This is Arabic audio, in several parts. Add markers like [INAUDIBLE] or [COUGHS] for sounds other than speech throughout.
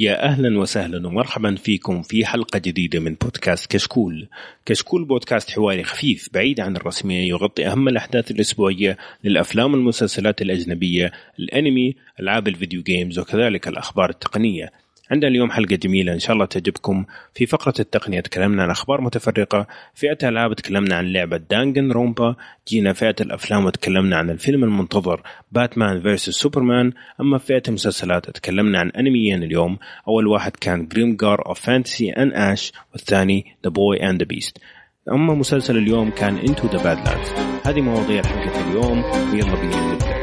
يا أهلا وسهلا ومرحبا فيكم في حلقة جديدة من بودكاست كشكول. كشكول بودكاست حواري خفيف بعيد عن الرسمية يغطي أهم الأحداث الأسبوعية للأفلام والمسلسلات الأجنبية الأنمي ألعاب ال video games وكذلك الأخبار التقنية. عندنا اليوم حلقة جميلة. إن شاء الله تعجبكم. في فقرة التقنية تكلمنا عن أخبار متفرقة فئة الألعاب تكلمنا عن لعبة Danganronpa جينا فئة الأفلام وتكلمنا عن الفيلم المنتظر Batman versus Superman أما فئة المسلسلات تكلمنا عن أنميين اليوم. أول واحد كان Grimgar of Fantasy and Ash والثاني The Boy and the Beast أما مسلسل اليوم كان Into the Badlands هذه مواضيع حلقة اليوم. ويلا بينا نبدأ.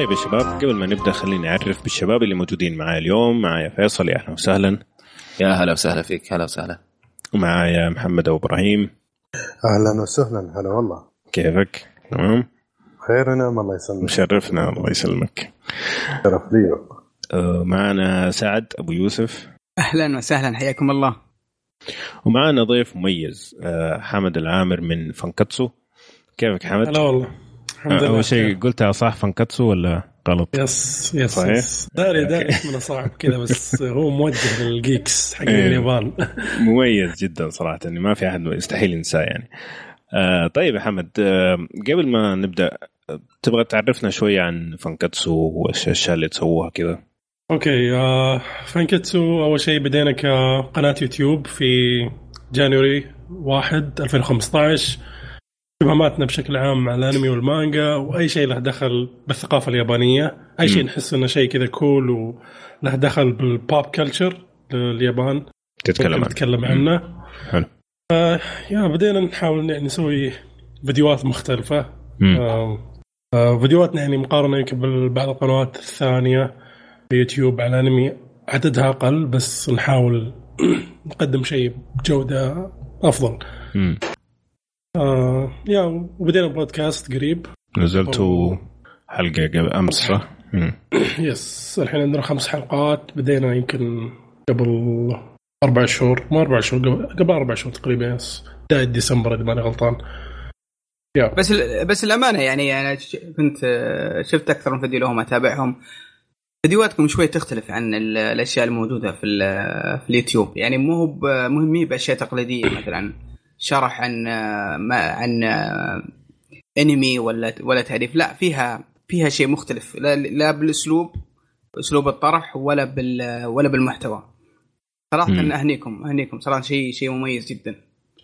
طيب يا شباب قبل ما نبدأ خليني أعرف بالشباب اللي موجودين معايا اليوم معايا فيصل يا أهلا وسهلا. يا هلا وسهلا فيك هلا وسهلا. ومعايا محمد أبو إبراهيم. أهلا وسهلا هلا والله. كيفك؟ تمام؟ خير نعم الله يسلمك. مشرفنا الله يسلمك. شرف لي. آه، معنا سعد أبو يوسف. أهلا وسهلا حياكم الله. ومعنا ضيف مميز آه، حمد العامر من فانكاتسو كيفك حمد؟ هلا والله. الحمد لله أول شيء قلتها صح فانكاتسو ولا غلط؟ yes yes صحيح؟ yes. داري داري اسمنا صعب كذا بس هو موجه لل geeks حق إيه. اليابان مميز جدا صراحة يعني ما في أحد يستحيل ينساه يعني آه طيب يا حمد آه قبل ما نبدأ تبغى تعرفنا شوية عن فانكاتسو وايش الاشياء اللي تسووها كذا okay آه فانكتسو أول شيء بدينا كقناة يوتيوب في January 1 2015 اهتماماتنا بشكل عام مع الانمي والمانجا وأي شيء له دخل بالثقافة اليابانية. أي شيء. نحس إنه شيء كذا cool وله دخل بال pop culture لليابان. تتكلم عنه. نتكلم عنه. حلو. يا بدينا نحاول يعني نسوي فيديوهات مختلفة. مم. آه، آه، فيديوهاتنا يعني مقارنة يمكن ببعض القنوات الثانية في يوتيوب على الانمي. عددها أقل بس نحاول [CLEARS THROAT] نقدم شيء بجودة أفضل. مم. آه يا وبدينا بودكاست قريب. نزلتوا حلقة قبل أمس صح؟ [COUGHS] يس الحين عندنا خمس حلقات. بدينا يمكن قبل أربع شهور ما أربع شهور قبل, قبل أربع شهور تقريبا يس. بداية ديسمبر إذا ماني غلطان. يا. بس بس الأمانة يعني أنا ش- كنت آه، شفت أكثر من فيديو لهم أتابعهم. فيديوهاتكم شوي تختلف عن ال- الأشياء الموجودة في ال- في اليوتيوب. يعني مو مهمين بأشياء تقليدية مثلا. شرح عن ما عن انمي ولا ولا تعريف لا فيها فيها شيء مختلف. لا, لا بالأسلوب أسلوب الطرح ولا بال ولا بالمحتوى. صراحة مم. أهنيكم أهنيكم. صراحة شيء شيء مميز جدا.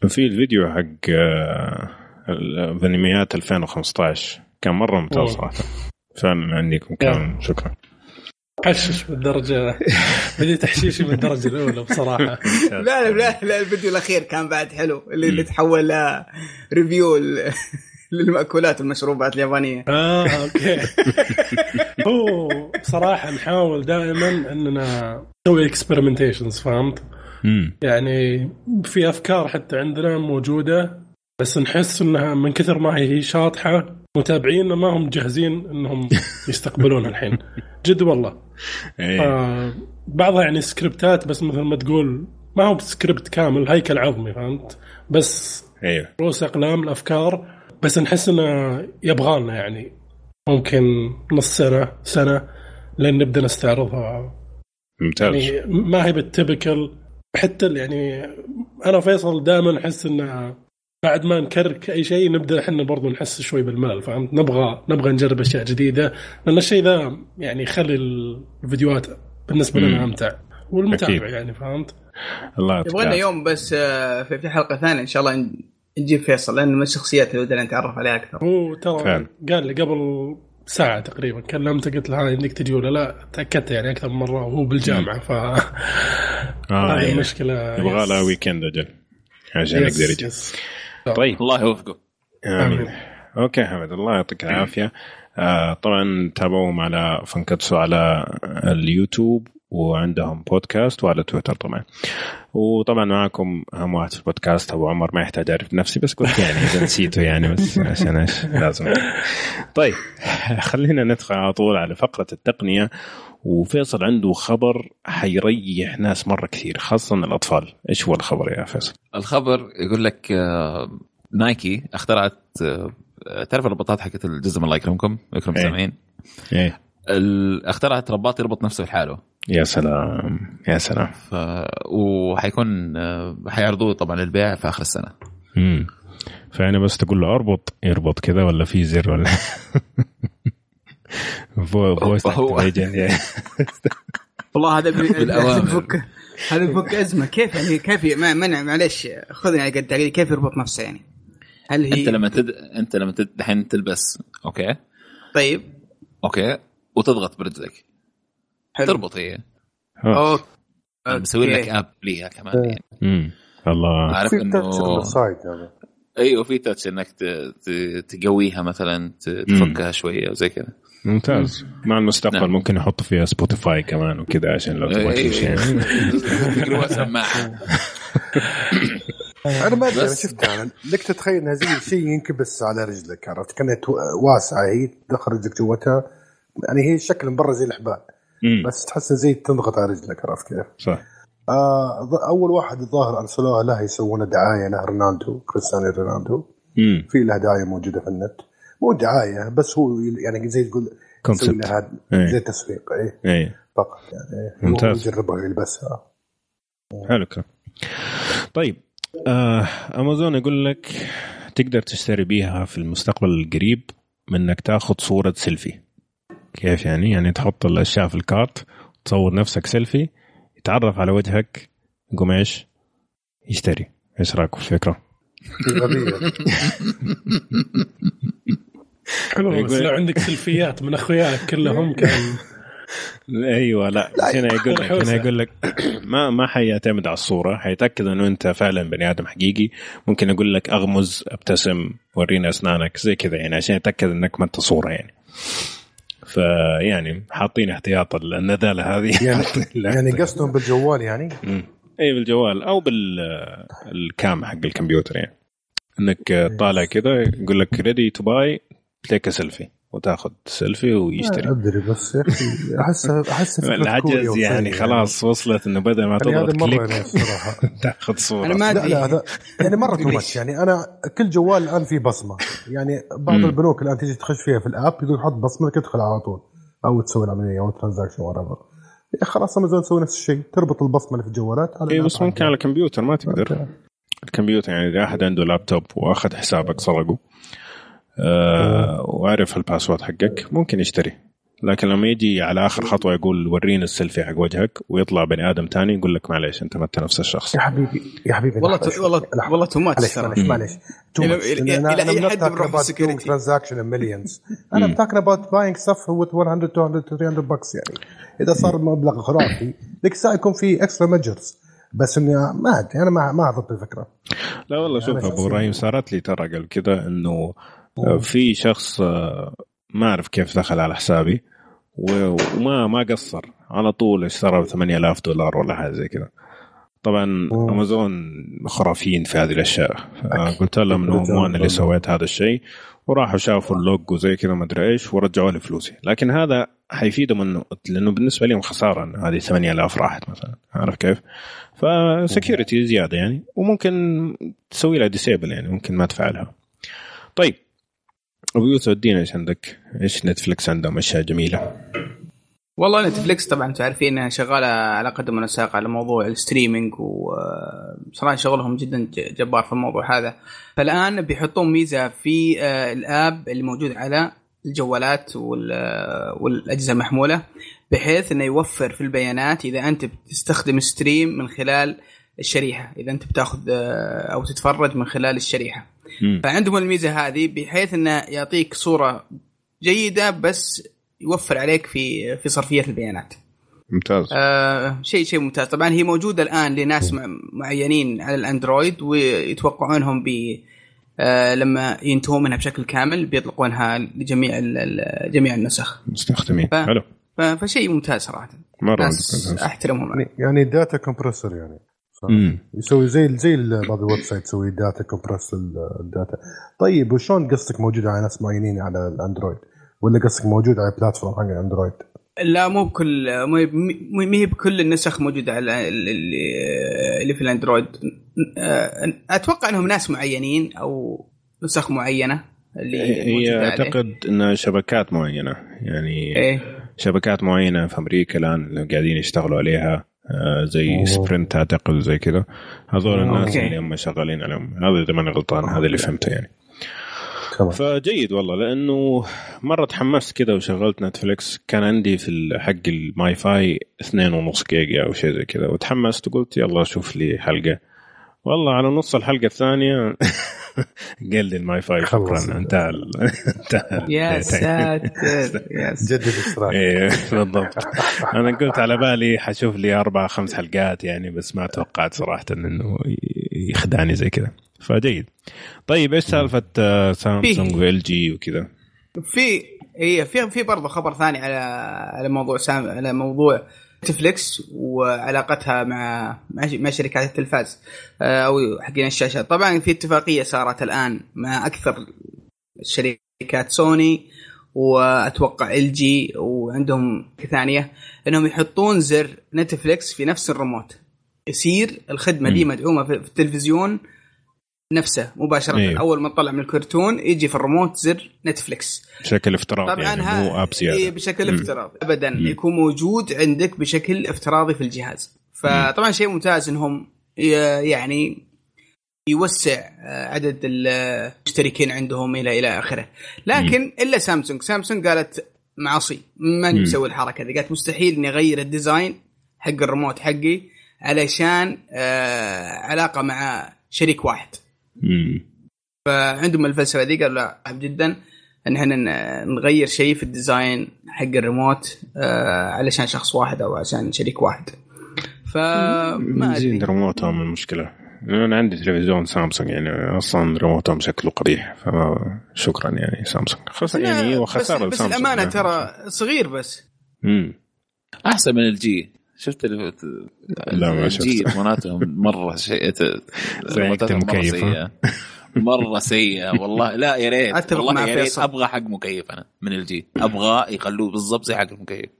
في الفيديو حق آه، الأنميات 2015 كان مرة ممتاز. صراحة. فعلا عندكم كان. شكرا. حشش بالدرجة. بديت تحشيشي من الدرجة الأولى بصراحة. لا لا لا, الفيديو الأخير كان بعد حلو اللي, اللي تحول ل review [LAUGHS] للمأكولات والمشروبات اليابانية. آه okay. هو بصراحة نحاول دائما أننا نسوي experimentations فهمت؟ يعني في أفكار حتى عندنا موجودة بس نحس أنها من كثر ما هي شاطحة متابعينا ما هم جاهزين أنهم [LAUGHS] يستقبلونها الحين. جد والله. إيه. آه بعضها يعني سكريبتات بس مثل ما تقول ما هو سكريبت كامل هيكل عظمي فهمت؟ بس أيوه رؤوس أقلام الأفكار بس نحس إنه يبغالنا يعني. ممكن نص سنة سنة لين نبدأ نستعرضها. ممتاز. يعني ما هي بال typical حتى يعني أنا وفيصل دائما نحس إنه بعد ما نكرك أي شيء نبدأ إحنا برضو نحس شوي بالملل فهمت نبغى نبغى نجرب أشياء جديدة لأن الشيء ذا يعني يخلي الفيديوهات بالنسبة. لنا أمتع والمتابع أكيد. يعني فهمت الله يعطيك يبغى لنا. يوم بس آه، في في حلقة ثانية إن شاء الله ن- نجيب فيصل لأنه من الشخصيات اللي ودنا نتعرف عليها أكثر هو ترى. قال لي قبل ساعة تقريبا كلمته قلت له انك تجي ولا لا تأكدت يعني أكثر من مرة وهو بالجامعة ف هذه أيوة. المشكلة يبغى لها yes. weekend أجل عشان يقدر يجي. طيب. الله يوفقه آمين. okay حمد الله يعطيك العافية. آه طبعا تابعوهم على فانكتسو على اليوتيوب وعندهم بودكاست وعلى تويتر طبعا. وطبعا معكم أهم واحد في البودكاست ابو عمر ما يحتاج أعرف نفسي بس قلت يعني إذا نسيته يعني بس عشان إيش؟ لازم. طيب [LAUGHS] خلينا ندخل على طول على فقرة التقنية. وفيصل عنده خبر حيريح ناس مرة كثير خاصة الأطفال. إيش هو الخبر يا فيصل؟ الخبر يقول لك آه، نايكي اخترعت آه، تعرف الرباطات حقت الجزم الله يكرمكم يكرم إيه. السامعين إيه. ال- اخترعت رباط يربط نفسه لحاله يا سلام يا سلام. ف... وحيكون آه، حيعرضوه طبعا للبيع في آخر السنة. امم فأنا بس تقول له أربط يربط كذا ولا في زر ولا؟ [LAUGHS] voice يعني [LAUGHS] والله [LAUGHS] هذا بفك هذا بفك أزمة. كيف يعني كيف ما منع معلش خذني على قد كيف يربط نفسه يعني؟ هل هي أنت لما تد... أنت لما تد... دحين تلبس okay؟ طيب. okay. وتضغط برجلك. حلو. تربط هي. آه. أوكي. مسوي لك. app ليها كمان يعني. امم الله. عارف في touch انه أيوه في touch إنك ت... ت... تقويها مثلا ت... تفكها شوية وزي كذا. ممتاز. مع المستقبل نعم. ممكن يحط فيها Spotify كمان وكذا عشان لو تبغى. تمشي يعني سماعه أنا ما أدري شفتها أنا لك تتخيل إنها زي شيء ينكبس على رجلك عرفت؟ كأنها تو- واسعة هي تدخل رجلك جوتها. يعني هي شكل من برا زي الاحبال أمم، بس تحس زي تنضغط على رجلك عرفت كيف؟ صح. آه أول واحد الظاهر أرسلوها له يسوون دعاية له رونالدو كريستيانو رونالدو. امم في له دعاية موجودة في النت. مو دعاية بس هو يعني زي تقول يسوي concept لها إيه. زي تسويق إيه. اي فقط يعني ممتاز. يجربها ويلبسها حلو كلام طيب آه امازون يقول لك تقدر تشتري بيها في المستقبل القريب من انك تاخذ صورة سيلفي كيف يعني؟ يعني تحط الأشياء في ال cart تصور نفسك سيلفي يتعرف على وجهك يقوم إيش؟ يشتري. إيش رايكم في الفكرة؟ [LAUGHS] غبية. [LAUGHS] حلو بس لو عندك سلفيات من أخوياك كلهم كان أيوه لا هنا يقول لك هنا يقول لك [CLEARS THROAT] ما ما حيعتمد على الصورة. حيتأكد إنه أنت فعلا بني آدم حقيقي. ممكن أقول لك أغمز أبتسم ورينا أسنانك زي كذا يعني عشان يتأكد إنك ما أنت صورة يعني. فيعني حاطين احتياط النذالة هذه. يعني [LAUGHS] يعني قصدهم بالجوال يعني. اي بالجوال أو بالكام حق الكمبيوتر يعني. إنك طالع كذا يقول لك ready to buy take selfie وتاخذ سيلفي ويشتري. أدري بس يا أخي احس احس [LAUGHS] فكرة العجز يعني وفي- خلاص وصلت إنه بدل ما يعني تضغط click يعني [LAUGHS] تاخذ صورة. أنا ما لا أدري. لا هذا يعني مرة [LAUGHS] too يعني أنا كل جوال الآن فيه بصمة. يعني بعض. البنوك الآن تيجي تخش فيها في ال app يقول حط بصمتك تدخل على طول. أو تسوي العملية أو transaction ورا خلاص أمازون تسوي نفس الشيء. تربط البصمة اللي في الجوالات على اي بس ممكن على الكمبيوتر ما تقدر. الكمبيوتر يعني إذا أحد عنده لابتوب وأخذ حسابك سرقه آه وعرف ال password حقك ممكن يشتري. لكن لما يجي على آخر خطوة يقول ورينا السيلفي حق وجهك ويطلع بني آدم تاني يقول لك معليش أنت ما أنت نفس الشخص. يا حبيبي يا حبيبي والله ت- والله. والله too much معلش معلش too أي I'm not حد بنروح transaction in millions. [LAUGHS] أنا talking about buying stuff with 100 200 300 bucks يعني. إذا صار المبلغ خرافي ذيك الساعة يكون في extra measures بس إني ما أدري أنا ما ما الفكرة. لا والله شوف أنا أبو إبراهيم صارت لي ترى قبل كذا إنه في شخص آه، ما أعرف كيف دخل على حسابي وما ما قصر. على طول اشترى ب 8000 دولار ولا حاجة زي كذا. طبعا. أمازون خرافيين في هذه الأشياء. قلت لهم إنه أنا اللي سويت هذا الشيء. وراحوا شافوا ال log وزي كذا ما أدري إيش ورجعوا لي فلوسي. لكن هذا حيفيدهم إنه لأنه بالنسبة لهم خسارة إنه هذه 8000 راحت مثلا. عارف كيف؟ ف security زيادة يعني. وممكن تسوي لها disable يعني ممكن ما تفعلها. طيب. أبو يوسف ادينا إيش عندك؟ إيش نتفلكس عندهم أشياء جميلة؟ والله نتفليكس طبعا أنتم شغالة على قدم وساق على موضوع ال streaming وصراحه شغلهم جدا جبار في الموضوع هذا فالآن بيحطون ميزة في آه، ال app اللي موجود على الجوالات وال- آه، والأجهزة المحمولة بحيث إنه يوفر في البيانات إذا أنت بتستخدم ستريم من خلال الشريحة إذا أنت بتاخذ آه، أو تتفرج من خلال الشريحة فعندهم الميزة هذه بحيث إنه يعطيك صورة جيدة بس يوفر عليك في في صرفية البيانات. ممتاز. آه شيء شيء ممتاز. طبعا هي موجودة الآن لناس مع- معينين على الأندرويد ويتوقعونهم ب آه لما ينتهوا منها بشكل كامل بيطلقونها لجميع جميع النسخ. مستخدمين. ف- حلو. فشيء ممتاز صراحة. مرة أحترمهم. يعني يعني data compressor يعني. يسوي زي زي بعض ال website يسوي data compress ال data طيب وشلون قصدك موجود على ناس معينين على الاندرويد؟ ولا قصدك موجود على platform حق الاندرويد؟ لا مو بكل مو هي بكل النسخ موجودة على ال- اللي اللي في الاندرويد. أتوقع إنهم ناس معينين أو نسخ معينة اللي هي موجودة عليه. أعتقد انها شبكات معينة. يعني إيه. شبكات معينة في أمريكا الآن قاعدين يشتغلوا عليها. زي أوه. سبرنت أعتقد زي كذا. هذول الناس okay. اللي هم شغالين عليهم. هذا إذا ماني غلطان هذا اللي فهمته يعني. تمام فجيد والله لأنه مرة تحمست كذا وشغلت نتفلكس كان عندي في حق ال MiFi اثنين ونص جيجا أو شيء زي كذا. وتحمست وقلت يلا أشوف لي حلقة. والله على نص الحلقة الثانية [LAUGHS] [LAUGHS] قال لي ال MiFi. شكرا. انتهى [LAUGHS] انتهى يا ساتر يا ساتر جدد الاشتراك إيه بالضبط. أنا قلت على بالي حشوف لي أربع خمس حلقات يعني بس ما توقعت صراحة إنه يخدعني زي كذا. فجيد. طيب إيش سالفة آه، سامسونج وإل جي وكذا؟ في هي في في برضه خبر ثاني على على موضوع سام على موضوع نتفليكس وعلاقتها مع مع شركات التلفاز آه، أو حقين الشاشات طبعا في اتفاقية صارت الآن مع أكثر شركات سوني وأتوقع إل جي وعندهم ثانية إنهم يحطون زر نتفليكس في نفس الريموت يصير الخدمة دي. مدعومة في التلفزيون نفسه مباشرة. إيه. أول ما تطلع من الكرتون يجي في الريموت زر نتفليكس بشكل افتراضي طبعا يعني مو app زيادة. إيه بشكل مم. افتراضي. ابدا مم. يكون موجود عندك بشكل افتراضي في الجهاز. فطبعا شيء ممتاز إنهم يعني يوسع آه، عدد المشتركين عندهم إلى إلى آخره. لكن إلا سامسونج. سامسونج قالت معصي ماني مم. مسوي الحركة دي قالت مستحيل إني أغير ال design حق الريموت حقي علشان آه علاقة مع شريك واحد. فعندهم الفلسفة دي قالوا لا صعب جدا إن إحنا نغير شيء في ال design حق الريموت آه علشان شخص واحد أو عشان شريك واحد. فما زين أدري. ريموتهم المشكلة. أنا عندي تلفزيون سامسونج يعني أصلا ريموتهم شكله قبيح فما شكرا يعني سامسونج. خسر يعني هو بس, بس الأمانة. ترى صغير بس. مم. أحسن من إل جي شفت ال- لا، ما إل جي شفت. ريموناتهم مرة شيء؟ سيئة. مرة سيئة والله. لا يا ريت. والله يا ريت. أبغى حق مكيف أنا من الجي أبغى يخلوه بالضبط زي حق المكيف.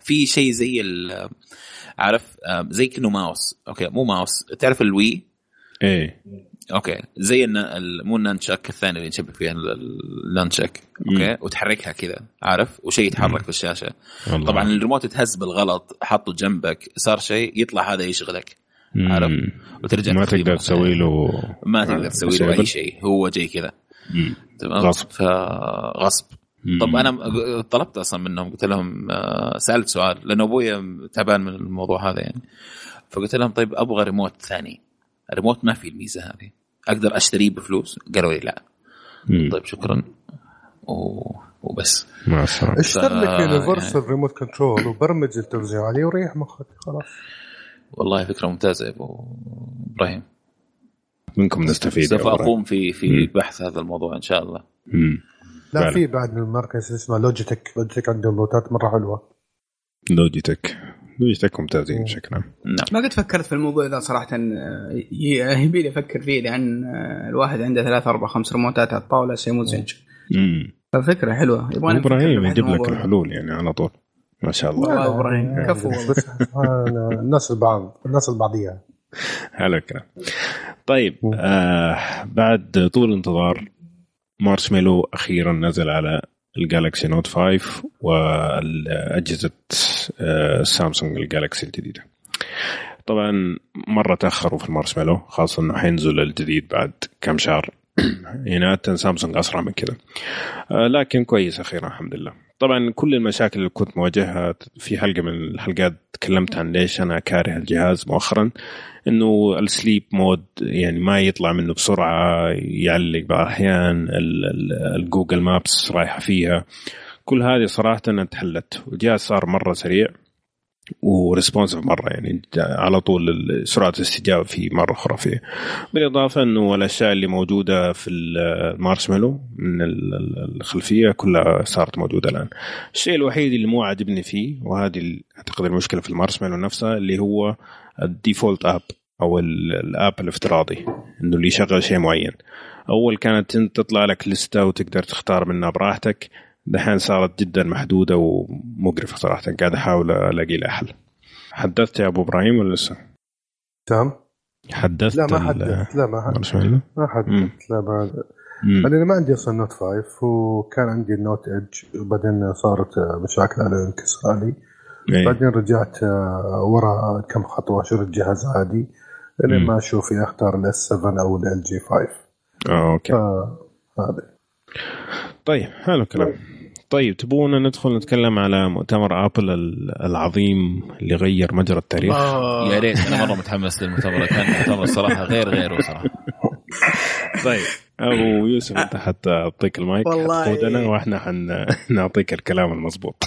في شيء زي ال- عارف آه، زي كأنه ماوس. أوكي مو ماوس. تعرف الوي؟ إيه. أوكي زي مو النانشك الثاني اللي نشبك فيها ال- ال- النانشك أوكي وتحركها كذا عارف وشيء يتحرك في الشاشة والله. طبعا الريموت تهز بالغلط حطه جنبك صار شيء يطلع هذا يشغلك مم. عارف؟ وترجع ما تقدر تسوي له ما تقدر تسوي له. أي شيء هو جاي كذا مم. تمام غصب. فغصب مم. طب أنا طلبت أصلا منهم قلت لهم آه، سألت سؤال لأنه أبوي تعبان من الموضوع هذا يعني فقلت لهم طيب أبغى ريموت ثاني الريموت ما في الميزة هذه. أقدر أشتريه بفلوس؟ قالوا لي لا. مم. طيب شكرا. و... وبس. مع السلامه اشتر لك يونيفرسال remote control وبرمج التلفزيون عليه وريح مخك خلاص. والله فكرة ممتازة يا أبو إبراهيم. منكم نستفيد سوف أقوم في في مم. بحث هذا الموضوع إن شاء الله. مم. لا فعلا. في بعد من الماركه اسمها لوجيتك لوجيتك عندهم لوتات مرة حلوة. لوجيتك لوجيتك ممتازين بشكل عام. نعم. ما قد فكرت في الموضوع ذا صراحة آه، ي- يبي لي أفكر فيه لأن آه، الواحد عنده ثلاث أربع خمس ريموتات على الطاولة شيء مزعج مم. ففكرة حلوة. يبغى إبراهيم يجيب لك. الحلول يعني على طول. ما شاء الله. والله إبراهيم كفو آه، الناس البعض الناس البعضية. حلو الكلام طيب آه بعد طول انتظار مارشميلو أخيرا نزل على الجالكسي نوت 5 واجهزه آه سامسونج الجالكسي الجديدة. طبعا مرة تأخروا في المارشميلو خاصة إنه حينزل الجديد بعد كم شهر. [CLEARS THROAT] يعني سامسونج أسرع من كذا. آه لكن كويس أخيرا الحمد لله. طبعا كل المشاكل اللي كنت مواجهها في حلقة من الحلقات تكلمت عن ليش أنا كاره الجهاز مؤخرا إنه ال sleep mode يعني ما يطلع منه بسرعة يعلق بعض الأحيان ال- ال- ال Google Maps رايحة فيها. كل هذه صراحة تحلت والجهاز صار مرة سريع. و responsive مرة يعني على طول سرعة الاستجابة فيه مرة خرافيه بالإضافة إنه الأشياء اللي موجودة في المارشميلو من الخلفية كلها صارت موجودة الآن. الشيء الوحيد اللي مو عاجبني فيه وهذه أعتقد المشكلة في المارشميلو نفسها اللي هو ال default app أو ال app الافتراضي إنه اللي يشغل شيء معين. أول كانت تطلع لك لستة وتقدر تختار منها براحتك. دحين صارت جدا محدودة ومقرفة صراحة. قاعد أحاول ألاقي لها حل. حدثت يا أبو إبراهيم ولا لسه؟ تمام حدثت لا ما حدثت. لا ما حدثت. ما حدثت. لا ما أنا ما عندي أصلا نوت 5 وكان عندي ال Note Edge وبعدين صارت مشاكل على الانكسار لي إيه. بعدين رجعت آه، ورا كم خطوة أشوف الجهاز عادي لين ما أشوف أختار ال S 7 أو ال G 5 آه okay. هذا. طيب حلو الكلام. طيب تبونا ندخل نتكلم على مؤتمر آبل العظيم اللي غير مجرى التاريخ؟ آه. يا ريت أنا مرة متحمس للمؤتمر كان مؤتمر صراحة غير غيره صراحة. [LAUGHS] طيب أبو يوسف أنت حتى أعطيك المايك والله. وإحنا حنعطيك [LAUGHS] الكلام المضبوط.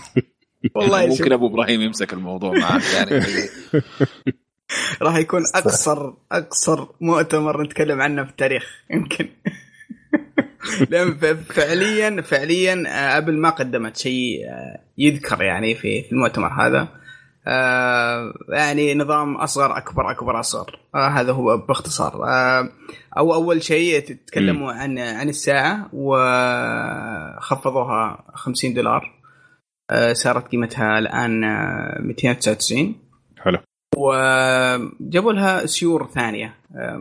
والله ممكن أبو إبراهيم يمسك الموضوع معك يعني. [LAUGHS] راح يكون أقصر أقصر مؤتمر نتكلم عنه في التاريخ يمكن. [LAUGHS] فعليا فعليا أبل ما قدمت شيء آه، يذكر يعني في المؤتمر هذا. آه، يعني نظام أصغر أكبر أكبر أصغر. آه، هذا هو باختصار. أو أول شيء تتكلموا عن عن الساعة وخفضوها 50 دولار. صارت قيمتها الآن 299 حلو. وجابوا لها سيور ثانية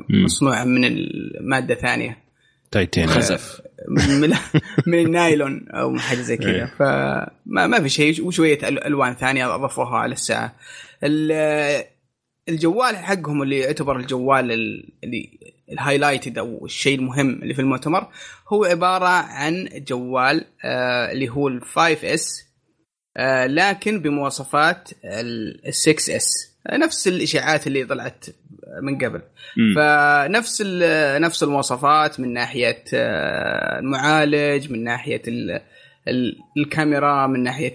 مصنوعة من الماده ثانية. تايتانيوم خزف. [LAUGHS] [LAUGHS] من, من النايلون أو حاجة زي كذا. إيه. فما ما في شيء وشوية ألوان ثانية أضافوها على الساعة. الجوال حقهم اللي يعتبر الجوال اللي ال highlighted أو الشيء المهم اللي في المؤتمر هو عبارة عن جوال آه اللي هو ال 5 S آه لكن بمواصفات ال 6 S نفس الإشاعات اللي طلعت من قبل. م. فنفس نفس المواصفات من ناحية آه، المعالج من ناحية الكاميرا من ناحية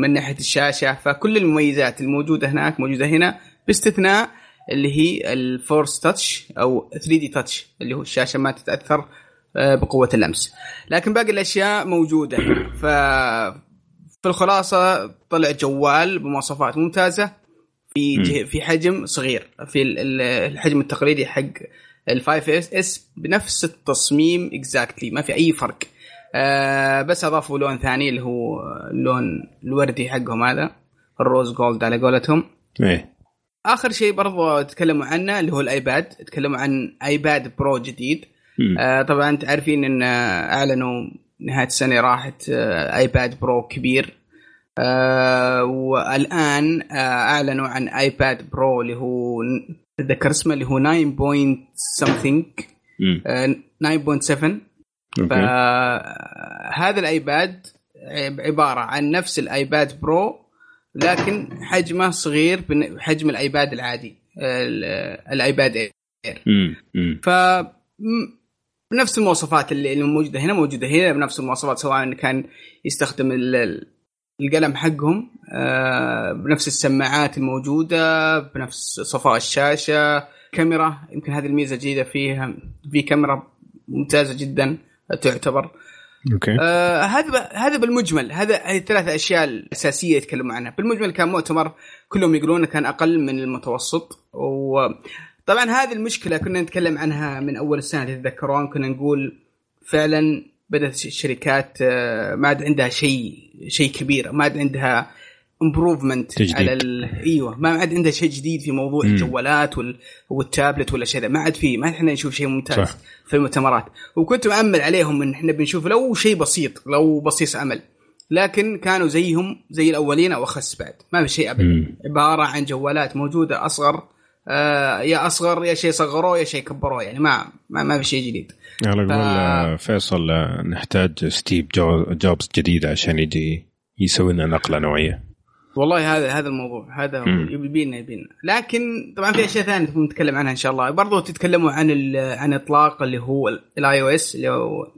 من ناحية الشاشة. فكل المميزات الموجودة هناك موجودة هنا باستثناء اللي هي الفورس تاتش أو 3 دي تاتش اللي هو الشاشة ما تتأثر آه، بقوة اللمس لكن باقي الأشياء موجودة. ف في الخلاصة طلع جوال بمواصفات ممتازة في في حجم صغير في الحجم التقليدي حق ال 5 S بنفس التصميم exactly ما في أي فرق. آه بس أضافوا لون ثاني اللي هو اللون الوردي حقهم هذا ال rose gold على قولتهم. إيه. آخر شيء برضو تكلموا عنه اللي هو الآيباد تكلموا عن آيباد برو جديد. آه طبعا تعرفين إن أعلنوا نهاية السنة راحت آه ايباد برو كبير. آه والآن آه أعلنوا عن ايباد برو اللي هو اتذكر اسمه اللي هو 9 point something 9.7 فهذا الآيباد عبارة عن نفس الآيباد برو لكن حجمه صغير بحجم الآيباد العادي الآيباد اير ف بنفس المواصفات اللي موجودة هنا موجودة هنا بنفس المواصفات سواء كان يستخدم القلم حقهم آه، بنفس السماعات الموجودة بنفس صفاء الشاشة كاميرا يمكن هذه الميزة الجديده فيها في كاميرا ممتازة جدا تعتبر. أوكي. آه هذا هذا بالمجمل هذا هذه الثلاث أشياء الأساسية يتكلموا عنها. بالمجمل كان مؤتمر كلهم يقولون كان أقل من المتوسط وطبعا هذه المشكلة كنا نتكلم عنها من أول السنة تتذكرون؟ كنا نقول فعلا بدأت الشركات آه، ما عاد عندها شيء شيء كبير ما عاد عندها امبروفمنت على ال... أيوه ما عاد عندها شيء جديد في موضوع مم. الجوالات وال... والتابلت ولا شيء ما عاد في ما إحنا نشوف شيء ممتاز صح. في المؤتمرات. وكنت مأمل عليهم إن إحنا بنشوف لو شيء بسيط لو بصيص امل لكن كانوا زيهم زي الأولين أو اخس بعد. ما في شيء ابدا. عبارة عن جوالات موجودة أصغر آه يا أصغر يا شيء صغروه يا شيء كبروه يعني ما ما, ما في شيء جديد. على قول ف... فيصل نحتاج ستيف جوبز جديد عشان يجي يسوي لنا نقلة نوعية. والله هذا هذا الموضوع هذا يبينا يبينا. لكن طبعا في أشياء ثانية نتكلم عنها إن شاء الله. برضو تتكلموا عن عن إطلاق اللي هو ال iOS اللي هو 9.3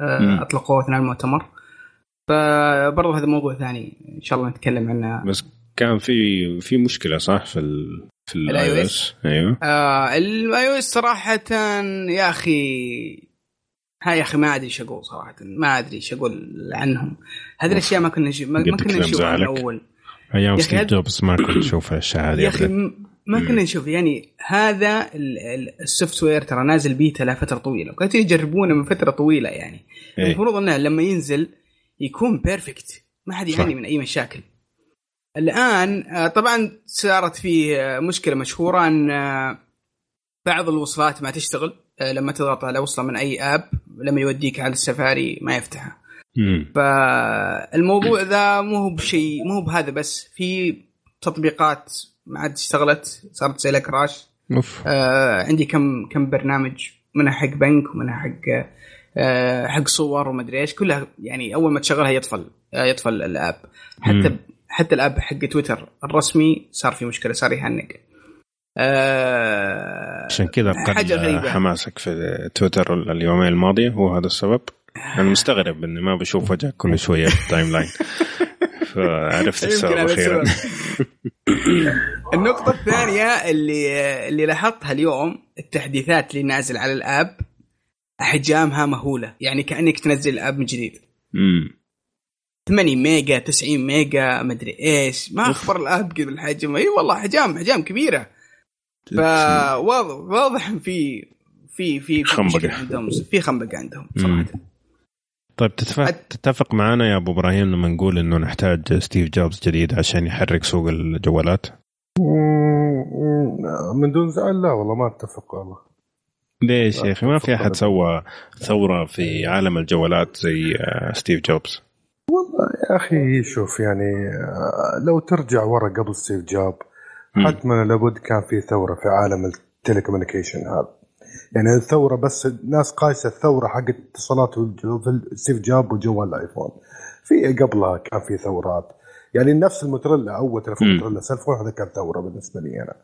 آه، أطلقوه أثناء المؤتمر. فبرضه هذا موضوع ثاني إن شاء الله نتكلم عنه. بس كان في في مشكلة صح؟ في ال في ال iOS؟ أيوه. آه ال iOS صراحة يا أخي ها يا أخي ما أدري إيش أقول صراحة ما أدري إيش أقول عنهم. هذه الأشياء ما كنا ما, ما كنا نشوفها من اول أيام ستيف جوبز ما كنت نشوف الاشياء هذه يا أخي ما كنا نشوف يعني هذا ال software ترى نازل بيتا لفترة طويلة وكانوا يجربونه من فترة طويلة يعني. إيه؟ المفروض إنه لما ينزل يكون perfect ما حد يعاني من أي مشاكل. الآن آه، طبعا صارت فيه مشكلة مشهورة إن آه، بعض الوصلات ما تشتغل آه، لما تضغط على وصله من أي آب لما يوديك على السفاري ما يفتحها. فالموضوع ذا مو هو بشيء مو بهذا بس في تطبيقات ما عاد اشتغلت صارت زي كراش أوف. آه عندي كم كم برنامج منها حق بنك ومنها حق آه حق صور ومدري إيش كلها يعني أول ما تشغلها يطفل آه يطفل الآب. حتى. حتى ال app حق تويتر الرسمي صار في مشكلة صار يهنق. آه عشان كذا قل حماسك في تويتر اليومين الماضية هو هذا السبب. أنا مستغرب إني ما بشوف وجهك كل شوية في ال timeline. [LAUGHS] فعرفت السبب أخيرا. [LAUGHS] النقطة الثانية اللي اللي لاحظتها اليوم التحديثات اللي نازل على ال app أحجامها مهولة. يعني كأنك تنزل ال app من جديد. امم 80 ميجا 90 ميجا مدري إيش. ما أخبر ال app كذا الحجم. إي والله احجام احجام كبيرة. فواضح واضح في في في خنبقة. عندهم في خنبقة عندهم صراحة. طيب تتفق تتفق معنا يا أبو إبراهيم لما نقول إنه نحتاج ستيف جوبز جديد عشان يحرك سوق الجوالات؟ من دون زعل لا والله ما أتفق والله. ليش يا أخي؟ ما في أحد سوى ثورة في عالم الجوالات زي آه، ستيف جوبز. والله يا أخي شوف يعني آه، لو ترجع ورا قبل ستيف جوب حتما لابد كان في ثورة في عالم ال telecommunication هذا. يعني الثورة بس الناس قايسة الثورة حق الاتصالات في ستيف جاب وجوال الآيفون. في قبلها كان في ثورات. يعني نفس الموتوريلا أول تليفون موتوريلا cell phone هذا كان ثورة بالنسبة لي أنا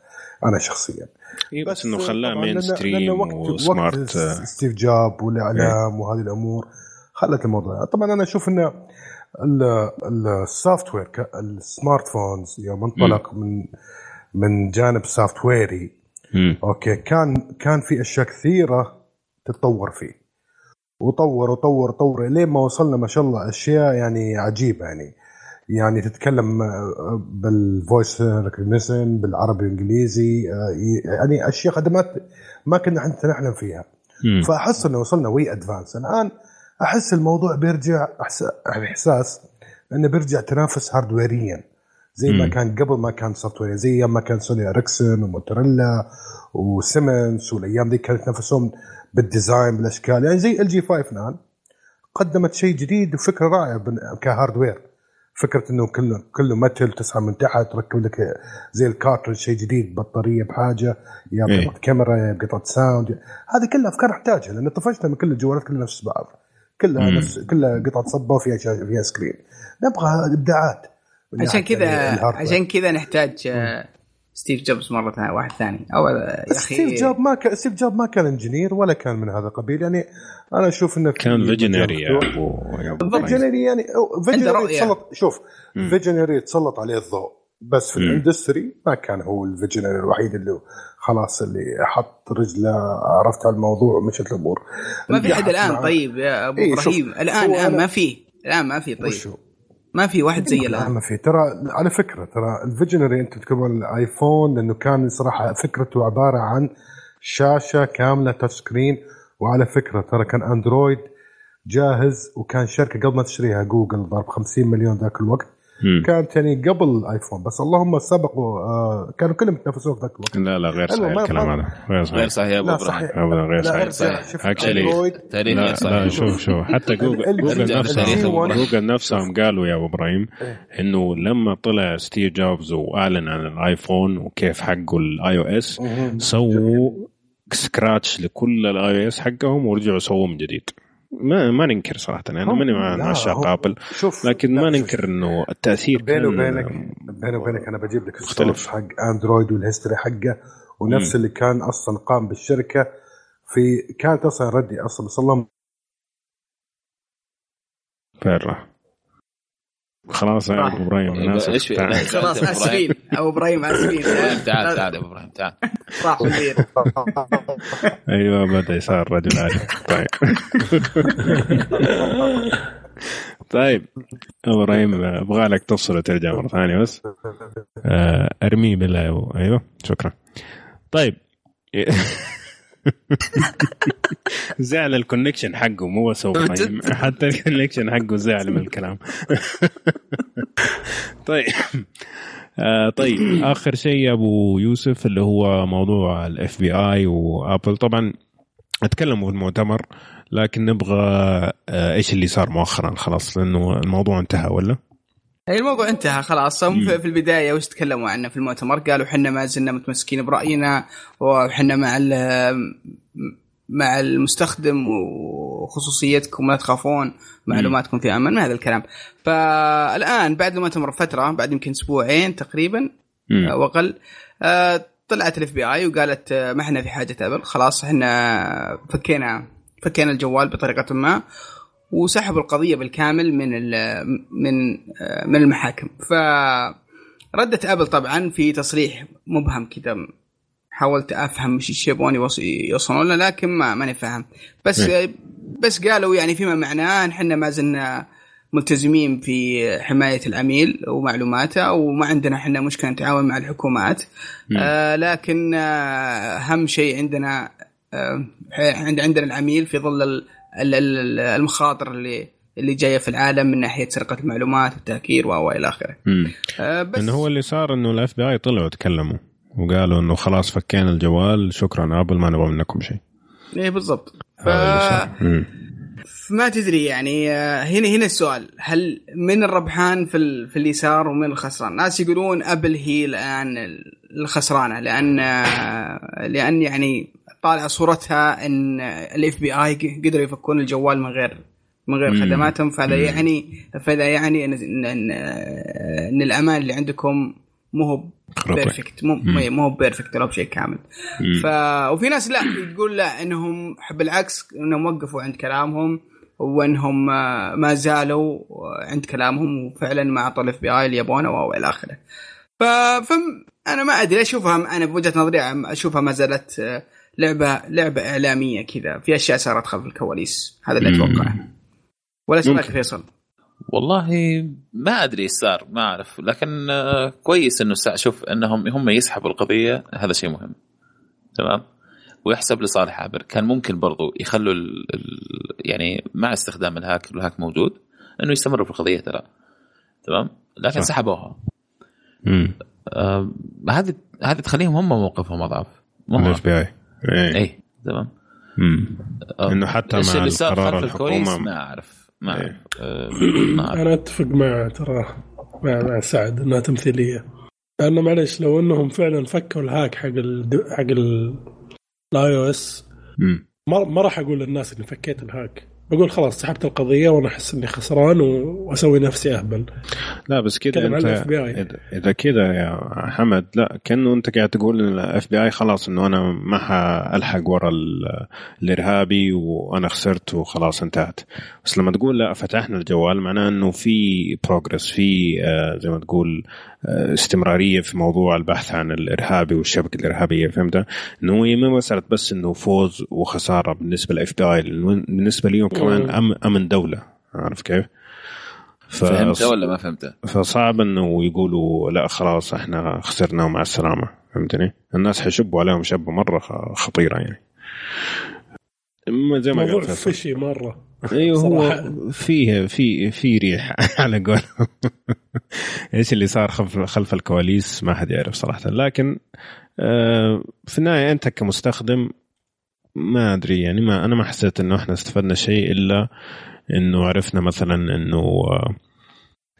أنا شخصيا. إيه بس, بس إنه خلاه mainstream و smart وقت ستيف جوب والإعلام إيه. وهذه الأمور خلت الموضوع. طبعا أنا أشوف إنه ال software ال smartphones يوم انطلق من من جانب software ي okay. كان كان في أشياء كثيرة تتطور فيه. وطور وطور طور لين ما وصلنا ما شاء الله أشياء يعني عجيبة يعني. يعني تتكلم آه، بال voice recognition بالعربي والانجليزي آه، يعني أشياء خدمات ما كنا حتى نحلم فيها. فأحس إنه وصلنا way advanced الآن أحس الموضوع بيرجع إحساس انه بيرجع تنافس hardware يا زي ما كان قبل ما كان software زي ما كان سوني إريكسون وموتوريلا وسيمنز والأيام ذي كانت نفسهم بال design بالأشكال. يعني زي ال جي 5 الان قدمت شيء جديد وفكرة رائعة ك hardware. فكرة إنه كله كله متل تسحب من تحت تركب لك زي ال cartridge شيء جديد بطارية بحاجة يا إيه. كاميرا يا قطعه sound هذه كلها أفكار نحتاجها لأن طفشنا من كل الجوالات كلها نفس بعض. كلها مم. نفس كلها قطعة صبة وفيها فيها screen. نبغى إبداعات. عشان كذا عشان كذا نحتاج آه، ستيف جوبز مرة ثانية واحد ثاني. أو يا أخي ستيف جوب ما كان ستيف جوب ما كان engineer ولا كان من هذا القبيل. يعني أنا أشوف إنه كان visionary visionary يعني visionary تسلط شوف visionary تسلط عليه الضوء. بس في ال industry ما كان هو ال visionary الوحيد اللي خلاص اللي حط رجله عرفت على الموضوع ومشت الأمور. ما في حد الآن طيب يا أبو إيه إبراهيم؟ الآن الآن ما في الآن ما في طيب. ما في واحد زي الآن. ما في. ترى على فكرة ترى ال visionary أنت تكون الآيفون لأنه كان صراحة فكرته عبارة عن شاشة كاملة touch screen وعلى فكرة ترى كان اندرويد جاهز وكان شركة قبل ما تشتريها جوجل ضرب 50 مليون ذاك الوقت. كانت يعني قبل الايفون بس اللهم سبقوا آه كانوا كلهم يتنافسون في ذاك الوقت. لا لا غير صحيح الكلام هذا. غير صحيح. غير صحيح يا أبو إبراهيم ابدا غير صحيح. صحيح actually لا شوف شوف حتى جوجل جوجل نفسهم جوجل نفسهم قالوا يا أبو إبراهيم إيه. إنه لما طلع ستيف جوبز وأعلن عن الآيفون وكيف حقه ال OS سووا scratch لكل ال OS حقهم ورجعوا سووه من جديد. ما ما ننكر صراحة أنا ماني مع عشاق أبل لكن ما ننكر إنه التأثير بيني وبينك بيني وبينك أنا بجيب لك مختلف. حق اندرويد وال history حقه ونفس م. اللي كان أصلا قام بالشركة في كانت already أصلا بس الله خلاص يا أبو إبراهيم إيش خلاص آسفين. أبو إبراهيم آسفين. [LAUGHS] تعال تعال يا أبو إبراهيم تعال. راح [LAUGHS] أيوه بدأ يصير رجل عادي. طيب. [LAUGHS] طيب. أبو إبراهيم أبغى لك تفصل وترجع مرة ثانية بس. آه، أرميه بالله أيوه شكرا. طيب. [LAUGHS] زعل ال connection حقه مو سوف [LAUGHS] حتى ال connection حقه زعل من الكلام. [LAUGHS] طيب. آه طيب. آخر شيء أبو يوسف اللي هو موضوع ال FBI وابل طبعا اتكلموا في المؤتمر لكن نبغى آه إيش اللي صار مؤخرا خلاص لأنه الموضوع انتهى ولا؟ أي الموضوع انتهى خلاص. هم في البداية وش تكلموا عنه في المؤتمر؟ قالوا إحنا ما زلنا متمسكين برأينا وحنا مع مع المستخدم وخصوصيتكم ما تخافون معلوماتكم في أمان هذا الكلام. فالآن بعد المؤتمر فتره بعد يمكن أسبوعين تقريبا واقل آه، طلعت ال FBI وقالت آه، ما إحنا في حاجة ابل خلاص إحنا فكينا فكينا الجوال بطريقة ما. وسحبوا القضية بالكامل من من آه، من المحاكم. ف ردت أبل طبعا في تصريح مبهم كذا حاولت أفهم إيش يبغون يوصلون له لكن ما ماني فاهم. بس م. بس قالوا يعني فيما معناه إحنا ما زلنا ملتزمين في حماية العميل ومعلوماته وما عندنا إحنا مشكلة نتعاون مع الحكومات. آه لكن آه أهم شيء عندنا آه عندنا العميل في ظل المخاطر اللي اللي جاية في العالم من ناحية سرقة المعلومات والتهكير وإلى آخره. آه بس إنه هو اللي صار إنه ال FBI طلعوا تكلموا وقالوا إنه خلاص فكينا الجوال شكرا أبل ما نبغى منكم شيء. إيه بالضبط. ف... ما تدري يعني آه، هنا هنا السؤال هل من الربحان في ال... في اليسار ومن الخسران؟ ناس يقولون أبل هي الآن الخسرانة لأن آه، لأن يعني طالع صورتها إن ال FBI قدروا يفكون الجوال من غير من غير خدماتهم. فهذا يعني فهذا يعني ان ان, إن الأمان اللي عندكم مو هو perfect مو مو هو perfect لو بشيء كامل. ف وفي ناس لا تقول لا انهم بالعكس إنهم وقفوا عند كلامهم وإنهم ما زالوا عند كلامهم وفعلا ما أعطوا ال FBI اللي يبونه وإلى آخره. ف... أنا ما أدري اشوفها أنا بوجهة نظري أشوفها ما زالت لعبة لعبة إعلامية كذا في أشياء صارت خلف الكواليس. هذا اللي اتوقعه ولا رايك فيصل؟ والله ما أدري إيش صار ما أعرف. لكن آه، كويس إنه شوف إنهم هم يسحبوا القضية هذا شيء مهم. تمام؟ ويحسب لصالح أبل. كان ممكن برضو يخلوا ال ال يعني مع استخدام ال hack وال hack موجود إنه يستمروا في القضية ترى. تمام؟ لكن صح. سحبوها. آه هذه هذه تخليهم هم موقفهم أضعف. مو ال FBI. اي إيه، تمام. آه، إنه حتى مع القرار الحكومة ما أعرف ما أعرف. أه ما أعرف. أنا أتفق مع ترى مع, مع سعد إنها تمثيلية. لأنه معلش لو إنهم فعلا فكوا ال hack حق ال حق ال iOS ما راح أقول للناس إني فكيت ال hack. بقول خلاص سحبت القضية وأنا أحس إني خسران وأسوي نفسي أهبل. لا بس كذا أنت اذا كذا يا حمد لا كأنه أنت قاعد تقول ال FBI خلاص إنه أنا ما حألحق ورا الإرهابي وأنا خسرت وخلاص انتهت. بس لما تقول لا فتحنا الجوال معناه إنه في بروجرس في آه، زي ما تقول آه، استمرارية في موضوع البحث عن الإرهابي والشبكة الإرهابية فهمت؟ إنه هي ما مساله بس إنه فوز وخسارة بالنسبة للاف بي اي بالنسبة لي كمان امن دوله عارف كيف؟ ف... فهمته ولا ما فهمته؟ فصعب إنه يقولوا لا خلاص إحنا خسرنا ومع السلامة فهمتني؟ الناس حيشبوا عليهم شبه مرة خطيرة يعني. زي ما موضوع فشي مرة. أيوه هو فيه في في ريح [LAUGHS] على قولهم. إيش اللي صار خلف خلف الكواليس؟ ما حد يعرف صراحة. لكن آه، في النهاية أنت كمستخدم ما أدري يعني ما أنا ما حسيت إنه إحنا استفدنا شيء إلا إنه عرفنا مثلا إنه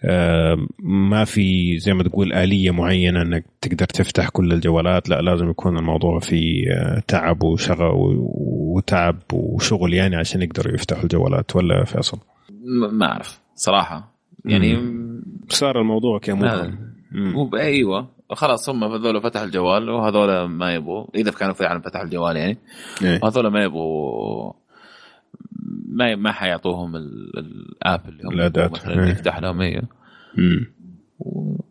آه، ما في زي ما تقول آلية معينة إنك تقدر تفتح كل الجوالات لا لازم يكون الموضوع في آه، تعب وشغل وتعب وشغل يعني عشان يقدروا يفتحوا الجوالات ولا فيصل؟ ما أعرف صراحة. يعني صار الموضوع كمبهم أيوه. خلاص هم هذول فتحوا الجوال وهذول ما يبغوا. إذا كانوا فعلا فتحوا الجوال يعني. إيه. وهذول ما يبغوا ما ما حيعطوهم ال app اللي هم الاداه مثلا إيه. يفتح لهم أيوه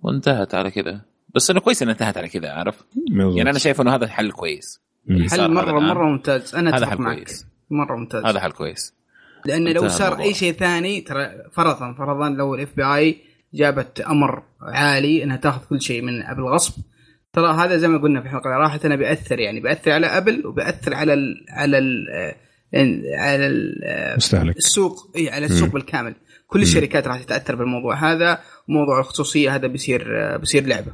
وانتهت على كذا. بس إنه كويس إنها انتهت على كذا عارف؟ يعني أنا شايف إنه هذا حل كويس. حل مره مرة ممتاز. أنا هذا حل معك. كويس. مرة ممتاز. هذا حل كويس. لأن لو صار أي شيء ثاني ترى فرضا فرضا لو ال FBI جابت أمر عالي إنها تأخذ كل شيء من ابل غصب ترى هذا زي ما قلنا في الحلقة راحت انه بياثر يعني بياثر على أبل وبياثر على ال على ال على المستهلك السوق. إي على السوق بالكامل. كل الشركات راح تتأثر بالموضوع هذا. وموضوع الخصوصية هذا بيصير بيصير لعبة.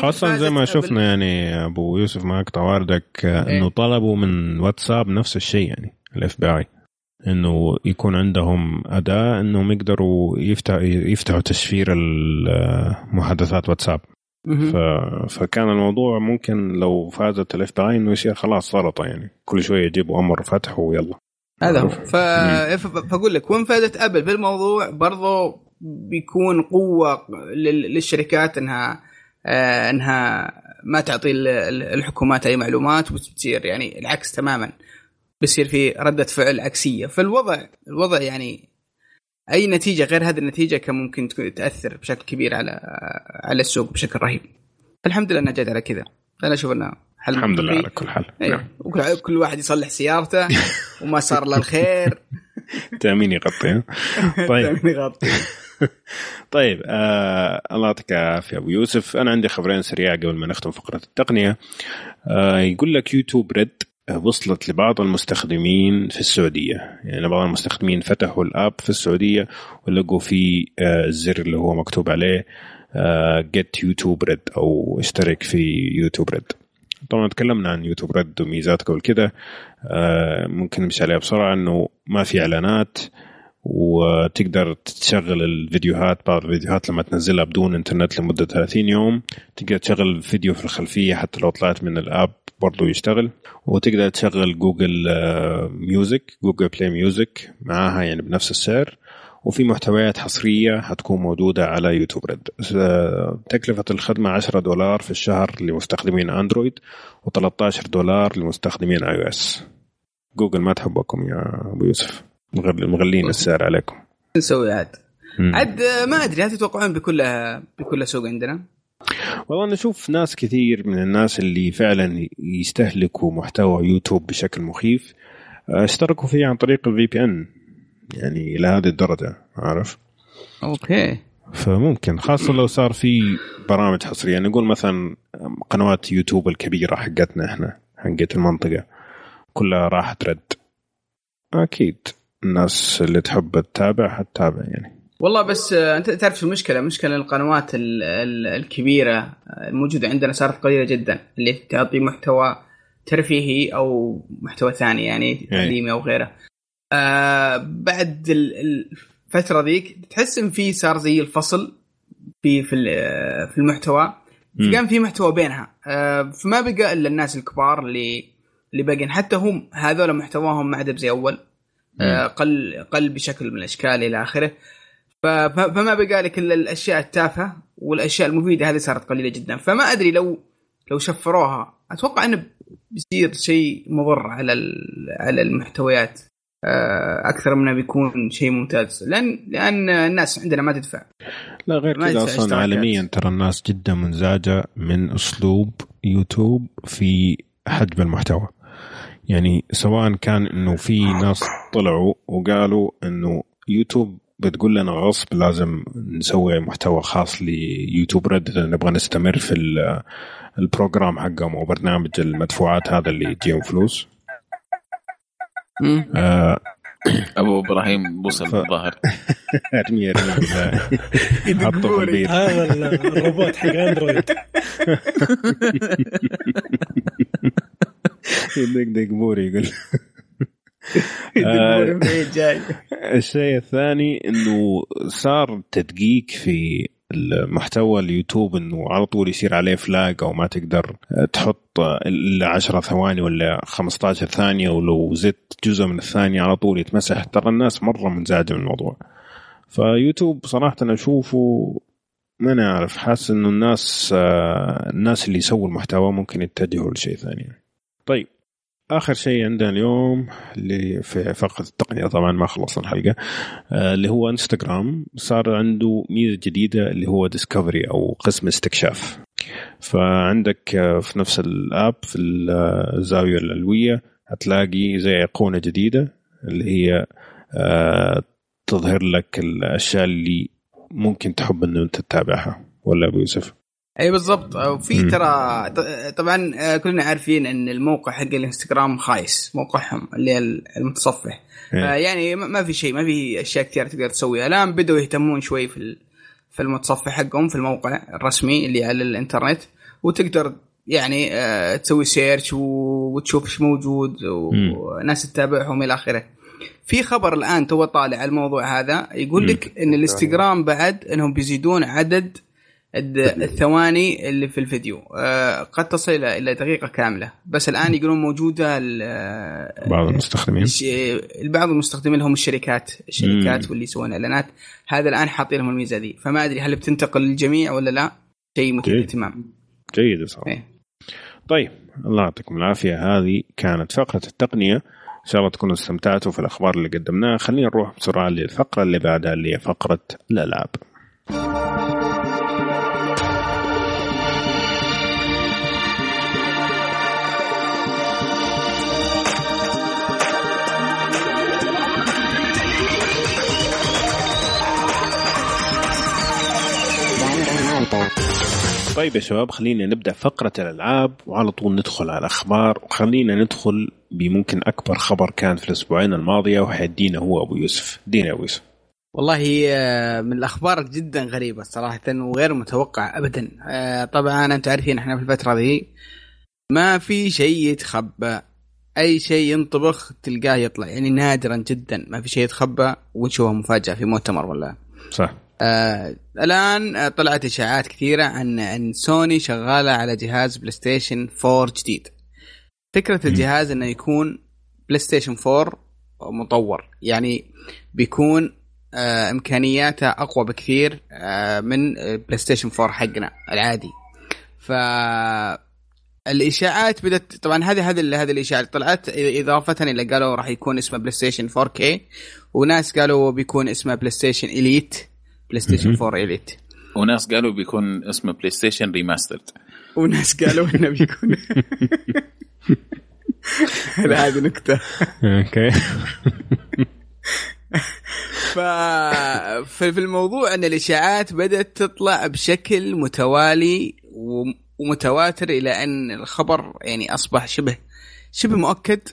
خاصة زي ما شفنا يعني أبو يوسف ما اقطع واردك إنه إيه. طلبوا من واتساب نفس الشيء يعني ال FBI إنه يكون عندهم أداة إنهم يقدروا يفتح يفتحوا تشفير محادثات واتساب. ف... فكان الموضوع ممكن لو فازت ال FBI إنه يصير خلاص سلطة يعني. كل شوية يجيبوا أمر فتح ويلا. هذا هو. ف... فأقول لك وين فازت أبل بالموضوع؟ برضو بيكون قوة للشركات إنها آه إنها ما تعطي الحكومات أي معلومات وتصير يعني العكس تماما. بيصير في ردة فعل عكسية. فالوضع الوضع يعني أي نتيجة غير هذه النتيجة كان ممكن تأثر بشكل كبير على على السوق بشكل رهيب. الحمد لله أنها جت على كذا. أنا أشوف انه حل الحمد لله على كل حال. أيه. نعم. وكل واحد يصلح سيارته وما صار له الخير. [LAUGHS] تامين يغطي [LAUGHS] طيب. تامين يغطي [LAUGHS] طيب آه الله يعطيك العافية. أبو يوسف أنا عندي خبرين سريعة قبل ما نختم فقرة التقنية. آه يقول لك يوتيوب ريد. وصلت لبعض المستخدمين في السعودية. يعني بعض المستخدمين فتحوا الآب في السعودية ولقوا في آه، الزر اللي هو مكتوب عليه جيت YouTube Red أو اشترك في YouTube Red طبعا تكلمنا عن YouTube Red وميزات قبل كده ممكن نمشي عليها بسرعة إنه ما في إعلانات وتقدر تشغل الفيديوهات بعض الفيديوهات لما تنزلها بدون إنترنت لمدة 30 يوم تقدر تشغل فيديو في الخلفية حتى لو طلعت من ال app برضو يشتغل. وتقدر تشغل Google Music Google Play Music معاها يعني بنفس السعر. وفي محتويات حصرية حتكون موجودة على YouTube Red. تكلفة الخدمة 10 دولار في الشهر لمستخدمين أندرويد و13 دولار لمستخدمين iOS. جوجل ما تحبكم يا أبو يوسف. مغلين السعر عليكم. نسوي عاد. عاد ما أدري هل تتوقعون بكل بكل سوق عندنا؟ والله أنا أشوف ناس كثير من الناس اللي فعلا يستهلكوا محتوى يوتيوب بشكل مخيف آه، اشتركوا فيه عن طريق ال VPN يعني إلى هذه الدرجة عارف؟ أوكي. فممكن خاصة لو صار في برامج حصرية نقول مثلا قنوات يوتيوب الكبيرة حقتنا إحنا حقت المنطقة كلها راحت Red أكيد. الناس اللي تحب تتابع حتتابع يعني. والله بس آه، أنت تعرف المشكلة؟ مشكلة القنوات الكبيرة الموجوده عندنا صارت قليلة جدا اللي تعطي محتوى ترفيهي أو محتوى ثاني يعني تعليمي أو غيره. آه بعد الفترة ذيك تحس إن في صار زي الفصل في في في المحتوى. كان في محتوى بينها. آه فما بقى إلا الناس الكبار اللي اللي باقين حتى هم هذول محتواهم ما عاد زي أول. آه قل قل بشكل من الأشكال إلى آخره. فما بقى لك إلا الأشياء التافهة والأشياء المفيدة. هذه صارت قليلة جدا. فما أدري لو لو شفروها أتوقع إنه بيصير شيء مضر على على المحتويات آه، أكثر من بيكون شيء ممتاز. لأن لأن الناس عندنا ما تدفع. لا غير كذا أصلا عالميا ترى الناس جدا منزعجة من أسلوب يوتيوب في حجب المحتوى. يعني سواء كان إنه في ناس طلعوا وقالوا إنه يوتيوب بتقول لنا غصب لازم نسوي محتوى خاص ل YouTube Red نبغى نستمر في ال program حقهم أو برنامج المدفوعات هذا اللي يجيهم فلوس. آه [COUGHS] ابو إبراهيم بوصل الظاهر [LAUGHS] أرمي أرمي [LAUGHS] حطه في البيت. هذا الروبوت حق أندرويد. [LAUGHS] يدقدق بوري يقول. آه، الشيء الثاني إنه صار تدقيق في المحتوى اليوتيوب إنه على طول يصير عليه فلاج أو ما تقدر تحط إلا 10 ثواني ولا 15 ثانية ولو زدت جزء من الثانية على طول يتمسح. ترى الناس مرة منزعجة من الموضوع. فيوتيوب صراحة أنا أشوفه ما أنا عارف. حاسس إنه الناس الناس اللي يسووا المحتوى ممكن يتجهوا لشيء ثاني. طيب. آخر شيء عندنا اليوم اللي في فقره التقنية. طبعا ما خلصنا الحلقة. آه، اللي هو انستغرام. صار عنده ميزة جديدة اللي هو discovery أو قسم استكشاف. فعندك آه، في نفس ال app في الزاويه العلويه هتلاقي زي ايقونه جديدة اللي هي آه، تظهر لك الأشياء اللي ممكن تحب إنه أنت تتابعها. ولا أبو يوسف؟ اي بالضبط. وفي ترى طبعا آه، كلنا عارفين إن الموقع حق الإنستغرام خايس. موقعهم اللي المتصفح. إيه. يعني ما في شيء ما في أشياء كثير تقدر تسويها. الآن بدأوا يهتمون شوي في في المتصفح حقهم في الموقع الرسمي اللي على الإنترنت. وتقدر يعني آه، تسوي search وتشوف إيش موجود وناس تتابعهم إلى آخره. في خبر الآن تو طالع على الموضوع هذا. يقول لك إن الإنستغرام بعد إنهم بيزيدون عدد الثواني اللي في الفيديو. آه قد تصل إلى دقيقة كاملة. بس الآن يقولون موجودة بعض المستخدمين. بعض المستخدمين هم الشركات. الشركات مم. واللي يسوون إعلانات. هذا الآن حاطين لهم الميزة ذي. فما أدري هل بتنتقل للجميع ولا لا. شيء مثير للاهتمام. جيد صراحة إيه. طيب. الله يعطيكم العافية. هذه كانت فقرة التقنية. إن شاء الله تكونوا استمتعتوا في الأخبار اللي قدمناها. خلينا نروح بسرعة للفقرة اللي بعدها اللي هي فقرة الألعاب. طيب يا شباب خلينا نبدأ فقرة الألعاب وعلى طول ندخل على الأخبار وخلينا ندخل بممكن أكبر خبر كان في الأسبوعين الماضية وحيدينا هو أبو يوسف. دينا أبو يوسف. والله آه، من الأخبار جدا غريبة صراحة وغير متوقع ابدا. آه، طبعا أنتم عارفين إحنا في الفترة ذي ما في شيء يتخبى أي شيء ينطبخ تلقاه يطلع يعني نادرا جدا ما في شيء يتخبى ونشوفه مفاجأة في مؤتمر ولا؟ صح. آه الآن طلعت إشاعات كثيرة عن ان سوني شغالة على جهاز بلاي ستيشن 4 جديد. فكرة الجهاز إنه يكون بلاي ستيشن 4 مطور. يعني بيكون آه إمكانياته أقوى بكثير آه من بلاي ستيشن 4 حقنا العادي. ف الإشاعات بدأت طبعا هذه هذه هذه الإشاعات طلعت اضافه إلى قالوا راح يكون اسمه بلاي ستيشن 4K وناس قالوا بيكون اسمه بلاي ستيشن Elite بلاي ستيشن 4 Elite وناس قالوا بيكون اسمه بلاي ستيشن remastered وناس قالوا إنه بيكون. [LAUGHS] هذه نكتة. okay. ف في الموضوع إن الإشاعات بدأت تطلع بشكل متوالي ومتواتر إلى أن الخبر يعني أصبح شبه شبه مؤكد.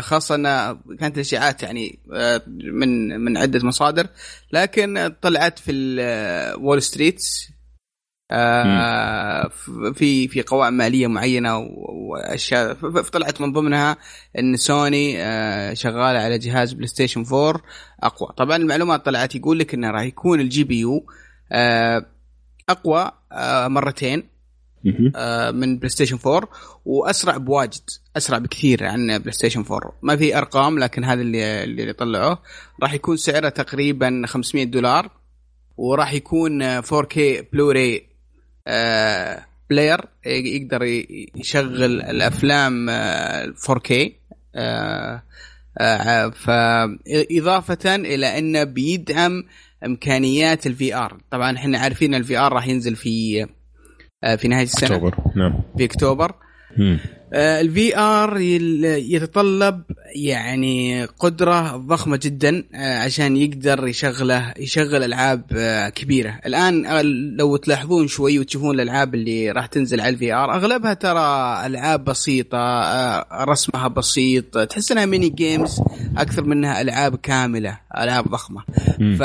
خاصة ان كانت الاشاعات يعني آه، من من عدة مصادر. لكن طلعت في وول ستريت آه، في في قوائم مالية معينة واشياء فطلعت من ضمنها إن سوني شغالة على جهاز بلاي ستيشن 4 أقوى. طبعا المعلومات طلعت يقول لك إنه راح يكون ال GPU أقوى مرتين. آه، من بلاي ستيشن 4 وأسرع بواجد أسرع بكثير عن بلاي ستيشن 4 ما في أرقام لكن هذا اللي اللي طلعوه راح يكون سعره تقريبا 500 دولار وراح يكون 4K Blu-ray player يقدر يشغل الأفلام 4K آه، آه، فإضافة إلى أنه بيدعم إمكانيات ال VR طبعا إحنا عارفين ال VR راح ينزل في آه، في نهاية السنة. أكتوبر. نعم. في أكتوبر. ال VR يتطلب يعني قدرة ضخمة جدا آه، عشان يقدر يشغله يشغل ألعاب آه، كبيرة. الآن لو تلاحظون شوي وتشوفون الألعاب اللي راح تنزل على ال VR أغلبها ترى ألعاب بسيطة رسمها بسيط تحس إنها mini games أكثر منها ألعاب كاملة ألعاب ضخمة. ف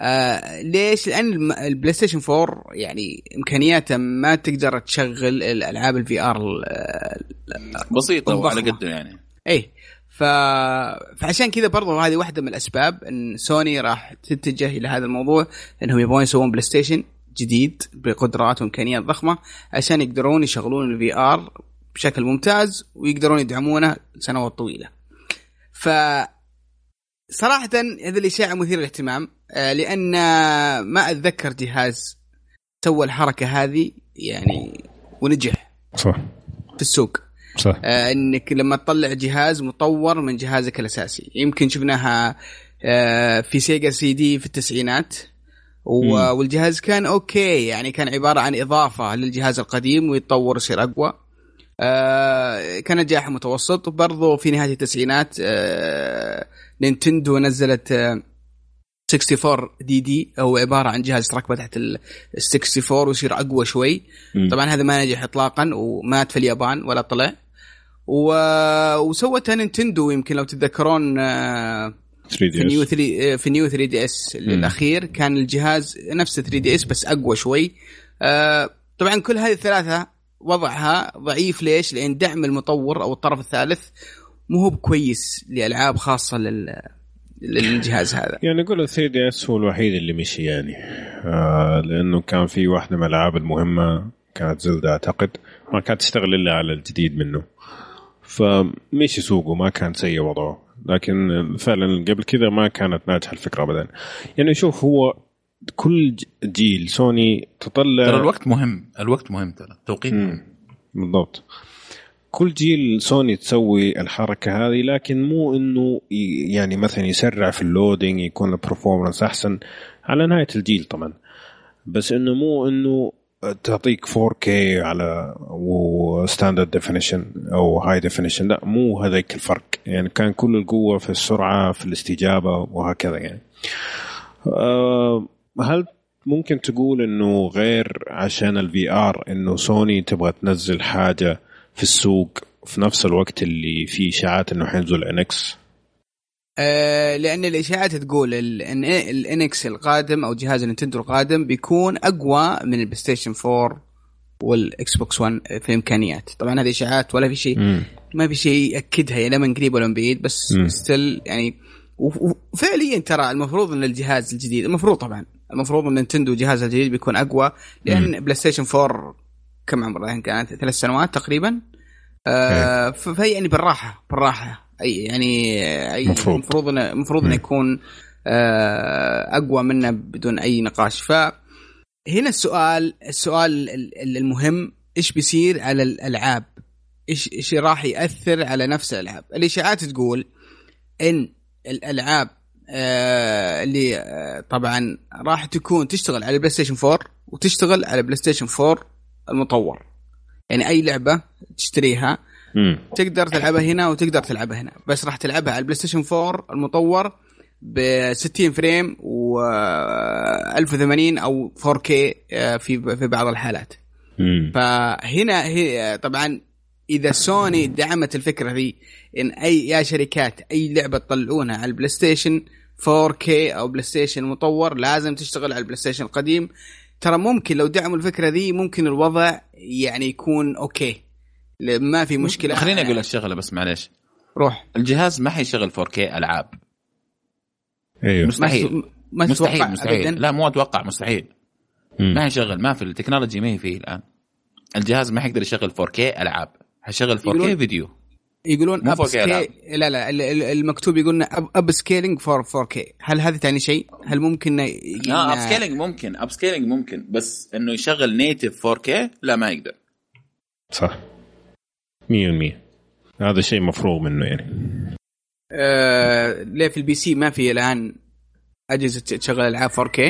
آه ليش؟ لأن البلاي ستيشن 4 يعني إمكانياته ما تقدر تشغل الألعاب ال VR بسيطة وعلى قده يعني إيه ف... فعشان كذا برضو هذه واحدة من الأسباب إن سوني راح تتجه إلى هذا الموضوع إنهم يبغون يسوون بلاي ستيشن جديد بقدرات وامكانيات ضخمة عشان يقدرون يشغلون ال VR بشكل ممتاز ويقدرون يدعمونه سنوات طويلة. ف صراحة هذه الإشاعة مثيرة للاهتمام آه، لأن ما أتذكر جهاز سوى الحركة هذه يعني ونجح صح. في السوق. صح. آه إنك لما تطلع جهاز مطور من جهازك الأساسي. يمكن شفناها آه في سيجا سي دي في التسعينات والجهاز كان okay. يعني كان عبارة عن إضافة للجهاز القديم ويتطور يصير أقوى. آه كان نجاح متوسط. وبرضه في نهاية التسعينات آه نينتندو نزلت آه 64 DD هو عبارة عن جهاز تركبه تحت ال 64 ويصير أقوى شوي. م. طبعا هذا ما نجح اطلاقا ومات في اليابان ولا طلع. و... وسوتها نينتندو يمكن لو تتذكرون 3D في New 3 في New 3DS الأخير. كان الجهاز نفس 3DS بس أقوى شوي. آه، طبعا كل هذه الثلاثة وضعها ضعيف. ليش؟ لأن دعم المطور أو الطرف الثالث مو هو كويس لألعاب خاصة لل للجهاز هذا. يعني نقول 3 دي اس هو الوحيد اللي مشي يعني. آه لأنه كان في واحدة من الألعاب المهمة كانت زلدة أعتقد. ما كانت تشتغل إلا على الجديد منه. فمشي سوقه ما كان سيء وضعه. لكن فعلا قبل كذا ما كانت ناجحة الفكرة ابدا. يعني شوف هو كل جيل سوني تطلع ترى الوقت مهم. الوقت مهم ترى. توقيت. مهم بالضبط. كل جيل سوني تسوي الحركة هذه لكن مو إنه يعني مثلا يسرع في ال loading يكون ال performance أحسن. على نهاية الجيل طبعا. بس إنه مو إنه تعطيك 4K على و standard definition أو high definition لا مو هذاك الفرق. يعني كان كل القوة في السرعة في الاستجابة وهكذا يعني. أه هل ممكن تقول إنه غير عشان ال VR إنه سوني تبغى تنزل حاجة في السوق في نفس الوقت اللي فيه إشاعات إنه حينزل NX؟ آه لأن الإشاعات تقول ال NX القادم أو جهاز النينتندو القادم بيكون أقوى من البلاي ستيشن 4 والاكس بوكس 1 في إمكانيات. طبعا هذه إشاعات ولا في شيء ما في شيء يأكدها لا من قريب ولا من بعيد بس still يعني وفعليا ترى المفروض إن الجهاز الجديد المفروض طبعا المفروض إن نينتندو جهازها الجديد بيكون أقوى لأن بلاي ستيشن 4 كم عمره كانت ثلاث سنوات تقريبا. آه فهي يعني بالراحة بالراحة. أي يعني أي المفروض المفروض انه المفروض إنه يكون آه أقوى منه بدون أي نقاش. ف هنا السؤال السؤال المهم إيش بيصير على الألعاب؟ إيش إيش راح يأثر على نفس الألعاب؟ الإشاعات تقول إن الألعاب آه اللي آه طبعا راح تكون تشتغل على البلاي ستيشن 4 وتشتغل على البلاي ستيشن 4 المطور. يعني أي لعبة تشتريها مم. تقدر تلعبها هنا وتقدر تلعبها هنا بس راح تلعبها على البلاي ستيشن 4 المطور ب 60 frame و 1080 أو 4K آه، في في بعض الحالات مم. فهنا هي طبعا إذا سوني دعمت الفكرة ذي إن أي يا شركات أي لعبة تطلعونها على البلاي ستيشن 4K أو بلاي ستيشن مطور لازم تشتغل على البلاي ستيشن القديم ترى ممكن لو دعموا الفكرة ذي ممكن الوضع يعني يكون okay. ما في مشكلة. خليني أقول لك شغلة بس معليش. روح. الجهاز ما حيشغل 4K ألعاب. أيوه. مستحيل. ما مستحيل مستحيل أبداً. لا مو أتوقع مستحيل. مم. ما حيشغل ما في ال technology ما هي فيه الآن. الجهاز ما حيقدر يشغل 4K ألعاب. حيشغل 4K يقولون فيديو. يقولون up. لا لا المكتوب يقولنا upscaling for 4K هل هذا تعني شيء؟ هل ممكن آه اب سكيلينج ممكن اب سكيلينج ممكن بس إنه يشغل native 4K لا ما يقدر. صح. 100% هذا شيء مفروغ منه يعني. آه ليه في ال PC ما في الآن أجهزة تشغل ألعاب 4K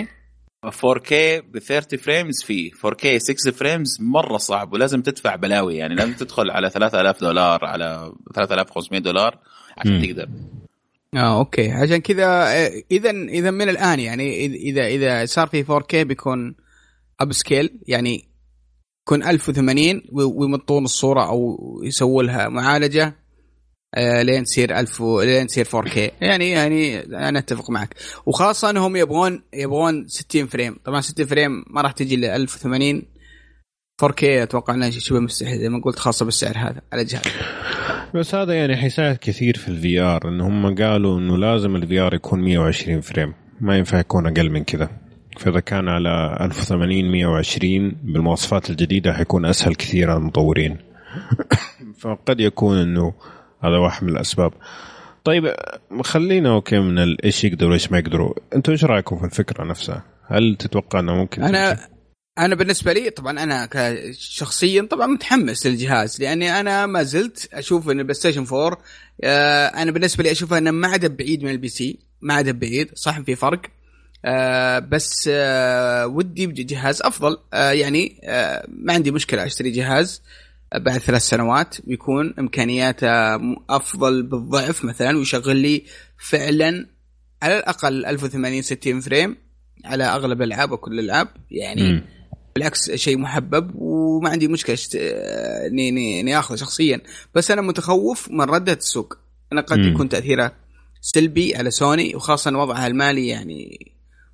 4K ب 30 frames في 4K 6 frames مرة صعب ولازم تدفع بلاوي يعني. لازم تدخل على 3000 دولار على 3500 دولار عشان م. تقدر. آه okay. عشان كذا اذا اذا من الآن يعني إذا إذا صار في 4K بيكون upscale يعني يكون 1080 ويمطون الصورة أو يسووا لها معالجة. آه لين تصير 1000 و... لين تصير 4K يعني يعني أنا أتفق معك. وخاصة أنهم يبغون يبغون 60 frame. طبعا 60 frame ما راح تجي ل 1080 4K أتوقع إنها شبه مستحيل زي ما قلت خاصة بالسعر هذا على الجهاز بس هذا يعني حيساعد كثير في ال VR إن هم قالوا إنه لازم ال VR يكون 120 frame. ما ينفع يكون أقل من كذا. فإذا كان على 1080 120 بالمواصفات الجديدة حيكون أسهل كثير على المطورين. [COUGHS] فقد يكون إنه هذا واحد من الأسباب. طيب خلينا okay من إيش يقدروا وإيش ما يقدروا. أنتم إيش رأيكم في الفكرة نفسها؟ هل تتوقع إنه ممكن أنا أنا بالنسبة لي طبعا أنا كشخصيا طبعا متحمس للجهاز لأني أنا ما زلت أشوف إن البلاي ستيشن 4 آه أنا بالنسبة لي أشوفها إنه ما عاد بعيد من ال PC ما عاد بعيد صح في فرق. آه بس آه ودي جهاز أفضل. آه يعني آه ما عندي مشكلة أشتري جهاز. بعد ثلاث سنوات ويكون إمكانياته أفضل بالضعف مثلا ويشغل لي فعلا على الأقل 1080 60 فريم على أغلب الألعاب وكل الألعاب. يعني م. بالعكس شيء محبب وما عندي مشكلة اني اني آخذه شخصيا. بس أنا متخوف من ردة السوق. أنا قد يكون تأثيره سلبي على سوني وخاصة وضعها المالي يعني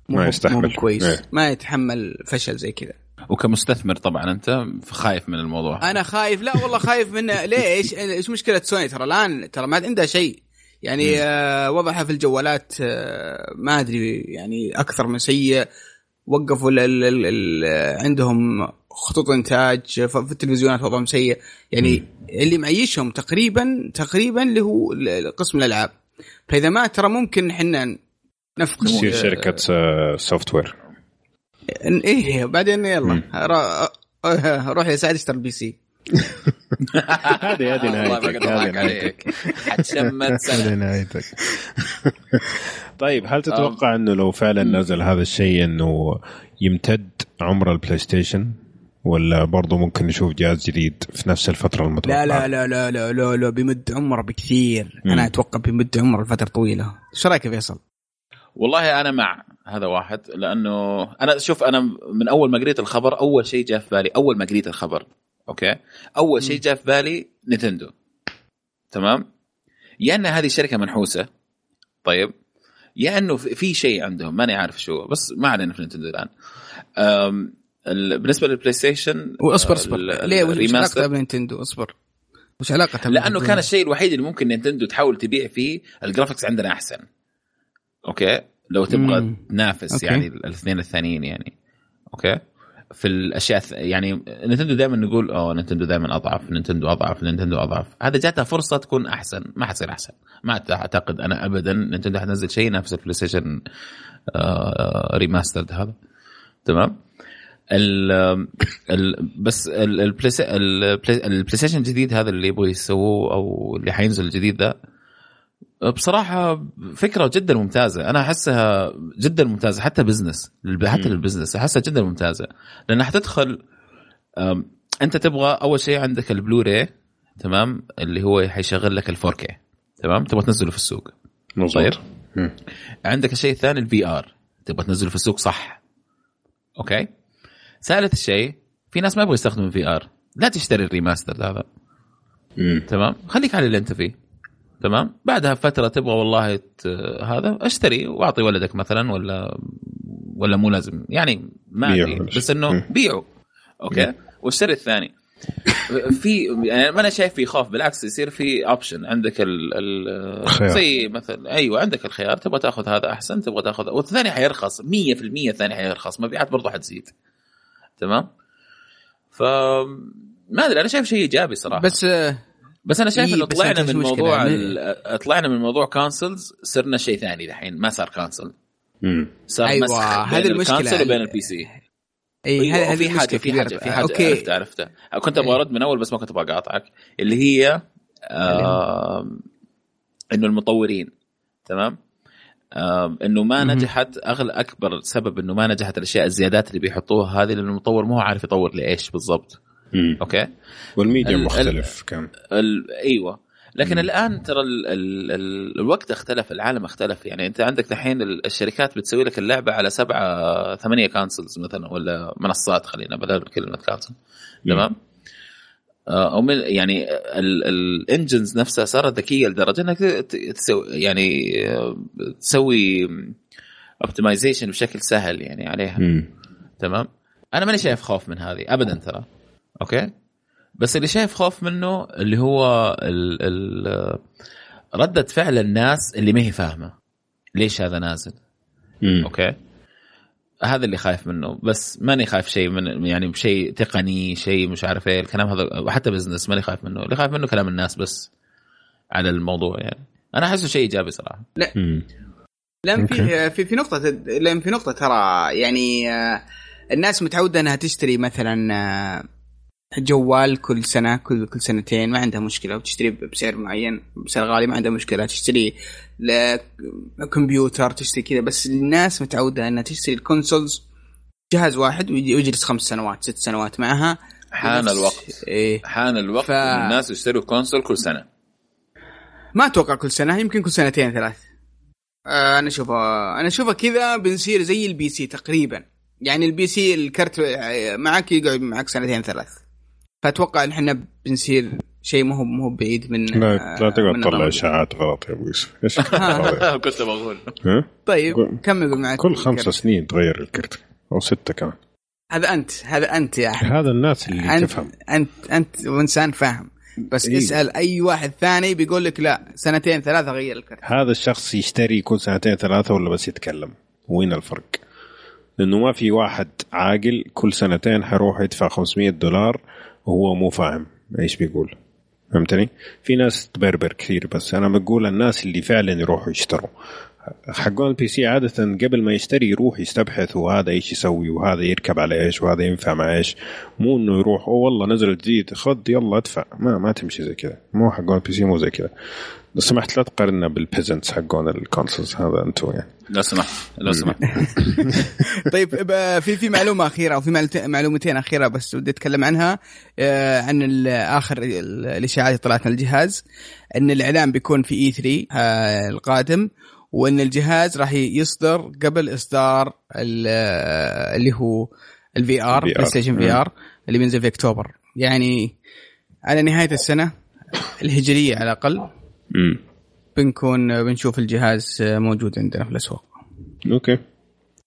ما يستحمل. كويس. إيه. ما يتحمل فشل زي كذا. وكمستثمر طبعا أنت خايف من الموضوع. أنا خايف لا والله خايف منه [LAUGHS] ليش؟ إيش مشكلة سوني؟ ترى الآن ترى ما عندها شيء. يعني آه وضعها في الجوالات آه ما أدري يعني أكثر من سيء. وقفوا ال ال ال عندهم خطوط إنتاج في التلفزيونات وضعهم سيء. يعني اللي معيشهم تقريبا تقريبا اللي هو قسم الألعاب. فإذا ما ترى ممكن إحنا نفقد تصير شركة software إيه بعدين يلا روح يا سعد اشتري PC. [LAUGHS] هذه هذه نهايتك هذه نهايتك. حتشمت هذه نهايتك. طيب هل تتوقع إنه لو فعلا نزل هذا الشيء إنه يمتد عمر البلاي ستيشن ولا برضه ممكن نشوف جهاز جديد في نفس الفترة المتوقعة؟ لا لا لا لا لا لا, لا بيمد عمره بكثير، أنا أتوقع بيمد عمره لفترة طويلة، إيش رأيك يا فيصل؟ والله أنا مع. هذا واحد لأنه أنا شوف أنا من أول ما قريت الخبر أول شيء جاء في بالي أول ما قريت الخبر okay؟ أول شيء جاء في بالي نينتندو تمام؟ يا ان هذه شركة منحوسة طيب؟ يا إنه في شيء عندهم ماني عارف شو بس ما علينا في نينتندو الآن. بالنسبة للبلاي ستيشن واصبر أصبر. ليه؟ وش علاقه بنينتندو أصبر. وش علاقه لأنه كان الشيء الوحيد اللي ممكن نينتندو تحاول تبيع فيه ال graphics عندنا أحسن okay؟ لو تبغى تنافس يعني الاثنين الثانيين يعني okay في الاشياء يعني نينتندو دائما نقول oh نينتندو دائما اضعف نينتندو اضعف نينتندو اضعف هذا جاتها فرصه تكون احسن ما حتصير احسن ما اعتقد أنا ابدا نينتندو حتنزل شيء نفس البلاي ستيشن remastered هذا تمام ال ال بس البلاي ستيشن الجديد هذا اللي يبغوا يسووه أو اللي حينزل الجديد ده بصراحة فكرة جدا ممتازة. أنا أحسها جدا ممتازة. حتى business حتى لل business أحسها جدا ممتازة. لأنها حتدخل أنت تبغى أول شيء عندك البلوراي تمام؟ اللي هو حيشغل لك ال 4K تمام؟ تبغى تنزله في السوق. مظبوط. طيب؟ عندك الشيء الثاني ال VR تبغى تنزله في السوق صح. okay؟ ثالث شيء في ناس ما يبغوا يستخدموا ال VR لا تشتري ال remaster هذا. تمام؟ خليك على اللي أنت فيه. تمام؟ بعدها فترة تبغى والله هذا اشتري واعطي ولدك مثلا ولا ولا مو لازم. يعني ما أدري بس إنه بيعه. okay؟ والشيء الثاني. في يعني ما أنا شايف في خوف بالعكس يصير في option عندك ال ال زي مثلا أيوه عندك الخيار. تبغى تأخذ هذا أحسن تبغى تاخذ والثاني حيرخص. 100% الثاني حيرخص. مبيعات برضه حتزيد. تمام؟ ف ما أدري أنا شايف شيء إيجابي صراحة. بس بس أنا شايف إيه إنه طلعنا من موضوع طلعنا من موضوع consoles صرنا شيء ثاني دحين ما صار console صار أيوه هذه المشكلة وبين ال PC اي هذه في حاجة في حاجة في حاجة okay. عرفتها عرفتها كنت أبغى أرد من أول بس ما كنت أبغى أقاطعك اللي هي آه إنه المطورين تمام؟ آه إنه ما نجحت اغلى أكبر سبب إنه ما نجحت الأشياء الزيادات اللي بيحطوها هذه لأنه المطور مو عارف يطور لإيش بالضبط. مم. okay. والميديا مختلف كان أيوه. لكن مم. الآن ترى ال ال ال الوقت اختلف العالم اختلف. يعني أنت عندك الحين الشركات بتسوي لك اللعبة على سبعة ثمانية consoles مثلا ولا منصات خلينا بدل كلمه console تمام؟ أو من يعني ال engines نفسها صارت ذكية لدرجة إنك تسوي يعني تسوي optimization بشكل سهل يعني عليها. م. تمام؟ أنا ماني شايف خوف من هذه ابدا ترى. okay؟ بس اللي شايف خوف منه اللي هو ال ال ردة فعل الناس اللي ما هي فاهمة. ليش هذا نازل؟ مم. okay؟ هذا اللي خايف منه. بس ماني خايف شيء من يعني شيء تقني شيء مش عارف إيه. الكلام هذا وحتى بزنس ماني خايف منه. اللي خايف منه كلام الناس بس على الموضوع يعني. أنا أحسه شيء إيجابي صراحة. لا. لأن في في في نقطة لأن في نقطة ترى يعني الناس متعودة إنها تشتري مثلا آه، جوال كل سنة كل كل سنتين ما عندها مشكلة وتشتري بسعر معين بسعر غالي ما عندها مشكلة. تشتري كمبيوتر تشتري كذا. بس الناس متعودة إنها تشتري ال consoles جهاز واحد ويجلس خمس سنوات ست سنوات معها. حان الوقت. إيه؟ حان الوقت ف... الناس يشتروا console كل سنة. ما أتوقع كل سنة يمكن كل سنتين ثلاث. آه أنا اشوفها أنا اشوفها كذا بنصير زي ال PC تقريبا. يعني ال PC الكرت معك يقعد معك سنتين ثلاث. فأتوقع إن إحنا بنصير شيء مو مو بعيد من لا لا تقعد تطلع إشاعات غلط يا أبو يوسف. إيش كنت [LAUGHS] بقول؟ [LAUGHS] طيب كمل معك كل خمس سنين تغير الكرت أو ستة كمان. هذا أنت هذا أنت يا أحمد. هذا الناس اللي أنت تفهم. أنت أنت انسان فاهم. بس إيه؟ اسأل أي واحد ثاني بيقول لك لا سنتين ثلاثة غير الكرت. هذا الشخص يشتري كل سنتين ثلاثة ولا بس يتكلم؟ وين الفرق؟ لأنه ما في واحد عاقل كل سنتين حيروح يدفع 500 دولار وهو مو فاهم إيش بيقول. فهمتني؟ في ناس تبربر كثير بس أنا بقول الناس اللي فعلا يروحوا يشتروا. حقون ال PC عادة قبل ما يشتري يروح يستبحث وهذا إيش يسوي وهذا يركب على إيش وهذا ينفع مع إيش. مو إنه يروح أوه والله نزل جديد خذ يلا ادفع. ما ما تمشي زي كذا. مو حقون ال PC مو زي كذا. لو سمحت لا تقارنا بال peasants حقون ال consoles هذا أنتم يعني. لو سمحت لو سمحت [LAUGHS] طيب في في معلومة أخيرة أو في معلومتين أخيرة بس ودي أتكلم عنها آه، عن آخر الإشاعات اللي طلعت عن الجهاز إن الإعلان بيكون في E3 آه، القادم وإن الجهاز راح يصدر قبل إصدار اللي هو ال VR PlayStation VR اللي بينزل في أكتوبر. يعني على نهاية السنة الهجرية على الأقل بنكون بنشوف الجهاز موجود عندنا في الأسواق. أوكي.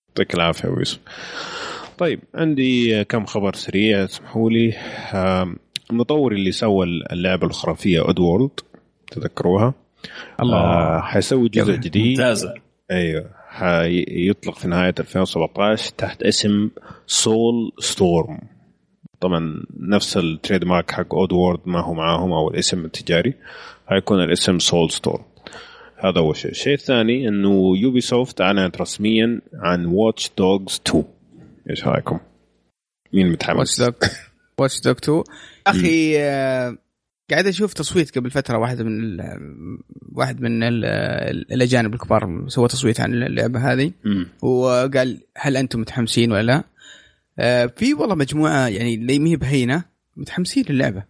يعطيك العافية يوسف. طيب عندي كم خبر سريع اسمحوا لي. المطور اللي سوى اللعبة الخرافية Oddworld تذكروها؟ الله. آه حيسوي جزء جديد. ممتازة. أيوه. حيطلق في نهاية 2017 تحت اسم Soulstorm طبعا نفس ال trademark حق Oddworld ما هو معاهم أو الاسم التجاري. حيكون الاسم Soulstorm هذا اول شيء. الشيء الثاني إنه Ubisoft أعلنت رسميا عن Watch Dogs 2 إيش رأيكم؟ مين متحمس؟ Watch Dogs Watch Dogs 2 أخي آه قاعد أشوف تصويت قبل فترة. واحد من واحد من الأجانب الكبار سوى تصويت عن اللعبة هذه. وقال هل أنتم متحمسين ولا لا؟ آه في والله مجموعة يعني اللي ما هي بهينة متحمسين للعبة.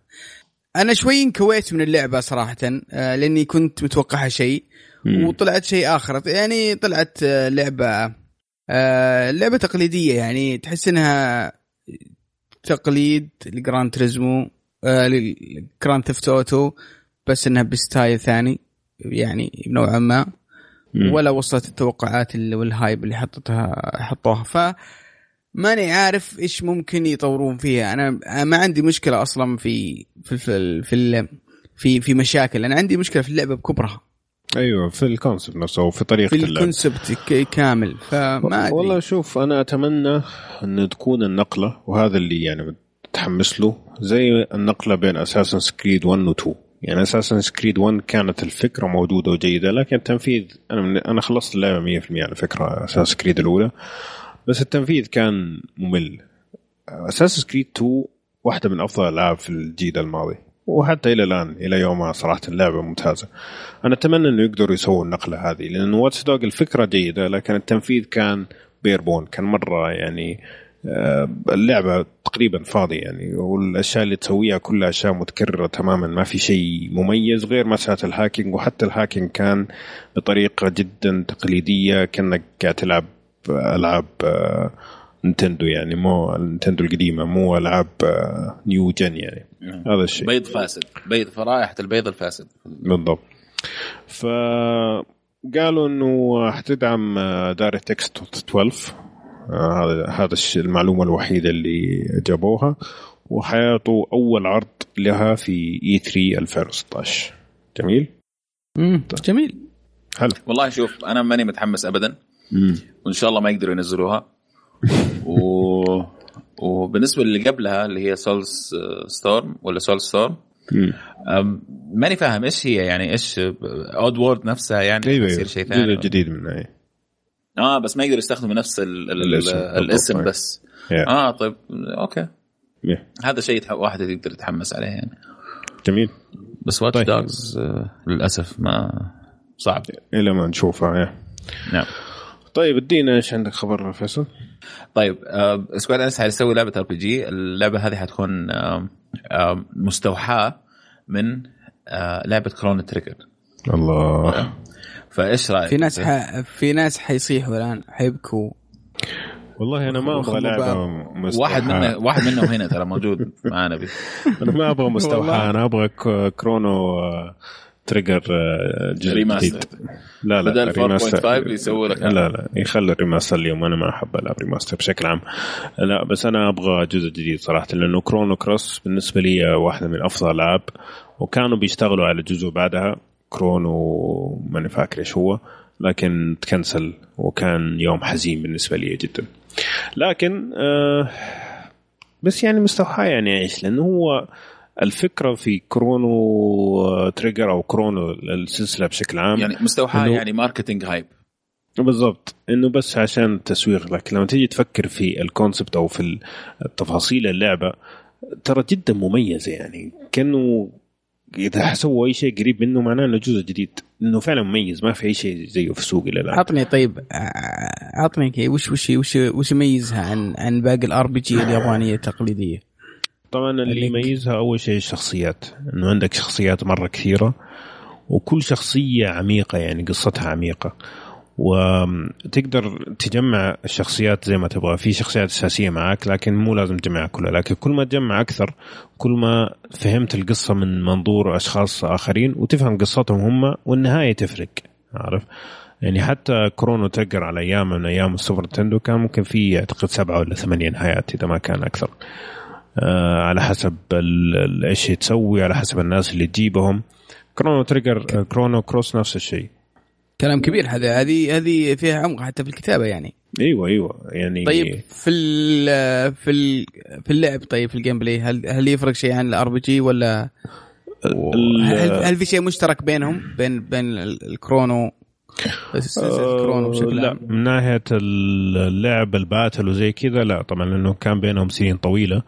أنا شوي انكويت من اللعبة صراحة آه لأني كنت متوقعها شيء وطلعت شيء آخر. يعني طلعت آه لعبة لعبة تقليدية يعني تحس إنها تقليد ال Gran Turismo ل Grand Theft Auto بس إنها ب style ثاني يعني نوعا ما. ولا وصلت التوقعات وال hype اللي حطتها حطوها. ف ماني عارف إيش ممكن يطورون فيها. أنا ما عندي مشكلة أصلا في في في في في, في مشاكل. أنا عندي مشكلة في اللعبة بكبرها. أيوه في ال concept نفسه وفي طريقة في ال concept كامل. فما أدري. والله شوف أنا أتمنى أن تكون النقلة وهذا اللي يعني متحمس له زي النقلة بين Assassin's Creed 1 و 2 يعني Assassin's Creed 1 كانت الفكرة موجودة وجيدة لكن التنفيذ أنا أنا خلصت اللعبة 100% على فكرة Assassin's Creed الأولى. بس التنفيذ كان ممل. Assassin's Creed 2 واحدة من أفضل الالعاب في الجيل الماضي وحتى إلى الآن إلى يومها صراحة اللعبة ممتازة. أنا أتمنى إنه يقدروا يسووا النقله هذه لأن Watch Dogs الفكرة جيدة لكن التنفيذ كان بيربون كان مرة يعني آه، اللعبة تقريبا فاضية يعني والأشياء اللي تسويها كلها أشياء متكررة تماما ما في شيء مميز غير مسألة ال hacking وحتى ال hacking كان بطريقة جدا تقليدية كأنك قاعد تلعب ألعاب آه، Nintendo يعني مو Nintendo القديمة مو ألعاب new آه، gen يعني. نعم. هذا الشيء. بيض فاسد. بيض فرائحة البيض الفاسد. بالضبط. ف قالوا إنه حتدعم DirectX 12 هذا هذا المعلومة الوحيدة اللي جابوها. وحيعطوا أول عرض لها في E3 2016 جميل؟ امم جميل. حلو. والله شوف أنا ماني متحمس ابدا. وإن شاء الله ما يقدروا ينزلوها. و... وبالنسبة اللي قبلها اللي هي Souls Storm ولا Soulstorm ماني فاهم إيش هي يعني إيش Oddworld نفسها يعني أيوه يصير شيء ثاني. جديد منها آه بس ما يقدر يستخدموا نفس ال ال الاسم, الاسم بس. yeah. آه طيب أوكي. Yeah. هذا شيء واحد يقدر يتحمس عليه يعني. جميل. بس Watch طيب. Dogs آه للأسف ما صعب. إلى ما نشوفها yeah. نعم. طيب ادينا إيش عندك خبر فيصل؟ طيب آه Square Enix حيسوي لعبة RPG. اللعبة هذه حتكون آه آه مستوحاة من آه لعبة Chrono Trigger الله. فإيش رأيك؟ في ناس ح... في ناس حيصيحوا الآن حيبكوا. والله أنا ما أبغى لعبة مستوحاة. واحد منا واحد منهم هنا ترى موجود معنا بي. [LAUGHS] أنا ما أبغى مستوحاة أنا أبغى Chrono آه، Trigger آه، remaster لا لا بدل 4.5 يسوي لك. لا لا يخلي ال remaster اليوم أنا ما أحب ألعب remaster بشكل عام. لا بس أنا أبغى جزء جديد صراحة لأنه Chrono Cross بالنسبة لي واحدة من أفضل الالعاب وكانوا بيشتغلوا على جزء بعدها Chrono ماني فاكر إيش هو لكن ت cancel وكان يوم حزين بالنسبة لي جدا. لكن آه بس يعني مستوحاه يعني إيش لأنه هو الفكرة في Chrono Trigger أو Chrono السلسلة بشكل عام يعني مستوحاه يعني marketing hype بالضبط. إنه بس عشان التسويق لكن لما تيجي تفكر في ال concept أو في التفاصيل اللعبة ترى جدا مميزة يعني. كأنه إذا سووا أي شيء قريب منه معناه إنه جزء جديد. إنه فعلا مميز. ما في أي شيء زيه في السوق إلى الآن. عطني طيب عطني وش وش وش وش يميزها عن عن باقي ال RPG اليابانية التقليدية؟ طبعا اللي يميزها أول شيء الشخصيات إنه عندك شخصيات مرة كثيرة وكل شخصية عميقة يعني قصتها عميقة. وتقدر تجمع الشخصيات زي ما تبغى. في شخصيات أساسية معك لكن مو لازم تجمعها كلها. لكن كل ما تجمع أكثر كل ما فهمت القصة من منظور أشخاص آخرين وتفهم قصتهم هم والنهاية تفرق. عارف؟ يعني حتى كرونو تقر على أيام من أيام السوبر نتندو كان ممكن في أعتقد سبعة ولا ثمانية نهايات إذا ما كان أكثر. على حسب إيش تسوي على حسب الناس اللي تجيبهم. Chrono Trigger Chrono Cross نفس الشيء. كلام كبير. هذا هذه هذه فيها عمق حتى في الكتابة يعني. أيوه أيوه. يعني طيب في ال في ال في اللعب طيب في ال gameplay هل هل يفرق شيء عن ال RPG ولا؟ هل, هل في شيء مشترك بينهم؟ بين بين ال Chrono ال Chrono بشكل لا من ناحية اللعب ال battle وزي كذا لا طبعا لأنه كان بينهم سنين طويلة. آه،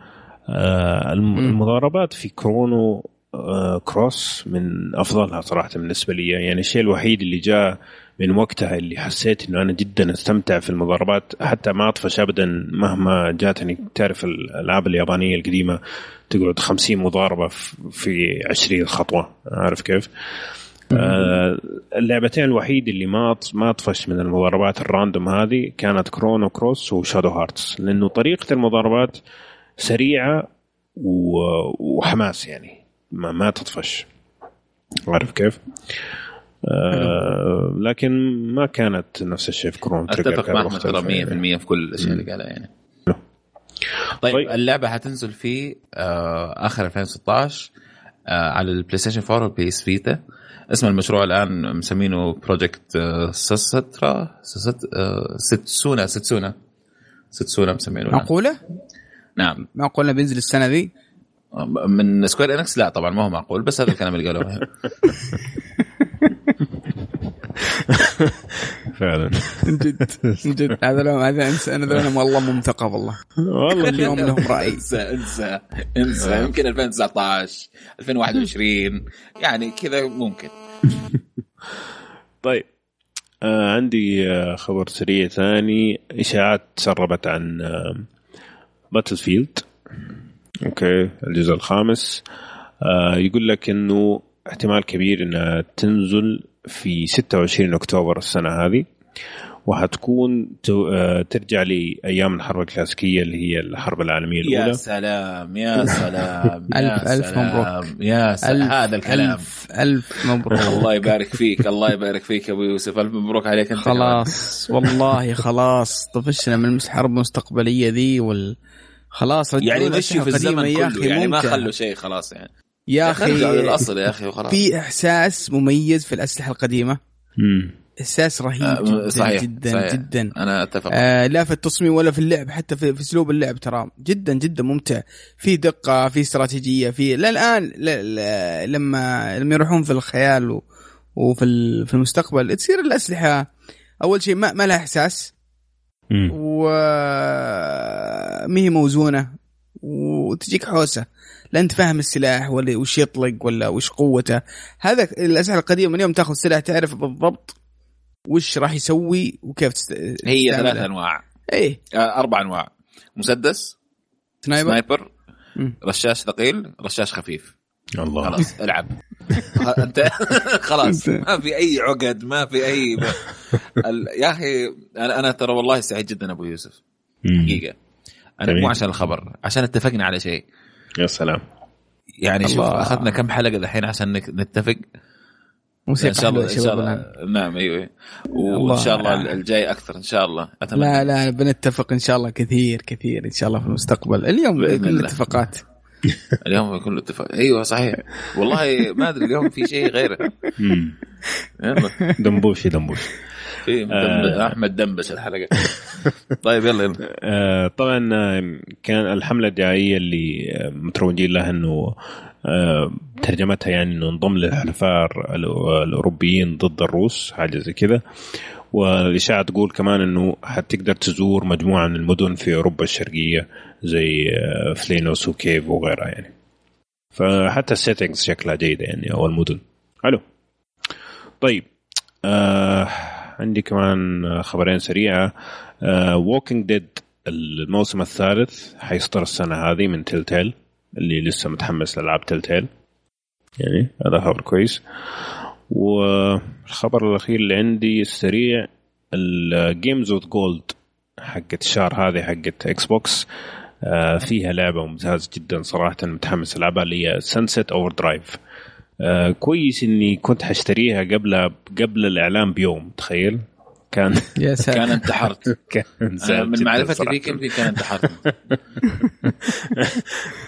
المضاربات في Chrono آه، Cross من أفضلها صراحة بالنسبة لي. يعني الشيء الوحيد اللي جاء من وقتها اللي حسيت إنه أنا جدا أستمتع في المضاربات حتى ما أطفش ابدا مهما جاتني. تعرف الألعاب اليابانية القديمة تقعد 50 مضاربة في 20 خطوة. عارف كيف؟ آه اللعبتين الوحيد اللي ما ما أطفش من المضاربات ال random هذه كانت Chrono Cross و Shadow Hearts لأنه طريقة المضاربات سريعة وحماس يعني. ما, ما تطفش. عارف كيف؟ آه لكن ما كانت نفس الشيء في Chrono أتفق مع احمد ترى 100% في كل الأشياء اللي قالها يعني. طيب, طيب. اللعبة حتنزل في آه آخر 2016 آه على ال PlayStation 4 وال PS Vita اسم المشروع الآن مسمينه Project آه Setsuna آه Setsuna Setsuna Setsuna مسمينه معقولة؟ نعم. معقوله بينزل السنة ذي؟ من Square Enix؟ لا طبعا ما هو معقول بس هذا الكلام اللي قالوه. [LAUGHS] فعلا. من جد من جد. هذا لو هذا أنسى أنا ذول والله مو مثقف والله. والله. كل يوم لهم رأي. انسى انسى انسى. يمكن 2019 2021 يعني كذا ممكن. [LAUGHS] طيب آه عندي آه خبر سريع ثاني. إشاعات تسربت عن آه Battlefield okay الجزء الخامس. آه يقول لك إنه احتمال كبير إنها تنزل في 26 أكتوبر السنة هذه وحتكون آه، ترجع لأيام الحرب الكلاسيكية اللي هي الحرب العالمية الأولى. يا سلام يا [LAUGHS] سلام يا الف ألف مبروك. يا سلام هذا الكلام. الف ألف مبروك. [LAUGHS] الله يبارك فيك الله يبارك فيك أبو يوسف. ألف مبروك عليك أنت خلاص والله خلاص. طفشنا من الحرب المستقبلية ذي وال خلاص يعني مشي في الزمن يا أخي يعني ما خلوا شيء خلاص يعني. يا أخي للأصل يا أخي وخلاص في إحساس مميز في الأسلحة القديمة؟ مم. إحساس رهيب آه جدا صحيح جدا صحيح. جدا. أنا أتفق. آه لا في التصميم ولا في اللعب حتى في, في أسلوب اللعب ترى جدا جدا ممتع. في دقة في استراتيجية في للان لما لما يروحون في الخيال و وفي في المستقبل تصير الأسلحة أول شيء ما, ما لها إحساس. و ما هي موزونة؟ وتجيك حوسة. لا أنت فاهم السلاح ولا وش يطلق ولا وش قوته. هذا الأسلحة القديمة اليوم تاخذ سلاح تعرف بالضبط وش راح يسوي وكيف تست... هي ثلاث أنواع. إيه. آه أربع أنواع. مسدس sniper, sniper رشاش ثقيل رشاش خفيف. الله. خلاص العب. [LAUGHS] أنت [LAUGHS] خلاص ما في أي عقد ما في أي يا أخي أنا أنا ترى والله سعيد جدا أبو يوسف. حقيقه أنا مو عشان الخبر عشان اتفقنا على شيء. يا سلام. يعني شوف أخذنا كم حلقة الحين عشان نتفق؟ موسيقى إن شاء الله إن شاء الله. نعم أيوه. وإن شاء الله الجاي أكثر إن شاء الله. أتمنى. لا لا بنتفق إن شاء الله كثير كثير إن شاء الله في المستقبل. اليوم كل اتفاقات اليوم يكون اتفاق. أيوه صحيح. والله ما أدري اليوم في شيء غيره. يلا. دمبوشي في آه. أحمد دنبس الحلقة. طيب يلا يلا. آه طبعا كان الحملة الدعائية اللي متروجين لها إنه آه ترجمتها يعني إنه انضم للحلفاء الأوروبيين ضد الروس حاجة زي كذا. والإشاعة تقول كمان إنه حتقدر تزور مجموعة من المدن في أوروبا الشرقية زي فيلنيوس وكيف وغيرها يعني. فحتى ال settings شكلها جيدة يعني أو المدن. حلو. طيب آه عندي كمان خبرين سريعة. Walking Dead الموسم الثالث حيصدر السنة هذه من Telltale اللي لسه متحمس لألعاب Telltale يعني هذا خبر كويس. والخبر الأخير اللي عندي السريع ال Games with Gold حقت الشهر هذه حقت Xbox فيها لعبة ممتازة جدا صراحة متحمس ألعبها اللي هي Sunset Overdrive كويس إني كنت حاشتريها قبل قبل الإعلان بيوم تخيل؟ كان يا [LAUGHS] سلام. كان انتحرت. [LAUGHS] كان من معرفتي فيك يمكن كان انتحرت. [LAUGHS]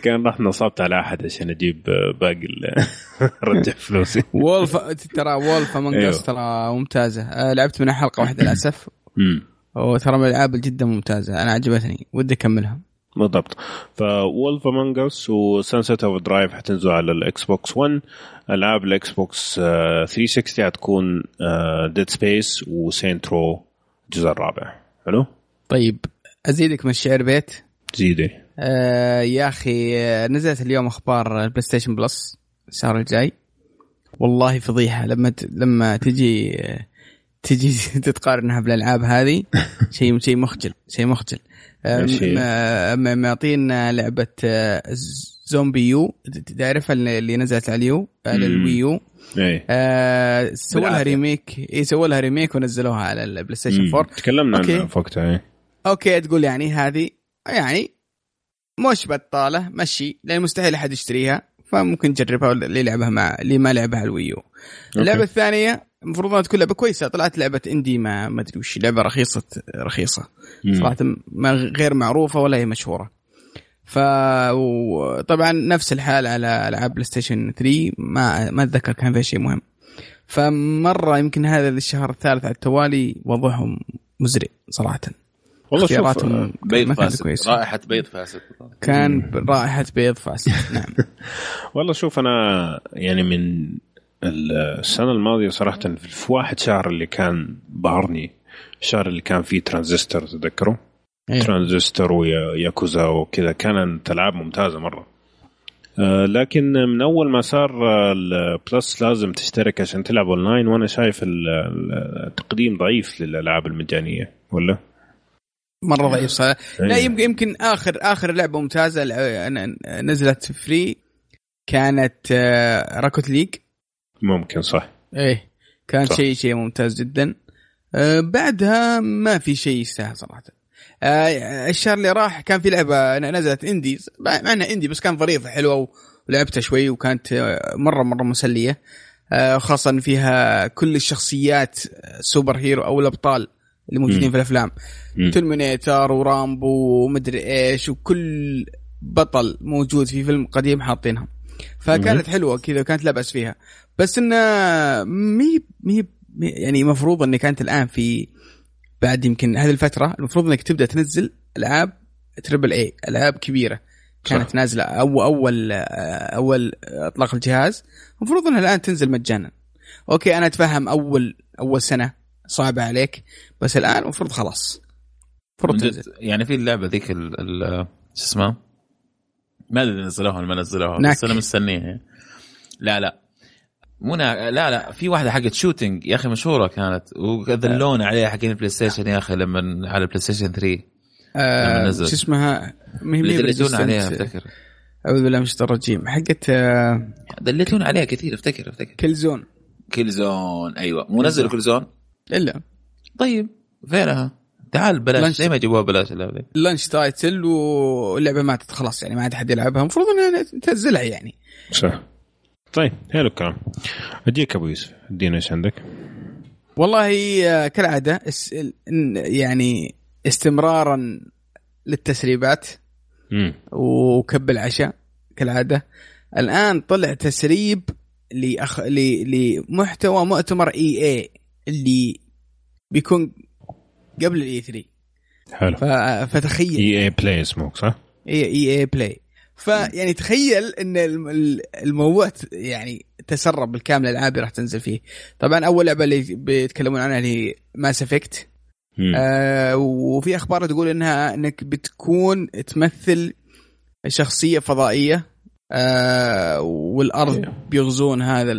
كان رحت نصبت على أحد عشان أجيب باقي رجع فلوسي. وولف ترى وولف أمونج ترى ممتازة. لعبت منها حلقة واحدة للأسف. وترى من الألعاب جدا ممتازة. أنا عجبتني. ودي أكملها. بالضبط. Wolf Among Us و Sunset Overdrive حتنزل على ال Xbox 1 العاب ال Xbox 360 حتكون Dead Space و Saints Row الجزء الرابع حلو طيب ازيدك من الشعر بيت زيدي آه يا أخي نزلت اليوم أخبار ال PlayStation Plus الشهر الجاي والله فضيحه لما ت... لما تجي تجي تتقارنها بالالعاب هذه شيء شيء مخجل شيء مخجل معطينا لعبه ZombiU. تعرف اللي نزلت على ال U؟ على ال Wii U إيه. آه سووا لها remake. اي سووا لها remake ونزلوها على ال PlayStation 4 تكلمنا عنها في وقتها إيه. okay تقول يعني هذه يعني مش بطالة مشي لأن مستحيل أحد يشتريها فممكن تجربها اللي لعبها مع اللي ما لعبها على ال Wii U اللعبة الثانية المفروض انها تكون لعبة كويسة. طلعت لعبة indie ما ما أدري وش لعبة رخيصه رخيصة. صراحة ما غير معروفة ولا هي مشهورة. ف طبعا نفس الحال على ألعاب بلاي ستيشن 3 ما ما أتذكر كان فيها شيء مهم. فمرة يمكن هذا الشهر الثالث على التوالي وضعهم مزري صراحة. والله شوف بيض فاسد رائحة بيض فاسد. كان رائحة بيض فاسد [LAUGHS] نعم. والله شوف أنا يعني من السنة الماضية صراحة في واحد شهر اللي كان بهرني الشهر اللي كان فيه ترانزستور تذكروا؟ أيه. ترانزستور وياكوزا وكذا. كانت العاب ممتازة مرة. آه لكن من أول ما صار البلس لازم تشترك عشان تلعب أونلاين وأنا شايف التقديم ضعيف للألعاب المجانية ولا؟ مرة ضعيف صح. لا يمكن يمكن اخر آخر لعبة ممتازة نزلت free كانت روكيت ليج ممكن صح. إيه كان شيء شيء ممتاز جدا. آه بعدها ما في شيء يستاهل صراحة. آه الشهر اللي راح كان في لعبة نزلت indie مع إنها indie بس كان ظريفة حلوة ولعبتها شوي وكانت مرة مرة مسلية. آه خاصة فيها كل الشخصيات superhero أو الأبطال اللي موجودين. في الأفلام. ترمينيتر ورامبو ومدري إيش وكل بطل موجود في فيلم قديم حاطينها. فكانت حلوة كذا وكانت لا باس فيها. بس إنه مي مي يعني مفروض اني كانت الآن في بعد يمكن هذه الفترة المفروض إنك تبدأ تنزل ألعاب triple A ألعاب كبيرة. كانت صح. نازلة أو أول أول أطلاق الجهاز. المفروض إنها الآن تنزل مجانا. okay أنا أتفهم أول أول سنة صعبة عليك بس الآن المفروض خلاص. يعني في اللعبة ذيك شو اسمه ما أدري نزلوها ولا ما نزلوها بس أنا مستنيها. لا لا. مو لا لا في واحدة حقت shooting يا أخي مشهورة كانت ودلونا عليها حقين البلاي ستيشن يا أخي لما على البلاي ستيشن 3 آه شو اسمها؟ اللي دليتونا عليها أفتكر. أعوذ بالله من الشيطان الرجيم. حقت آه دليتونا عليها كثير أفتكر أفتكر. كل زون كل زون أيوه. مو نزلوا كل زون إلا. طيب فينها؟ تعال بلاش ليه ما جابوها بلاش اللعبة launch title واللعبة ماتت خلاص يعني ما عاد حد يلعبها. المفروض إنها تنزلها يعني. صح. طيب حلو الكلام اديك أبو يوسف ادينا إيش عندك؟ والله آه، كالعادة يعني استمرارا للتسريبات وكب العشاء كالعادة. الآن طلع تسريب لأخ... لمحتوى مؤتمر إي اي اللي بيكون قبل الإي 3 حلو. ف... فتخيل. إي اي بلاي اسمه صح؟ اي إي اي بلاي. فيعني تخيل إن الموضوع يعني تسرب بالكامل الالعاب راح تنزل فيه. طبعا أول لعبة اللي بيتكلمون عنها اللي هي ماس افكت آه وفي أخبار تقول إنها إنك بتكون تمثل شخصية فضائية آه والأرض. بيغزون هذا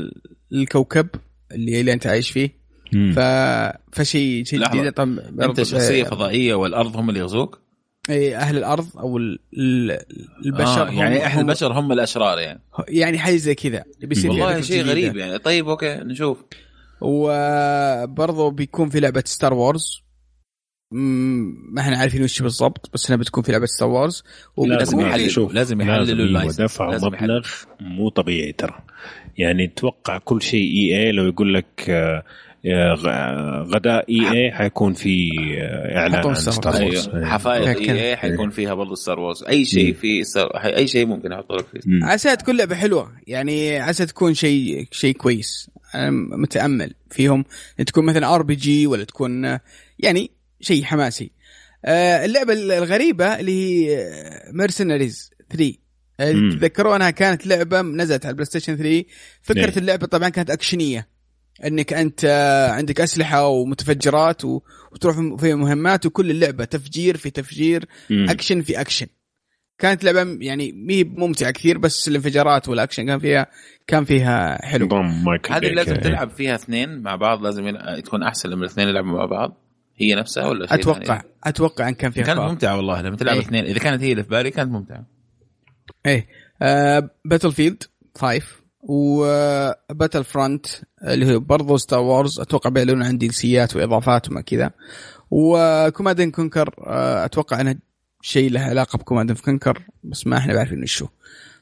الكوكب اللي, اللي أنت عايش فيه. ف فشيء شيء جديد. طبعا أنت شخصية فضائية والأرض هم اللي يغزوك؟ اي أهل الأرض أو البشر آه يعني أهل البشر هم الأشرار يعني. يعني حاجة زي كذا. بيصير والله شيء غريب يعني. طيب okay نشوف. وبرضه بيكون في لعبة ستار وورز ما إحنا عارفين وش بالضبط بس إنها بتكون في لعبة ستار وورز لازم يحللوا لازم يحللوا ال license دفعوا مبلغ مو طبيعي ترى. يعني توقع كل شيء إي إي لو يقول لك آه، غداء اي اي حيكون في إعلان عن ستار وورز حفاير اي اي حيكون فيها برضه ستار وورز أي شيء في أي شيء ممكن يحطوا لك فيه. عسى تكون لعبه حلوة. يعني عسى تكون شيء شيء كويس. أنا متأمل فيهم. تكون مثلا RPG ولا تكون يعني شيء حماسي. آه، اللعبة الغريبة اللي هي ميرسينريز 3 تذكرونها كانت لعبة نزلت على البلاي ستيشن 3 فكرة إيه. اللعبة طبعا كانت أكشنية. انك انت عندك اسلحة ومتفجرات وتروح في مهمات وكل اللعبة تفجير في تفجير مم. اكشن في اكشن كانت لعبة يعني مي ممتعة كثير بس الانفجارات والاكشن كان فيها كان فيها حلو. هذه لازم إيه. تلعب فيها اثنين مع بعض لازم تكون أحسن لما الاثنين يلعبوا مع بعض. هي نفسها ولا شيء أتوقع ثاني؟ أتوقع إن كان فيها كانت ممتعة والله لما تلعب إيه. اثنين. إذا كانت هي اللي في بالي كانت ممتعة. إيه. آه باتل فيلد 5 وباتل فرونت اللي هو برضه ستار وورز أتوقع بيعلنون عن دي إل سيات وإضافات وما كذا. وكوماندن كونكر آه، أتوقع إنه شيء له علاقة بكوماندن كونكر بس ما إحنا عارفين وشو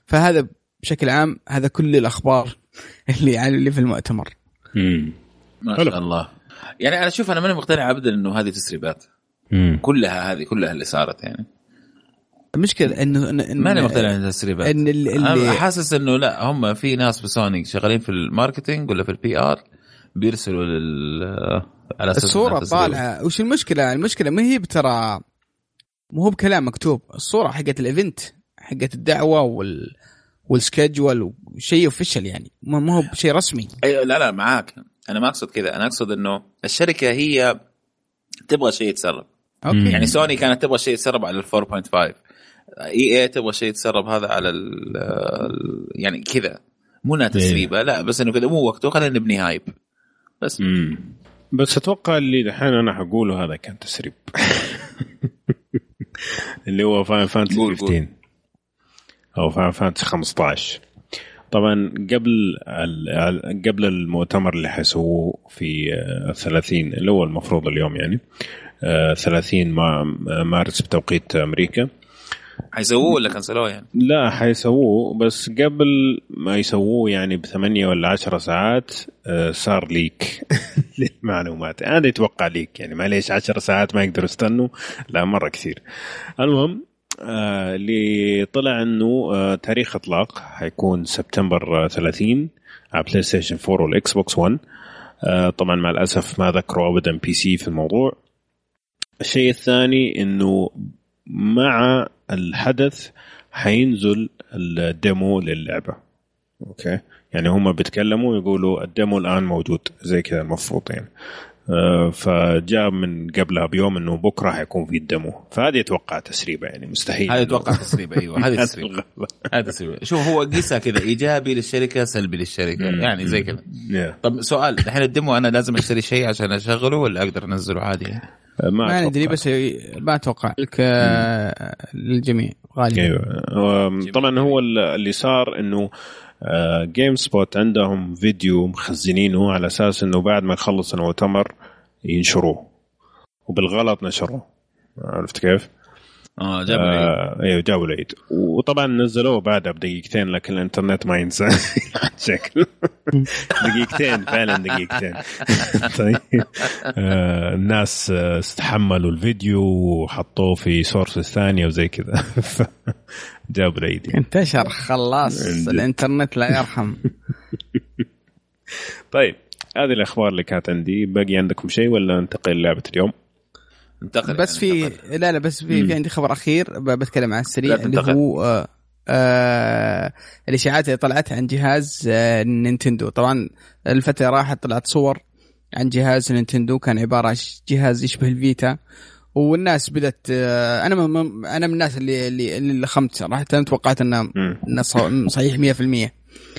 فهذا بشكل عام هذا كل الأخبار [LAUGHS] اللي يعني اللي في المؤتمر. امم ما شاء الله. يعني أنا أشوف أنا ماني مقتنع ابدا إنه هذه تسريبات. كلها هذه كلها اللي صارت يعني. المشكلة إنه إن ماني مقتنع إن التسريبات ان اللي حاسس إنه لا هم في ناس بسوني شغالين في ال marketing ولا في ال PR بيرسلوا لل على أساس الصورة طالعة. وش المشكلة؟ المشكلة ما هي بترى مو هو بكلام مكتوب. الصورة حقت ال event حقت الدعوة وال وال schedule وشيء official يعني. ما هو بشيء رسمي. أيوة لا لا معاك. أنا ما أقصد كذا. أنا أقصد إنه الشركة هي تبغى شيء يتسرب. okay. يعني سوني كانت تبغى شيء يتسرب على ال 4.5 إي اي تبغى شيء يتسرب هذا على ال يعني كذا. مو إنها تسريبة لا بس إنه كذا مو وقته خلينا نبني hype بس. مم. بس أتوقع اللي دحين أنا حقوله هذا كان تسريب. [LAUGHS] اللي هو Final Fantasy 15 أو Final Fantasy 15 طبعا قبل قبل المؤتمر اللي حيسووه في 30 اللي هو المفروض اليوم يعني 30 مارس بتوقيت أمريكا. حيسووه ولا كنسلوه يعني؟ لا حيسووه بس قبل ما يسووه يعني بثمانية ولا عشرة ساعات آه، صار leak [LAUGHS] للمعلومات. هذا يتوقع leak يعني معليش عشر ساعات ما يقدروا يستنوا. لا مرة كثير. المهم آه، اللي طلع إنه آه، تاريخ إطلاق حيكون سبتمبر 30 على PlayStation 4 وال Xbox 1 طبعا مع الأسف ما ذكروا ابدا PC في الموضوع. الشيء الثاني إنه مع الحدث حينزل ال demo للعبة. أوكي؟ يعني هم بيتكلموا يقولوا ال demo الآن موجود زي كذا المفروض يعني. فجاء من قبلها بيوم إنه بكرة حيكون في ال demo. فهذه أتوقع تسريبة يعني مستحيل هذه أتوقع تسريبة أيوه هذه [LAUGHS] تسريبة. هذه تسريبة. شوف هو قيسها كذا إيجابي للشركة سلبي للشركة يعني زي كذا. طب سؤال الحين ال demo أنا لازم أشتري شيء عشان أشغله ولا أقدر أنزله عادي؟ ما, ما ندري بس ما أتوقع لك للجميع غالبا. أيوه. طبعا هو اللي صار إنه Game آه، Spot عندهم فيديو مخزنينه على أساس إنه بعد ما يخلص المؤتمر ينشروه وبالغلط نشروه عرفت كيف؟ آه جابوا العيد. آه أيوه جابوا العيد. وطبعا نزلوه بعدها بدقيقتين لكن الإنترنت ما ينسى. [LAUGHS] شكل. دقيقتين فعلا دقيقتين. [LAUGHS] طيب. آه الناس استحملوا الفيديو وحطوه في source ثانية وزي كذا. [LAUGHS] جابوا العيد. انتشر خلاص. الإنترنت لا يرحم. طيب. هذه الأخبار اللي كانت عندي. باقي عندكم شيء ولا ننتقل لعبه اليوم؟ انتقل بس يعني في لا لا بس في, في عندي خبر أخير بتكلم عن السريع اللي هو آه آه الإشاعات اللي طلعت عن جهاز آه Nintendo. طبعا الفترة راحت طلعت صور عن جهاز نينتندو كان عبارة عن جهاز يشبه الفيتا. والناس بدأت آه أنا من أنا من الناس اللي اللي اللي خمت صراحة توقعت إنه صحيح 100%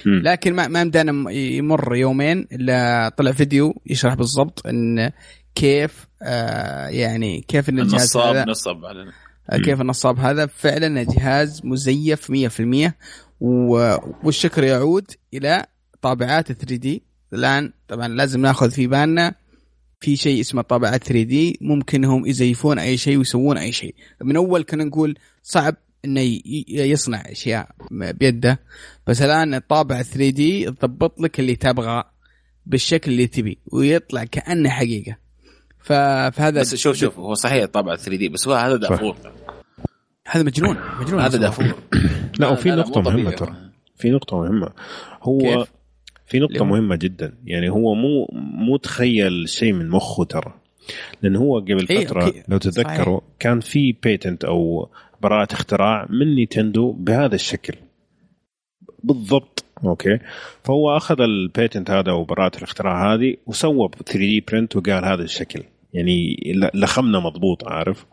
لكن ما ما مدانا يمر يومين إلا طلع فيديو يشرح بالضبط إن كيف آه يعني كيف إن الجهاز النصاب هذا نصب علينا آه كيف النصاب هذا. فعلا جهاز مزيف 100% والشكر يعود إلى طابعات 3 دي. الآن طبعا لازم ناخذ في بالنا في شيء اسمه طابعات 3 دي. ممكن هم يزيفون أي شيء ويسوون أي شيء. من أول كنا نقول صعب إنه يصنع أشياء بيده. بس الآن الطابع 3 دي تضبط لك اللي تبغاه بالشكل اللي تبي ويطلع كأنه حقيقة. فهذا بس شوف شوف هو صحيح طابع 3 دي بس هو هذا دافور. هذا مجنون مجنون هذا دافور. [COUGHS] لا وفي نقطة مهمة ترى. في نقطة مهمة. هو كيف؟ في نقطة مهمة جدا. يعني هو مو مو تخيل شيء من مخه ترى. لأن هو قبل إيه، فترة لو تتذكروا كان في patent أو براءة اختراع من Nintendo بهذا الشكل. بالضبط. أوكي. فهو أخذ ال patent هذا وبراءة الاختراع هذه وسوى 3D print وقال هذا الشكل. يعني لخمنا مضبوط عارف؟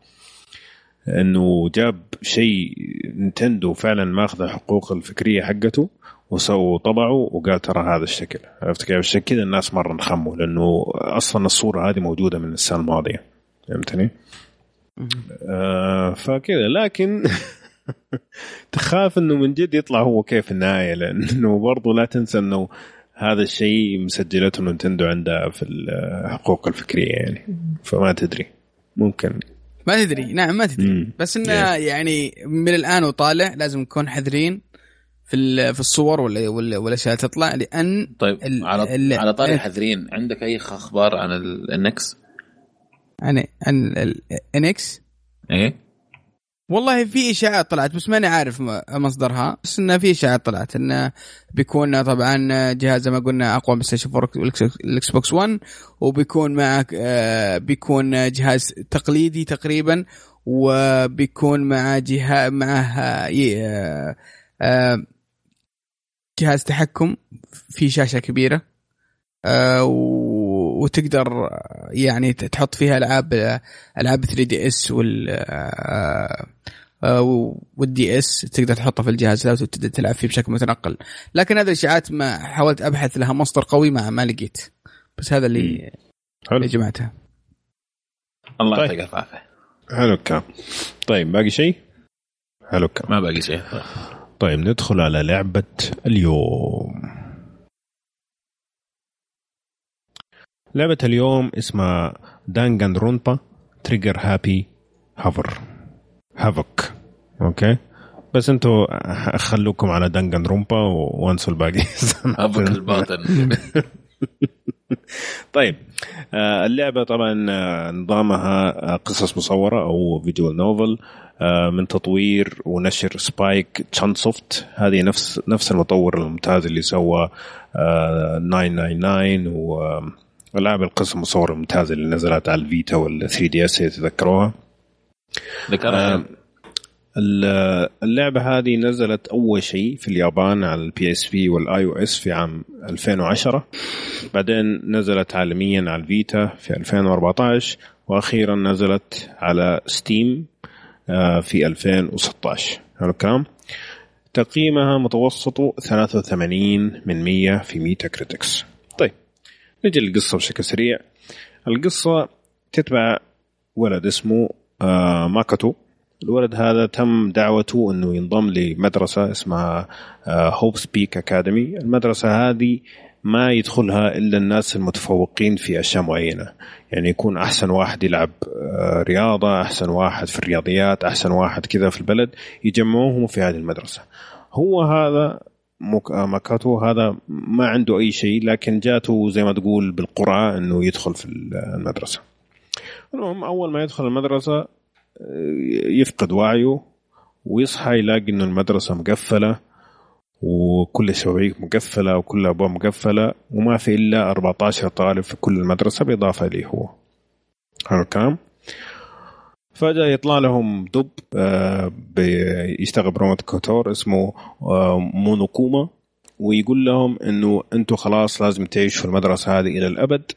إنه جاب شيء نينتندو فعلا ماخذ الحقوق الفكرية حقته وسووا طبعوا وقال ترى هذا الشكل. عرفت كيف؟ الشكل كذا الناس مرة انخموا لأنه أصلا الصورة هذه موجودة من السنة الماضية. فهمتني؟ آه فكذا. لكن [LAUGHS] تخاف إنه من جد يطلع هو كيف النهاية لأنه برضو لا تنسى إنه هذا الشيء مسجلته Nintendo عندها في الحقوق الفكرية يعني. فما تدري. ممكن. ما تدري. نعم ما تدري. مم. بس إنه يعني من الآن وطالع لازم نكون حذرين في في الصور ولا ولا والأشياء تطلع لأن طيب على ال على طاري حذرين عندك أي أخبار عن ال NX؟ عن عن ال NX؟ إيه. والله في اشاعات طلعت بس ماني عارف مصدرها. بس إنه في اشاعات طلعت إنه بيكون طبعا جهاز زي ما قلنا أقوى من Station 4 وال Xbox 1 وبيكون معك آه، بيكون جهاز تقليدي تقريبا وبيكون مع جهاز معه آه، آه، جهاز تحكم في شاشة كبيرة وتقدر يعني تحط فيها ألعاب ألعاب 3DS وال آه، وال DS تقدر تحطها في الجهاز ذا وتبدا تلعب فيه بشكل متنقل. لكن هذه الاشاعات ما حاولت أبحث لها مصدر قوي ما ما لقيت. بس هذا اللي حلو. اللي جمعته الله يعطيك طيب. العافية. حلو الكلام طيب باقي شيء؟ حلو الكلام ما باقي شيء. طيب ندخل على لعبة اليوم. لعبة اليوم اسمها Danganronpa Trigger Happy هافر Havoc أوكي بس أنتوا خلوكم على Danganronpa وانسوا الباقي Havoc الباطن. [LAUGHS] طيب. آه، اللعبة طبعا آه، نظامها آه، قصص مصورة أو visual novel من تطوير ونشر Spike Chunsoft هذه نفس نفس المطور الممتاز اللي سوى 999 والعاب القصص المصورة الممتازة اللي نزلت على ال Vita وال 3DS تذكروها ذكرها اللعبة هذه نزلت أول شيء في اليابان على ال PSP وال iOS في عام 2010 بعدين نزلت عالميا على ال Vita في 2014 وأخيرا نزلت على Steam آه، في 2016 حلو الكلام؟ تقييمها متوسط 83 من 100 في Metacritic. نجي للقصة بشكل سريع. القصة تتبع ولد اسمه آه، ماكوتو. الولد هذا تم دعوته إنه ينضم لمدرسة اسمها Hope's Peak Academy المدرسة هذه ما يدخلها إلا الناس المتفوقين في أشياء معينة. يعني يكون أحسن واحد يلعب آه، رياضة أحسن واحد في الرياضيات أحسن واحد كذا في البلد يجمعوهم في هذه المدرسة. هو هذا ماكاتو هذا ما عنده أي شيء لكن جاته زي ما تقول بالقرعة إنه يدخل في المدرسة. المهم أول ما يدخل المدرسة يفقد وعيه ويصحى يلاقي إنه المدرسة مقفلة وكل الشبابيك مقفلة وكل الابواب مقفلة وما في إلا 14 طالب في كل المدرسة بالاضافه لي هو. هذا الكلام؟ فجأة يطلع لهم دب آه، بيشتغل ب remote control اسمه آه، مونوكوما ويقول لهم إنه أنتم خلاص لازم تعيشوا في المدرسة هذه إلى الأبد.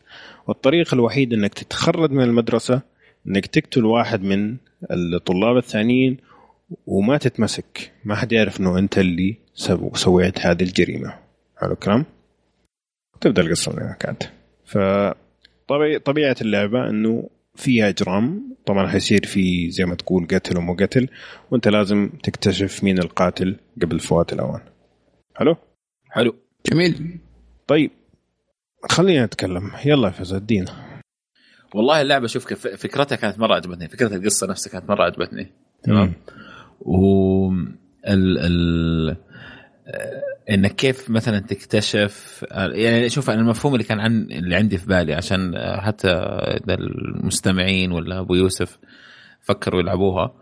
والطريقة الوحيدة إنك تتخرج من المدرسة إنك تقتل واحد من الطلاب الثانيين وما تتمسك. ما حد يعرف إنه أنت اللي سويت هذه الجريمة. حلو الكلام؟ تبدأ القصة من هناك ف طبيعة اللعبة إنه فيها اجرام طبعا حيصير في زي ما تقول قتل ومو قتل وأنت لازم تكتشف مين القاتل قبل فوات الأوان. حلو؟ حلو. جميل. طيب خلينا نتكلم يلا يا ادينا. والله اللعبة شوف كيف فكرتها كانت مرة عجبتني. فكرة القصة نفسها كانت مرة عجبتني. تمام. و ال ال انك كيف مثلا تكتشف يعني شوف أنا المفهوم اللي كان عن اللي عندي في بالي عشان حتى إذا المستمعين ولا أبو يوسف فكروا يلعبوها.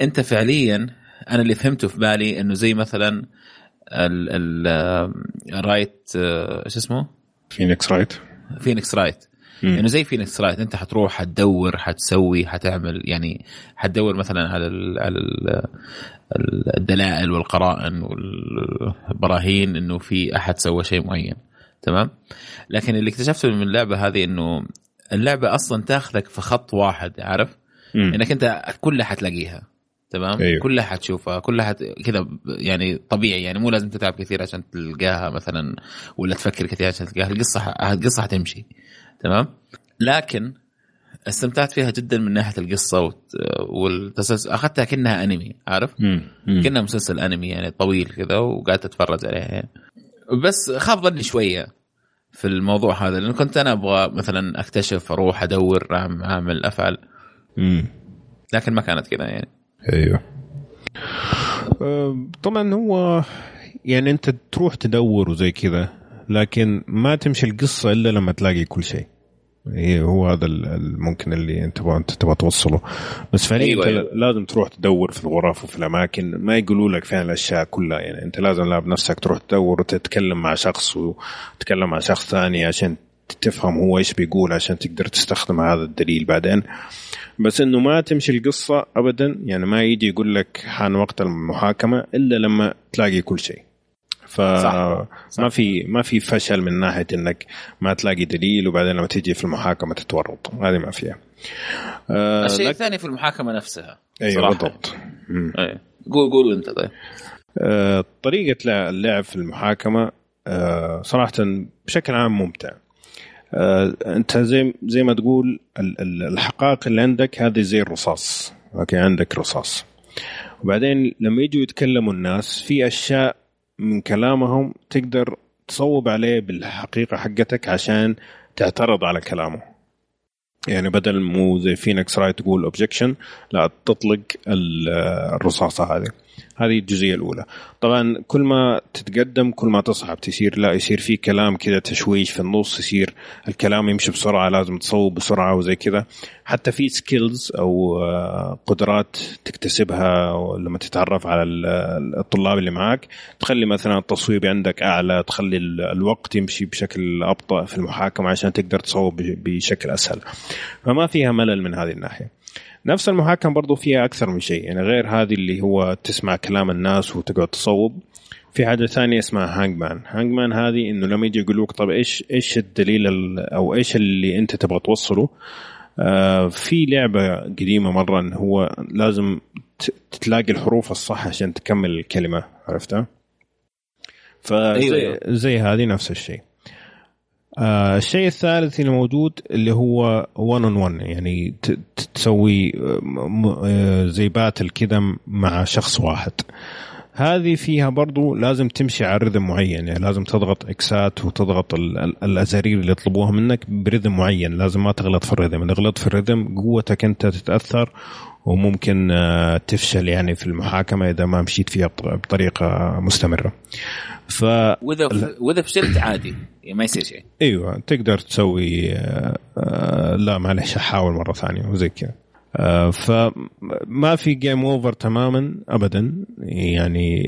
أنت فعليا أنا اللي فهمته في بالي إنه زي مثلا ال رايت شو اسمه؟ فينيكس رايت فينيكس رايت انه يعني زي فينيكس رايت أنت حتروح حتدور حتسوي حتعمل يعني حتدور مثلا على ال على ال الدلائل والقرائن والبراهين إنه في أحد سوى شيء معين تمام؟ لكن اللي اكتشفته من اللعبة هذه إنه اللعبة أصلا تاخذك في خط واحد عارف؟ مم. إنك أنت كلها حتلاقيها تمام؟ أيوه. كلها حتشوفها كلها حت... كذا يعني طبيعي يعني مو لازم تتعب كثير عشان تلقاها مثلا ولا تفكر كثير عشان تلقاها القصة القصة حتمشي. تمام؟ لكن استمتعت فيها جدا من ناحية القصة والتسلسل أخذتها كأنها أنمي عارف؟ كأنها مسلسل أنمي يعني طويل كذا وقعدت أتفرج عليها. يعني. بس خاب ظني شوية في الموضوع هذا لأنه كنت أنا أبغى مثلا أكتشف أروح أدور أعمل أفعل. لكن ما كانت كذا يعني. أيوه. طبعا هو يعني أنت تروح تدور وزي كذا. لكن ما تمشي القصة إلا لما تلاقي كل شيء. هي هو هذا ممكن اللي أنت أنت تبغى توصله. بس فعليا أيوة أيوة. لازم تروح تدور في الغرف وفي الأماكن. ما يقولوا لك فين الأشياء كلها. يعني أنت لازم لا بنفسك تروح تدور وتتكلم مع شخص وتتكلم مع شخص ثاني عشان تفهم هو إيش بيقول عشان تقدر تستخدم هذا الدليل بعدين. بس إنه ما تمشي القصة ابدا. يعني ما يجي يقول لك حان وقت المحاكمة إلا لما تلاقي كل شيء. فما في ما في فشل من ناحية إنك ما تلاقي دليل وبعدين لما تيجي في المحاكمة تتورط. هذه ما فيها. آه الشيء لك... الثاني في المحاكمة نفسها أيوه بالضبط. أيه. قول قول أنت طيب. آه طريقة اللعب في المحاكمة آه صراحة بشكل عام ممتع. آه أنت زي زي ما تقول الحقائق اللي عندك هذه زي الرصاص. أوكي عندك رصاص. وبعدين لما يجوا يتكلموا الناس في أشياء من كلامهم تقدر تصوب عليه بالحقيقة حقتك عشان تعترض على كلامه. يعني بدل مو زي فينكس رايت تقول objection لا تطلق الرصاصة هذه. هذه الجزئية الأولى. طبعا كل ما تتقدم كل ما تصعب تصير لا يصير في كلام كذا تشويش في النص يصير الكلام يمشي بسرعة لازم تصوب بسرعة وزي كذا حتى في skills أو آه، قدرات تكتسبها لما تتعرف على الطلاب اللي معك تخلي مثلا التصويب عندك أعلى تخلي الوقت يمشي بشكل أبطأ في المحاكمة عشان تقدر تصوب بشكل أسهل. فما فيها ملل من هذه الناحية. نفس المحاكمه برضو فيها أكثر من شيء. يعني غير هذه اللي هو تسمع كلام الناس وتقعد تصوب. في حاجة ثانية اسمها hangman hangman هذه إنه لما يجي يقولوك طب إيش إيش الدليل أو إيش اللي أنت تبغى توصله؟ آه في لعبة قديمة مرة انه هو لازم تلاقي الحروف الصح عشان تكمل الكلمة. عرفتها؟ فزي أيوة. زي هذه نفس الشيء. آه الشيء الثالث اللي موجود اللي هو 1 on 1 يعني تسوي آه زي battle كذا مع شخص واحد. هذه فيها برضو لازم تمشي على rhythm معين يعني لازم تضغط اكسات وتضغط الازارير اللي يطلبوها منك ب rhythm معين لازم ما تغلط في ال rhythm إذا غلطت في ال rhythm قوتك أنت تتأثر وممكن آه، تفشل يعني في المحاكمة إذا ما مشيت فيها بطريقة مستمرة. ف واذا واذا فشلت عادي يعني ما يصير شيء. أيوه تقدر تسوي آه، آه، لا معلش احاول مرة ثانية وزي كذا. فما في game over تماما ابدا. يعني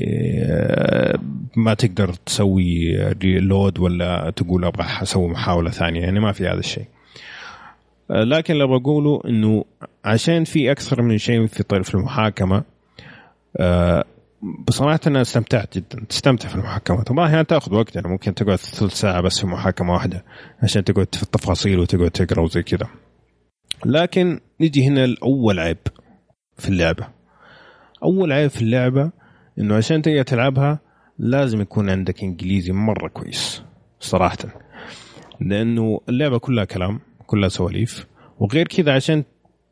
ما تقدر تسوي ريلود ولا تقول أبغى أسوي محاولة ثانية يعني ما في هذا الشيء. لكن اللي بقوله إنه عشان في أكثر من شيء في طرف المحاكمة آه، بصراحة أنا استمتعت جدا. تستمتع في المحاكمة. طبعا أحيانا تأخذ وقت يعني ممكن تقعد ثلث ساعة بس في محاكمة واحدة عشان تقعد في التفاصيل وتقعد تقرأ وزي كذا. لكن نجي هنا لأول عيب في اللعبة. أول عيب في اللعبة إنه عشان تقدر تلعبها لازم يكون عندك إنجليزي مرة كويس صراحة. لأنه اللعبة كلها كلام كلها سواليف. وغير كذا عشان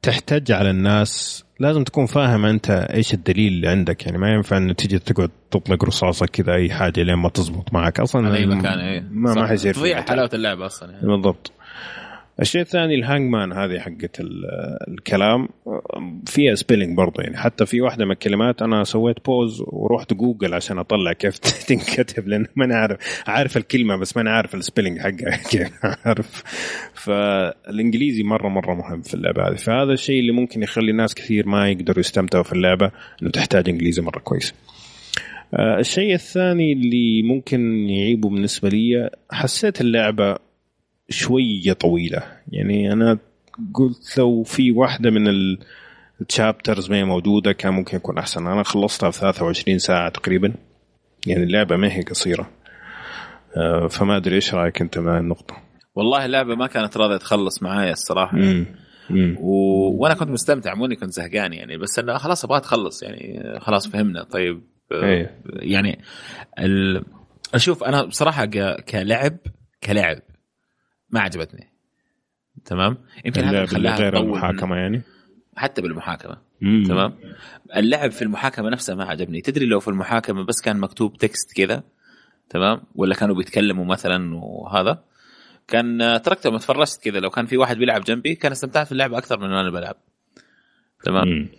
تحتج على الناس لازم تكون فاهم أنت إيش الدليل اللي عندك. يعني ما ينفع انه تيجي تقعد تطلق رصاصة كذا أي حاجة لين ما تزبط معك. أصلا أي مكان إيه. ما ما حيصير تضيع حلاوة اللعبة أصلا يعني. بالضبط. الشيء الثاني ال hangman هذه حقت الكلام. فيها spelling برضه يعني. حتى في واحدة من الكلمات أنا سويت pause ورحت جوجل عشان أطلع كيف [LAUGHS] تنكتب لأن ما عارف. عارف الكلمة بس ما أنا عارف ال spelling حقها [LAUGHS] كيف عارف فالإنجليزي مرة مرة مهم في اللعبة هذه. فهذا الشيء اللي ممكن يخلي ناس كثير ما يقدروا يستمتعوا في اللعبة إنه تحتاج إنجليزي مرة كويس. آه، الشيء الثاني اللي ممكن يعيبه بالنسبة لي حسيت اللعبة شوية طويلة. يعني أنا قلت لو في واحدة من التشابترز ما هي موجودة كان ممكن يكون أحسن. أنا خلصتها في 23 ساعة تقريبا. يعني اللعبة ما هي قصيرة. آه، فما أدري إيش رأيك أنت مع النقطة؟ والله اللعبة ما كانت راضية تخلص معايا الصراحة. مم. مم. و... وأنا كنت مستمتع مو إني كنت زهقان يعني. بس أنا خلاص أبغى تخلص يعني. خلاص فهمنا. طيب أيه. يعني ال... أشوف أنا بصراحة ك... كلعب كلعب ما عجبتني. تمام؟ يمكن هذا خلاها غير المحاكمة يعني. حتى بالمحاكمة. مم. تمام؟ اللعب في المحاكمة نفسها ما عجبني. تدري لو في المحاكمة بس كان مكتوب تكست كذا؟ تمام؟ ولا كانوا بيتكلموا مثلا وهذا؟ كان تركته ما تفرجت كذا. لو كان في واحد بيلعب جنبي كان استمتعت في اللعبه أكثر من أنا بلعب. تمام؟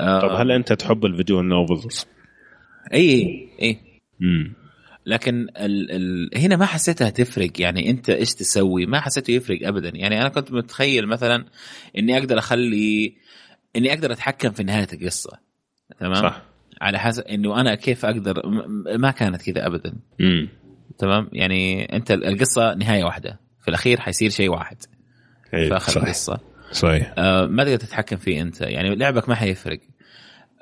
آه طب هل أنت تحب الفيديو نوفلز؟ اي اي امم لكن ال ال هنا ما حسيتها تفرق. يعني انت إيش تسوي؟ ما حسيته يفرق ابدا. يعني أنا كنت متخيل مثلا إني أقدر أخلي إني أقدر أتحكم في نهاية القصة. تمام؟ صح. على حسب إنه أنا كيف أقدر؟ ما كانت كذا ابدا. امم تمام؟ يعني أنت القصة نهاية واحدة. في الأخير حيصير شيء واحد. في آخر القصة. صحيح. آه ما تقدر تتحكم فيه أنت. يعني لعبك ما حيفرق.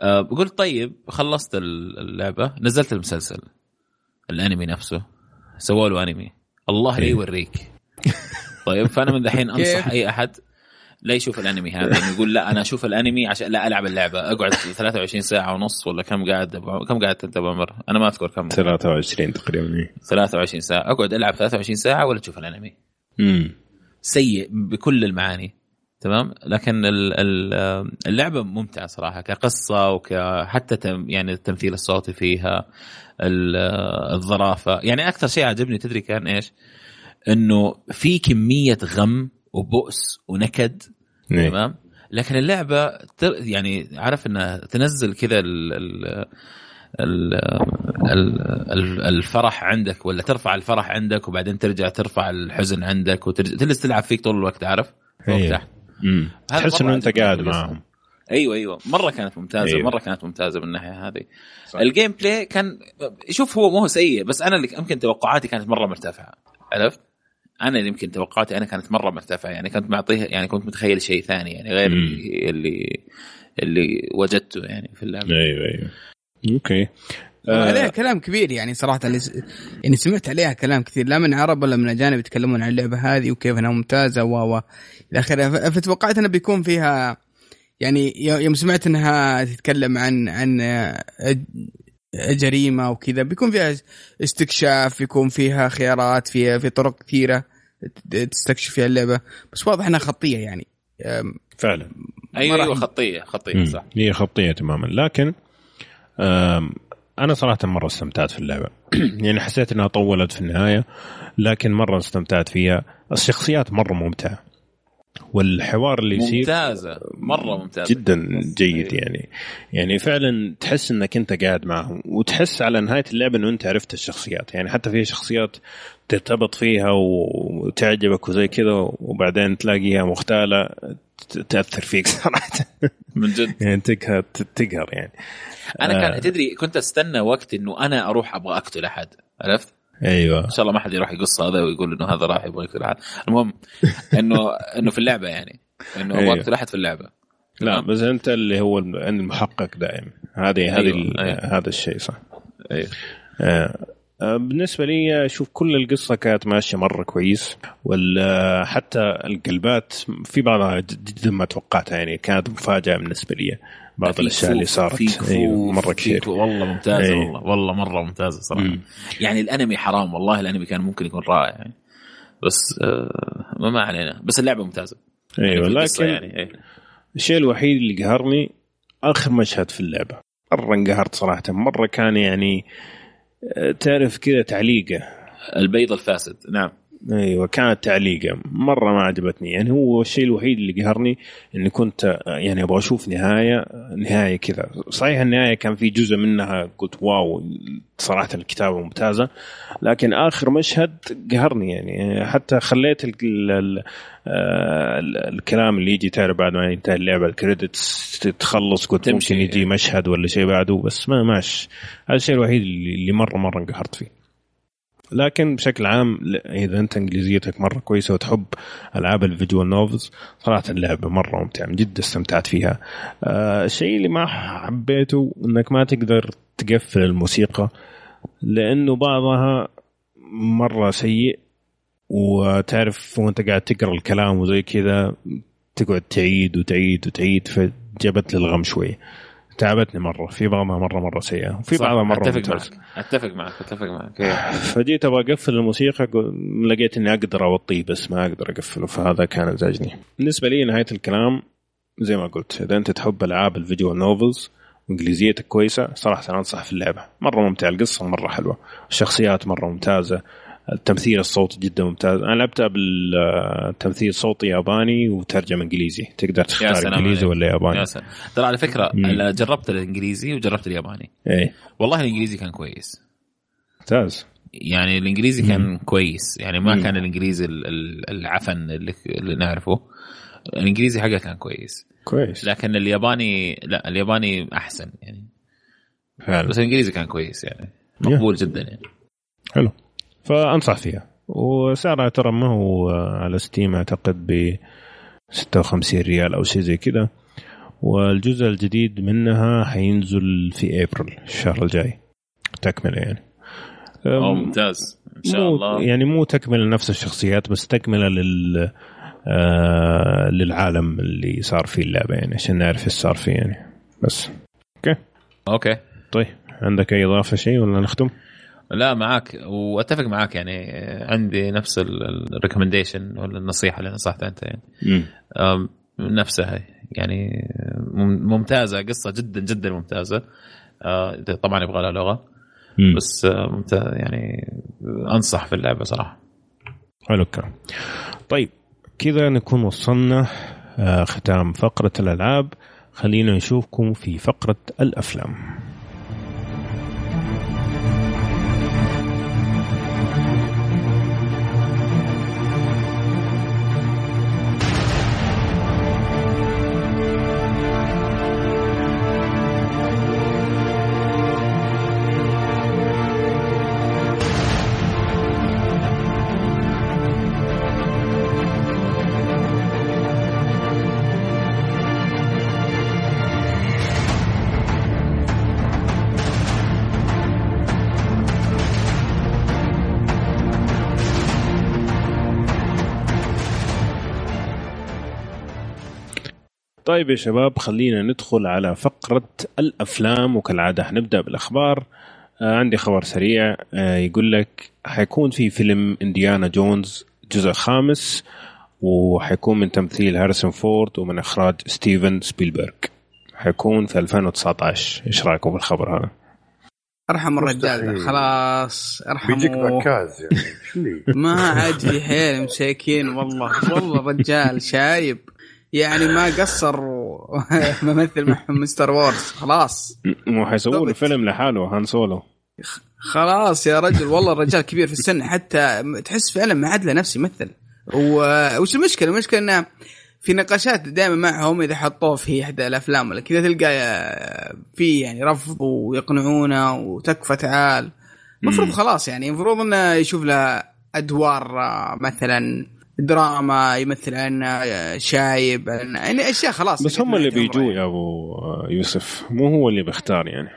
آه قلت طيب خلصت اللعبة. نزلت المسلسل. الانمي نفسه. سووا له انمي. الله لا إيه. يوريك. طيب فأنا من دحين [LAUGHS] أنصح أي أحد لا يشوف الانمي هذا يعني يقول لا أنا أشوف الانمي عشان لا ألعب اللعبة. أقعد 23 ساعة ونص ولا كم قاعد كم قاعد أنت بعمر أنا ما أذكر كم. 23 تقريبا 23 ساعة. أقعد ألعب 23 ساعة ولا تشوف الانمي. امم سيء بكل المعاني. تمام؟ لكن اللعبة ممتعة صراحة كقصة وكحتى يعني التمثيل الصوتي فيها. الظرافه يعني أكثر شيء عجبني تدري كان إيش؟ إنه في كمية غم وبؤس ونكد نعم. تمام؟ لكن اللعبة يعني عارف إنها تنزل كذا الفرح عندك ولا ترفع الفرح عندك وبعدين ترجع ترفع الحزن عندك وتجلس تلعب فيك طول الوقت عارف؟ تحت تحس إنه أنت قاعد معاهم. أيوه أيوه. مرة كانت ممتازة أيوة. مرة كانت ممتازة من الناحيه هذه. صح. ال gameplay كان شوف هو مو هو سيء بس أنا اللي يمكن توقعاتي كانت مرة مرتفعة. عرفت؟ أنا يمكن توقعاتي أنا كانت مرة مرتفعة. يعني كنت معطيها يعني كنت متخيل شيء ثاني يعني غير اللي, اللي اللي وجدته يعني في اللعبة. أيوه أيوه. أوكي. آه. عليها كلام كبير يعني صراحة اللي يعني سمعت عليها كلام كثير لا من عرب ولا من أجانب يتكلمون عن اللعبة هذه وكيف إنها ممتازة و و إلى آخره. فتوقعت انها بيكون فيها يعني يوم سمعت إنها تتكلم عن عن جريمه وكذا بيكون فيها استكشاف بيكون فيها خيارات فيها في طرق كثيرة تستكشف فيها اللعبة بس واضح إنها خطية يعني. فعلا. أيوه أيوه خطية خطية صح. هي خطية تماما. لكن أنا صراحة مرة استمتعت في اللعبة. [CLEARS THROAT] يعني حسيت إنها طولت في النهاية لكن مرة استمتعت فيها. الشخصيات مرة ممتعة. والحوار اللي يصير ممتازة مرة ممتازة. جدا جيد يعني. يعني فعلا تحس إنك أنت قاعد معهم وتحس على نهاية اللعبه إنه أنت عرفت الشخصيات. يعني حتى في شخصيات ترتبط فيها وتعجبك وزي كذا وبعدين تلاقيها مختالة تأثر فيك [LAUGHS] صراحة. من جد. يعني تقهر تقهر يعني. أنا كان آه. تدري كنت أستنى وقت إنه أنا أروح أبغى أقتل أحد عرفت؟ أيوه إن شاء الله ما حد يروح يقص هذا ويقول إنه هذا راح يبغى يقتل احد المهم انه [LAUGHS] إنه في اللعبة يعني إنه أبغى. اقتل احد في اللعبة لا بس أنت اللي هو المحقق دائما هذه هذه أيوه. أيوه. هذا الشيء صح أيوه آه. آه، بالنسبة لي أشوف كل القصة كانت ماشية مرة كويس وحتى القلبات في بعضها جدا ما توقعتها يعني كانت مفاجأة بالنسبة لي بعض الأشياء اللي صارت. أيوة مرة كثير. والله ممتازة أيوة. والله والله مرة ممتازة صراحة. مم. يعني الأنمي حرام والله الأنمي كان ممكن يكون رائع يعني. بس آه ما علينا. بس اللعبة ممتازة. أيوه لكن يعني أيوة. الشيء الوحيد اللي قهرني آخر مشهد في اللعبة. مرة انقهرت صراحة. مرة كان يعني تعرف كذا تعليقة. البيض الفاسد. نعم. أيوه كانت تعليقة. مرة ما عجبتني. يعني هو الشيء الوحيد اللي قهرني إني كنت يعني أبغى أشوف نهاية نهاية كذا. صحيح النهاية كان في جزء منها قلت wow صراحة الكتابة ممتازة لكن آخر مشهد قهرني. يعني حتى خليت ال ال ال الكلام اللي يجي تعرف بعد ما ينتهي اللعبة ال credits تخلص قلت ممكن يجي مشهد ولا شيء بعده بس ما ماش. هذا الشيء الوحيد اللي مرة مرة انقهرت فيه. لكن بشكل عام إذا أنت إنجليزيتك مرة كويسة وتحب ألعاب ال visual novels صراحة اللعبة مرة ممتعة جدا استمتعت فيها. آه الشيء اللي ما حبيته إنك ما تقدر تقفل الموسيقى لأنه بعضها مرة سيء وتعرف وأنت قاعد تقرأ الكلام وزي كذا تقعد تعيد وتعيد وتعيد فجابت لي الغم شوي. تعبتني مرة. في بعضها مرة مرة سيئة. وفي بعضها مرة أتفق معك. أتفق معك أتفق معك. [LAUGHS] فجيت أبغى أقفل الموسيقى لقيت إني أقدر أوطيه بس ما أقدر أقفله فهذا كان ازعجني بالنسبة لي نهاية الكلام زي ما قلت إذا أنت تحب ألعاب الفيديو نوفلز وإنجليزيتك كويسة صراحة أنصح في اللعبة. مرة ممتعة القصة مرة حلوة الشخصيات مرة ممتازة التمثيل الصوتي جدا ممتاز. أنا لعبتها بالتمثيل صوتي ياباني وترجم إنجليزي. تقدر تختار إنجليزي ولا ياباني. يا سلام. ترى على فكرة مم. جربت الإنجليزي وجربت الياباني. إيه. والله الإنجليزي كان كويس. ممتاز. يعني الإنجليزي كان مم. كويس. يعني ما مم. كان الإنجليزي العفن اللي, اللي نعرفه. الإنجليزي حقه كان كويس. كويس. لكن الياباني لا الياباني أحسن يعني. فعلا بس الإنجليزي كان كويس يعني. مقبول جدا يعني. حلو. فأنصح فيها. وسعرها ترى ما هو على ستيم أعتقد ب 56 ريال أو شيء زي كذا. والجزء الجديد منها حينزل في ابريل الشهر الجاي. تكملة يعني. أو ممتاز. إن شاء الله. يعني مو تكملة لنفس الشخصيات بس تكملة لل آه للعالم اللي صار فيه اللعبة يعني عشان نعرف إيش صار فيه يعني. بس. okay okay. طيب عندك أي إضافة شيء ولا نختم؟ لا معك وأتفق معك يعني عندي نفس الريكومنديشن ولا النصيحة اللي نصحتها أنت يعني. نفسها يعني ممتازة قصة جدا جدا ممتازة. طبعا يبغى لها لغة. بس ممتاز يعني أنصح في اللعبة صراحة. حلو الكلام. طيب كذا نكون وصلنا ختام فقرة الألعاب. خلينا نشوفكم في فقرة الأفلام. طيب يا شباب. خلينا ندخل على فقرة الأفلام. وكالعادة حنبدأ بالأخبار. آه عندي خبر سريع. آه يقول لك حيكون في فيلم إنديانا جونز جزء خامس وحيكون من تمثيل هاريسون فورد ومن إخراج ستيفن سبيلبرغ. حيكون في 2019 إيش رأيكم في الخبر هذا؟ أرحم الرجال. خلاص ارحموا بيجيك بكاز يعني. ما عاد في حيل مساكين. والله والله الرجال شايب. يعني ما قصر [LAUGHS] ممثل معهم مستر وورز. خلاص. مو حيسووا له فيلم لحاله هان سولو. خلاص يا رجل. والله الرجال كبير في السن. حتى تحس فعلا ما عاد له نفس يمثل. وش المشكلة؟ المشكلة إنه في نقاشات دائما معهم إذا حطوه في إحدى الأفلام ولا كذا تلقى في يعني رفض ويقنعونه وتكفى تعال. المفروض خلاص يعني. المفروض إنه يشوف له أدوار مثلا دراما يمثل عنا شايب يعني أشياء خلاص. بس هم اللي بيجوا يا أبو يوسف. مو هو اللي بيختار يعني.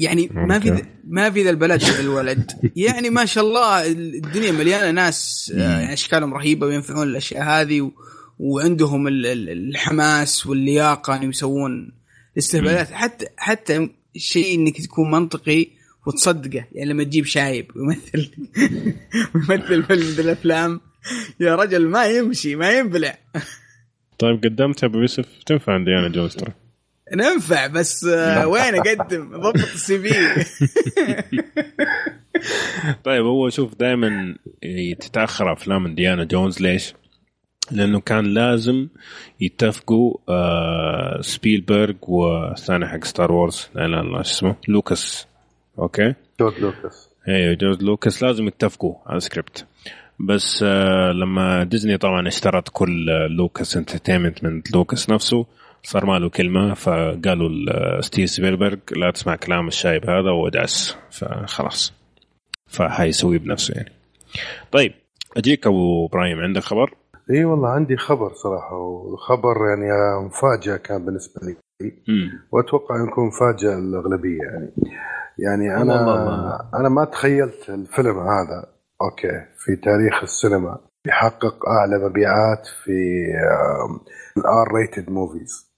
يعني ما في ما في ذا البلد الولد. يعني ما شاء الله الدنيا مليانة ناس يعني أشكالهم رهيبة وينفعون الأشياء هذه و... وعندهم الحماس واللياقة ان يسوون استهبالات حتى حتى الشيء إنك تكون منطقي وتصدقه. يعني لما تجيب شايب ويمثل [LAUGHS] ويمثل فيلم من الأفلام. [LAUGHS] يا رجل ما يمشي ما ينبلع. طيب قدمت أبو يوسف؟ تنفع إنديانا جونز ترى ننفع بس وين أقدم؟ ضبط ال CV. [LAUGHS] طيب هو شوف دائما تتأخر أفلام إنديانا جونز. ليش؟ لأنه كان لازم يتفقوا آه سبيلبرغ والثاني حق Star Wars. لا لا الله اسمه؟ لوكاس. Okay؟ جورج لوكاس. أيوه جورج لوكاس لازم يتفقوا على السكريبت. بس آه لما ديزني طبعا اشترت كل Lucas Entertainment من لوكاس نفسه صار ما له كلمة فقالوا ستيف سبيلبرغ لا تسمع كلام الشايب هذا ودعس فخلاص. فحيسوي بنفسه يعني. طيب أجيك أبو إبراهيم عندك خبر؟ إي والله عندي خبر صراحة وخبر يعني مفاجأة كان بالنسبة لي وأتوقع يكون مفاجأة الاغلبيه يعني. يعني أنا الله أنا ما تخيلت الفيلم هذا. Okay. في تاريخ السينما يحقق أعلى مبيعات في ال R-rated movies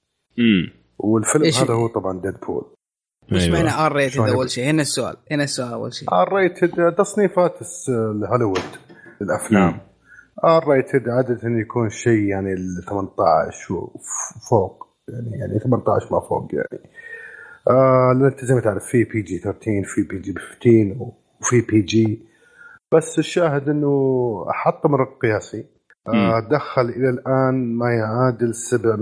والفيلم هذا هو طبعا Deadpool إيش أيوة. معنى R-rated أول شيء؟ هنا السؤال. هنا السؤال أول شيء. R-rated تصنيفات هوليوود للافلام R-rated عادة يكون شيء يعني ال 18 وفوق. يعني يعني 18 ما فوق يعني. آه لأن أنت زي ما تعرف في PG 13 في PG 15 وفي PG بس الشاهد إنه حط رقم قياسي. آه دخل إلى الآن ما يعادل سبع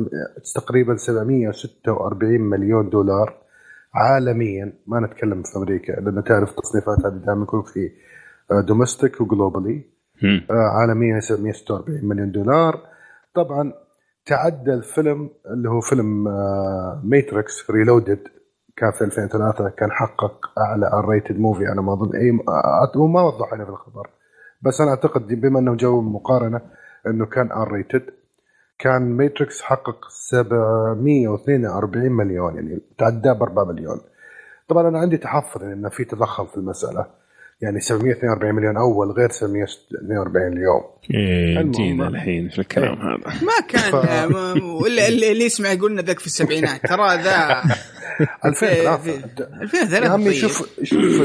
تقريبا 746 مليون دولار عالميا. ما نتكلم في أمريكا لأن تعرف التصنيفات هذه دائما يكون في domestic و globally عالميا 746 مليون دولار. طبعا تعدى الفيلم اللي هو فيلم Matrix Reloaded كان في 2003 كان حقق أعلى R-rated movie أنا ما أظن. إي ما وضح هنا في الخبر. بس أنا أعتقد بما أنه جو مقارنة إنه كان R-rated كان Matrix حقق 742 مليون يعني تعداه ب 4 مليون. طبعا أنا عندي تحفظ انه في تضخم في المسألة. يعني 742 مليون أول غير 742 اليوم. إيه جينا الحين في الكلام هذا. ما كان ف... اللي, اللي يسمع يقول لنا ذاك في السبعينات. ترى ذا 2003 2003 يا عمي شوف شوف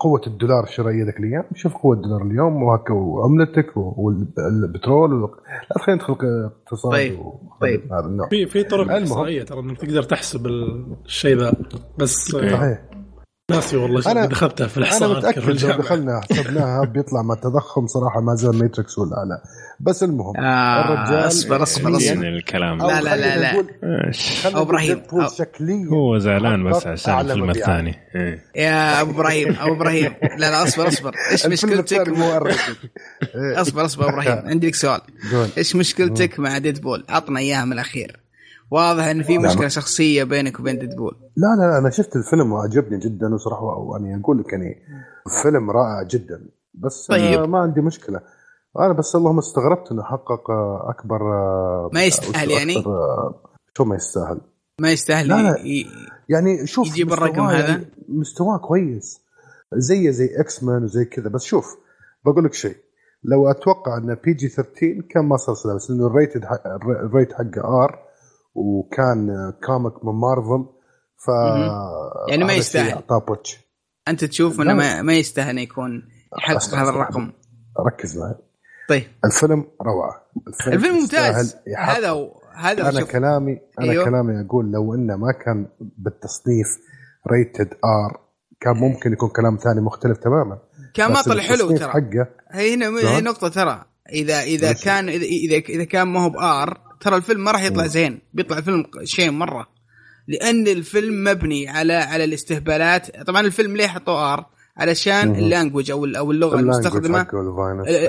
قوة الدولار الشرائيه ذاك الأيام؟ شوف قوة الدولار اليوم وعملتك والبترول لا خلينا ندخل اقتصاد طيب طيب. هذا النوع. في في طرق إحصائية ترى إنك تقدر تحسب الشيء ذا بس صحيح. ناسي والله أنا دخلتها في الاحصاء أنا متأكد لو دخلنا حسبناها [LAUGHS] بيطلع مع التضخم صراحة ما زال Matrix ولا لا بس المهم آه الرجال اصبر اصبر اصبر. يعني الكلام. لا لا لا لا. أبو إبراهيم شكليا هو زعلان بس عشان الفيلم الثاني. إيه. يا أبو إبراهيم أبو إبراهيم. لا لا اصبر اصبر. إيش مشكلتك [LAUGHS] اصبر اصبر أبو إبراهيم. [LAUGHS] عندي لك سؤال. إيش مشكلتك مع Deadpool عطنا إياها من الأخير. واضح إن في مشكلة شخصية بينك وبين Deadpool. لا لا أنا شفت الفيلم وعجبني جدا وصراحة يعني أقول لك يعني فيلم رائع جدا. بس طيب. ما عندي مشكلة. أنا بس اللهم استغربت إنه حقق أكبر ما يستاهل يعني؟ شو ما يستاهل. ما يستاهل لا لا. يعني شوف يجيب الرقم هذا؟ يعني مستواه كويس. زي زي X-Men وزي كذا. بس شوف بقول لك شيء. لو أتوقع إن PG 13 كان ما صار بس إنه ال rated ال rate حقه R وكان comic من مارفل ف يعني ما يستاهل. أنت تشوف إنه ما, ما يستاهل يكون يحقق هذا الرقم. ركز معي. طيب. الفيلم روعة. الفيلم, الفيلم ممتاز. هذا و... هذا أنا كلامي أنا أيوه؟ كلامي أقول لو إنه ما كان بالتصنيف rated R كان ممكن يكون كلام ثاني مختلف تماما. كان ما طلع حلو ترى. حقه هي هنا هي نقطة ترى. اذا إذا كان اذا اذا كان ما هو ب R ترى الفيلم ما راح يطلع زين بيطلع الفيلم شين مرة. لأن الفيلم مبني على على الاستهبالات. طبعا الفيلم ليه حطوا R؟ علشان ال language أو أو اللغة المستخدمة.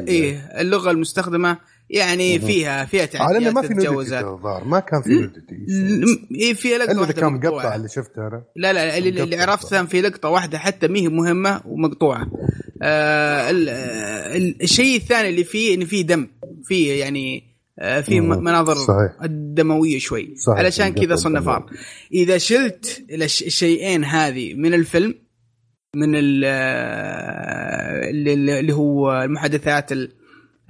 إيه اللغة المستخدمة. يعني فيها فيها تعديات ما في تجاوزات ما كان في nudity اي في لقطة واحدة كان مقطع اللي شفته أنا. لا لا اللي, اللي عرفته في لقطة واحدة حتى ما هي مهمة ومقطوعة. آه الشيء الثاني اللي فيه إن فيه دم. فيه يعني آه في مناظر صحيح. دمويه شوي صحيح. علشان كذا صنف ار إذا شلت الشيئين هذه من الفيلم من اللي, اللي هو المحادثات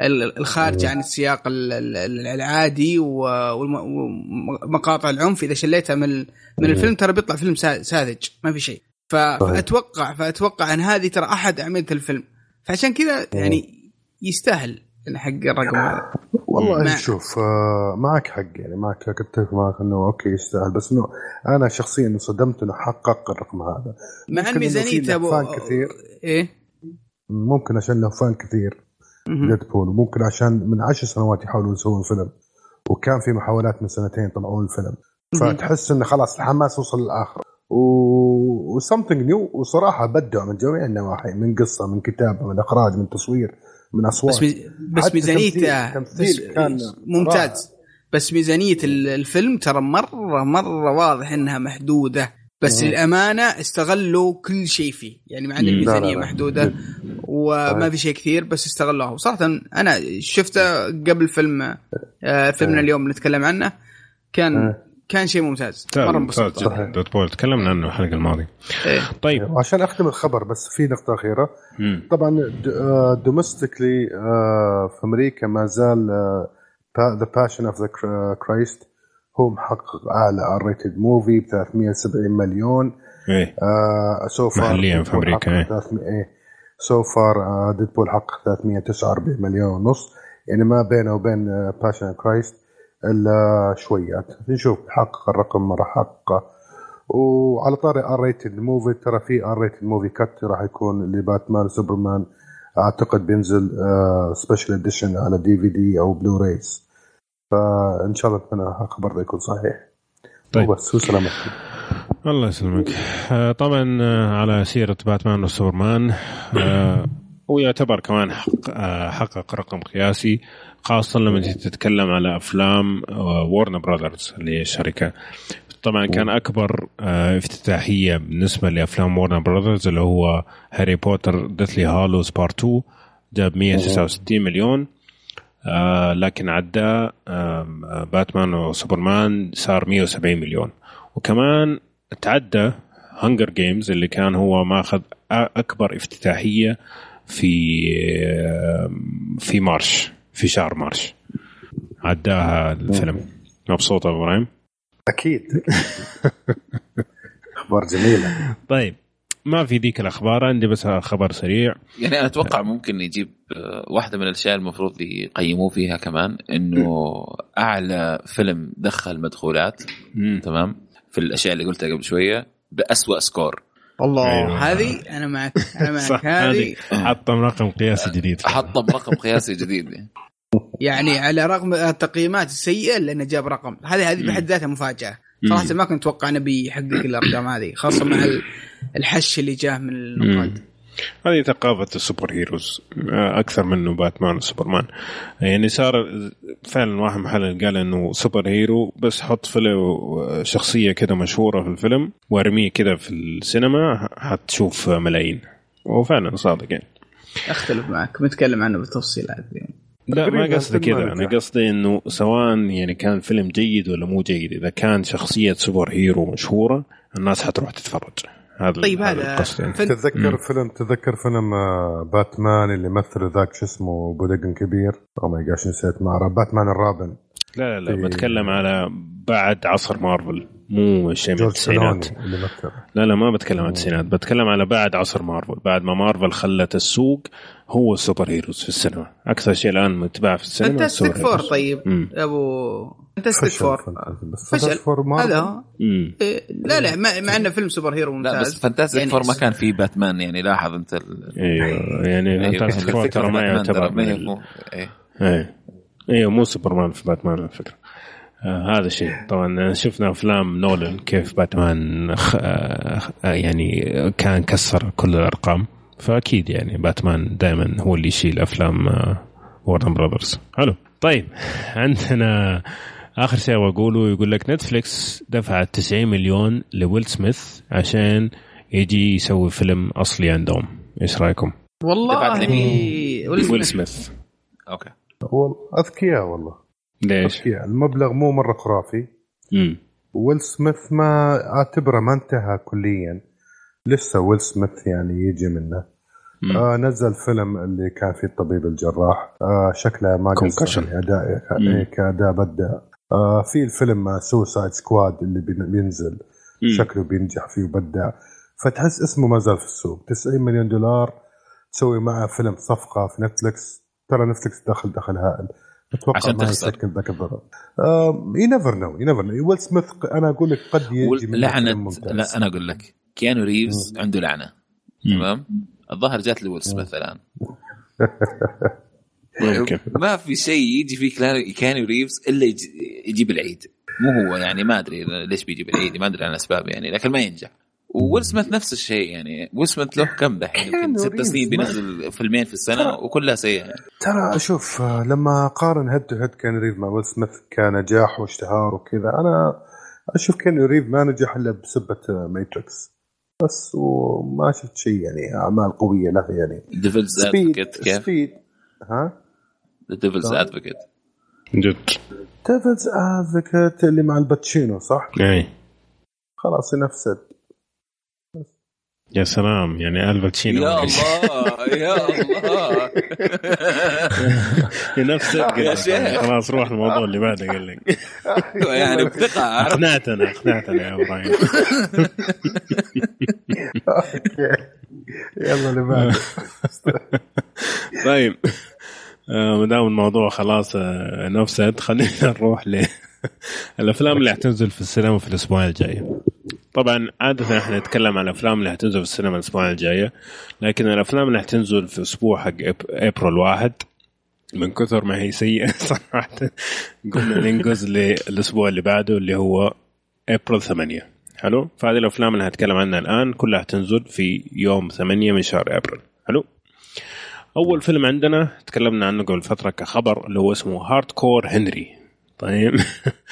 الخارجة عن السياق العادي ومقاطع العنف إذا شليتها من من الفيلم ترى بيطلع فيلم ساذج ما في شيء. فأتوقع فأتوقع أن هذه ترى أحد أعمدة الفيلم. فعشان كذا يعني يستاهل. حق الرقم هذا. والله مع... شوف آه معك حق يعني معك أتفق معك إنه okay يستاهل بس إنه أنا شخصيا انصدمت إنه حقق الرقم هذا. مع ان ميزانيته fan كثير. إيه؟ ممكن عشان له fan كثير Deadpool وممكن عشان من عشر سنوات يحاولون يسوون فيلم. وكان في محاولات من سنتين طلعوا الفيلم. فتحس إنه خلاص الحماس وصل للآخر. و وسمثينج نيو وصراحة بدعوا من جميع النواحي من قصة من كتابة من إخراج من تصوير. من أصوات. بس, بس ميزانيته بس كان ممتاز. بس ميزانية الفيلم ترى مرة مرة واضح إنها محدودة. بس للأمانة استغلوا كل شيء فيه. يعني مع ان الميزانيه محدودة وما في شيء كثير بس استغلوها. وصراحة أنا شفته قبل فيلم آه فيلمنا اليوم نتكلم عنه. كان كان شيء ممتاز. مرة انبسطت. Deadpool. تكلمنا عنه الحلقة الماضية. إيه. طيب. وعشان أختم الخبر بس في نقطة أخيرة. مم. طبعا domestically آه، آه، في أمريكا ما زال The Passion of the Christ هو محقق أعلى R-rated movie ب 370 مليون. إيه. آه so far محليا في أمريكا إيه, إيه. so far آه Deadpool حقق 349 مليون ونص. يعني ما بينه وبين Passion آه Christ إلا شويات نشوف حقق الرقم ما راح حققه وعلى طاري R-rated movie ترى في R-rated movie cut راح يكون ل Batman Superman. أعتقد بينزل special edition على DVD أو Blu-rays فإن شاء الله أتمنى الخبر يكون صحيح. طيب. وبس وسلامتك الله يسلمك. آه، طبعا آه، على سيرة Batman و Superman آه، ويعتبر كمان حقق رقم قياسي. خاصة لما تتكلم على أفلام Warner Brothers اللي هي الشركة. طبعا كان أكبر افتتاحية بالنسبة لأفلام Warner Brothers اللي هو هاري بوتر Deathly Hallows Part 2 جاب 169 مليون. آه لكن عدى آه باتمان وسوبرمان صار 170 مليون. وكمان تعدى Hunger Games اللي كان هو ماخذ أكبر افتتاحية في آه في March. في شهر مارش. عداها الفيلم. مبسوط أبو إبراهيم؟ أكيد. [LAUGHS] أخبار جميلة. طيب ما في ذيك الأخبار عندي بس خبر سريع. يعني أنا أتوقع ممكن يجيب آه، واحدة من الأشياء المفروض يقيموه فيها كمان إنه أعلى فيلم دخل مدخولات تمام؟ في الأشياء اللي قلتها قبل شوية بأسوأ score. الله أيوة. هذه أنا معك أنا [LAUGHS] معك. هذه حطم رقم قياسي جديد. حطم رقم قياسي جديد. يعني على رغم التقييمات السيئة لأنه جاب رقم. هذه هذه بحد ذاتها مفاجأة. صراحة ما كنت أتوقع انه بيحقق الأرقام هذه خاصة مع الحش اللي جاه من النقاد. هذه ثقافة ال superheroes أكثر منه باتمان وسوبرمان. يعني صار فعلا واحد محل قال إنه superhero بس حط فيلم شخصية كده مشهورة في الفيلم وارميه كده في السينما حتشوف ملايين. وفعلا صادق يعني. أختلف معك متكلم عنه بالتفصيلات يعني. لا ما قصدي كذا أنا قصدي إنه سواء يعني كان فيلم جيد ولا مو جيد إذا كان شخصية superhero مشهورة الناس حتروح تتفرج. هذا طيب هذا القصد يعني. تتذكر فيلم تتذكر فيلم آه، باتمان اللي مثل ذاك شو اسمه بودقن كبير. أو ماي جاش نسيت مع باتمان الرابن. لا لا لا بتكلم على بعد عصر مارفل. مو شيء من التسعينات لا لا ما بتكلم عن التسعينات بتكلم على بعد عصر مارفل. بعد ما مارفل خلت السوق هو السوبر هيروز في السينما. أكثر شيء الآن متباع في السينما فانتستيك فور طيب. يا أبو فانتستيك فور فشل هذا. إيه، لا لا مع انه فيلم superhero ممتاز لا بس Fantastic يعني Four ما كان فيه باتمان يعني لاحظ أنت ال... أيوه يعني Fantastic Four ترى ما يعتبر إيه. أيوه مو سوبرمان في باتمان على فكرة. آه هذا شيء. طبعا شفنا أفلام نولن كيف باتمان خ... آه يعني كان كسر كل الأرقام. فأكيد يعني باتمان دائما هو اللي يشيل أفلام Warner Brothers حلو. طيب عندنا آخر شيء بقوله يقول لك نتفليكس دفعت 90 مليون لويل سميث عشان يجي يسوي فيلم أصلي عندهم إيش رأيكم؟ والله ويل سميث. okay هو أذكياء والله. ليش؟ المبلغ مو مرة خرافي. امم ويل سميث ما أعتبره ما انتهى كليا. لسه ويل سميث يعني يجي منه؟ آه نزل فيلم اللي كان فيه الطبيب الجراح. آه شكله ما قصر يعني اداء كأداء بدع آه في الفيلم Suicide Squad اللي بينزل. مم. شكله بينجح فيه وبدع فتحس اسمه ما زال في السوق. 90 مليون دولار تسوي معه فيلم صفقة في نتفلكس ترى نتفلكس دخل دخل هائل. أتوقع عشان ما يسكن ذاك الضرر you never know you never know ويل سميث أنا أقول لك قد يجي لعنة لا أنا أقول لك. كيانو ريفز عنده لعنة. تمام؟ الظاهر جات لي ويل سميث الآن. [LAUGHS] [LAUGHS] ما في شيء يجي في كيانو ريفز إلا يجيب العيد. مو هو يعني ما أدري ليش بيجيب العيد ما أدري عن اسباب يعني لكن ما ينجح. وويل سميث نفس الشيء يعني ويل سميث له كم دحين؟ يمكن ست سنين بينزل فيلمين في السنة وكلها سيئة. يعني. ترى شوف لما قارن head to head كيانو ريفز مع ويل سميث كنجاح واشتهار وكذا أنا أشوف كيانو ريفز ما نجح إلا بسبة Matrix بس وما شفت شيء يعني أعمال قوية له يعني. Devil's Advocate كيف؟ Speed ها؟ Devil's Advocate جد. Devil's Advocate اللي مع الباتشينو صح؟ اي خلاص ينفسد يا سلام يعني الباتشينو يا الله يا الله. [LAUGHS] نفس يا شيخ. خلاص روح الموضوع اللي بعده قال لك. يعني بثقة. أقنعتنا أقنعتنا يا إبراهيم. [LAUGHS] يلا اللي بعده. طيب ما دام الموضوع خلاص نفسد خلينا نروح [LAUGHS] للافلام اللي حتنزل في السينما في الأسبوع الجاي. طبعا عادة إحنا نتكلم عن الأفلام اللي حتنزل في السينما الأسبوع الجاية لكن الأفلام اللي حتنزل في أسبوع حق إبريل واحد من كثر ما هي سيئة [LAUGHS] صراحة قلنا ننقز للأسبوع اللي بعده اللي هو إبريل 8 حلو؟ فهذه الأفلام اللي هتكلم عنها الآن كلها حتنزل في يوم 8 من شهر إبريل. حلو؟ أول فيلم عندنا تكلمنا عنه قبل فترة كخبر اللي هو اسمه Hardcore Henry طيب.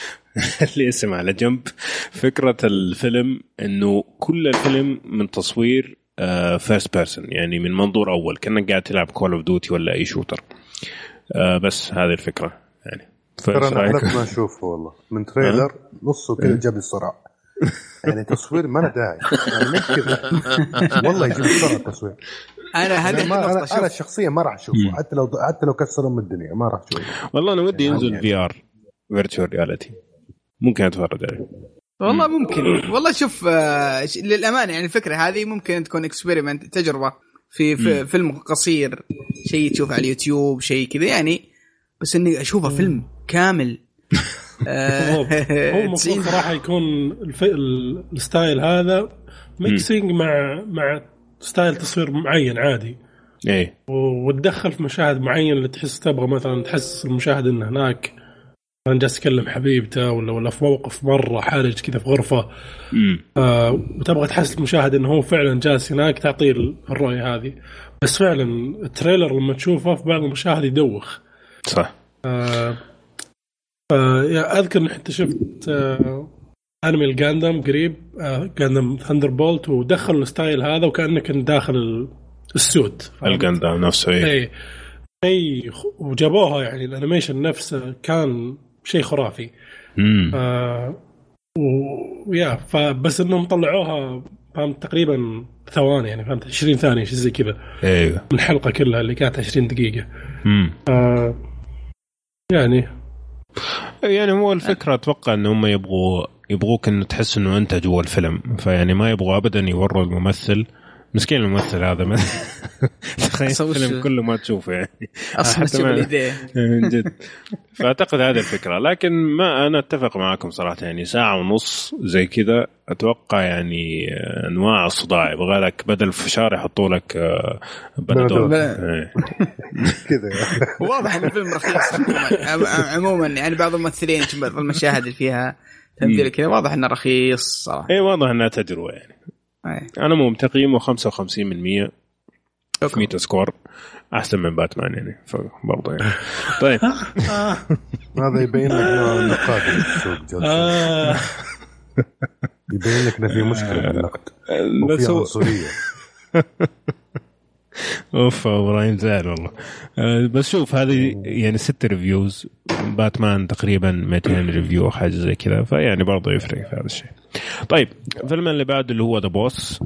[LAUGHS] الاسم على جنب. فكرة الفيلم إنه كل الفيلم من تصوير first uh, person يعني من منظور أول. كأنك قاعد تلعب Call of Duty ولا أي shooter uh, بس هذه الفكرة يعني. ترى أنا ما أشوفه والله. من [LAUGHS] trailer نصه كذا جاب لي صداع. يعني تصوير ما له داعي. يعني كذا [LAUGHS] والله يجيب بسرعة التصوير أنا هذه ما أنا, أنا شخصيا ما راح أشوفه. حتى لو حتى لو كسروا من الدنيا ما راح أشوفه. والله أنا ودي ينزل VR virtual reality ممكن أتفرج عليه. والله ممكن. والله شوف آه للأمانة يعني الفكرة هذه ممكن تكون experiment تجربة في, في فيلم قصير شيء تشوفه على اليوتيوب شيء كذا يعني. بس إني أشوفه فيلم كامل. [LAUGHS] هو [LAUGHS] المفروض صراحة يكون ال style هذا mixing مع مع style تصوير معين عادي. إيه. وتدخل في مشاهد معينة اللي تحس تبغى مثلا تحسس المشاهد انه هناك مثلا جالس يكلم حبيبته ولا ولا في موقف مرة حرج كذا في غرفة. آه وتبغى تحس المشاهد إنه هو فعلا جالس هناك تعطيه الرؤية هذه. بس فعلا ال trailer لما تشوفه في بعض المشاهد يدوخ. صح. آه أذكر إني حتى شفت آه انمي ال Gundam قريب آه Gundam Thunderbolt ودخلوا ال style هذا وكانك داخل ال suit. ال Gundam نفسه اي شيء وجابوها يعني الانيميشن نفسه كان شيء خرافي. امم آه ويا فبس إنهم طلعوها فهمت تقريبا ثواني يعني فهمت 20 ثانية شيء زي كذا. أيوه من الحلقة كلها اللي كانت 20 دقيقة. امم آه يعني. يعني هو الفكرة أتوقع إن هم يبغوا يبغوك إنه تحس إنه أنت جوا الفيلم. فيعني ما يبغوا ابدا يوروا الممثل. مسكين الممثل هذا ما [LAUGHS] تخيل الفيلم كله ما تشوفه يعني. أصلا تشوف اليدين من جد. فأعتقد هذه الفكرة. لكن ما أنا أتفق معاكم صراحة. يعني ساعة ونص زي كذا أتوقع يعني أنواع الصداع. يبغى لك بدل فشار يحطوا لك آه، بنادول. إيه. [LAUGHS] كذا. واضح إن الفيلم رخيص عموما. يعني بعض الممثلين بعض المشاهد اللي فيها تمثيل كذا واضح إنه رخيص صراحة. اي واضح إنها تجربة يعني. أي. أنا مو تقييمه 55 من 100 في Metascore. أحسن من باتمان يعني فبرضه يعني. طيب. [LAUGHS] هذا يبين لك نوع النقاد اللي في السوق يبين لك إنه في مشكلة بالنقد وفي عنصرية. [LAUGHS] أوف إبراهيم زعل والله. أه بس شوف هذه يعني ست reviews باتمان تقريبا 200 review أو حاجة زي كذا فيعني برضه يفرق في هذا الشيء. طيب الفيلم اللي بعده اللي هو The Boss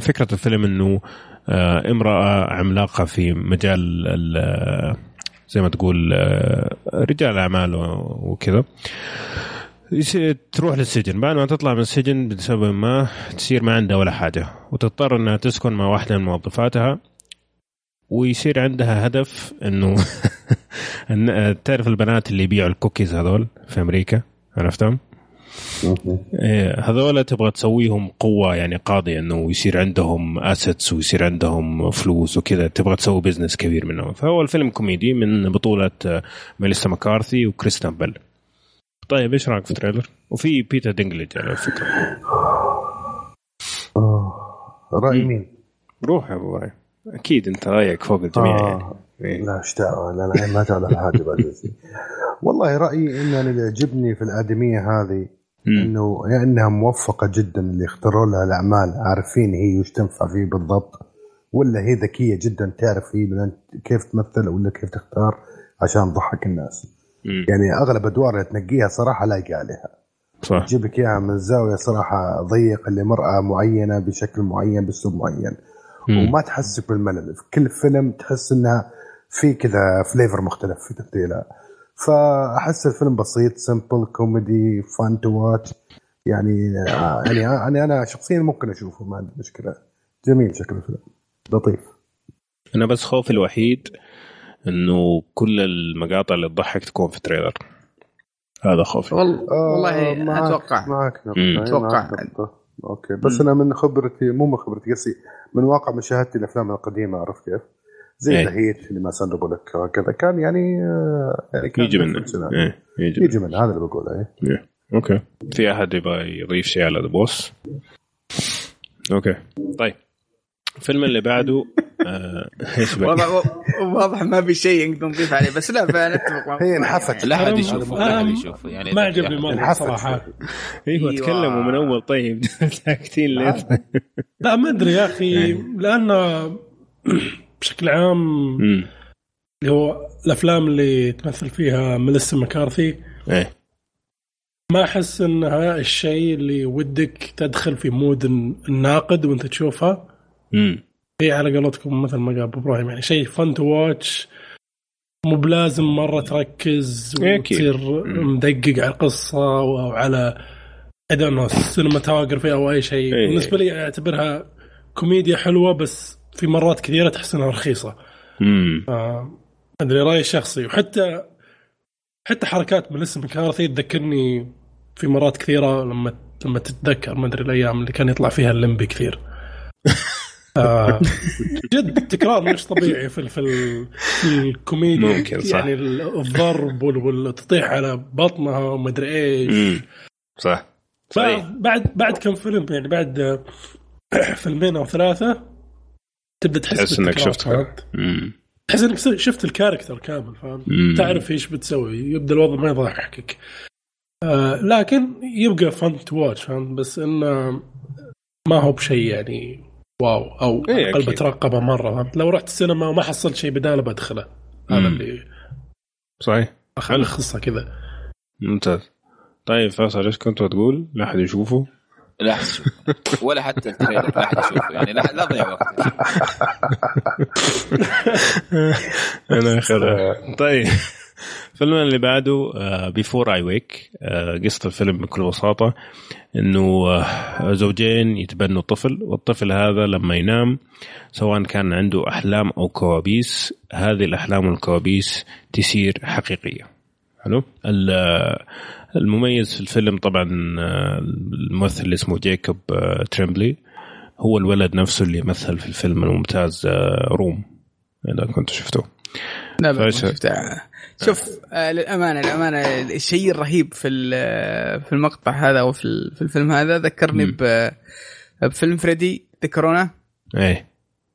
فكرة الفيلم إنه أه امرأة عملاقة في مجال زي ما تقول أه، رجال أعمال وكذا تروح للسجن بعد ما تطلع من السجن بسبب ما تصير ما عندها ولا حاجة وتضطر إنها تسكن مع واحدة من موظفاتها ويصير عندها هدف إنه [LAUGHS] تعرف البنات اللي يبيعوا الكوكيز هذول في أمريكا عرفتهم؟ إيه، هذول تبغى تسويهم قوة يعني قاضيه إنه يصير عندهم assets ويصير عندهم فلوس وكذا تبغى تسوي business كبير منهم. فهو الفيلم كوميدي من بطولة ميليسا مكارثي وكريستن بيل. طيب إيش رأيك في ال trailer؟ وفي بيتر دينكليج على فكرة. رأي مين؟ روح يا أبو رأي. أكيد أنت رأيك فوق الجميع آه. يعني. لا إيش دعوة؟ لا لا ما على حاجة والله رأيي ان اللي يعجبني في الأدمية هذه إنه يا انها موفقة جدا اللي اختاروا لها الأعمال. عارفين هي وش تنفع فيه بالضبط ولا هي ذكية جدا تعرف هي كيف تمثل ولا كيف تختار عشان تضحك الناس. يعني أغلب أدوار اللي تنقيها صراحة لايقه عليها صح. تجيب لك إياها من زاويه صراحة ضيقة لمرأة معينة بشكل معين بأسلوب معين. مم. وما تحسك بالملل. في كل فيلم تحس إنها في كذا flavor مختلف في تمثيلها. فأحس الفيلم بسيط simple كوميدي fun to watch يعني يعني يعني أنا شخصيا ممكن أشوفه ما عندي مشكلة. جميل شكل الفيلم. لطيف. أنا بس خوفي الوحيد إنه كل المقاطع اللي تضحك تكون في trailer. هذا خوفي. والله, والله آه معك أتوقع. معك أتوقع. أوكي. بس مم. أنا من خبرتي مو من خبرتي قصدي من واقع مشاهدتي الأفلام القديمة عرفت كيف؟ زي ذا هيت اللي ما سندبوا لك كذا. كان يعني آه، يعني كان يجي منه. إيه. يجي, يجي منه هذا اللي بقوله إيه. إيه. أوكي. في أحد يبغى يضيف شيء على ذا بوس؟ أوكي. طيب. الفيلم اللي بعده [LAUGHS] آه، إيش واضح واضح ما في شيء نقدر نضيف عليه بس لا فنتفق هي انحفت. لا أحد يشوفه لا أحد يشوفه يعني ما عجبني مره صراحة. أيوه تكلموا من أول طيب. [LAUGHS] ساكتين ليه؟ لا. ما أدري يا أخي لأنه بشكل عام اللي هو الأفلام اللي تمثل فيها ميليسا مكارثي. إيه. ما أحس إنها الشيء اللي ودك تدخل في mood الناقد وأنت تشوفها. امم هي على قولتكم مثل ما قال أبو إبراهيم يعني شيء fun to watch مو بلازم مرة تركز وتصير مدقق على القصة أو على اذا انه cinematography أو أي شيء. إيه. بالنسبة لي أعتبرها كوميديا حلوة بس في مرات كثيرة تحس إنها رخيصة. امم أدري رأيي الشخصي. وحتى حتى حركات ميليسا مكارثي تذكرني في مرات كثيرة لما لما تتذكر ما أدري الأيام اللي كان يطلع فيها الليمبي كثير. [LAUGHS] آه جد تكرار مش طبيعي في في, في الكوميديا. ممكن صح. يعني الضرب والتطيح على بطنها ومدري إيش. صح. صحيح. بعد بعد كم فيلم يعني بعد فيلمين أو ثلاثة تبدأ تحس تحس إنك شفت تحس إنك شفت ال character كامل فاهم تعرف إيش بتسوي يبدأ الوضع ما يضحكك آه لكن يبقى fun to watch فاهم بس إنه ما هو بشيء يعني wow أو إيه أقل بترقبه مرة فهمت؟ لو رحت السينما وما حصلت شيء بداله بدخله. هذا اللي صحيح. اخلي خصه كذا. ممتاز. طيب فيصل إيش كنت تقول؟ لا أحد يشوفه؟ لا احد يشوفه ولا حتى ال trailer لا احد يشوفه يعني لا لا تضيع وقت. [LAUGHS] أنا آخر. طيب. الفيلم اللي بعده Before I Wake قصة الفيلم بكل بساطة إنه آه، زوجين يتبنوا طفل والطفل هذا لما ينام سواء كان عنده أحلام أو كوابيس هذه الأحلام والكوابيس تصير حقيقية. حلو. المميز في الفيلم طبعا آه، الممثل اللي اسمه جيكوب آه، تريمبلي هو الولد نفسه اللي مثل في الفيلم الممتاز Room. إذا كنت شفته. لا ما شفته. شوف آه للأمانة للأمانة الشيء الرهيب في في المقطع هذا أو في, في الفيلم هذا ذكرني بفيلم فريدي تذكرونه؟ إيه.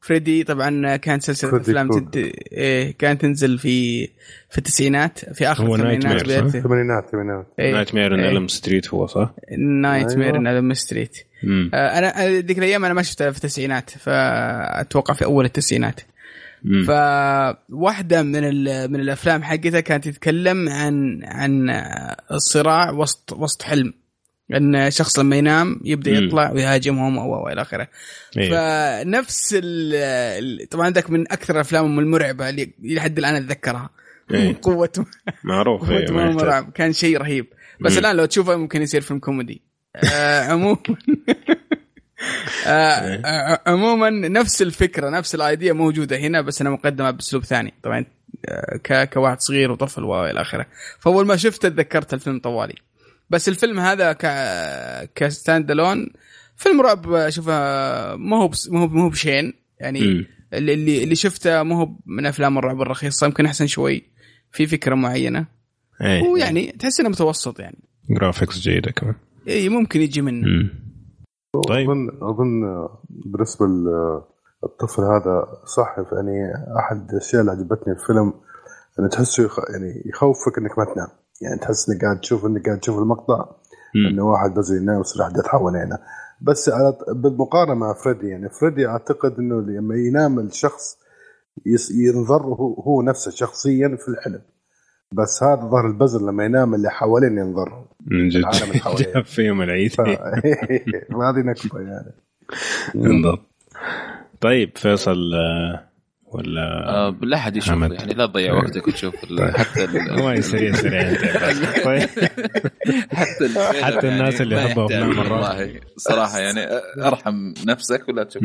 فريدي طبعا كانت سلسلة أفلام تد... إيه كانت تنزل في في التسعينات في آخر الثمانينات الثمانينات الثمانينات نايت مير ان الم ستريت هو صح؟ نايت مير ان الم ستريت أنا ذيك الأيام أنا ما شفتها في التسعينات فأتوقع في أول التسعينات. فواحدة من من الأفلام حقتها كانت تتكلم عن عن الصراع وسط وسط حلم. إن شخص لما ينام يبدأ يطلع ويهاجمهم أو إلى آخره. إيه. فنفس ال طبعا عندك من أكثر الأفلام المرعبة اللي لحد الآن أتذكرها. إيه. [LAUGHS] قوة معروف قوة إيه، كان شيء رهيب. بس مم. الآن لو تشوفه ممكن يصير فيلم كوميدي. آه عموما. [LAUGHS] آه، آه، عموما نفس الفكرة نفس ال idea موجودة هنا بس إنها مقدمة بأسلوب ثاني. طبعا آه، كواحد صغير وطفل والى آخره. فأول ما شفته تذكرت الفيلم طوالي. بس الفيلم هذا ك ك stand alone فيلم رعب اشوفه ما هو ما هو ما هو بشين. يعني م. اللي اللي شفته ما هو من أفلام الرعب الرخيصة يمكن أحسن شوي. في فكرة معينة. أي. ويعني تحس إنه متوسط يعني. graphics جيدة كمان. إي ممكن يجي منه. م. طيب. اظن أظن بالنسبة للطفل هذا صح يعني أحد الأشياء اللي عجبتني في الفيلم إنه تحسه يخ... يعني يخوفك إنك ما تنام. يعني تحس إنك قاعد تشوف إنك قاعد تشوف المقطع إنه واحد بس ينام يصير احداث حوالينه بس على بالمقارنة مع فريدي يعني فريدي أعتقد إنه لما ينام الشخص ينظر هو نفسه شخصيا في الحلم بس هذا ظهر البزر لما ينام اللي حوالين ينظر. من جد. [LAUGHS] جاب فيهم العيد. [LAUGHS] هذه نكبه يعني. بالضبط. طيب فيصل آه، ولا آه لا احد يشوف حمد. يعني لا تضيع وقتك وتشوف طيب. حتى [LAUGHS] ما سريع سريع طيب حتى حتى الناس اللي يحبوا افلام والله صراحة يعني أرحم نفسك ولا تشوف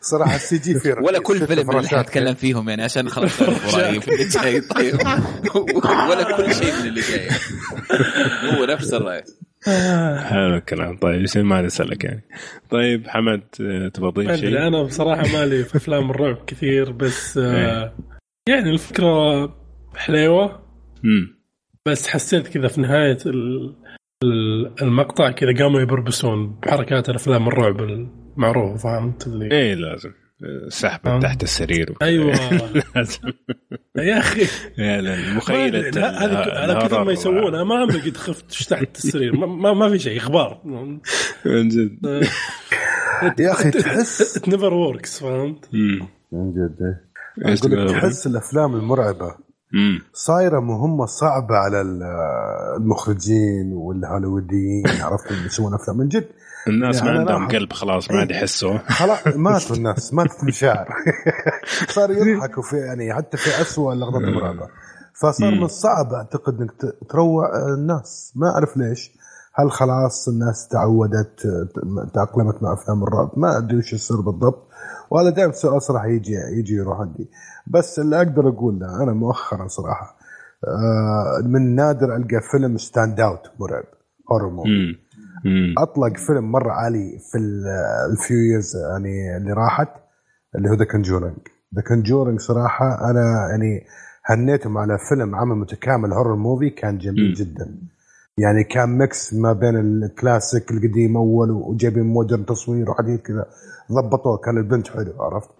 صراحة السي جي في ولا كل فيلم اللي حتكلم فيهم يعني عشان خلاص [LAUGHS] رأيي في اللي جاي. طيب. [LAUGHS] ولا كل شيء من اللي جاي. هو نفس الرأي. حلو الكلام. طيب يصير ما نسالك يعني. طيب حمد تبغى تضيف شيء؟ أنا بصراحة مالي في أفلام الرعب كثير بس آه إيه. يعني الفكرة حليوة. بس حسيت كذا في نهاية المقطع كذا قاموا يبربسون بحركات الأفلام الرعب المعروفة فهمت اللي؟ إيه لازم. سحبة أه. تحت السرير. أيوه. [LAUGHS] يا أخي. يا مخيلة. هذا على كثر ما يسوون أنا ما عمري قد خفت تحت السرير؟ ما, ما في شيء إخبار. من جد. يا أخي تحس it never works فهمت؟ من جد أقول لك تحس الأفلام المرعبة. صايرة مهمة صعبة على المخرجين والهوليووديين عرفت؟ اللي يسوون أفلام. من جد الناس يعني ما عندهم قلب خلاص ما عاد يحسوا. خلاص ماتوا الناس ماتت المشاعر. [LAUGHS] صار يضحكوا في يعني حتى في اسوء اللقطات المرعبه فصار من الصعب أعتقد إنك تروع الناس. ما أعرف ليش. هل خلاص الناس تعودت تأقلمت مع أفلام الرعب؟ ما أدري وش يصير بالضبط. وهذا دائما سؤال صراحة يجي يجي يروح عندي. بس اللي أقدر اقوله أنا مؤخرا صراحة آه، من نادر ألقى فيلم stand out مرعب horror movie أطلق فيلم مرة عالي في ال few years يعني اللي راحت اللي هو The Conjuring The Conjuring صراحة أنا يعني هنيتهم على فيلم عمل متكامل horror movie كان جميل م. جدا. يعني كان mix ما بين الكلاسيك القديم أول وجايبين modern تصوير وحديث كذا ضبطوه كان ال blend حلو عرفت؟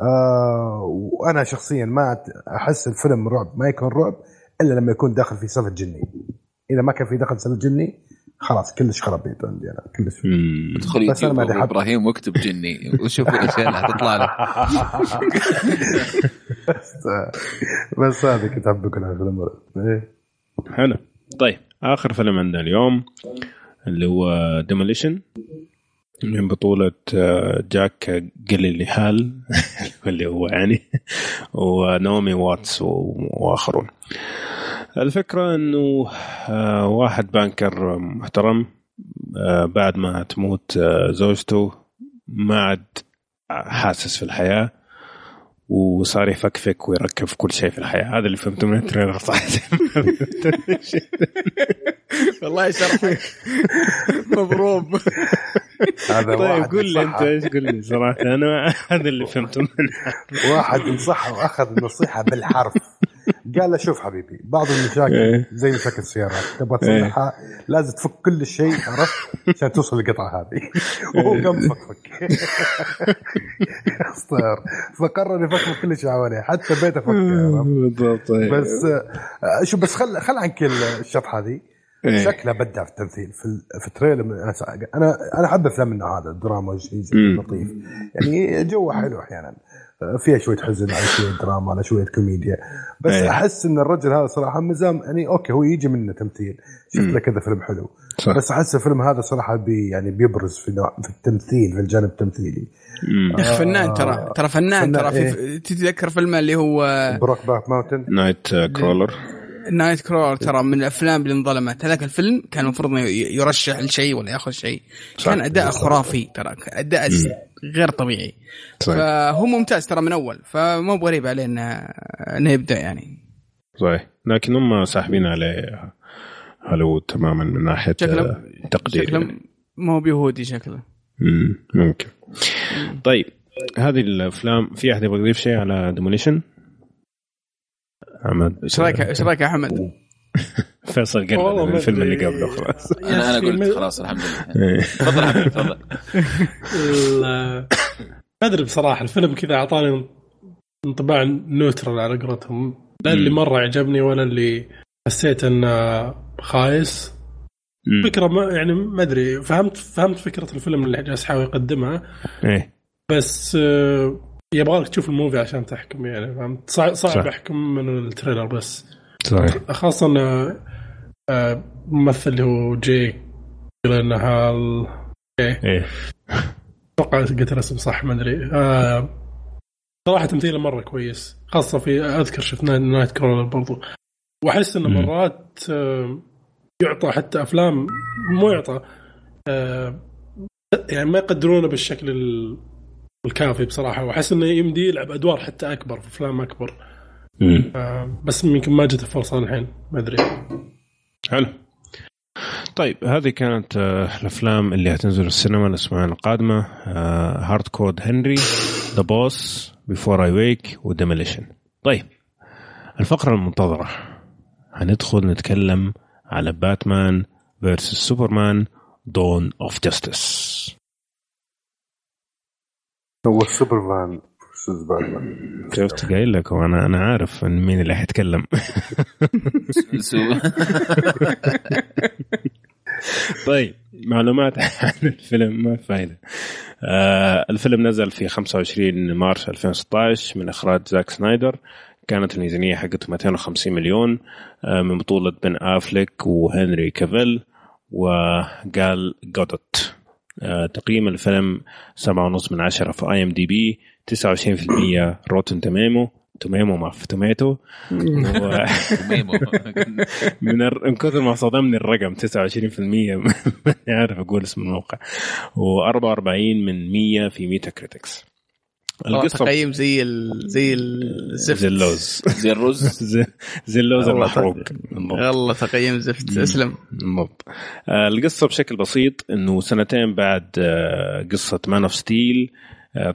آه وأنا شخصيا ما أحس الفيلم رعب ما يكون رعب إلا لما يكون داخل في سالفه جني. إذا ما كان في دخل سالفه جني خلاص كلش خرابيط عندي أنا كلش. ادخل يوتيوب إبراهيم واكتب جني وشوف الاشياء اللي حتطلع لك. [LAUGHS] بس بس هذا كنت أحبك أنا في الامر إيه. حلو. طيب آخر فيلم عندنا اليوم اللي هو Demolition من بطولة آه، جيك جلينهال [LAUGHS] اللي هو يعني ونعومي واتس وآخرون. الفكرة إنه آه، واحد banker محترم آه، بعد ما تموت زوجته ما عاد حاسس في الحياة. وصار يفكفك ويركب في كل شيء في الحياة. هذا اللي فهمته من ال trailer صح؟ [LAUGHS] والله شرحك. [LAUGHS] مضروب. هذا طيب قول لي انت إيش قول لي؟ صراحة أنا هذا اللي فهمته منه. واحد نصحه وأخذ النصيحه بالحرف. قال له شوف حبيبي بعض المشاكل إيه. زي مشاكل السيارات تبغى تصلحها إيه. لازم تفك كل شيء عرفت؟ عشان توصل للقطعة هذه. [LAUGHS] وهو إيه. قام فكفك. [LAUGHS] فقرر يفكفك كل شيء حواليه حتى بيته فك بالضبط بس آه، شوف بس خل خل عنك الشطحه هذه. شكله بدع في التمثيل في في ال trailer. أنا أنا أحب أفلام من هذا الدراما لطيف يعني جو حلو أحيانا. فيها شوية حزن على شوية دراما على شوية كوميديا. بس أيه. أحس إن الرجل هذا صراحة مزام يعني okay هو يجي منه تمثيل. شفت له كذا فيلم حلو. صح. بس أحس الفيلم هذا صراحة بي يعني بيبرز في في التمثيل في الجانب التمثيلي. يا أخي فنان ترى ترى فنان, ترى في إيه؟ تتذكر فيلم اللي هو Brokeback Mountain Nightcrawler Nightcrawler ترى من الأفلام اللي انظلمت. هذاك الفيلم كان المفروض إنه يرشح لشيء ولا ياخذ شيء. كان أداء خرافي ترى اداء غير طبيعي. صحيح. فهو ممتاز ترى من أول فمو بغريب عليه انه إنه يبدأ يعني. صحيح. لكن هم ساحبين عليه هوليوود تماما من ناحية تقدير شكله ما هو بيهودي شكله. ممكن. طيب هذه الأفلام في أحد يبغى يضيف شيء على Demolition؟ أحمد. إيش رايك إيش رأيك يا أحمد؟ [LAUGHS] فيصل قال الفيلم اللي قبله خلاص. [LAUGHS] أنا أنا قلت خلاص الحمد لله. إيه. تفضل تفضل. [LAUGHS] ما أدري بصراحة الفيلم كذا أعطاني انطباع نوترال على قولتهم. لا اللي مرة عجبني ولا اللي حسيت إنه خايس. فكرة ما يعني ما أدري فهمت فهمت فكرة الفيلم اللي جالس يحاول يقدمها. إيه. بس آه، يبغالك تشوف ال movie عشان تحكم يعني فهمت؟ صعب, صعب أحكم من ال trailer بس. صحيح. خاصة الممثل اللي هو جيك هال إيه إيه. أتوقع قلت الاسم صح ما أدري. آه صراحة تمثيله مرة كويس خاصة في أذكر شفنا Nightcrawler برضو. وأحس إنه مرات آه يعطى حتى أفلام مو يعطى آه يعني ما يقدرونه بالشكل الكافي بصراحة. وأحس إنه يمدي يلعب أدوار حتى أكبر في أفلام أكبر. آه بس يمكن ما جت الفرصة الحين ما أدري. حلو. طيب هذه كانت آه الأفلام اللي هتنزل في السينما الاسبوعين القادمه Hardcore Henry The Boss Before I Wake و Demolition طيب الفقرة المنتظرة. هندخل نتكلم على باتمان versus سوبرمان Dawn of Justice هو سوبرمان versus باتمان شفت؟ قايل لك وأنا أنا عارف إن مين اللي حيتكلم. [LAUGHS] طيب معلومات عن الفيلم ما فايدة. آه الفيلم نزل في 25 مارس 2016 من إخراج زاك سنايدر. كانت الميزانية حقته 250 مليون آه من بطولة بن أفليك وهنري كافيل وغال غادوت. آه تقييم الفيلم 7.5 من 10 في IMDb. 29% Rotten تميمو توميمو ما في Tomato من [LAUGHS] من كثر ما صدمني الرقم 29% ما عارف أقول اسم الموقع. و44 من 100 في Metacritic القصة تقييم زي ال... زي الزفت زي اللوز. زي الرز. [LAUGHS] زي, زي اللوز المحروق. والله تقييم زفت اسلم بالضبط. آه، القصة بشكل بسيط إنه سنتين بعد آه، قصة Man of Steel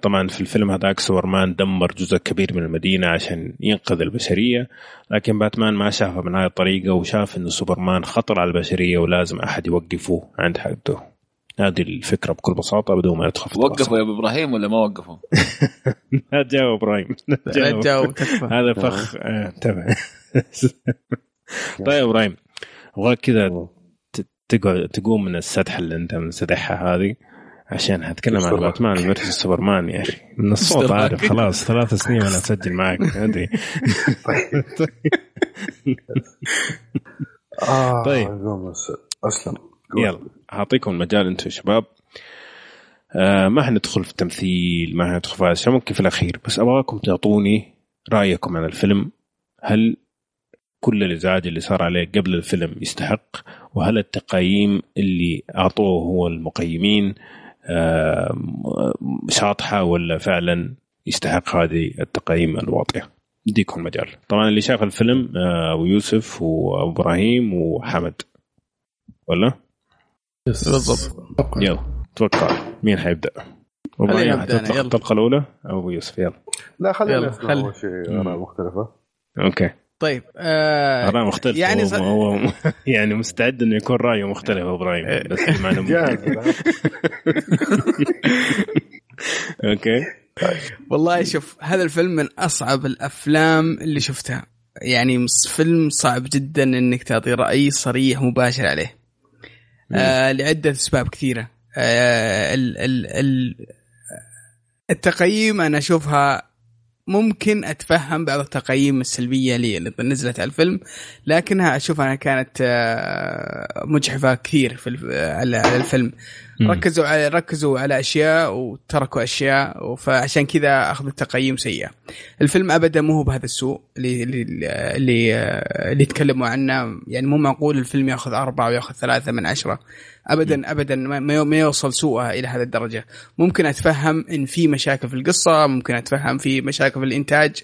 طبعا في الفيلم هذاك سوبرمان دمر جزء كبير من المدينة عشان ينقذ البشرية لكن باتمان ما شافها من هذه الطريقة وشاف أنه سوبرمان خطر على البشرية ولازم أحد يوقفه عند حده هذه الفكرة بكل بساطة بدون ما ندخل في وقفوا يا أبو إبراهيم ولا ما وقفوا؟ [LAUGHS] لا تجاوب إبراهيم. [LAUGHS] لا تجاوب هذا فخ آه، تبع [LAUGHS] طيب إبراهيم أبغاك كذا تقعد تقوم من السدحة اللي أنت منسدحها هذه. عشان هتكلم عن باتمان versus سوبرمان يا أخي. من الصوت عارف خلاص ثلاث سنين وأنا أسجل معك أدري. آه طيب. أسلم. يلا أعطيكم المجال أنتم شباب. آه ما حندخل في التمثيل ما حندخل في هذا ممكن في الأخير. بس أبغاكم تعطوني رأيكم عن الفيلم. هل كل الإزعاج اللي صار عليه قبل الفيلم يستحق؟ وهل التقييم اللي أعطوه هو المقيمين؟ شاطحة ولا فعلا يستحق هذه التقييم الواطيه أديكم مجال طبعا اللي شاف الفيلم آه ويوسف وإبراهيم وحمد. ولا؟ بالضبط. يلا توقع. مين حيبدأ؟ إبراهيم حتطلق الطلقة الأولى أو يوسف؟ يلا. لا خلينا نسمع أول شيء اراء مختلفة. أوكي. طيب آه آراء مختلفة. يعني هو, هو [LAUGHS] يعني مستعد إنه يكون رأيه مختلف إبراهيم. بس [LAUGHS] [LAUGHS] أوكي. والله شوف هذا الفيلم من أصعب الأفلام اللي شفتها. يعني فيلم صعب جدا إنك تعطي رأي صريح مباشر عليه. آه لعدة أسباب كثيرة. آه ال ال ال التقييم أنا أشوفها ممكن أتفهم بعض التقييم السلبية اللي نزلت على الفيلم لكنها اشوفها كانت آه، مجحفة كثير في على الفيلم. ركزوا على ركزوا على أشياء وتركوا أشياء فعشان كذا اخذ التقييم سيئه. الفيلم ابدا مو بهذا السوء اللي اللي اللي, اللي يتكلموا عنه. يعني مو معقول الفيلم ياخذ أربعة وياخذ ثلاثة من عشرة. ابدا ابدا ما يوصل سوءها إلى هذه الدرجة. ممكن أتفهم إن في مشاكل في القصة ممكن أتفهم في مشاكل في الإنتاج.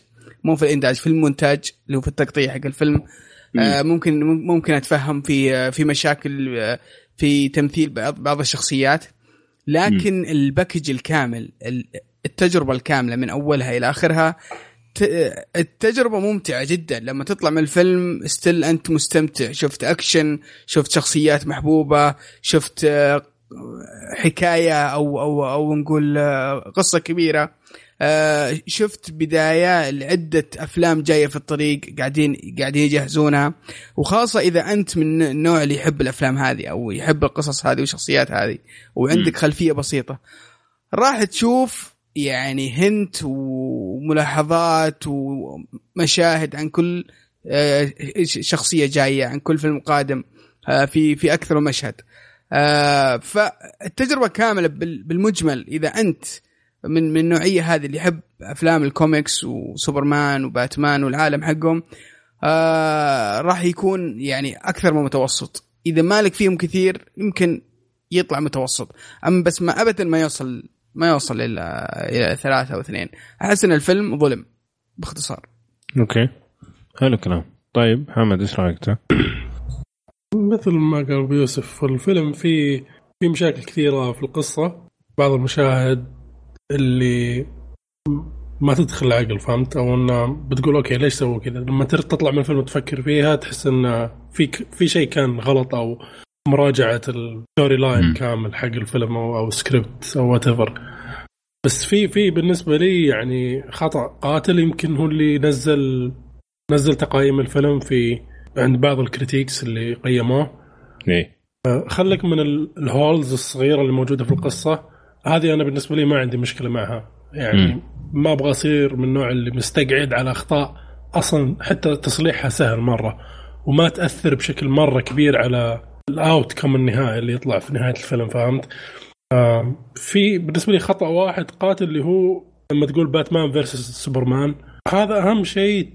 مو في الإنتاج في المونتاج اللي هو في التقطيع حق الفيلم. آه ممكن ممكن أتفهم في في مشاكل آه، في تمثيل بعض بعض الشخصيات لكن ال package الكامل التجربة الكاملة من أولها إلى آخرها التجربة ممتعة جدا. لما تطلع من الفيلم still أنت مستمتع. شفت أكشن شفت شخصيات محبوبة شفت آه، حكاية أو أو أو نقول آه، قصة كبيرة. آه، شفت بداية لعدة أفلام جاية في الطريق قاعدين قاعدين يجهزونها. وخاصة إذا أنت من النوع اللي يحب الأفلام هذه أو يحب القصص هذه والشخصيات هذه وعندك خلفية بسيطة راح تشوف يعني هنت وملاحظات ومشاهد عن كل آه، شخصية جاية عن كل فيلم قادم آه، في في أكثر من مشهد. فالتجربة كاملة بالمجمل إذا أنت من من النوعيه هذه اللي يحب أفلام الكوميكس وسوبرمان وباتمان والعالم حقهم آه راح يكون يعني أكثر من متوسط. إذا مالك فيهم كثير يمكن يطلع متوسط. اما بس ما ابدا ما يوصل ما يوصل إلى إلى ثلاثة أو اثنين. أحس إن الفيلم ظلم باختصار. أوكي. حلو الكلام. طيب محمد إيش رأيك أنت؟ مثل ما قال أبو يوسف الفيلم فيه في مشاكل كثيرة في القصة. بعض المشاهد اللي ما تدخل العقل فهمت؟ أو إنه بتقول okay ليش سووا كذا؟ لما تطلع من الفيلم وتفكر فيها تحس انه في في شيء كان غلط أو مراجعة ال story line كامل حق الفيلم أو أو سكريبت أو وات بس في في بالنسبة لي يعني خطأ. قاتل يمكن هو اللي نزل نزل تقايم الفيلم في عند بعض ال critics اللي قيموه. إيه. خليك من ال holes الصغيرة اللي موجودة في القصة. هذه أنا بالنسبة لي ما عندي مشكلة معها يعني م. ما أبغى أصير من النوع اللي مستقعد على أخطاء أصلا حتى تصليحها سهل مرة وما تأثر بشكل مرة كبير على ال outcome النهائي اللي يطلع في نهاية الفيلم فهمت؟ آه في بالنسبة لي خطأ واحد قاتل اللي هو لما تقول باتمان versus سوبرمان هذا أهم شيء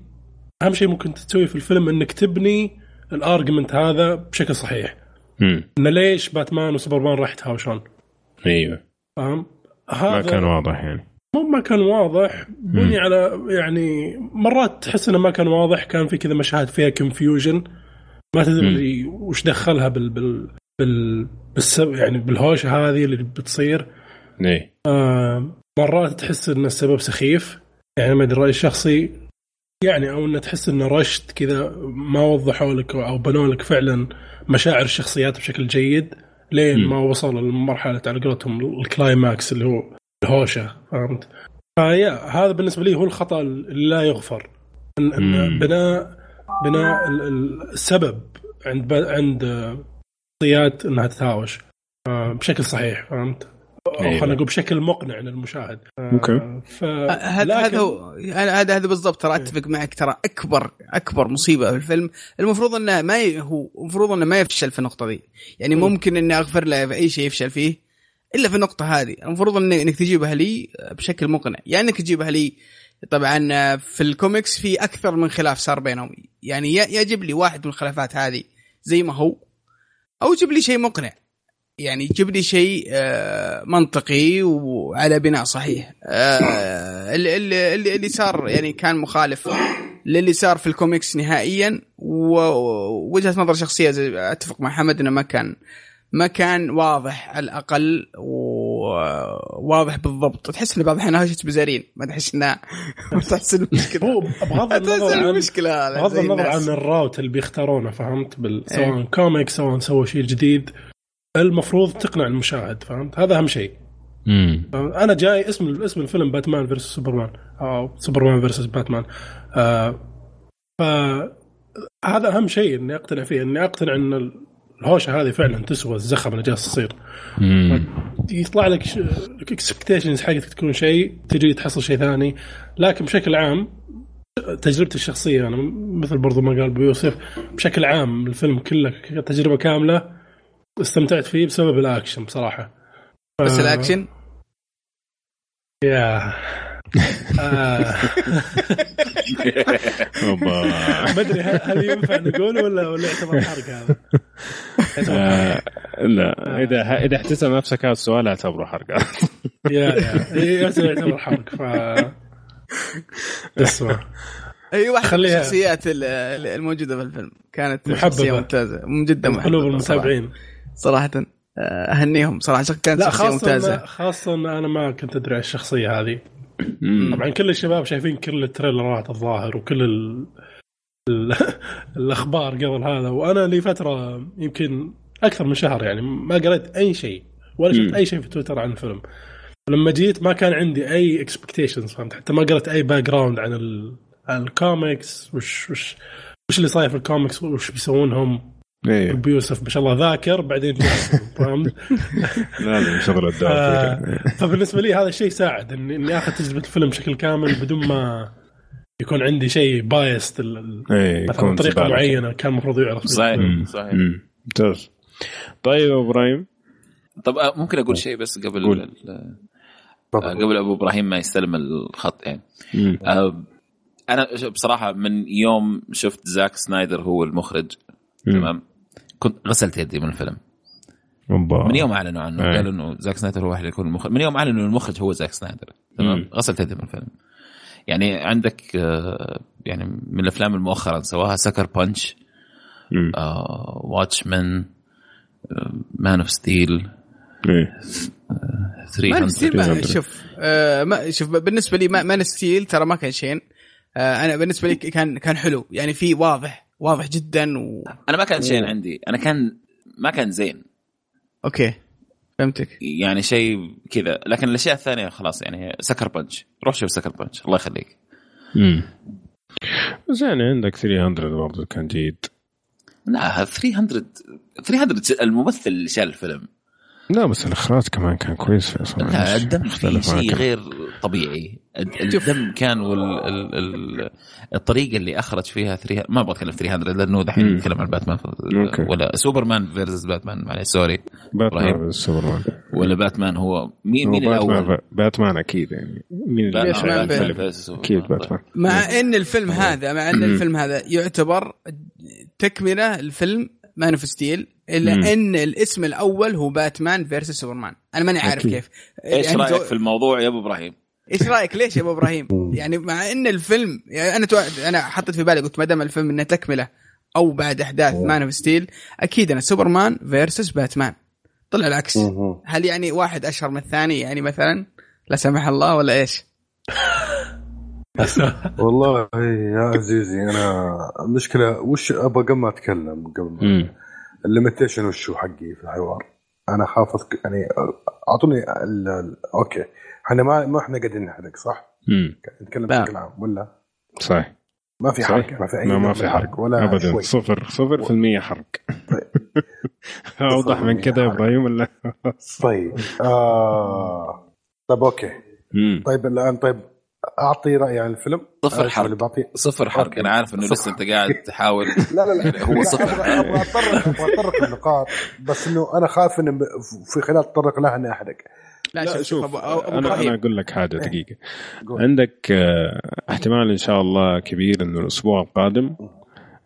أهم شيء ممكن تسويه في الفيلم إنك تبني ال argument هذا بشكل صحيح. امم انه ليش باتمان وسوبرمان راح يتهاوشون؟ أيوه فاهم؟ هذا ما كان واضح يعني. مو ما كان واضح. بني على يعني مرات تحس إنه ما كان واضح كان في كذا مشاهد فيها كونفيوجن ما تدري وش دخلها بال بال بال بالسب يعني بالهوشة هذه اللي بتصير. إيه آه مرات تحس إن السبب سخيف. يعني ما أدري رايي الشخصي يعني أو إنه تحس إنه رشد كذا ما وضحوا لك أو بنوا لك فعلا مشاعر الشخصيات بشكل جيد. لين ما وصل لمرحلة على قولتهم ال climax اللي هو الهوشة فهمت؟ فيا هذا بالنسبة لي هو الخطأ اللي لا يغفر ان, إن بناء بناء السبب عند عند شخصيات إنها تتهاوش آه، بشكل صحيح فهمت؟ خلينا نقول بشكل مقنع للمشاهد. okay. ف... هذا هذا هذا هذا بالضبط ترى أتفق معك ترى اكبر أكبر مصيبة في الفيلم. المفروض إنه ما ي... هو المفروض إنه ما يفشل في النقطة دي يعني ممكن إني أغفر له في أي شيء يفشل فيه إلا في النقطة هذه. المفروض إنك تجيبها لي بشكل مقنع. يا يعني إنك تجيبها لي طبعا في الكوميكس في أكثر من خلاف صار بينهم. يعني يا جيب لي واحد من الخلافات هذه زي ما هو أو جيب لي شيء مقنع. يعني جيب لي شيء آه، منطقي وعلى بناء صحيح. آه، اللي, اللي, اللي صار يعني كان مخالف للي صار في الكوميكس نهائيا ووجهة نظر شخصية أتفق مع حمد إنه ما كان ما كان واضح على الأقل وواضح بالضبط. تحس إن بعض الأحيان هوشة بزارين ما تحس انه تحس المشكلة هو بغض [LAUGHS] النظر عن المشكلة بغض النظر عن ال route اللي بيختارونه فهمت؟ بال... سواء إيه. comic سواء سووا شيء جديد. المفروض تقنع المشاهد فهمت؟ هذا أهم شيء. امم أنا جاي اسم اسم الفيلم باتمان versus سوبرمان أو سوبرمان versus باتمان. آه ف هذا أهم شيء إني أقتنع فيه إني أقتنع إن الهوشة هذه فعلا تسوى الزخم اللي جالس تصير يطلع لك ال expectations حقتك تكون شيء تجي تحصل شيء ثاني. لكن بشكل عام تجربتي الشخصية أنا مثل برضو ما قال بيوسف بشكل عام الفيلم كله تجربة كاملة. استمتعت فيه بسبب الأكشن بصراحة. ف... بس الأكشن؟ يا آه. [LAUGHS] [LAUGHS] ما أدري هل ينفع نقول ولا ولا يعتبر حرق هذا؟ [LAUGHS] آه، لا. إذا إذا احتسب نفسك هذا السؤال اعتبره حرق. يا يا. يعتبر حرق ف اسمع. أي واحدة من الشخصيات الموجودة في الفيلم. كانت محببة. ممتازة جدا محببة قلوب المتابعين. صراحة أهنيهم صراحة. كانت لا شخصية ممتازة. خاصه أنا ما كنت أدري عن الشخصية هذه. طبعا كل الشباب شايفين كل التريلرات الظاهر وكل ال... ال... [LAUGHS] الأخبار قبل هذا. وأنا لي فترة يمكن أكثر من شهر يعني ما قريت أي شيء ولا شفت أي شيء في تويتر عن الفيلم. لما جيت ما كان عندي أي expectations فهمت؟ حتى ما قريت أي background عن ال... الكوميكس وش وش وش اللي صاير في الكوميكس وش بيسوونهم. إيه. بيوسف ما شاء الله ذاكر بعدين فهمت؟ لازم شغل [LAUGHS] آه، فبالنسبة لي هذا الشيء ساعد إني, إني آخذ تجربة الفيلم بشكل كامل بدون ما يكون عندي شيء biased إيه مثلا طريقة معينة كان المفروض يعرف. صحيح صحيح. ممتاز. طيب إبراهيم؟ طب آه، ممكن أقول شيء بس قبل قول. آه، قبل أبو إبراهيم ما يستلم الخط يعني. أنا بصراحة من يوم شفت زاك سنايدر هو المخرج تمام؟ كنت غسلت يدي من الفيلم. أوبا. من يوم أعلنوا عنه. أيه. قالوا إنه زاك سنايدر هو واحد يكون المخرج من يوم أعلنوا إنه المخرج هو زاك سنايدر. تمام؟ غسلت يدي من الفيلم. يعني عندك آه، يعني من الأفلام المؤخرا سواها سكر بانش واتشمن مان أوف ستيل 300 شوف آه ما شوف بالنسبة لي مان ستيل ترى ما كان شين. آه أنا بالنسبة لي كان كان حلو. يعني في واضح واضح جدا و... أنا ما كان شيء عندي. أنا كان ما كان زين. أوكي. فهمتك. يعني شيء كذا. لكن الأشياء الثانية خلاص يعني سكر بنش روح شوف سكر بنش الله يخليك. امم بس يعني عندك 300 برضه كان جيد. لا 300 300 الممثل اللي شال الفيلم. لا بس الإخراج كمان كان كويس في لا الدم شيء غير طبيعي. الدم كان والطريقة اللي أخرج فيها 3 ما أبغى أتكلم 300 لأنه دحين نتكلم عن باتمان ولا سوبرمان فيرسز باتمان معلش سوري باتمان سوبرمان ولا باتمان هو مين مين الأول؟ باتمان أكيد يعني. مين باتمان أكيد باتمان مع إن الفيلم هذا مع إن الفيلم هذا يعتبر تكملة الفيلم مان اوف ستيل إلا مم. إن الاسم الأول هو باتمان فيرسس سوبرمان أنا ماني عارف أكيد. كيف. إيش يعني رأيك في الموضوع يا أبو إبراهيم؟ إيش رأيك؟ ليش يا أبو إبراهيم؟ [LAUGHS] يعني مع إن الفيلم يعني أنا تو... أنا حطيت في بالي قلت ما دام الفيلم إنه تكملة أو بعد أحداث مان اوف ستيل أكيد أنا سوبرمان فيرسس باتمان طلع العكس. هل يعني واحد أشهر من الثاني؟ يعني مثلا لا سمح الله ولا إيش؟ [LAUGHS] والله يا عزيزي أنا المشكلة وش أبغى قبل ما أتكلم قبل ال limitation وش حقي في الحوار. أنا خافت يعني أعطوني أوكي. إحنا ما ما إحنا قاعدين نحرق صح؟ امم نتكلم بشكل عام ولا؟ صحيح. ما في حرق ما في أي ما في حرق. ولا ابدا. شوي. صفر صفر في المية حرق. طيب. [LAUGHS] أوضح من كذا يا إبراهيم ولا؟ [LAUGHS] طيب. آه... طيب أوكي. مم. طيب الآن طيب أعطي رأيي عن الفيلم. صفر حرق. صفر حرق. أنا عارف إنه لسه أنت قاعد تحاول. [LAUGHS] لا لا لا. هو صفر. أبغى اتطرق أبغى اتطرق النقاط بس إنه أنا خايف إنه في خلال اتطرق لها إني أحرق. لا, لا شوف أبو أبو أنا أنا أقول لك حاجة إيه. دقيقة. عندك آه، احتمال إن شاء الله كبير إنه الأسبوع القادم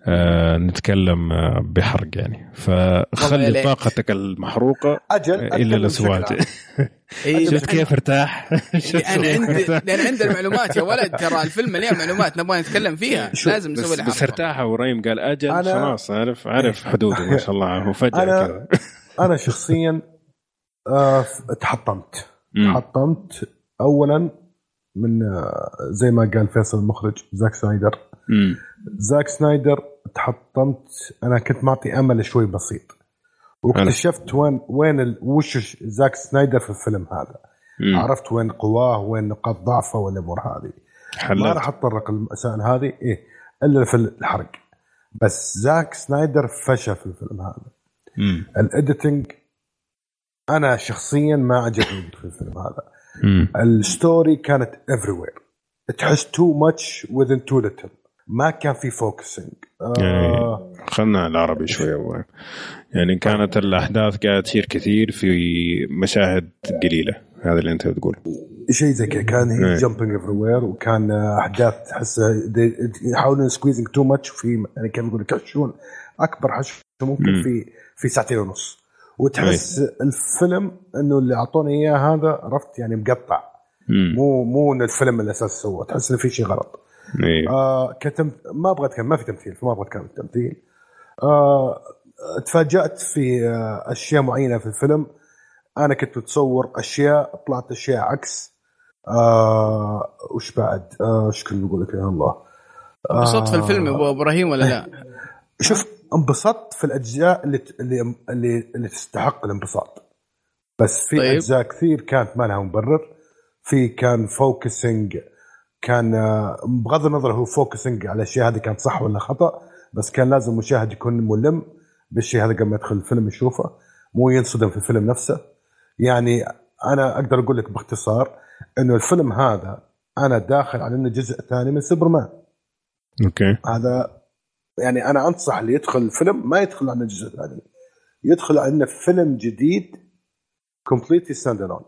آه نتكلم آه بحرق يعني. فخلي طاقتك المحروقة أجل إلى الأسبوع الجاي. [LAUGHS] إيه، شفت كيف ارتاح؟ [LAUGHS] أنا عندي لأن عندي المعلومات يا ولد ترى الفيلم مليان معلومات نبغى نتكلم فيها. لازم نسوي لها بس ارتاح وريم قال أجل خلاص عرف عرف حدوده ما شاء الله هو فجأة كذا. أنا شخصيا آه تحطمت. تحطمت اولا من آه زي ما قال فيصل المخرج زاك سنايدر. زاك سنايدر تحطمت. أنا كنت معطي أمل شوي بسيط. واكتشفت وين وين ال... وش زاك سنايدر في الفيلم هذا. مم. عرفت وين قواه وين نقاط ضعفه والامور هذه. حلت. ما راح أتطرق المسائل هذه إيه إلا في الحرق. بس زاك سنايدر فشل في الفيلم هذا. ال editing أنا شخصيا ما عجبني في الفيلم هذا. ال story كانت everywhere تحس too much within too little ما كان في focusing يعني آه خلنا العربي شوي أول. يعني كانت الأحداث قاعدة تصير كثير في مشاهد قليلة. هذا اللي أنت بتقول. شيء زي كذا. كان jumping everywhere وكان أحداث تحس يحاولون squeezing too much في يعني كيف يقول يحشون أكبر حشو ممكن في في ساعتين ونص. وتحس أي. الفيلم إنه اللي أعطوني إياه هذا عرفت؟ يعني مقطع. مو مو إن الفيلم الأساس سوى تحس انه في شيء غلط. إيه. آه كتم ما أبغى أتكلم ما في تمثيل فما أبغى أتكلم تمثيل آه تفاجأت في آه أشياء معينة في الفيلم. أنا كنت متصور أشياء طلعت أشياء عكس. آه وش بعد؟ آه وش كنت بقول لك يا الله؟ انبسطت في الفيلم أبو إبراهيم ولا لا؟ [LAUGHS] شوف انبسطت في الأجزاء اللي اللي اللي, اللي تستحق الانبساط. بس في طيب. أجزاء كثير كانت ما لها مبرر. في كان focusing كان بغض النظر هو focusing على الشيء هذا كان صح ولا خطأ بس كان لازم المشاهد يكون ملم بالشيء هذا قبل ما يدخل الفيلم يشوفه مو ينصدم في الفيلم نفسه. يعني أنا أقدر أقول لك باختصار إنه الفيلم هذا أنا داخل على إنه جزء ثاني من سوبرمان أوكي. هذا يعني أنا أنصح اللي يدخل الفيلم ما يدخل على جزء ثاني يدخل انه فيلم جديد completely stand alone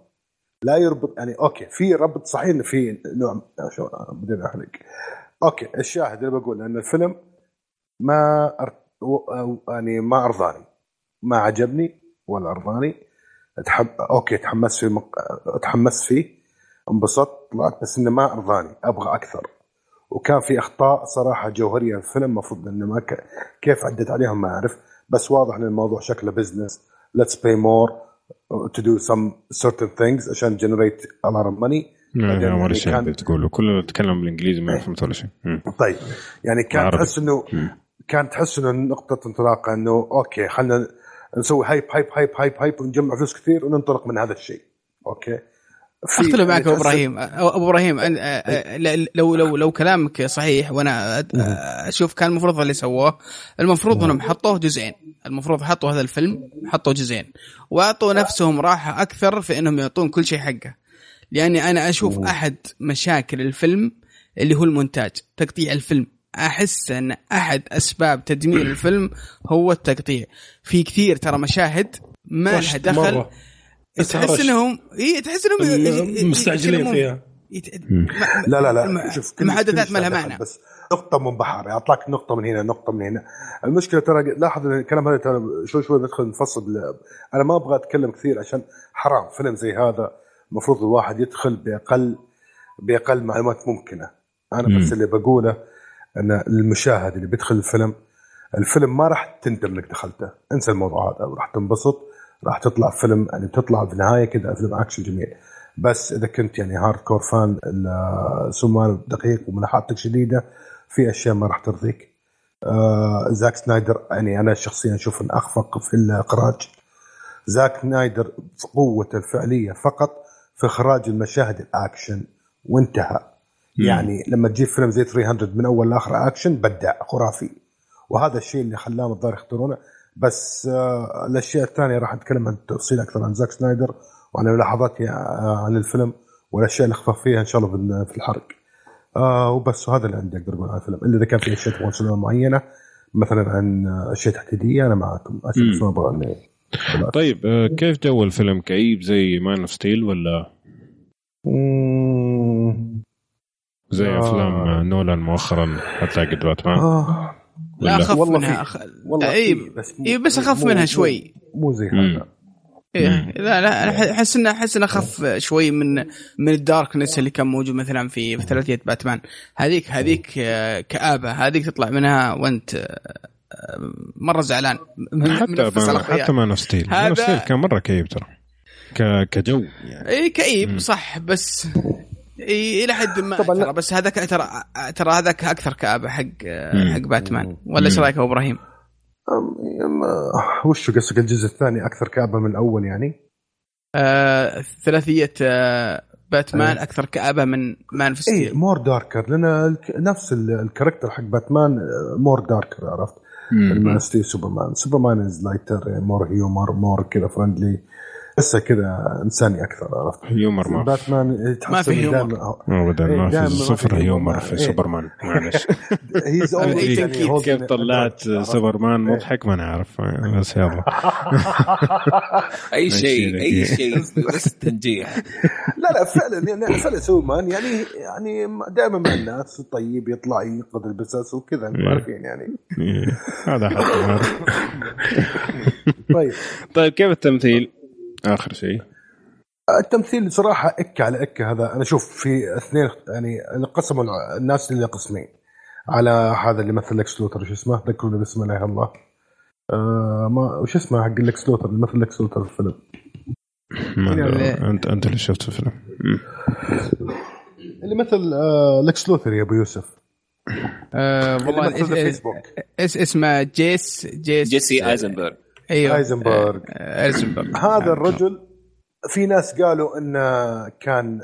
لا يربط يعني أوكي في ربط صحيح إنه في نوع شوي أحرق. أوكي الشاهد اللي بقول ان الفيلم ما أر... يعني ما أرضاني. ما عجبني ولا أرضاني. أتحب... أوكي تحمست فيه مق... تحمست فيه انبسطت طلعت بس إنه ما أرضاني. أبغى أكثر. وكان في أخطاء صراحة جوهرية في الفيلم المفروض إنه ما ك... كيف عدت عليهم ما أعرف بس واضح إن الموضوع شكله business let's buy more to do some certain things عشان a lot of money. يعني ولا شيء كان... بتقوله كله تتكلم بالإنجليزي ما فهمت ولا شيء. طيب يعني كان تحس انه كان تحس إنه نقطة انطلاقة إنه أوكي خلينا نسوي hype hype hype hype hype ونجمع فلوس كثير وننطلق من هذا الشيء. أوكي؟ أختلف معك ابو إبراهيم. أبو إبراهيم لو لو لو كلامك صحيح وأنا أشوف كان المفروض اللي سووه المفروض إنهم حطوه جزئين. المفروض حطوا هذا الفيلم حطوا جزئين. وأعطوا نفسهم راحة أكثر في إنهم يعطون كل شيء حقه. لأني أنا أشوف أحد مشاكل الفيلم اللي هو المونتاج تقطيع الفيلم. أحس إن أحد أسباب تدمير الفيلم هو التقطيع. في كثير ترى مشاهد ما لها دخل مرة. تحس انهم إي تحس إنهم مستعجلين فيها. لا لا لا. شوف المحادثات ما لها معنى. بس نقطة من بحر. اعطاك نقطة من هنا نقطة من هنا. المشكلة ترى لاحظ الكلام هذا ترى شوي شوي ندخل نفصل أنا ما أبغى أتكلم كثير عشان حرام. فيلم زي هذا المفروض الواحد يدخل بأقل بأقل معلومات ممكنة. أنا م. بس اللي بقوله إن المشاهد اللي بيدخل الفيلم الفيلم ما راح تندم إنك دخلته. انسى الموضوع هذا راح تنبسط. راح تطلع فيلم يعني تطلع في النهايه كذا فيلم أكشن جميل. بس إذا كنت يعني hardcore fan سمان دقيق وملاحظتك شديدة في أشياء ما راح ترضيك. آه زاك سنايدر يعني أنا شخصيا أشوف إنه أخفق في الإخراج. زاك سنايدر قوته الفعلية فقط في إخراج المشاهد الأكشن وانتهى. مم. يعني لما تجيب فيلم زي 300 من أول لآخر أكشن بدع خرافي. وهذا الشيء اللي خلاهم الظاهر يختارونه. بس آه الأشياء الثانية راح نتكلم عن تفصيل أكثر عن زاك سنايدر وعن ملاحظاتي آه عن الفيلم والأشياء اللي اخفى فيها إن شاء الله في الحرق. آه وبس هذا اللي عندي أقدر أقول عن الفيلم. إلا إذا كان في اشياء تبغون معينة مثلا عن أشياء تحديدية أنا معكم. أبغى طيب آه، كيف جو الفيلم؟ كئيب زي Man of Steel ولا؟ زي آه. افلام نولان مؤخرا حتلاقي باتمان آه. لا أخف منها أخ... والله اي بس, إيه بس أخف منها شوي. مو زي هذا. إيه لا لا احس انه أحس إنه أخف شوي من من ال darkness اللي كان موجود مثلا في في ثلاثية باتمان. هذيك هذيك آه، كآبة. هذيك تطلع منها وأنت آه، مرة زعلان. حتى ما حتى مان ستيل مان ستيل كان مرة كئيب ترى. كجو يعني. اي كئيب صح بس إي إلى حد ما ترى بس هذاك ترى ترى هذاك أكثر كآبة حق حق باتمان. ولا إيش رأيك أبو إبراهيم؟ وش قصدك الجزء الثاني أكثر كآبة من الأول يعني؟ آه ثلاثية آه باتمان أه. أكثر كآبة من Man في Steel اي more darker لأن نفس ال character حق باتمان more darker عرفت؟ Man Steel سوبرمان. سوبرمان is lighter more humor more كذا friendly تحسه كذا إنساني أكثر عرفت؟ humor ما باتمان ما في humor. ابدا ما في صفر humor. في سوبرمان معلش. [LAUGHS] كيف طلعت سوبرمان مضحك ما نعرف. [LAUGHS] بس يلا. [LAUGHS] أي شيء أي شيء بس تنجيح. لا لا فعلا يعني فعلا سوبرمان يعني يعني دائما مع الناس طيب يطلع ينقذ البسس وكذا عارفين يعني. هذا طيب. طيب كيف التمثيل؟ آخر شيء. التمثيل صراحة اكه على اكه هذا. أنا أشوف في اثنين يعني انقسموا الناس إلى قسمين. على هذا اللي مثل لكس لوتر شو اسمه؟ ذكروني بسم الله الله. آه ما وش اسمه حق لكس لوثر؟ اللي مثل لكس لوثر في الفيلم. أنت أنت اللي شفت الفيلم. اللي مثل آه لكس لوثر يا أبو يوسف. آه والله اسمه؟ جيس جيس. جيسي آيزنبرغ. أيوه. ايزنبرغ ايزنبرغ هذا الرجل في ناس قالوا إنه كان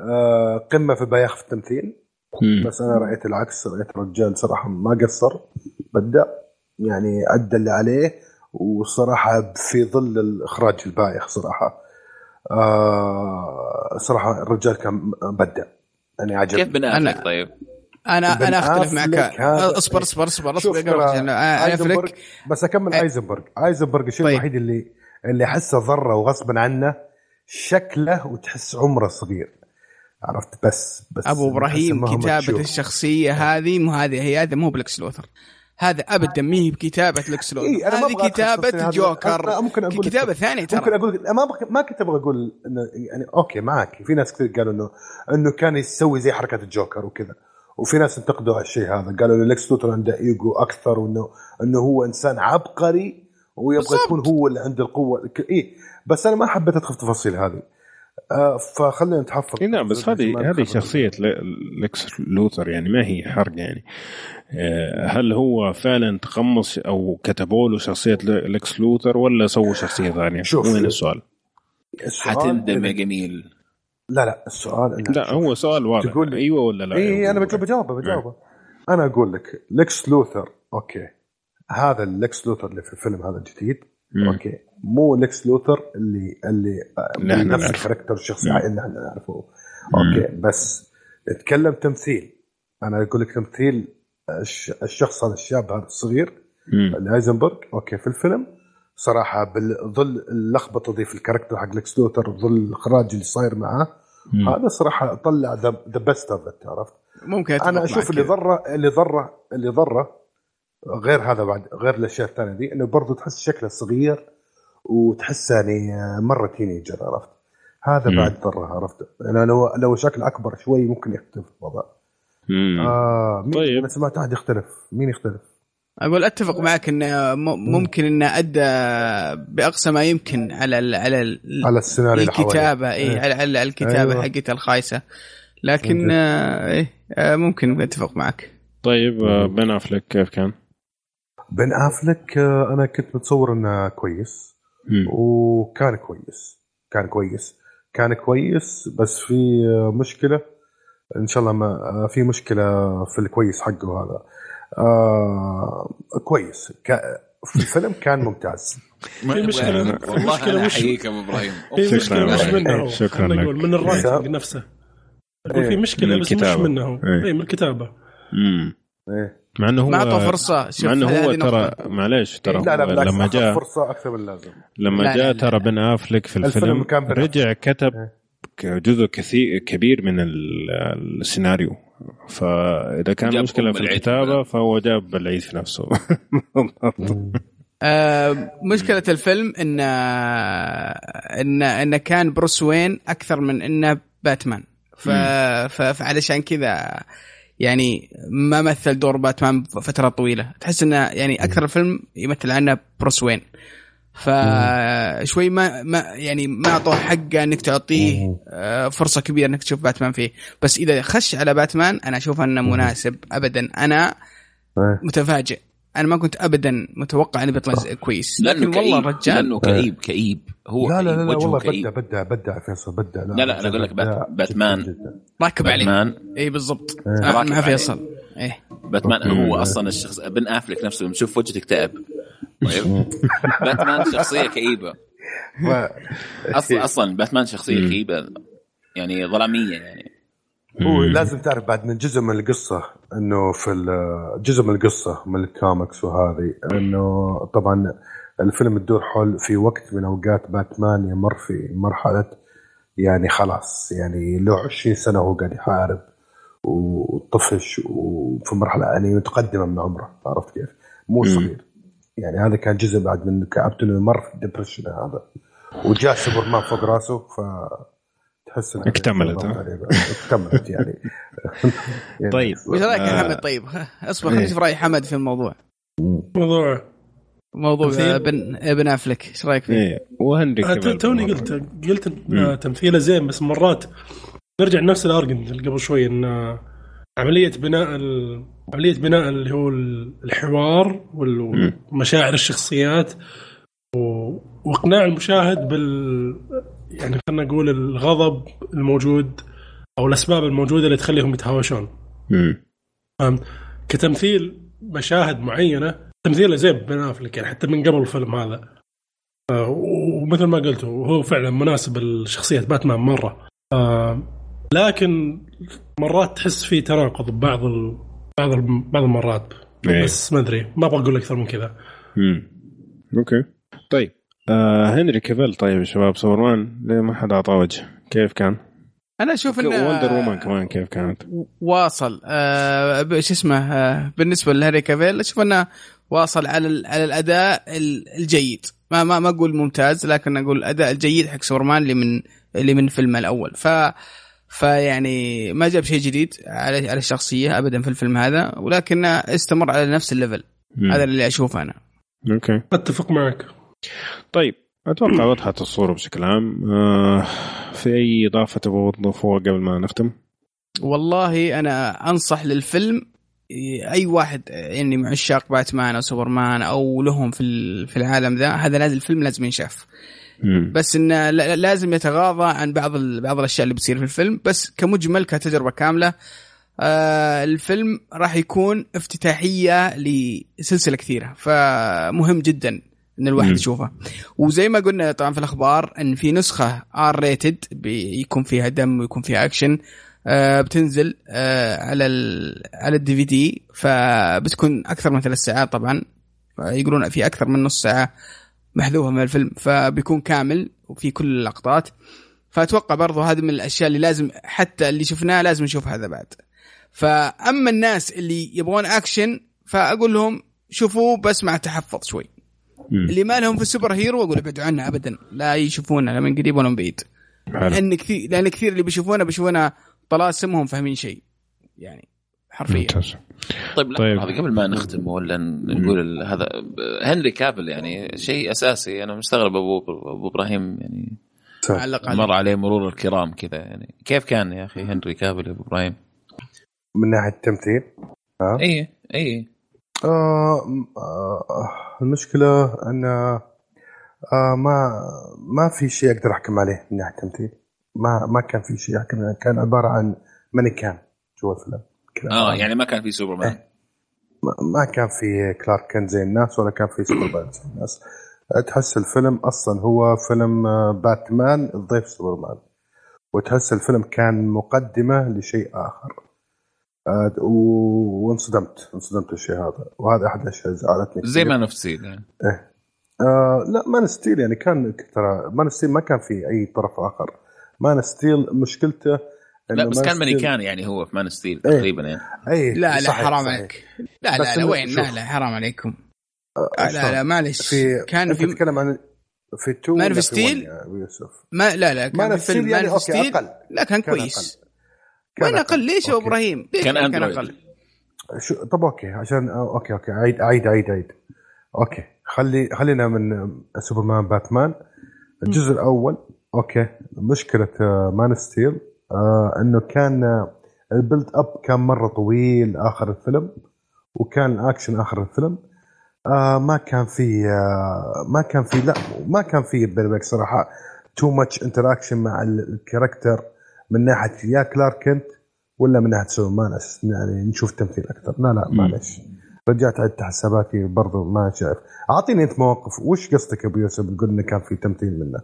آه، قمة في بايخ في التمثيل. بس أنا رأيت العكس رأيت الرجال صراحة ما قصر بدأ يعني ادى اللي عليه وصراحة في ظل الإخراج البايخ صراحة. آه صراحة الرجال كان بدع يعني عجب كيف بن طيب؟ أنا أنا أختلف معك. أصبر أصبر أصبر أصبر أنا بس أكمل آيزنبرغ. آيزنبرغ الشيء طيب. الوحيد اللي اللي أحسه ضره وغصبا عنه شكله وتحس عمره صغير. عرفت؟ بس بس أبو إبراهيم كتابة الشخصية هذه مو هذه هي هذا مو ب لكس لوثر هذا ابدا ما هي بكتابة لكس لوثر إيه هذه كتابة جوكر. ممكن أقول كتابة ثانية ترى. ممكن أقول ما ما كنت أبغى أقول انه يعني okay معك. في ناس كثير قالوا انه إنه كان يسوي زي حركه الجوكر وكذا. وفي ناس انتقدوا الشيء هذا. قالوا لكس لوثر عنده ايجو أكثر وانه إنه هو إنسان عبقري ويبغى يكون هو اللي عنده القوة. اي بس أنا ما حبيت أدخل في التفاصيل هذه. آه فخلينا نتحفظ. إي نعم بس هذه هذه شخصية لكس لوثر يعني ما هي حرق يعني. آه هل هو فعلا تقمص أو كتبوا له شخصية لكس لوثر ولا سووا شخصية ثانية؟ شوف وين السؤال؟ حتندم يا جميل. لا لا السؤال لا. هو سؤال واضح. تقول أيوه ولا لا؟ إي أنا بجاوبه بجاوبه. أنا أقول لك لكس لوثر okay. هذا اللكس لوثر اللي في الفيلم هذا الجديد مم. okay. مو لكس لوثر اللي اللي نحن نفس ال character الشخصيه اللي إحنا نعرفه. okay مم. بس نتكلم تمثيل. أنا أقول لك تمثيل الشخص هذا الشاب هذا الصغير الايزنبرغ okay في الفيلم. صراحة بظل اللخبطة دي في ال character حق لكس لوثر ظل الاخراج اللي صاير معاه هذا صراحة طلع the best of عرفت؟ ممكن أنا أشوف اللي ضره اللي ضره اللي ضره غير هذا بعد غير الأشياء الثانية دي إنه برضه تحس شكله صغير وتحس يعني مرة تينيجر عرفت؟ هذا مم. بعد ضره عرفت؟ يعني لو لو شكله أكبر شوي ممكن يختلف الوضع. آه مين طيب. أنا سمعت احد يختلف مين يختلف؟ أقول أتفق معك انه ممكن انه أدى بأقصى ما يمكن على ال على ال على السيناريو الكتابة. اي إيه. على, على الكتابة أيوة. حقتها الخايسة. لكن آه إيه آه ممكن أتفق معك. طيب آه، بن أفلك كيف كان؟ بن أفلك أنا كنت متصور إنه كويس. مم. وكان كويس. كان كويس. كان كويس بس في مشكلة. إن شاء الله ما في مشكلة في الكويس حقه هذا. آه كويس. في الفيلم كان ممتاز. المشكلة والله أنا أحييك أبو إبراهيم. المشكلة مش منه؟ شكرا لك. من ال writing نفسه. في إيه. مشكلة بس مش منه. اي إيه، من الكتابة. امم إيه. مع إنه هو ما أعطوا فرصة. مع إنه هو ترى معليش ترى لا لا لما جاء فرصة أكثر من اللازم. لما جاء ترى بن أفلك في الفيلم, الفيلم رجع كتب إيه. جزء كثير كبير من السيناريو. فإذا كان مشكلة في الكتابة فهو جاب العيد في نفسه. [LAUGHS] آه مشكلة الفيلم إن إن انه كان بروس وين أكثر من إنه باتمان. ف... فعلشان كذا يعني ما مثل دور باتمان فترة طويلة. تحس إنه يعني أكثر الفيلم يمثل عنه بروس وين. فشوي ما ما يعني ما أعطوه حقه إنك تعطيه آه، فرصة كبيرة إنك تشوف باتمان فيه. بس إذا خش على باتمان أنا أشوف أنه مناسب. ابدا أنا إيه. متفاجئ. أنا ما كنت ابدا متوقع إنه بيطلع كويس. لكن والله الرجال لأنه كئيب كئيب. هو لا لا لا, لا والله بدع بدع بدع فيصل بدع لا لا, لا أنا أقول لك باتمان. راكب عليه. باتمان. اي بالضبط. آه مع فيصل. إيه. باتمان هو أصلا الشخص بن افلك نفسه لما تشوف وجهه تكتئب طيب. باتمان شخصية كئيبة. أصلا أصلا باتمان شخصية كئيبة يعني ظلاميه يعني. هو لازم تعرف بعد من جزء من القصة إنه في جزء من القصة من الكوميكس وهذه إنه طبعا الفيلم يدور حول في وقت من أوقات باتمان يمر في مرحلة يعني خلاص يعني له 20 سنة وهو قاعد يحارب وطفش وفي مرحلة يعني متقدمة من عمره عرفت كيف؟ مو صغير. يعني هذا كان جزء بعد من كابتن انه مر في الدبرشن هذا. وجاء سوبرمان فوق راسه ف تحس اكتملت اكتملت يعني. يعني [LAUGHS] طيب. [LAUGHS] وش رأيك يا حمد؟ طيب. اصبر خلينا نشوف رأي حمد في الموضوع. موضوع موضوع ابن ابن أفلك. إيش رأيك فيه؟ إيه. وهنري آه، توني قلت قلت تمثيله زين بس مرات نرجع لنفس الارجنت اللي قبل شوي إن عملية بناء عملية بناء اللي هو الحوار والمشاعر الشخصيات وإقناع المشاهد بال يعني خلينا نقول الغضب الموجود أو الأسباب الموجودة اللي تخليهم يتهاوشون. كتمثيل مشاهد معينة تمثيله زين بن أفلك يعني حتى من قبل الفيلم هذا. آه، ومثل ما قلت هو فعلا مناسب لشخصية باتمان مرة. آه، لكن مرات تحس في تناقض ببعض ال... بعض ال... بعض المرات. إيه. بس ما أدري. ما أبغى أقول أكثر من كذا. امم okay. طيب. آه هنري كيفل طيب يا شباب سوبرمان ليه ما حد أعطاه وجه؟ كيف كان؟ أنا أشوف إنه وندر وومان كمان كيف كانت؟ واصل. آه شو اسمه آه بالنسبة لهنري كافيل أشوف إنه واصل على على الأداء الجيد. ما ما ما أقول ممتاز لكن أقول الأداء الجيد حق سوبرمان اللي من اللي من فيلم الأول. ف فيعني ما جاب شيء جديد على على الشخصية ابدا في الفيلم هذا ولكن استمر على نفس ال level. هذا اللي أشوفه أنا. okay. أتفق معك. طيب أتوقع وضحت الصورة بشكل عام. آه في أي إضافة تبغى تضيفوها قبل ما نختم؟ والله أنا أنصح للفيلم أي واحد يعني من عشاق باتمان أو سوبرمان أو لهم في في العالم ذا هذا لازم الفيلم لازم ينشاف. بس انه لازم يتغاضى عن بعض بعض الأشياء اللي بتصير في الفيلم. بس كمجمل كتجربة كاملة آه الفيلم راح يكون افتتاحية لسلسلة كثيرة. فمهم جدا إن الواحد يشوفه وزي ما قلنا طبعا في الأخبار إن في نسخة R rated بيكون فيها دم ويكون فيها أكشن آه بتنزل آه على على ال DVD. فبتكون أكثر من ثلاث ساعات طبعا. يقولون في أكثر من نص ساعة. محذوفة من الفيلم فبيكون كامل وفي كل اللقطات. فأتوقع برضو هذه من الأشياء اللي لازم حتى اللي شفناه لازم نشوف هذا بعد. فأما الناس اللي يبغون أكشن فأقول لهم شوفوه بس مع تحفظ شوي. مم. اللي ما لهم في ال super hero أقول ابعدوا عنه ابدا لا يشوفونه لا من قريب ولا من بعيد. لأن كثير لأن كثير اللي بيشوفونه بيشوفونه طلاسم وهم فاهمين شيء يعني. حرفيا ممتاز. طيب, طيب. هذا قبل ما نختم ولا نقول هذا هنري كافيل يعني شيء أساسي أنا مستغرب أبو أبو إبراهيم يعني مر عليه مرور الكرام كذا يعني كيف كان يا أخي هنري كافيل يا أبو إبراهيم؟ من ناحية التمثيل؟ ها؟ اي اي آه آه المشكلة أن آه ما ما في شيء أقدر أحكم عليه من ناحية التمثيل ما ما كان في شيء أحكم عليه كان عبارة عن مانيكان جوا الفيلم آه يعني ما كان في سوبرمان. إيه. ما كان في كلارك كان زي الناس ولا كان في سوبرمان. [COUGHS] زي الناس تحس الفيلم أصلا هو فيلم آه، باتمان ضيف سوبرمان. وتحس الفيلم كان مقدمة لشيء آخر. آه وانصدمت انصدمت الشيء هذا. وهذا أحد الأشياء اللي زعلتني زي ما نفسي يعني. إيه. آه لا Man of Steel يعني كان ترى Man of Steel ما كان في أي طرف آخر. Man of Steel مشكلته لا بس كان مانيكان يعني هو في Man of Steel إيه. تقريبا يعني. إيه لا لا صحيح حرام. عليك. لا لا لا وين؟ لا لا حرام عليكم. آه لا لا معلش. في كان في تتكلم عن في تو Man of Steel؟ ما لا لا كان في فيلم يعني Man of Steel. أقل. لا كان, كان كويس. أقل. وين أقل؟ ليش يا إبراهيم؟ كان, كان أقل؟ شو طب okay عشان okay okay عيد عيد عيد عيد. okay خلي خلينا من سوبرمان باتمان. الجزء الأول okay مشكلة Man of Steel. آه إنه كان ال build up كان مرة طويل آخر الفيلم وكان الاكشن آخر الفيلم. آه ما كان في آه ما كان في لا ما كان في بالك صراحة too much interaction مع ال character من ناحية يا كلارك كنت ولا من ناحية سوبرمان يعني نشوف تمثيل أكثر. لا لا معلش رجعت عدت حساباتي برضو ما شايف. أعطيني أنت مواقف. وش قصدك أبو يوسف؟ تقول إنه كان في تمثيل منه.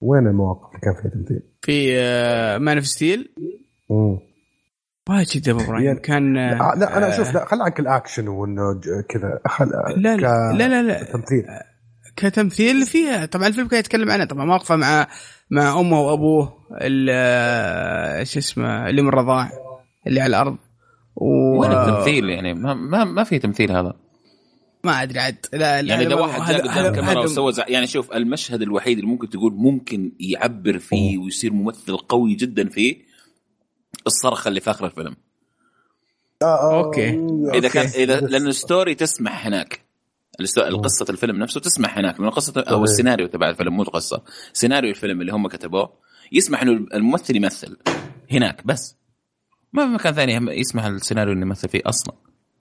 وين المواقف اللي كان فيها تمثيل في Man of Steel واجد ابو إبراهيم. يعني كان لا, لا أنا أشوف لا خل عنك الأكشن وإنه كذا. خل لا لا, لا لا لا. تمثيل كتمثيل فيها. طبعا الفيلم كان يتكلم عنه. طبعا مواقفه مع مع أمه وأبوه إيش اسمه اللي من الرضاع اللي على الأرض. و... وين التمثيل يعني؟ ما ما, ما في تمثيل هذا. ما أدري عاد. لا لا يعني اذا واحد جاء قدام الكاميرا وسوى يعني شوف المشهد الوحيد اللي ممكن تقول ممكن يعبر فيه ويصير ممثل قوي جدا فيه الصرخة اللي في آخر الفيلم. آه آه okay. إذا كان اذا لأن ال story تسمح هناك. القصة الفيلم نفسه تسمح هناك. من القصة أو السيناريو تبع الفيلم مو القصة. سيناريو الفيلم اللي هم كتبوه يسمح إنه الممثل يمثل هناك بس. ما في مكان ثاني يسمح السيناريو إنه يمثل فيه أصلا.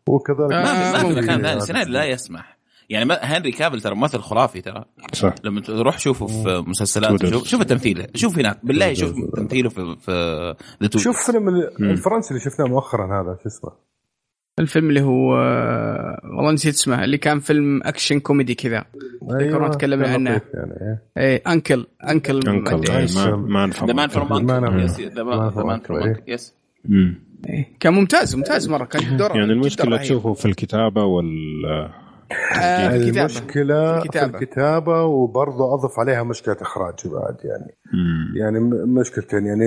وكذلك ما في, ما في مكان ثاني. السيناريو لا يسمح. يعني ما هنري كافيل ترى ممثل خرافي ترى. صح. لما تروح شوفه في مسلسلات شوف, شوف التمثيل. شوف هناك. بالله شوف تمثيله في في شوف فيلم الفرنسي اللي شفناه مؤخرا هذا شو اسمه؟ الفيلم اللي هو والله نسيت اسمه اللي كان فيلم اكشن كوميدي كذا. أيوه تكلمنا عنه. يعني إيه. uncle uncle uncle man from. The Man from The Man from yes كان ممتاز ممتاز مرة كان [LAUGHS] دور يعني المشكلة تشوفه في الكتابة وال آه في الكتابة. المشكلة في الكتابة, في الكتابة. وبرضه أضف عليها مشكلة إخراج بعد يعني. مم. يعني مشكلتين يعني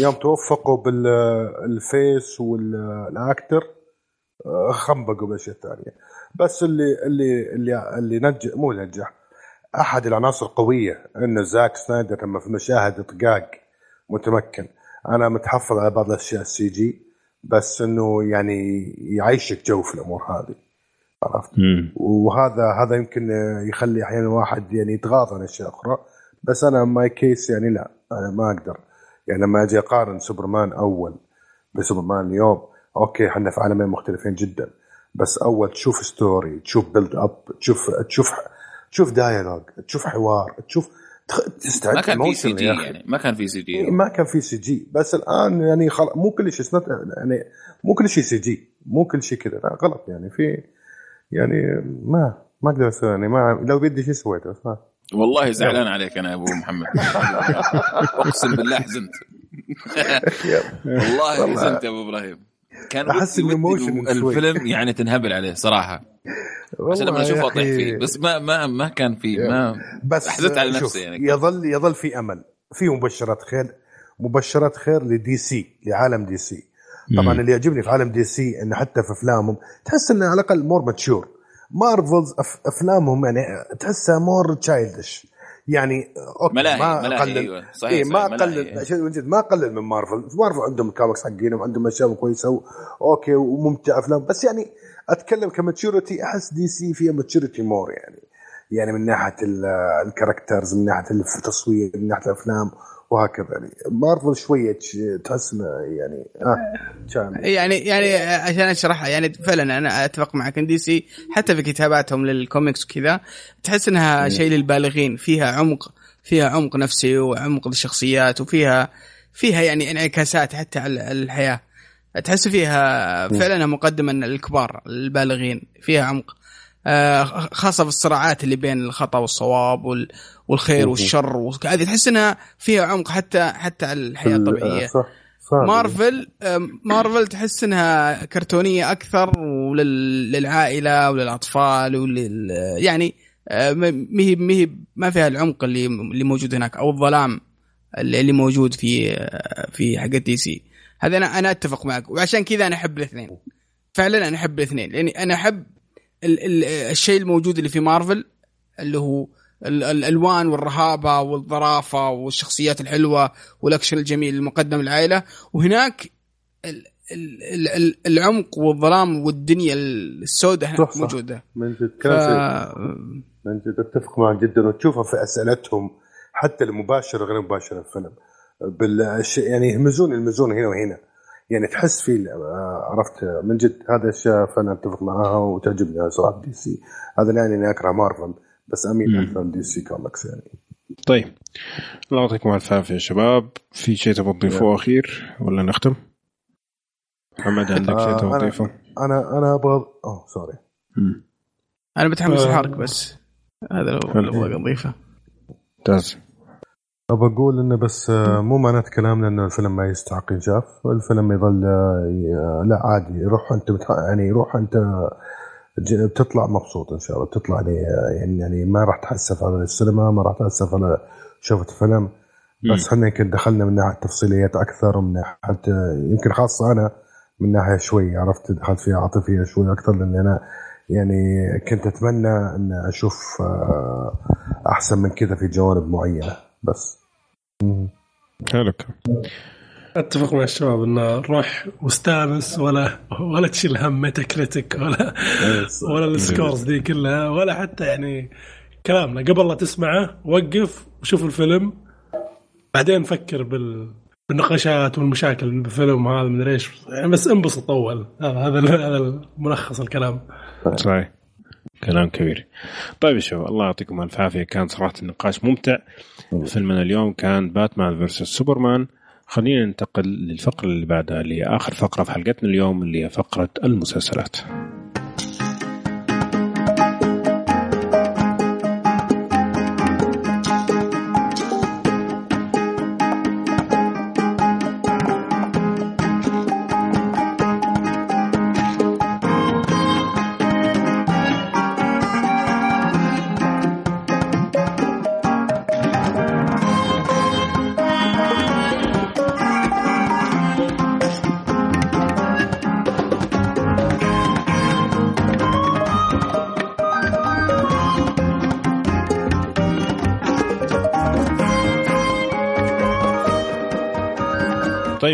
يوم توفقوا بال face وال actor خنبقوا بأشياء ثانية. بس اللي اللي اللي اللي نجح مو نجح. أحد العناصر القويه انه زاك سنايدر لما في المشاهد طقاق متمكن. أنا متحفظ على بعض الأشياء ال CG. بس إنه يعني يعيشك جو في الأمور هذه عرفت؟ وهذا هذا يمكن يخلي أحيانا الواحد يعني يتغاضى عن أشياء أخرى بس أنا my case يعني لا أنا ما أقدر. يعني لما أجي أقارن سوبرمان أول بسوبرمان اليوم okay إحنا في عالمين مختلفين جدا بس أول تشوف story تشوف build up تشوف تشوف تشوف dialogue تشوف حوار تشوف تستعد ما كان في CG يعني ما كان في CG ما كان في CG بس الآن يعني خل... مو كل شيء يعني مو كل شيء CG مو كل شيء كذا غلط يعني. في يعني ما ما أقدر أسوي يعني ما لو بدي شيء سويته بس ما والله زعلان عليك أنا يا أبو محمد. [LAUGHS] أقسم بالله حزنت. [LAUGHS] [LAUGHS] والله. حزنت يا أبو إبراهيم. كان أحس ال emotion الفيلم يعني تنهبل عليه صراحة. عشان لما أشوفه أطيح فيه. بس ما ما ما كان في ما بس حزنت على نفسي يعني. يظل يظل في أمل. في مبشرات خير. مبشرات خير ل DC لعالم DC طبعا اللي يعجبني في عالم DC إنه حتى في أفلامهم تحس إنه على الأقل more mature Marvel's أفلامهم يعني تحسها more childish يعني okay ملاهي ما ملاهي أقلل. أيوة. صحيح إيه ما أقلل. من جد ما أقلل من Marvel. Marvel عندهم الكوميكس حقينهم عندهم أشياء كويسة okay وممتع أفلام. بس يعني أتكلم ك maturity أحس DC فيها maturity more يعني. يعني من ناحية ال characters من ناحية التصوير من ناحية الأفلام. وهكذا يعني. مارفل شوية تحس يعني. آه يعني يعني عشان أشرحها يعني فعلا أنا أتفق معك إن DC حتى في كتاباتهم للكوميكس وكذا تحس إنها شيء للبالغين. فيها عمق فيها عمق نفسي وعمق للشخصيات وفيها فيها يعني انعكاسات حتى على الحياة. تحس فيها فعلا مقدمه للكبار البالغين فيها عمق. خاصة في الصراعات اللي بين الخطأ والصواب والخير والشر وهذه تحس إنها فيها عمق حتى حتى الحياة الطبيعية. صح مارفل مارفل تحس إنها كرتونية أكثر وللعائله وللأطفال ولل يعني ما هي ما فيها العمق اللي اللي موجود هناك أو الظلام اللي موجود في في حق دي سي. هذا أنا أنا أتفق معك. وعشان كذا أنا أحب الاثنين. فعلا أنا أحب الاثنين. لاني أنا أحب ال ال الشيء الموجود اللي في مارفل اللي هو الألوان والرهابة والظرافة والشخصيات الحلوة والأكشن الجميل المقدم للعائلة. وهناك ال ال العمق والظلام والدنيا السوداء موجودة. من جد ف... من جد أتفق معك جدا وتشوفها في أسئلتهم حتى المباشره غير المباشره الفيلم. بالش... يعني يهمزون يلمزون هنا وهنا. يعني تحس في عرفت من جد هذا الاشياء فأنا أتفق معاها وتعجبني صراحة DC هذا لا يعني اني أكره مارفل بس أميل أكثر DC Comics يعني. طيب. الله يعطيكم ألف عافية يا شباب. في شيء تبغى تضيفوه أخير ولا نختم؟ محمد [LAUGHS] عندك شيء تبغى تضيفه؟ أنا أنا أبغى أوه sorry أنا بتحمس آه. الحرق بس. هذا لو أبغى اضيفه ممتاز. ابى أقول إنه بس آه، مو معناته كلامنا إنه الفيلم ما يستحق ينشاف الفيلم يظل آه، لا عادي. روح أنت يعني روح أنت بتطلع مبسوط إن شاء الله. بتطلع يعني يعني, يعني ما راح تحسف على السينما ما راح تحسف على شفت فيلم. بس إحنا يمكن دخلنا من ناحية تفصيليات أكثر من ناحية يمكن خاصة أنا من ناحية شوي عرفت دخلت فيها عاطفية شوي أكثر لاني أنا يعني كنت أتمنى إن أشوف آه، أحسن من كذا في جوانب معينة. بس. حلو. أتفق مع الشباب إنه روح واستانس ولا ولا تشيل هم Metacritic ولا ولا ال scores دي كلها ولا حتى يعني كلامنا. قبل لا تسمعه وقف وشوف الفيلم. بعدين فكر بال بالنقاشات والمشاكل بالفيلم هذا من إيش. يعني بس انبسط أول. هذا هذا ملخص الكلام. صحيح. كلام كبير. طيب يا شباب الله يعطيكم ألف عافية. كان صراحة النقاش ممتع. فيلمنا اليوم كان Batman versus Superman. خلينا ننتقل للفقرة اللي بعدها اللي هي آخر فقرة في حلقتنا اليوم اللي هي فقرة المسلسلات.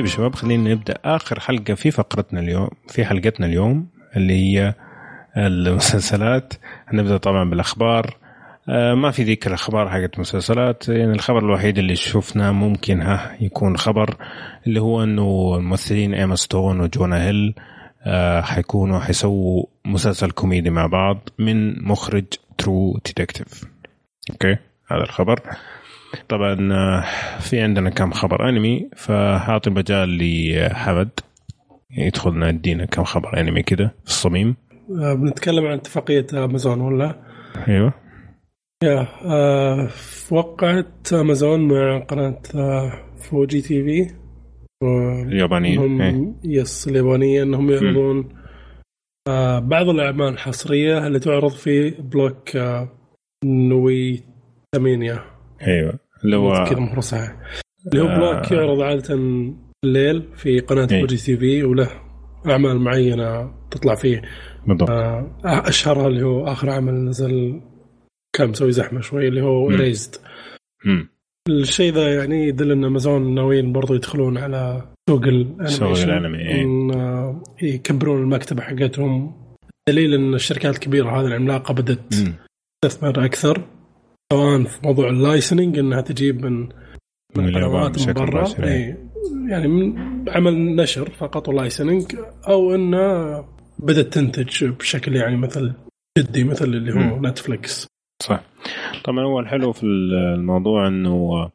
طيب شباب خلينا نبدأ آخر حلقة في فقرتنا اليوم في حلقتنا اليوم اللي هي المسلسلات. نبدا طبعا بالأخبار. آه، ما في ذكر أخبار حقت المسلسلات يعني الخبر الوحيد اللي شفناه ممكن ها يكون خبر اللي هو إنه الممثلين إيما ستون وجونا هيل آه، حيكونوا حيسووا مسلسل كوميدي مع بعض من مخرج True Detective أوكي؟ هذا الخبر. طبعا آه، في عندنا كم خبر أنمي فاعطي المجال لحمد. يدخلنا يدينا كم خبر أنمي كذا في الصميم. آه، بنتكلم عن اتفاقية أمازون ولا؟ أيوه. يا آه وقعت أمازون مع قناة فوجي TV. اليابانيه هم yes اليابانيه انهم يعرضون آه بعض الأعمال الحصرية اللي تعرض في block آه noitaminA. أيوه. اللي هو كذا صحيح اللي هو block يعرض عادة الليل في قناة فوجي TV وله أعمال معينة تطلع فيه. بالضبط. آه أشهرها اللي هو آخر عمل نزل كان مسوي زحمة شوي اللي هو Erased الشيء ذا يعني يدل إن امازون ناويين برضو يدخلون على سوق الانمي إيه. يكبرون المكتبة حقتهم. دليل إن الشركات الكبيرة هذه العملاقة بدأت تستثمر أكثر. سواء في موضوع ال licensing إنها تجيب من من قنوات من برا إيه. يعني من عمل نشر فقط و licensing أو انه بدأت تنتج بشكل يعني مثل جدي مثل اللي هو م. نتفلكس صح. طبعا هو الحلو في الموضوع إنه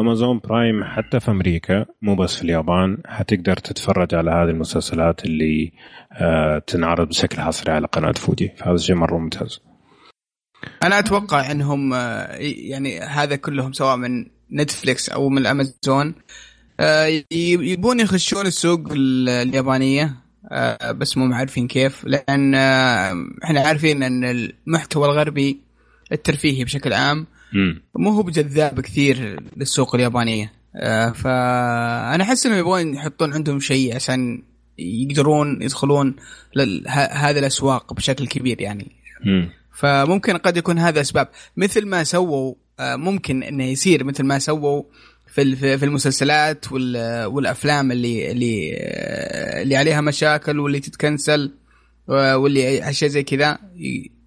أمازون Prime حتى في أمريكا مو بس في اليابان حتقدر تتفرج على هذه المسلسلات اللي تنعرض بشكل حصري على قناة فوجي. فهذا شيء مرة ممتاز. أنا أتوقع إنهم يعني هذا كلهم سواء من نتفليكس أو من الأمازون يبون يخشون السوق اليابانية بس مو عارفين كيف لأن إحنا عارفين إن المحتوى الغربي الترفيهي بشكل عام مو هو بجذاب كثير للسوق اليابانية فأنا أحس إنهم يبغون يحطون عندهم شيء عشان يقدرون يدخلون هذه الأسواق بشكل كبير يعني. فممكن قد يكون هذا أسباب. مثل ما سووا ممكن إنه يصير مثل ما سووا في في المسلسلات والأفلام اللي اللي اللي عليها مشاكل واللي تتكنسل واللي أشياء زي كذا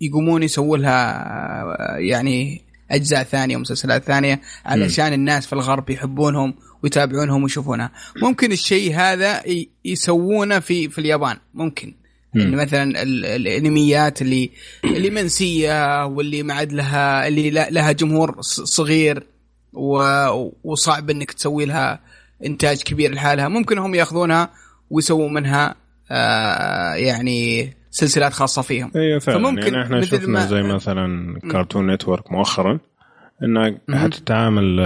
يقومون يسووا لها يعني أجزاء ثانية ومسلسلات ثانية علشان الناس في الغرب يحبونهم ويتابعونهم ويشوفونها. ممكن الشيء هذا يسوونه في في اليابان. ممكن. يعني مثلا الأنميات اللي اللي منسية واللي ما عاد لها اللي لها جمهور صغير وصعب إنك تسوي لها إنتاج كبير لحالها. ممكن هم يأخذونها ويسووا منها آه يعني سلسلات خاصة فيهم. أيوه فعلا. فممكن يعني إحنا شفنا زي مثلا كارتون نتورك مؤخرا. انها حتتعامل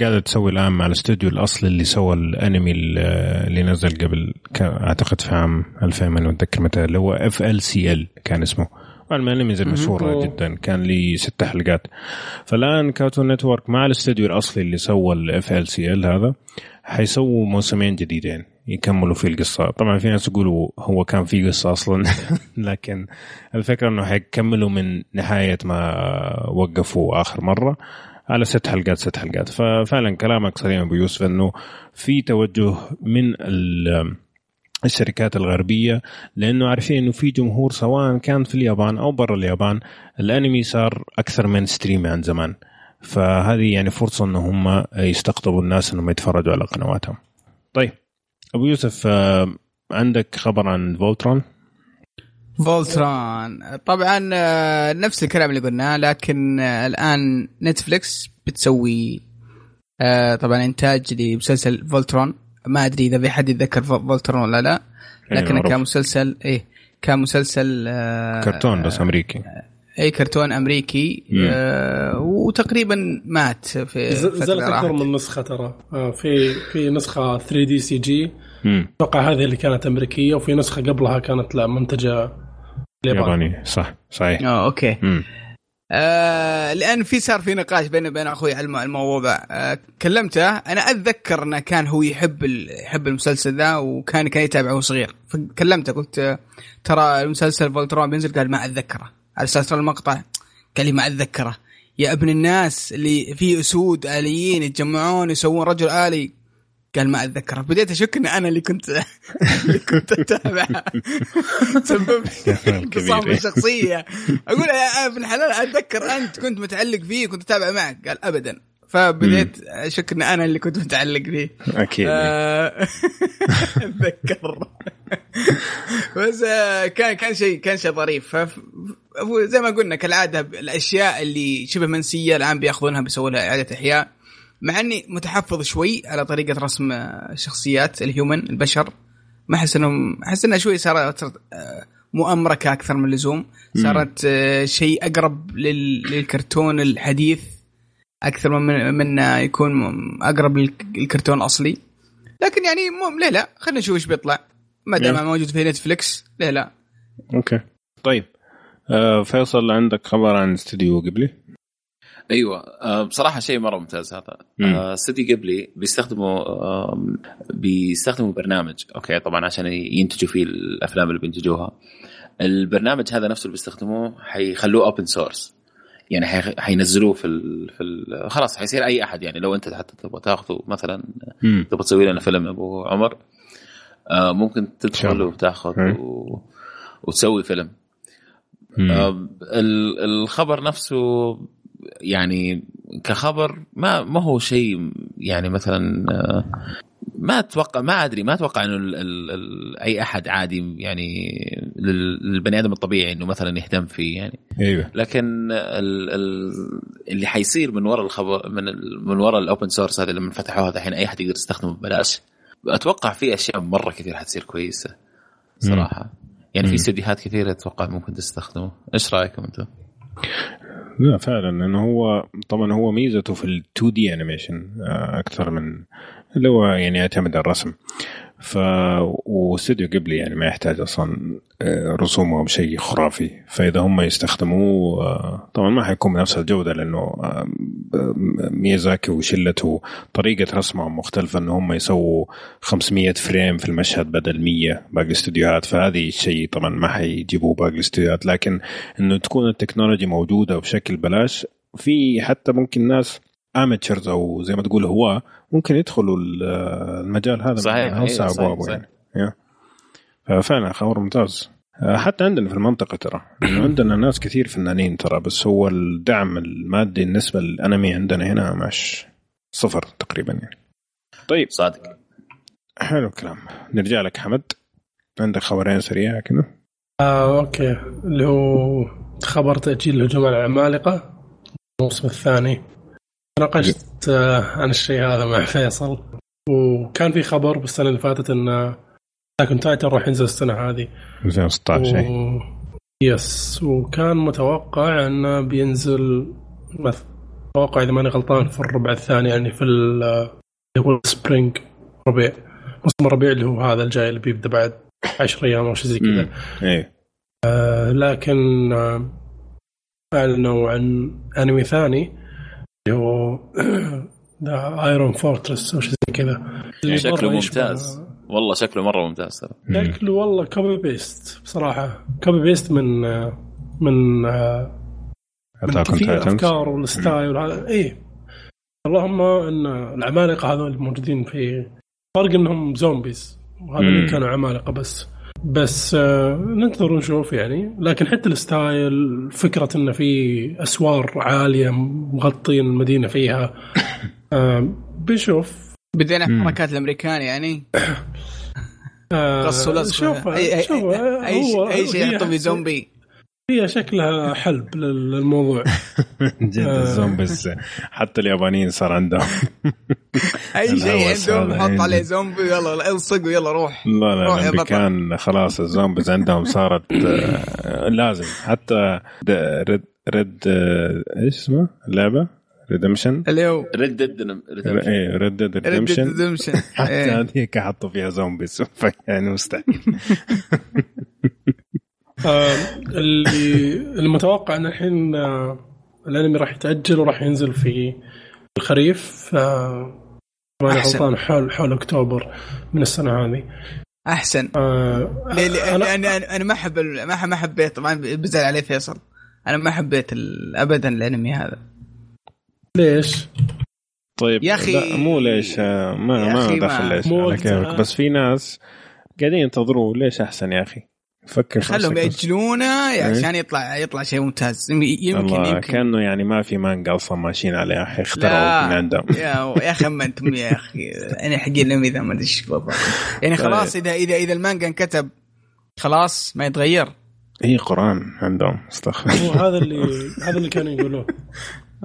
قاعدة تسوي الآن مع الاستوديو الأصلي اللي سوى الأنمي اللي نزل قبل أعتقد في عام 2000 ما اتذكر متى اللي هو FLCL كان اسمه. ال animes المشهوره جدا كان لي ست حلقات. فالآن Cartoon Network مع الاستوديو الأصلي اللي سوى ال FLCL هذا حيسووا موسمين جديدين. يكملوا في القصة. طبعا في ناس يقولوا هو كان في قصة أصلا [LAUGHS] لكن الفكرة أنه حيكملوا من نهاية ما وقفوا آخر مرة على ست حلقات ست حلقات. ففعلا كلامك صحيح أبو يوسف أنه في توجه من الشركات الغربية لأنه عارفين أنه في جمهور سواء كان في اليابان أو برا اليابان الأنمي صار أكثر من ستريم عن زمان. فهذه يعني فرصة أن هم يستقطبوا الناس أنهم يتفرجوا على قنواتهم. طيب أبو يوسف عندك خبر عن Voltron Voltron طبعا نفس الكلام اللي قلناه لكن الآن نتفليكس بتسوي طبعا إنتاج لمسلسل Voltron ما أدري إذا في حد يتذكر Voltron ولا لا لكن كان مسلسل إيه كان مسلسل آه كرتون بس أمريكي. أي كرتون أمريكي آه وتقريبا مات في نزلت أكثر من نسخة ترى. آه في في نسخة 3D CG أتوقع هذه اللي كانت أمريكية وفي نسخة قبلها كانت لا منتجة ياباني. صح. صحيح. آه أوكي. مم. آه لأن في صار في نقاش بيني وبين أخوي على الموضوع. آه كلمته أنا أتذكر أنه كان هو يحب يحب المسلسل ذا وكان كان يتابعه صغير. فكلمته قلت ترى المسلسل Voltron بينزل؟ قال ما أتذكره. على أساس المقطع. قال لي ما اتذكره يا ابن الناس اللي فيه أسود آليين يتجمعون يسوون رجل آلي. قال ما اتذكره بديت أشك إن أنا اللي كنت [LAUGHS] اللي كنت أتابع. [LAUGHS] سبب [LAUGHS] انفصام الشخصية. أقول يا ابن الحلال أتذكر أنت كنت متعلق فيه كنت أتابع معك. قال ابدا. فبديت أشك إن أنا اللي كنت متعلق فيه. أكيد. آه، أتذكر. بس آه، كان كان شيء كان شيء ظريف. زي ما قلنا كالعادة الأشياء اللي شبه منسية الآن بيأخذونها بيسووا لها إعادة إحياء. مع إني متحفظ شوي على طريقة رسم الشخصيات الهيومن البشر. ما أحس انهم أحس إنها شوي صارت مؤامركة أكثر من اللزوم. صارت شيء أقرب للكرتون الحديث أكثر من من يكون أقرب للكرتون الاصلي لكن يعني مو ليه لا؟ خلينا نشوف إيش بيطلع. ما دام موجود في نتفلكس ليه لا؟ أوكي. طيب. آه فيصل عندك خبر عن استديو قبلي؟ أيوه. آه، بصراحة شيء مرة ممتاز هذا. آه سيتي قبلي بيستخدموا آه بيستخدموا برنامج. أوكي طبعا عشان ينتجوا فيه الأفلام اللي بينتجوها. البرنامج هذا نفسه اللي بيستخدموه حيخلوه open source يعني حينزلوه في ال في ال خلاص حيصير أي أحد. يعني لو أنت حتى تبغى تاخذه مثلا تبغى تسوي لنا فيلم أبو عمر آه ممكن تدخل وتاخذ و... وتسوي فيلم. آه الخبر نفسه يعني كخبر ما ما هو شيء يعني مثلا آه، ما أتوقع ما أدري ما أتوقع إنه ال ال ال أي أحد عادي يعني للبني آدم الطبيعي إنه مثلا يهتم فيه يعني. أيوه. لكن ال ال اللي حيصير من وراء الخبر من ال... من وراء ال open source هذا لما فتحوها الحين أي أحد يقدر يستخدمه ببلاش. أتوقع في أشياء مرة كثير حتصير كويسة صراحة. يعني في استديوهات كثيرة أتوقع ممكن تستخدمه. إيش رأيكم أنتم؟ لا فعلا لأنه هو طبعا هو ميزته في ال 2D animation أكثر من اللي هو يعني يعتمد على الرسم. ف واستوديو قبلي يعني ما يحتاج أصلا آه، رسوم أو شيء خرافي. فإذا هم يستخدموه آه، طبعا ما حيكون بنفس الجودة لأنه آه، ميازاكي وشلته طريقة رسمهم مختلفة ان هم يسووا 500 frame في المشهد بدل 100 باقي الاستديوهات فهذه الشيء طبعا ما حيجيبوه باقي الاستديوهات لكن إنه تكون التكنولوجيا موجودة بشكل بلاش في حتى ممكن ناس amateurs أو زي ما تقول هو ممكن يدخلوا المجال هذا صحيح اوسع ابوابه يعني. ففعلا خبر ممتاز. آه، حتى عندنا في المنطقة ترى [COUGHS] عندنا ناس كثير فنانين ترى بس هو الدعم المادي بالنسبة للانمي عندنا هنا مش صفر تقريبا يعني. طيب. صادق. حلو الكلام. نرجع لك حمد. عندك خبرين سريعه كذا آه، أوكي. اللي هو خبر تأجيل هجوم العمالقه الموسم الثاني. ناقشت آه، عن الشيء هذا مع فيصل وكان في خبر بالسنة اللي فاتت إن Attack on Titan راح ينزل السنة هذه. 2016 و... yes وكان متوقع انه بينزل أتوقع إذا ماني غلطان في الربع الثاني يعني في اللي هو spring ربيع موسم الربيع اللي هو هذا الجاي اللي بيبدأ بعد 10 أيام أو شيء زي كذا. إيه. آه لكن آه أعلنوا عن أنمي ثاني اللي هو The Iron Fortress أو شيء زي كذا. شكله ممتاز. والله شكله مرة ممتاز ترى. شكله والله copy paste بصراحة. copy paste من من من في الافكار وال style اي اللهم إن العمالقة هذول الموجودين في فرق إنهم zombies وهذا اللي كانوا عمالقة بس. بس آه ننتظر ونشوف يعني. لكن حتى ال style فكرة انه في أسوار عالية مغطين المدينة فيها آه بنشوف. بدينا حركات الأمريكان يعني. [COUGHS] قصوا لصق شوف اي شوف أي, شيء يحطوا في زومبي. هي شكلها حلب للموضوع. [LAUGHS] جد ال zombies حتى اليابانيين صار عندهم. [LAUGHS] أي شيء عندهم حط عليه زومبي يلا الصق ويلا روح. لا لا الأمريكان خلاص ال zombies عندهم صارت آه، لازم. حتى Red Red إيش اسمه؟ اللعبه؟ Redemption؟ اللي هو Red Dead إيه Red Dead Redemption حتى إيه. هذيك حطوا فيها zombies. [LAUGHS] يعني مستحيل. آه، اللي المتوقع إن الحين آه، الأنمي راح يتأجل وراح ينزل في الخريف آه، ما غلطان حول حول أكتوبر من السنة هذه. أحسن. آه أنا, أنا أنا ما أحب ما حبيت طبعا بزعل عليه فيصل. أنا ما حبيت ابدا الأنمي هذا. ليش؟ طيب يا أخي مو ليش ما ما دخل ليش على كيفك بس في ناس قاعدين ينتظروه ليش أحسن يا أخي؟ فكر خلهم يأجلونه إيه؟ عشان يطلع يطلع شيء ممتاز. يمكن الله يمكن. كأنه يعني ما في مانجا أصلا ماشيين عليه يا أخي اخترعوا من عندهم يا يا أخي اما أنتم يا أخي. أنا حقين لهم إذا ما أدري إيش يعني خلاص اذا اذا إذا المانجا انكتب خلاص ما يتغير. هي قرآن عندهم. استغفر هو هذا اللي هذا اللي كانوا يقولوه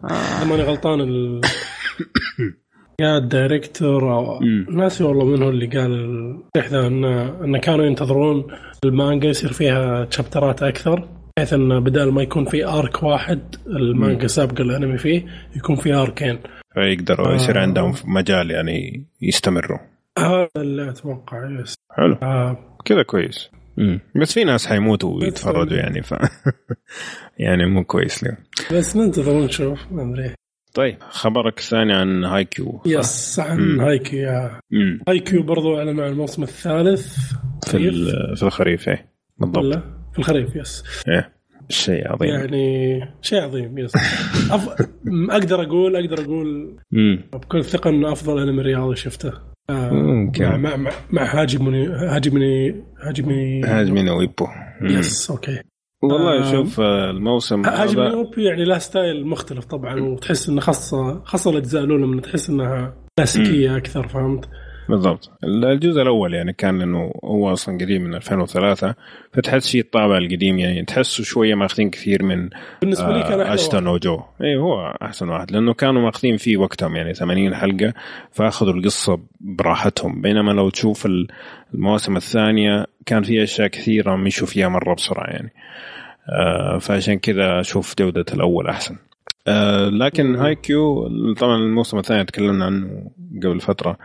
اذا ماني غلطان ال... [LAUGHS] يا ال director أو ناسي والله من هو اللي قال ذا انه انه كانوا ينتظرون المانجا يصير فيها chapter ات أكثر بحيث انه بدل ما يكون في arc واحد المانجا سابقة الأنمي فيه يكون في arc ين فيقدروا آه. يصير عندهم مجال يعني يستمروا. هذا اللي أتوقع yes. حلو. آه. كذا كويس. مم. بس في ناس حيموتوا ويتفرجوا يعني ف [LAUGHS] يعني مو كويس لهم بس ننتظر ونشوف ما أدري. طيب خبرك الثاني عن هاي كيو يس عن هاي كيو يا. هاي كيو برضو أعلنوا عن الموسم الثالث. في في الخريف إيه بالضبط. في الخريف yes. إيه شيء عظيم. يعني شيء عظيم yes. [LAUGHS] أف... أقدر أقول أقدر أقول مم. بكل ثقة إنه أفضل أنمي رياضي شفته. آه مع مع, مع هاجمني هاجمني هاجمني هاجمني ويبو. يس أوكي. والله آه شوف الموسم هاجم الأوروبي يعني له ستايل مختلف طبعا وتحس إنه خاصه خاصة الأجزاء الأولى من تحس إنها كلاسيكية أكثر فهمت؟ بالضبط. الجزء الأول يعني كان إنه هو أصلا قديم من 2003 فتحس فيه الطابع القديم يعني تحسه شوية ماخذين كثير من بالنسبة لي كان Ashita no Joe اي هو أحسن واحد لأنه كانوا ماخذين فيه وقتهم يعني 80 حلقة فأخذوا القصة براحتهم. بينما لو تشوف المواسم الثانية كان في أشياء كثيرة مشوا فيها مرة بسرعة يعني. آه فعشان كذا أشوف جودة الأول أحسن. آه لكن Haikyuu طبعا الموسم الثاني تكلمنا عنه قبل فترة.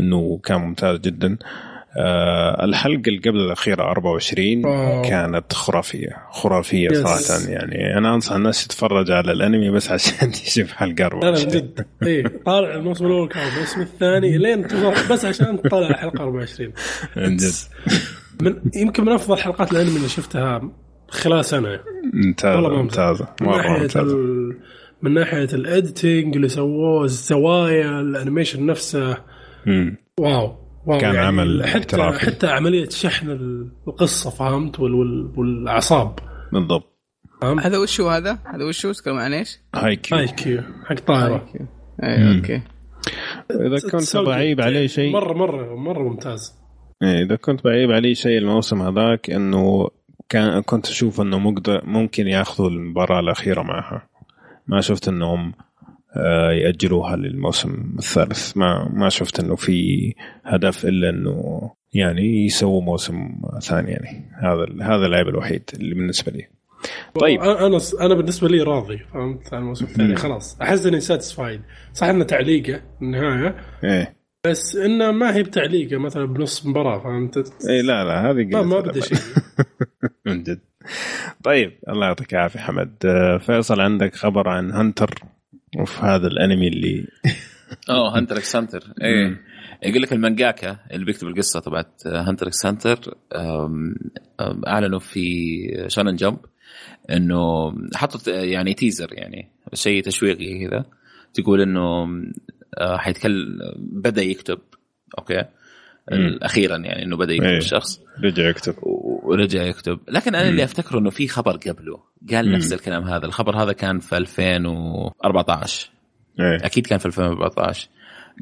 إنه كان ممتاز جدا. آه الحلقة اللي قبل الأخيرة 24 أوه. كانت خرافية خرافية yes. صراحة يعني. أنا أنصح الناس تتفرج على الأنمي بس عشان [LAUGHS] تشوف حلقة 24 لا لا جد. اي طالع الموسم الأول كان الموسم الثاني لين بس عشان تطلع حلقه 24 من جد. من يمكن من أفضل حلقات الأنمي اللي شفتها خلال سنة. ممتازة ممتازة. مرة ممتازة. من ناحية ال editing اللي سووه الزوايا ال animation نفسه. مم. wow wow كان يعني عمل حتى احترافي. حتى عملية شحن القصة فهمت؟ وال وال والأعصاب. بالضبط. هذا وش هو هذا؟ هذا وش هو تتكلم عن إيش؟ Haikyuu Haikyuu حق طائره اي أوكي. إذا كنت بعيب عليه شيء مره مره مرة ممتاز. إيه، إذا كنت بعيب عليه شيء الموسم هذاك إنه كان كنت أشوف إنه مقدر ممكن ياخذوا المباراة الأخيرة معها. ما شفت إنهم يأجلوها للموسم الثالث. ما ما شفت إنه في هدف إلا إنه يعني يسووا موسم ثاني يعني. هذا هذا العيب الوحيد اللي بالنسبة لي. طيب. أنا أنا بالنسبة لي راضي فهمت؟ عن الموسم الثاني خلاص. أحس إني satisfied صح إنه تعليقه النهاية. إيه. بس إنه ما هي بتعليقه مثلا بنص مباراة فهمت؟ إيه لا لا هذه ما, ما بدا شيء. [LAUGHS] من جد. طيب الله يعطيك العافية حمد. آه، فيصل عندك خبر عن هنتر؟ وفي هذا الانمي اللي أوه Hunter x Hunter إيه. يقول لك المانجاكا اللي بيكتب القصة تبعت Hunter x Hunter أعلنوا في Shonen Jump إنه حطوا يعني teaser يعني شيء تشويقي كذا. تقول إنه آه، حيتكلم بدأ يكتب أوكي؟ أخيرا يعني إنه بدأ يكتب إيه. الشخص رجع يكتب. ورجع يكتب. لكن أنا اللي أفتكره إنه في خبر قبله. قال نفس الكلام هذا. الخبر هذا كان في 2014 إيه. أكيد كان في 2014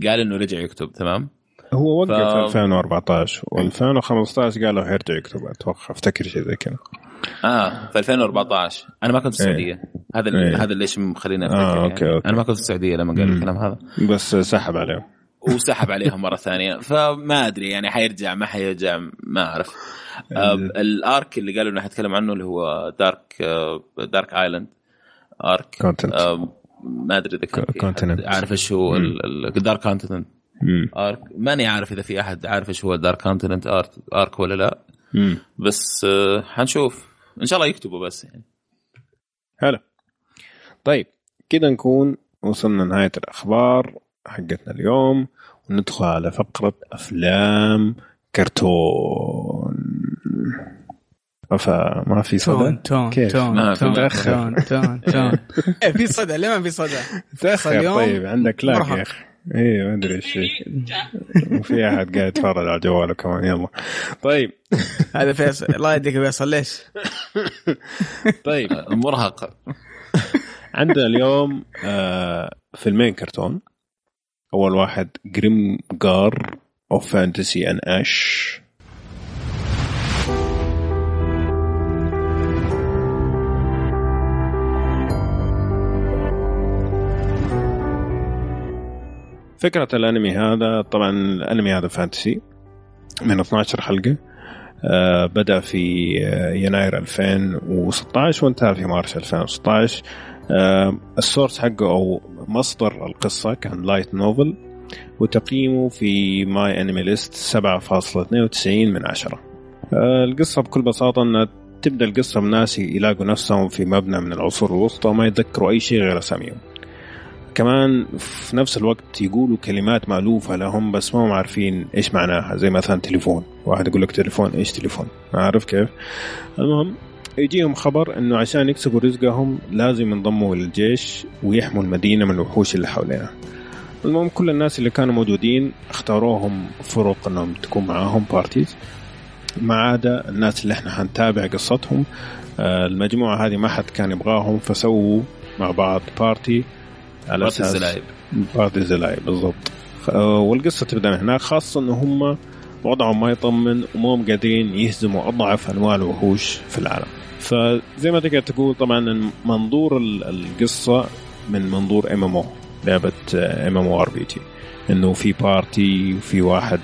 قال إنه رجع يكتب تمام؟ هو وقف ف- 2014 و2015 قالوا حيرجع يكتب أتوقع. أفتكر شيء زي كذا. آه في 2014 أنا ما كنت في إيه. السعودية. هذا إيه. اللي هذا ليش مخليني أفتكر آه، يعني. أوكي، أوكي. أنا ما كنت في السعودية لما قال مم. الكلام هذا. بس سحب عليهم. وسحب عليهم مرة ثانية. فما أدري يعني حيرجع ما حيرجع ما أعرف. [LAUGHS] آه ال arc اللي قالوا إنه حيتكلم عنه اللي هو Dark Dark Island arc ما أدري إذا كان. أحد عارف إيش هو ال Dark Continent arc ماني عارف إذا في أحد عارف إيش هو ال Dark Continent arc ولا لا. مم. بس آه حنشوف. إن شاء الله يكتبوا بس يعني. هلا طيب كده نكون وصلنا نهاية الأخبار. حقتنا اليوم وندخل على فقرة أفلام كرتون فا ما في صدى تون تون كيف؟ تون ما تون. تون تون تون [LAUGHS] إيه، في صدى ليه ما في صدى؟ تأخر اليوم طيب عندك لاك. يا أخي إيه ما أدري إيش. [LAUGHS] وفي أحد قاعد يتفرج على جواله كمان يلا طيب [LAUGHS] هذا فيصل الله يهديك يا فيصل ليش؟ طيب مرهق عندنا اليوم آه فيلمين كرتون أول واحد جريم جار of Fantasy and Ash فكرة الأنمي هذا طبعا الأنمي هذا fantasy من 12 حلقة آه بدأ في آه يناير 2016 وانتهى في مارس 2016 آه ال source حقه أو مصدر القصة كان light novel وتقييمه في MyAnimeList 7.92 من عشرة. آه القصة بكل بساطة انها تبدأ القصة بناس يلاقوا نفسهم في مبنى من العصور الوسطى وما يتذكروا أي شيء غير أساميهم. كمان في نفس الوقت يقولوا كلمات مألوفة لهم بس ما هم عارفين إيش معناها زي مثلا تليفون. واحد يقول لك تليفون إيش تليفون؟ عارف كيف. المهم يجيهم خبر إنه عشان يكسبوا رزقهم لازم ينضموا للجيش ويحموا المدينة من الوحوش اللي حوالينا. المهم كل الناس اللي كانوا موجودين اختاروهم فرق إنهم تكون معاهم parties ما عدا الناس اللي إحنا حنتابع قصتهم آه، المجموعة هذه ما حد كان يبغاهم فسووا مع بعض party على party أساس الزلايب. party الزلايب بالضبط والقصة تبدأ من هناك خاصة انه هم وضعهم ما يطمن وما قادرين يهزموا أضعف أنواع الوحوش في العالم فزي ما تقدر تقول طبعا منظور القصة من منظور ام ام أو لعبة ام ام أو ار بي جي إنه في party وفي واحد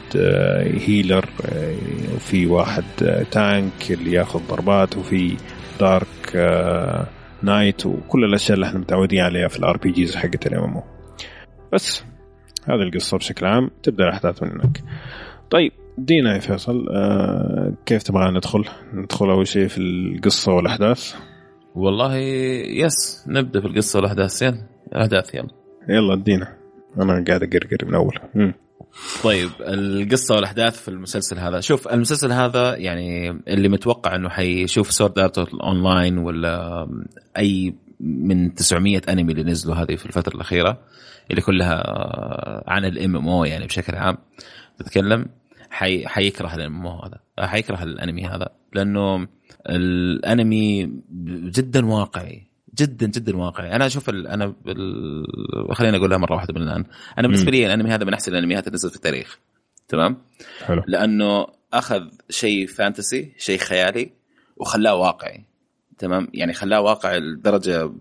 healer آه، آه، وفي واحد tank آه، اللي ياخذ ضربات وفي dark knight وكل الأشياء اللي إحنا متعودين عليها في ال RPGs حقت ال MMO بس هذه القصة بشكل عام تبدأ الأحداث من هناك. طيب دينا يا فيصل آه كيف تبغى ندخل؟ ندخل أول شيء في القصة والأحداث؟ والله yes نبدأ في القصة والأحداث يلا الاحداث يلا. يلا ادينا أنا قاعد أقرقر من أول. طيب القصة والأحداث في المسلسل هذا. شوف المسلسل هذا يعني اللي متوقع إنه حيشوف Sword Art Online ولا أي من 900 أنمي اللي نزلوا هذه في الفترة الأخيرة اللي كلها عن ال MMO يعني بشكل عام تتكلم. حي... حيكره الام هذا حيكره الأنمي هذا لأنه الأنمي جدا واقعي جدا جدا واقعي. أنا أشوف ال... أنا ال... خليني اقولها مرة واحدة من الآن. أنا بالنسبة لي الأنمي هذا من أحسن الأنميات اللي نزلت في التاريخ. تمام؟ حلو. لأنه أخذ شيء فانتسي شيء خيالي وخلاه واقعي. تمام؟ يعني خلاه واقعي لدرجة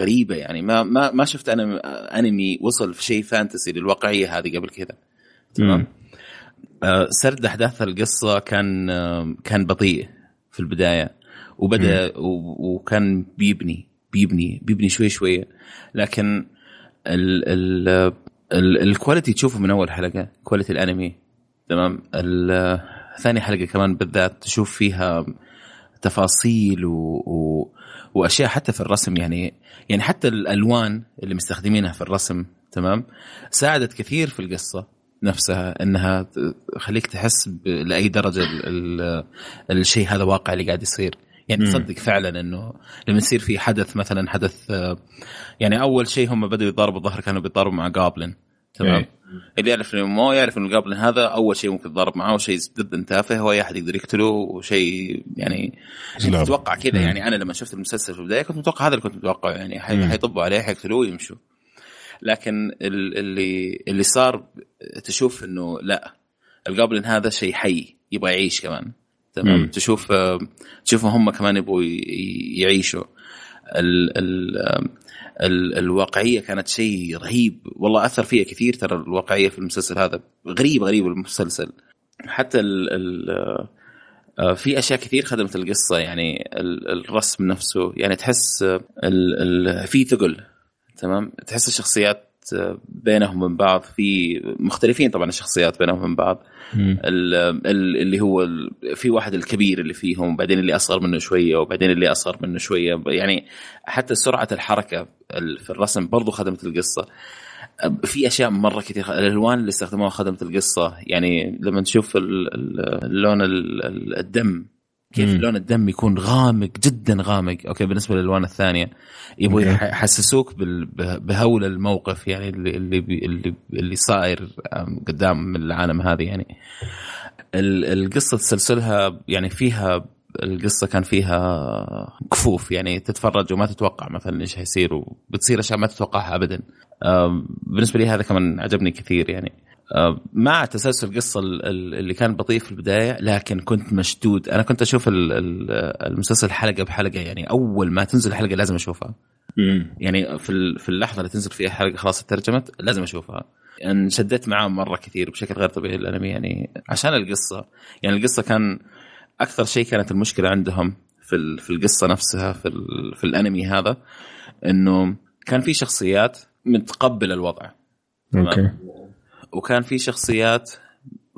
غريبة يعني. ما ما ما شفت أنا أنمي وصل في شيء فانتسي للواقعية هذه قبل كذا. تمام؟ سرد أحداث القصة كان آه، كان بطيء في البداية وبدأ وكان بيبني بيبني بيبني شوي شوية لكن ال ال ال quality تشوفه من أول حلقة quality الأنمي. تمام؟ ثاني حلقة كمان بالذات تشوف فيها تفاصيل و, و وأشياء حتى في الرسم يعني يعني حتى الألوان اللي مستخدمينها في الرسم. تمام؟ ساعدت كثير في القصة. نفسها إنها تخليك تحس لأي درجة ال ال الشيء هذا واقع اللي قاعد يصير. يعني تصدق فعلا إنه لما يصير في حدث مثلا حدث يعني أول شيء هم بدأوا يتضاربوا الظهر كانوا بيتضاربوا مع جابلن. تمام؟ إيه. اللي يعرف إنه مو يعرف إنه الجابلن هذا أول شيء ممكن تضارب معاه شيء جدا تافه هو أي أحد يقدر يقتله وشيء يعني تتوقع كذا. يعني أنا لما شفت المسلسل في البداية كنت متوقع هذا اللي كنت متوقعه. يعني حيطبوا عليه حيقتلوه ويمشوا. لكن اللي اللي صار تشوف إنه لا الجابلن هذا شيء حي يبغى يعيش كمان. تمام؟ تشوف تشوف هم كمان يبغوا يعيشوا. ال ال ال الواقعية كانت شيء رهيب. والله أثر فيها كثير ترى الواقعية في المسلسل هذا. غريب غريب المسلسل. حتى ال ال آه، في أشياء كثير خدمت القصة. يعني الرسم نفسه. يعني تحس ال ال في ثقل. تمام؟ تحس الشخصيات بينهم من بعض في مختلفين طبعا الشخصيات بينهم من بعض. اللي هو في واحد الكبير اللي فيهم وبعدين اللي أصغر منه شوية وبعدين اللي أصغر منه شوية. يعني حتى سرعة الحركة في الرسم برضو خدمت القصة. في أشياء مرة كثير الألوان اللي استخدموها خدمت القصة. يعني لما تشوف اللون الدم كيف لون الدم يكون غامق جدا غامق. أوكي بالنسبة للالوان الثانية. يبغوا يحسسوك بهول الموقف يعني اللي اللي اللي, اللي صاير قدام العالم هذه يعني. القصة تسلسلها يعني فيها القصة كان فيها كفوف يعني تتفرج وما تتوقع مثلا إيش حيصير وبتصير أشياء ما تتوقعها ابدا. بالنسبة لي هذا كمان عجبني كثير يعني. مع تسلسل القصة اللي كان بطيء في البداية لكن كنت مشدود. أنا كنت أشوف المسلسل حلقة بحلقة يعني أول ما تنزل الحلقة لازم أشوفها. يعني في في اللحظة اللي تنزل فيها حلقة خلاص ترجمت لازم أشوفها. انشدت معاه مرة كثير بشكل غير طبيعي الانمي يعني عشان القصة. يعني القصة كان أكثر شيء كانت المشكلة عندهم في في القصة نفسها في في الأنمي هذا إنه كان في شخصيات متقبلة الوضع. أوكي. وكان في شخصيات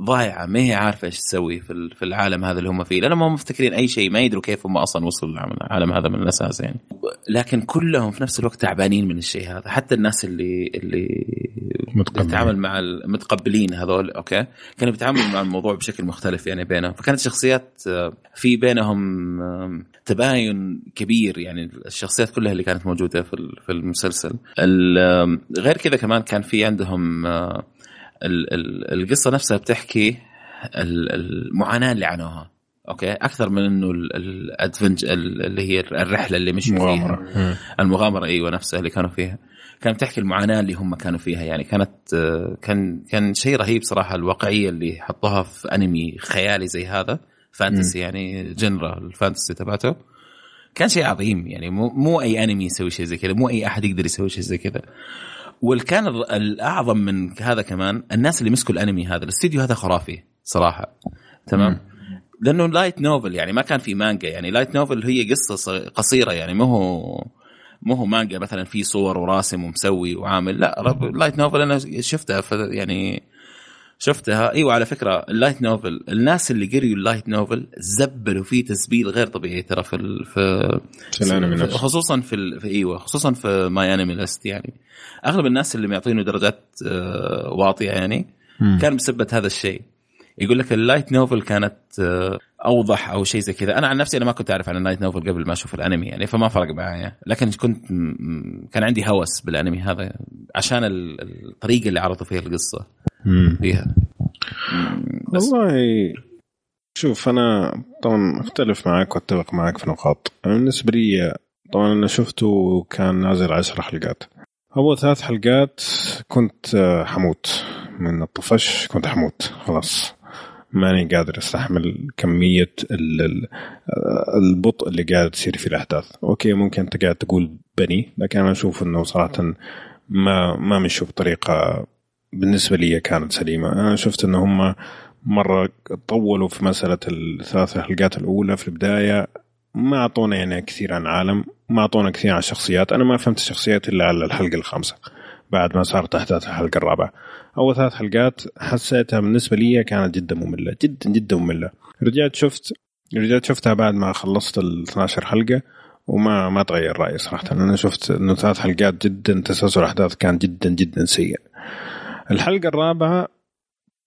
ضايعة ما هي عارفة إيش تسوي في في العالم هذا اللي هم فيه لأنهم ما مفتكرين أي شيء ما يدروا كيف هم أصلا وصلوا للعالم هذا من الأساس يعني. لكن كلهم في نفس الوقت تعبانين من الشيء هذا حتى الناس اللي اللي تتعامل مع المتقبلين هذول أوكي؟ كانوا بيتعاملوا مع الموضوع بشكل مختلف يعني بينهم. فكانت شخصيات في بينهم تباين كبير يعني الشخصيات كلها اللي كانت موجودة في في المسلسل. غير كذا كمان كان في عندهم القصة نفسها بتحكي المعاناة اللي عانوها. أوكي؟ أكثر من إنه ال adventure اللي هي الرحلة اللي مشوا المغامرة. فيها المغامرة إيوه نفسها اللي كانوا فيها. كانت تحكي المعاناة اللي هم كانوا فيها. يعني كانت كان كان شيء رهيب صراحة الواقعية اللي حطوها في أنمي خيالي زي هذا. fantasy يعني genre ال fantasy تبعته. كان شيء عظيم. يعني مو, مو أي أنمي يسوي شيء زي كذا. مو أي أحد يقدر يسوي شيء زي كذا. والكان ال- الأعظم من هذا كمان الناس اللي مسكوا الأنمي هذا الاستديو هذا خرافي صراحة. تمام؟ لأنه light novel يعني ما كان في مانجا يعني light novel هي قصة قصيرة يعني مو هو مو هو مانجا مثلا في صور وراسم ومسوي وعامل لا light novel أنا شفتها يعني شفتها. إيوه على فكرة ال light novel الناس اللي قريوا ال light novel زبلوا فيه تزبيل غير طبيعي ترى في ال- في في خصوصا في, ال... في إيوه خصوصا في MyAnimeList يعني. أغلب الناس اللي معطينه درجات آه، واطية يعني. كان بسبه هذا الشيء. يقول لك ال light novel كانت آه، أوضح أو شيء زي كذا. أنا عن نفسي أنا ما كنت أعرف عن ال light novel قبل ما أشوف الأنمي يعني فما فرق معايا. لكن كنت م- كان عندي هوس بالأنمي هذا عشان ال- الطريقة اللي عرضوا فيها القصة. مم. فيها. والله شوف أنا طبعا أختلف معك وأتفق معك في نقاط. أنا بالنسبة لي طبعا أنا شفته كان نازل عشر حلقات. أول ثلاث حلقات كنت حموت. من الطفش كنت حموت. خلاص. ماني قادر أستحمل آه، البطء اللي قاعد تصير في الأحداث. أوكي ممكن أنت قاعد تقول بني لكن أنا أشوف أنه صراحة ما ما مشوا بطريقة بالنسبة لي كانت سليمة. أنا شفت أنه هم مرة طولوا في مسألة الثلاث حلقات الأولى في البداية. ما أعطونا يعني كثير عن عالم ما أعطونا كثير عن الشخصيات. أنا ما فهمت الشخصيات إلا على الحلقة الخامسة بعد ما صارت أحداث الحلقة الرابعة. أول ثلاث حلقات حسيتها بالنسبة لي كانت جدا مملة جدا جدا مملة. رجعت شفت رجعت شفتها بعد ما خلصت ال 12 حلقة وما ما تغير رأيي صراحة. أنا شفت إنه ثلاث حلقات جدا تسلسل الأحداث كان جدا جدا سيء. الحلقة الرابعة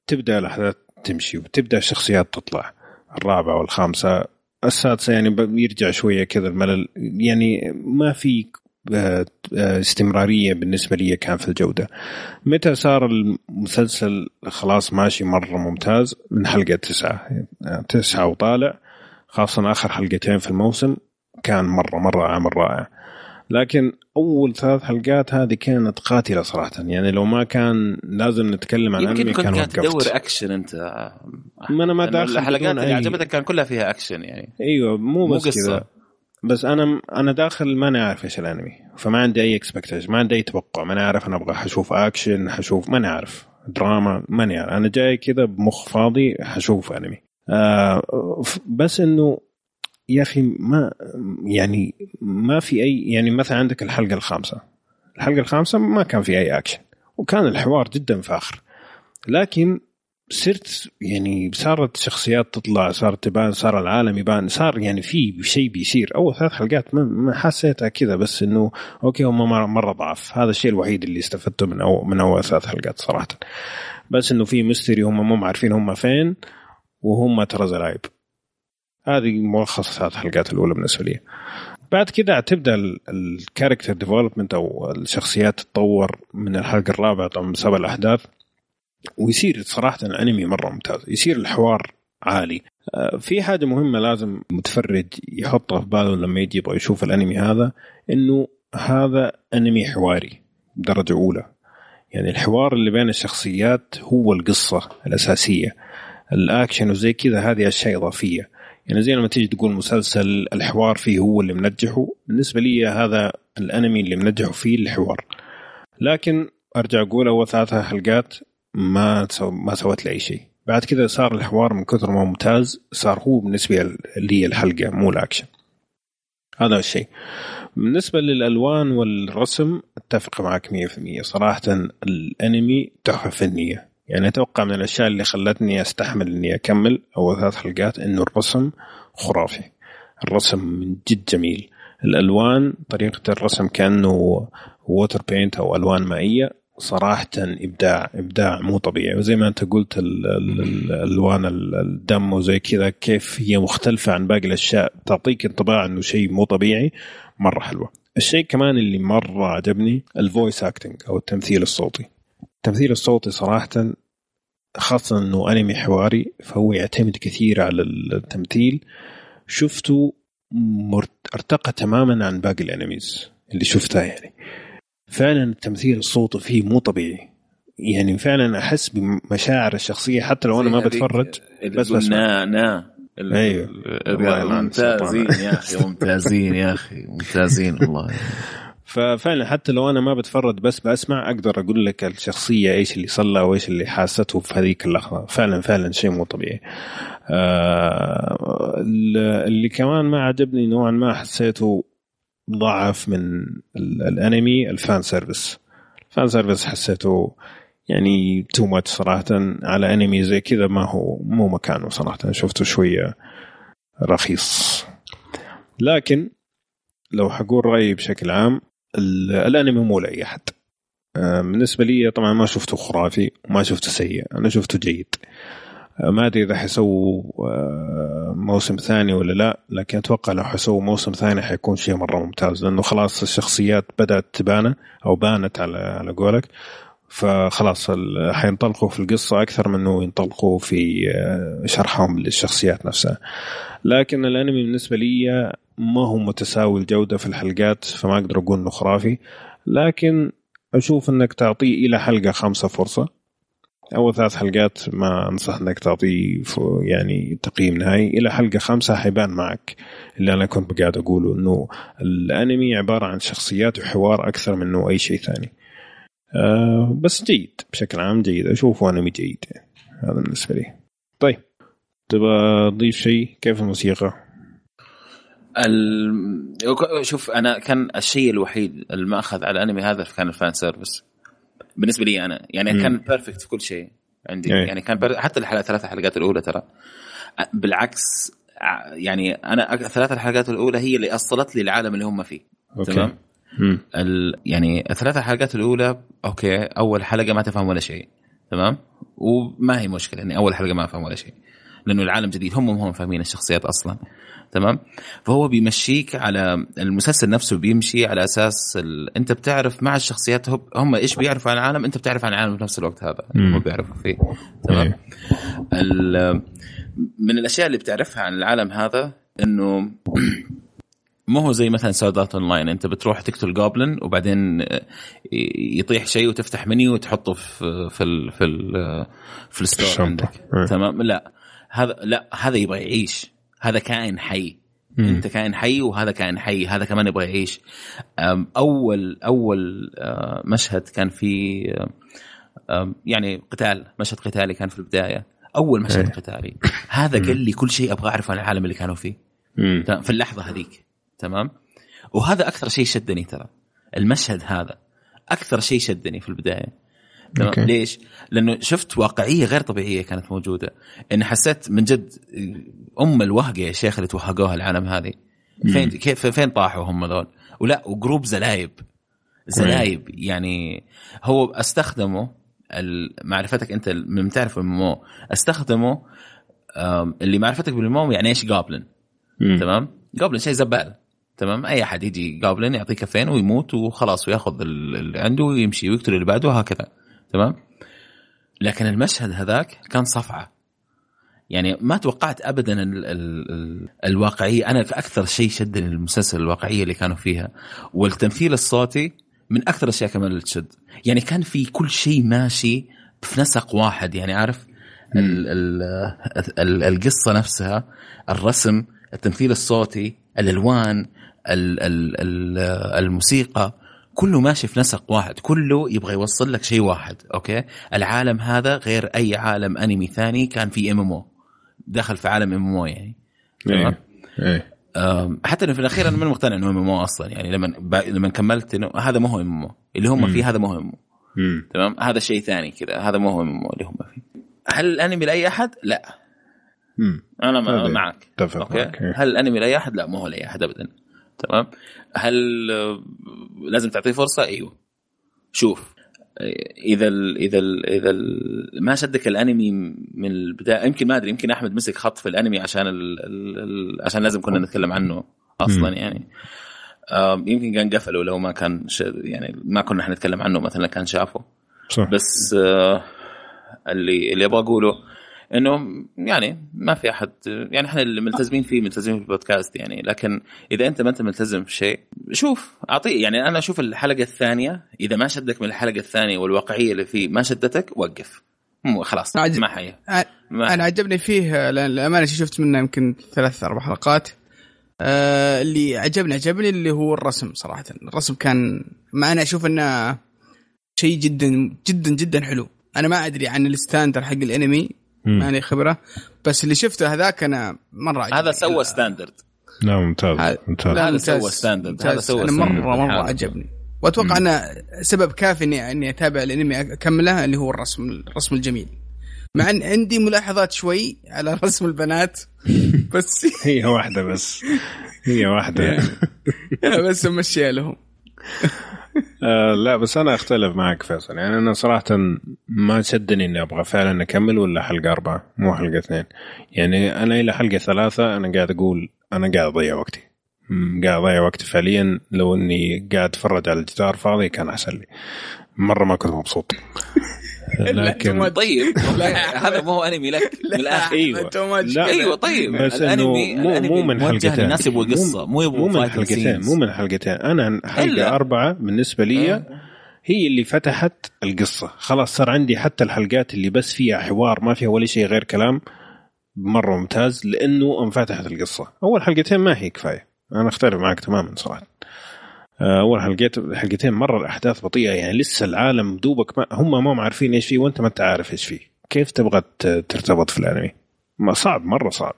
تبدأ الأحداث تمشي وتبدأ الشخصيات تطلع. الرابعة والخامسة السادسة يعني بيرجع شوية كذا الملل يعني ما في آه، استمرارية بالنسبة لي كان في الجودة. متى صار المسلسل خلاص ماشي مرة ممتاز؟ من حلقة تسعة. آه، تسعة وطالع. خاصة آخر حلقتين في الموسم كان مرة مرة عمل رائع. لكن أول ثلاث حلقات هذه كانت قاتلة صراحة. يعني لو ما كان لازم نتكلم عن يمكن كنت كان تدور اكشن أنت. ما أنا ما داخل الحلقات اللي أي- عجبتك كان كلها فيها اكشن يعني. أيوه مو مو بس قصة. كذا بس أنا أنا داخل ماني عارف إيش الأنمي فما عندي أي expectation ما عندي أي توقع ماني عارف أنا أبغى حشوف اكشن حشوف ماني عارف دراما ماني عارف أنا جاي كذا بمخ فاضي حشوف أنمي. آه بس إنه يا أخي ما يعني ما في اي يعني مثلا عندك الحلقة الخامسة. الحلقة الخامسة ما كان في أي اكشن وكان الحوار جدا فاخر. لكن صرت يعني صارت شخصيات تطلع صارت تبان صار العالم يبان صار يعني في شيء بيصير. أول ثلاث حلقات ما- حسيتها كذا بس إنه okay هم مره ضعف. هذا الشيء الوحيد اللي استفدته من أول من أول ثلاث حلقات صراحة. بس إنه في mystery هم مو عارفين هم فين وهم ترى زرايب. هذه ملخص ثلاث حلقات الأولى بالنسبة لي. بعد كده تبدأ ال character development أو الشخصيات تتطور من الحلقة الرابعة طبعا بسبب الأحداث. ويصير صراحة الأنمي مرة ممتاز. يصير الحوار عالي. آه، في حاجة مهمة لازم متفرج يحطها في باله لما يجي يبغى يشوف الأنمي هذا إنه هذا أنمي حواري درجة أولى. يعني الحوار اللي بين الشخصيات هو القصة الأساسية. الأكشن وزي كذا هذه أشياء إضافية. يعني زي لما تيجي تقول مسلسل الحوار فيه هو اللي منجحه بالنسبة لي هذا الأنمي اللي منجحه فيه الحوار. لكن أرجع أقول اول ثلاثة حلقات. ما سو ما سوت لي اي شيء. بعد كذا صار الحوار من كثر ما ممتاز صار هو بالنسبة لي الحلقة مو الأكشن. هذا الشيء. بالنسبة للألوان والرسم أتفق معك 100% صراحة الأنمي تحفة فنية. يعني أتوقع من الأشياء اللي خلتني أستحمل إني أكمل أول ثلاث حلقات إنه الرسم خرافي. الرسم من جد جميل. الألوان طريقة الرسم كأنه water paint أو ألوان مائية. صراحة إبداع إبداع مو طبيعي. وزي ما أنت قلت ال- ال- ال- الألوان ال- الدم وزي كذا كيف هي مختلفة عن باقي الأشياء. تعطيك انطباع إنه شيء مو طبيعي مرة حلوة. الشيء كمان اللي مرة عجبني ال voice acting أو التمثيل الصوتي. التمثيل الصوتي صراحة خاصة إنه أنمي حواري فهو يعتمد كثير على التمثيل. شفته ارتقى تماما عن باقي الأنميز اللي شفتها يعني. فعلا التمثيل الصوتي فيه مو طبيعي. يعني فعلا أحس بمشاعر الشخصية حتى لو أنا ما بتفرج بس بس نا نا. أيوه. ممتازين يا أخي ممتازين يا أخي ممتازين والله. [LAUGHS] ففعلا حتى لو أنا ما بتفرج بس بسمع أقدر أقول لك الشخصية إيش اللي صلى وإيش اللي حاسته في هذيك اللحظة. فعلا فعلا شيء مو طبيعي. آه اللي كمان ما عجبني نوعا ما حسيته ضعف من الانمي ال fan service. ال fan service حسيته يعني too much صراحة. على انمي زي كذا ما هو مو مكانه صراحة. شفته شوية رخيص. لكن لو حقول رأيي بشكل عام الانمي مو لأي أحد. آه، بالنسبة لي طبعا ما شفته خرافي وما شفته سيء أنا شفته جيد. ما أدري إذا حيسووا آه، موسم ثاني ولا لا لكن أتوقع لو حيسووا موسم ثاني حيكون شيء مرة ممتاز لأنه خلاص الشخصيات بدأت تبان أو بانت على على قولك. فخلاص حينطلقوا في القصة أكثر من أنه ينطلقوا في شرحهم للشخصيات نفسها. لكن الأنمي بالنسبة لي ما هو متساوي الجودة في الحلقات فما أقدر أقول إنه خرافي. لكن أشوف إنك تعطيه إلى حلقة خمسة فرصة. أول ثلاث حلقات ما أنصح إنك تعطيه يعني تقييم نهائي. إلى حلقة خمسة حيبان معك. اللي أنا كنت قاعد أقوله إنه الأنمي عبارة عن شخصيات وحوار أكثر من إنه أي شيء ثاني. أه بس جيد. بشكل عام جيد. أشوفه أنمي جيد. يعني. هذا بالنسبة لي. طيب. تبغى تضيف شيء؟ كيف الموسيقى؟ ال... شوف أنا كان الشيء الوحيد اللي ما اخذ على الأنمي هذا كان ال fan service. بالنسبة لي أنا يعني م. كان perfect في كل شيء عندي. أي. يعني كان per... حتى الحلقة ثلاث حلقات الأولى ترى. بالعكس يعني أنا الثلاث الحلقات الأولى هي اللي أسست لي العالم اللي هم فيه. okay. تمام؟ ال... يعني الثلاث حلقات الأولى okay أول حلقة ما تفهم ولا شيء. تمام؟ وما هي مشكلة إني أول حلقة ما أفهم ولا شيء. لأنه العالم جديد هم هم فاهمين الشخصيات أصلا. تمام؟ فهو بيمشيك على المسلسل نفسه بيمشي على أساس ال... أنت بتعرف مع الشخصيات هم إيش بيعرفوا عن العالم أنت بتعرف عن العالم في نفس الوقت هذا هم بيعرفوا فيه تمام؟ إيه. ال... من الأشياء اللي بتعرفها عن العالم هذا إنه [CLEARS THROAT] مو هو زي مثلا Sword Art Online أنت بتروح تقتل goblin وبعدين يطيح شيء وتفتح منيو وتحطه في في ال في ال في ال store عندك إيه. تمام؟ لا هذا لا هذا يبغى يعيش. هذا كائن حي. مم. أنت كائن حي وهذا كائن حي هذا كمان يبغى يعيش. أول أول آه، مشهد كان في يعني قتال مشهد قتالي كان في البداية. أول مشهد إيه. قتالي. هذا قال لي كل شيء أبغى أعرفه عن العالم اللي كانوا فيه. مم. في اللحظة هذيك. تمام؟ وهذا أكثر شيء شدني ترى. المشهد هذا أكثر شيء شدني في البداية. تمام؟ ليش؟ لأنه شفت واقعية غير طبيعية كانت موجودة. ان حسيت من جد أم الوهقة يا شيخ اللي توهقوها العالم هذه. فين كيف فين طاحوا هم ذول؟ ولا وجروب زلايب. زلايب يعني هو استخدموا معرفتك أنت من تعرف المو استخدموا اللي معرفتك بالمو يعني إيش؟ جابلن تمام؟ جابلن شيء زبال. تمام؟ أي أحد يجي جابلن يعطيه كفين ويموت وخلاص ويأخذ اللي عنده ويمشي ويقتل اللي بعده وهكذا. تمام؟ لكن المشهد هذاك كان صفعة. يعني ما توقعت ابدا ال ال ال الواقعية. أنا أكثر شيء شدني المسلسل الواقعية اللي كانوا فيها والتمثيل الصوتي من أكثر الأشياء كمان اللي تشد. يعني كان في كل شيء ماشي في نسق واحد. يعني عارف ال ال ال القصة نفسها الرسم التمثيل الصوتي الألوان ال ال الموسيقى. كله ماشي في نسق واحد كله يبغى يوصل لك شيء واحد أوكي؟ العالم هذا غير أي عالم أنمي ثاني كان في MMO دخل في عالم MMO يعني. تمام؟ إيه. حتى في الأخير أنا ماني مقتنع إنه MMO أصلا يعني لما لما كملت إنه هذا ما هو MMO اللي هم فيه هذا ما هو M تمام؟ هذا شيء ثاني كذا هذا ما هو MM اللي هم فيه. هل الأنمي لأي أحد؟ لا. مم. أنا معك. okay؟ إيه. هل الأنمي لأي أحد؟ لا ما هو لأي أحد ابدا. تمام؟ هل لازم تعطيه فرصة؟ أيوه. شوف إذا ال إذا ال إذا ال ما شدك الأنمي من البداية يمكن ما أدري يمكن أحمد مسك خط في الأنمي عشان ال ال عشان لازم كنا نتكلم عنه أصلا يعني. يمكن كان قفلوا لو ما كان يعني ما كنا حنتكلم عنه مثلا كان شافه. صح. بس اللي اللي أبغى أقوله إنه يعني ما في أحد يعني إحنا اللي ملتزمين فيه ملتزمين في البودكاست يعني. لكن إذا أنت ما أنت ملتزم في شيء شوف اعطيه يعني أنا أشوف الحلقة الثانية إذا ما شدك من الحلقة الثانية والواقعية اللي فيه ما شدتك وقف. مو خلاص عجب... ما حي ما... أنا عجبني فيه للامانه شفت منه يمكن ثلاث أربع حلقات. آه اللي عجبني عجبني اللي هو الرسم صراحة. الرسم كان ما أنا أشوف إنه شيء جدا جدا جدا حلو. أنا ما أدري عن الستاندر حق الأنمي. ماني خبرة. بس اللي شفته هذاك أنا مرة عجبني. هذا سوى ستاندرد لا ممتاز ممتاز. هذا سوى standard هذا سوى أنا مره مرة عجبني. وأتوقع انه سبب كافي اني إني أتابع الأنمي أكمله اللي هو الرسم الرسم الجميل. مع أن عندي ملاحظات شوي على [LAUGHS] رسم البنات بس [LAUGHS] هي واحدة بس. هي واحدة. [LAUGHS] بس مشيها لهم. آه لا بس أنا أختلف معك فيصل. يعني أنا صراحة ما شدني إني أبغى فعلا أكمل ولا حلقة أربعة مو حلقة اثنين. يعني أنا إلى حلقة ثلاثة أنا قاعد أقول أنا قاعد أضيع وقتي. قاعد أضيع وقتي فعليا. لو إني قاعد أتفرج على الجدار فاضي كان أحسن لي. مرة ما كنت مبسوط. [LAUGHS] لكن طيب. [LAUGHS] هذا مو هو أنمي لك. [LAUGHS] من الآخر أيوه. لا أيوه طيب. بس الانمي مو, مو من حلقتين الناس يبغوا قصة مو يبغوا مو من حلقتين مو من حلقتين أنا حلقة أربعة بالنسبة لي آه. هي اللي فتحت القصة. خلاص صار عندي حتى الحلقات اللي بس فيها حوار ما فيها ولا شيء غير كلام مرة ممتاز لأنه انفتحت القصة. أول حلقتين ما هي كفاية. أنا أختلف معك تماما صراحة. أول حلقات حلقتين مرة الأحداث بطيئة يعني لسه العالم دوبك ما هم ما عارفين إيش فيه وأنت ما أنت عارف إيش فيه. كيف تبغى ترتبط في الأنمي؟ ما صعب مرة صعب.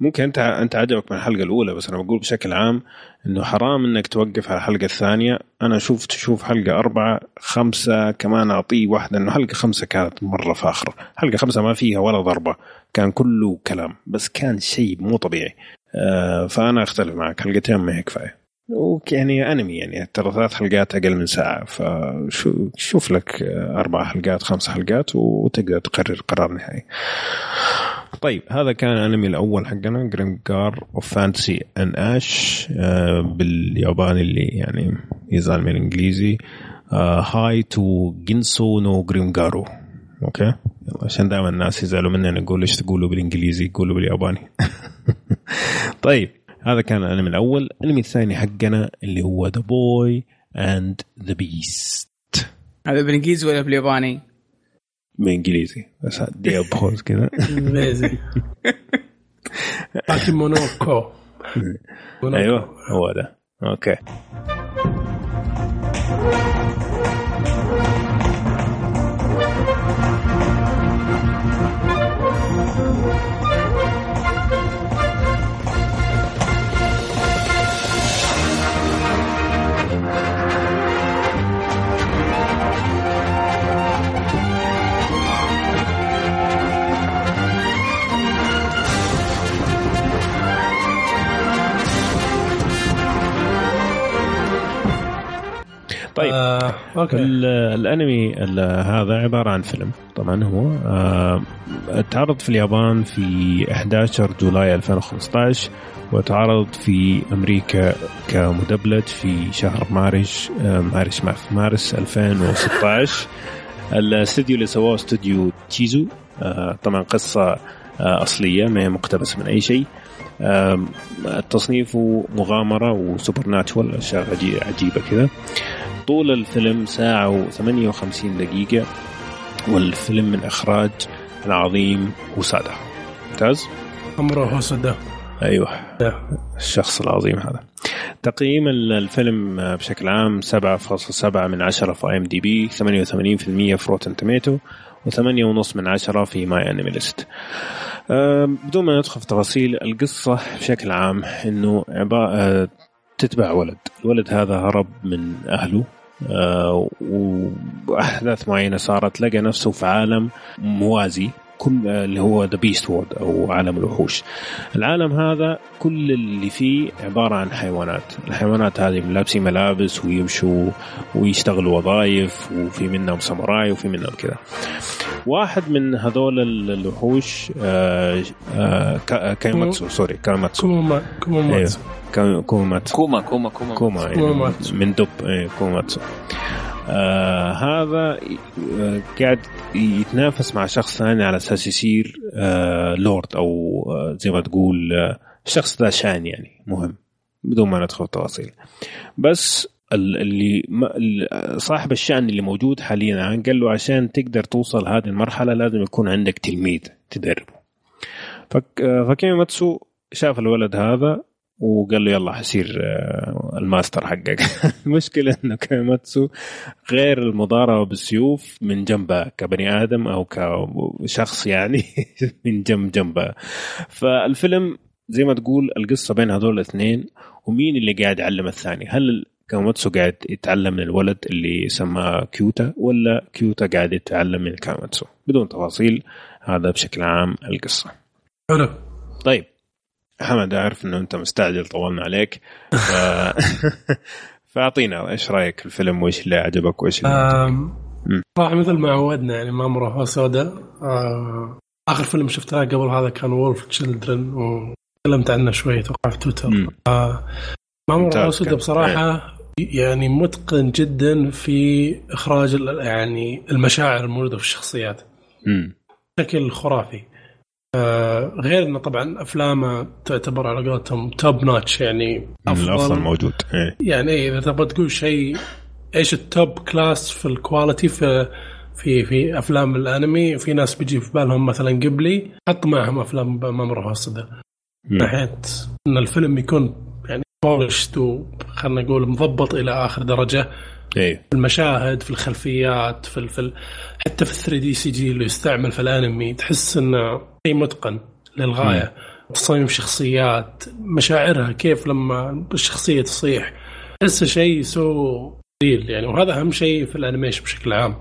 ممكن انت أنت عجبك من الحلقة الأولى بس أنا بقول بشكل عام إنه حرام إنك توقف على الحلقة الثانية. أنا شوف تشوف حلقة أربعة خمسة كمان أعطيه واحدة إنه حلقة خمسة كانت مرة فاخرة. حلقة خمسة ما فيها ولا ضربة كان كله كلام بس كان شيء مو طبيعي. آه فأنا أختلف معك حلقتين ما هي كفاية. يعني أنمي يعني ترى ثلاث حلقات أقل من ساعة. فشوف لك أربع حلقات خمس حلقات وتقدر تقرر قرار نهائي. طيب هذا كان الأنمي الأول حقنا Grimgar of Fantasy and Ash بالياباني اللي يعني يزال من الإنجليزي. Hai to Gensou no Grimgar أوكي؟ عشان دائما الناس يزعلوا مننا نقول إيش تقولوا بالإنجليزي؟ قولوا بالياباني. [LAUGHS] طيب هذا كان الأنمي الأول. الأنمي الثاني حقنا اللي هو The Boy and the Beast هذا بالإنجليزي ولا بالياباني؟ بالإنجليزي. بس دي بوز كذا. [LAUGHS] مونوكو أيوه هو ده. أوكي. طيب. آه، okay. الأنمي هذا عبارة عن فيلم. طبعا هو آه، تعرض في اليابان في 11 July 2015 وتعرض في أمريكا كمدبلج في شهر مارس آه، مارس مارس 2016 الاستوديو [LAUGHS] اللي سواه استوديو تشيزو آه، طبعا قصة أصلية ما هي مقتبسة من أي شيء. التصنيف مغامرة و supernatural اشياء عجيبة كذا. طول الفيلم ساعة و58 دقيقة والفيلم من إخراج العظيم هوسودا. ممتاز؟ مامورو هوسودا أيوه. الشخص العظيم هذا. تقييم الفيلم بشكل عام 7.7 من 10 في IMDb 88% في Rotten Tomatoes و8.5 من 10 في MyAnimeList بدون ما ندخل في تفاصيل القصة بشكل عام إنه عبارة تتبع ولد. الولد هذا هرب من أهله آه وأحداث معينة صارت لقى نفسه في عالم موازي. كل اللي هو the beast world أو عالم الوحوش. العالم هذا كل اللي فيه عبارة عن حيوانات، الحيوانات هذه لابسين ملابس ويمشوا ويشتغلوا وظائف وفي منهم ساموراي وفي منهم كذا. واحد من هذول الوحوش آه آه كايماتسو sorry كايماتسو كوما كوماتسو أيوه. كوماتسو كوما كوما كوما كوما يعني من دب إيه كوماتسو آه هذا آه قاعد يتنافس مع شخص ثاني على أساس يصير آه لورد أو آه زي ما تقول آه شخص ذا شان يعني مهم بدون ما ندخل في التفاصيل بس اللي صاحب الشأن اللي موجود حاليا قال له عشان تقدر توصل هذه المرحلة لازم يكون عندك تلميذ تدربه. فكوماتسو شاف الولد هذا وقال له يلا حصير آه، الماستر حقك. [LAUGHS] المشكلة إنه كيماتسو غير المضاربة بالسيوف من جنبه كبني آدم أو كشخص يعني [LAUGHS] من جنب جنبه. فالفيلم زي ما تقول القصة بين هذول الاثنين ومين اللي قاعد يعلم الثاني؟ هل كاماتسو قاعد يتعلم من الولد اللي سماه كيوتا ولا كيوتا قاعد يتعلم من كاماتسو بدون تفاصيل هذا بشكل عام القصة. حلو. طيب. حمد أعرف إنه أنت مستعجل طولنا عليك. ف... [LAUGHS] فأعطينا إيش رأيك في الفيلم؟ وإيش اللي عجبك وإيش اللي صراحة مثل ما عودنا يعني مامورو هوسودا. آه آخر فيلم شفته قبل هذا كان Wolf Children وتكلمت عنه شوي أتوقع في تويتر. آه مامورو هوسودا بصراحة. يعني متقن جدا في إخراج يعني المشاعر الموجوده في الشخصيات. بشكل خرافي. آه غير إنه طبعا أفلامه تعتبر على قولتهم top notch يعني أفضل. الافضل موجود. إيه. يعني إيه إذا تبغى تقول شيء إيش ال top class في ال quality في في في أفلام الأنمي؟ في ناس بيجي في بالهم مثلا قبلي حط معهم أفلام مامورو هوسودا ناحيه إن الفيلم يكون polished وخلنا نقول مضبط إلى آخر درجة. إيه. في المشاهد في الخلفيات في, في حتى في 3D CG اللي يستعمل في الأنمي تحس إنه شيء متقن للغاية. تصميم شخصيات مشاعرها كيف لما الشخصية تصيح. تحسه شيء so real يعني. وهذا أهم شيء في ال animation بشكل عام.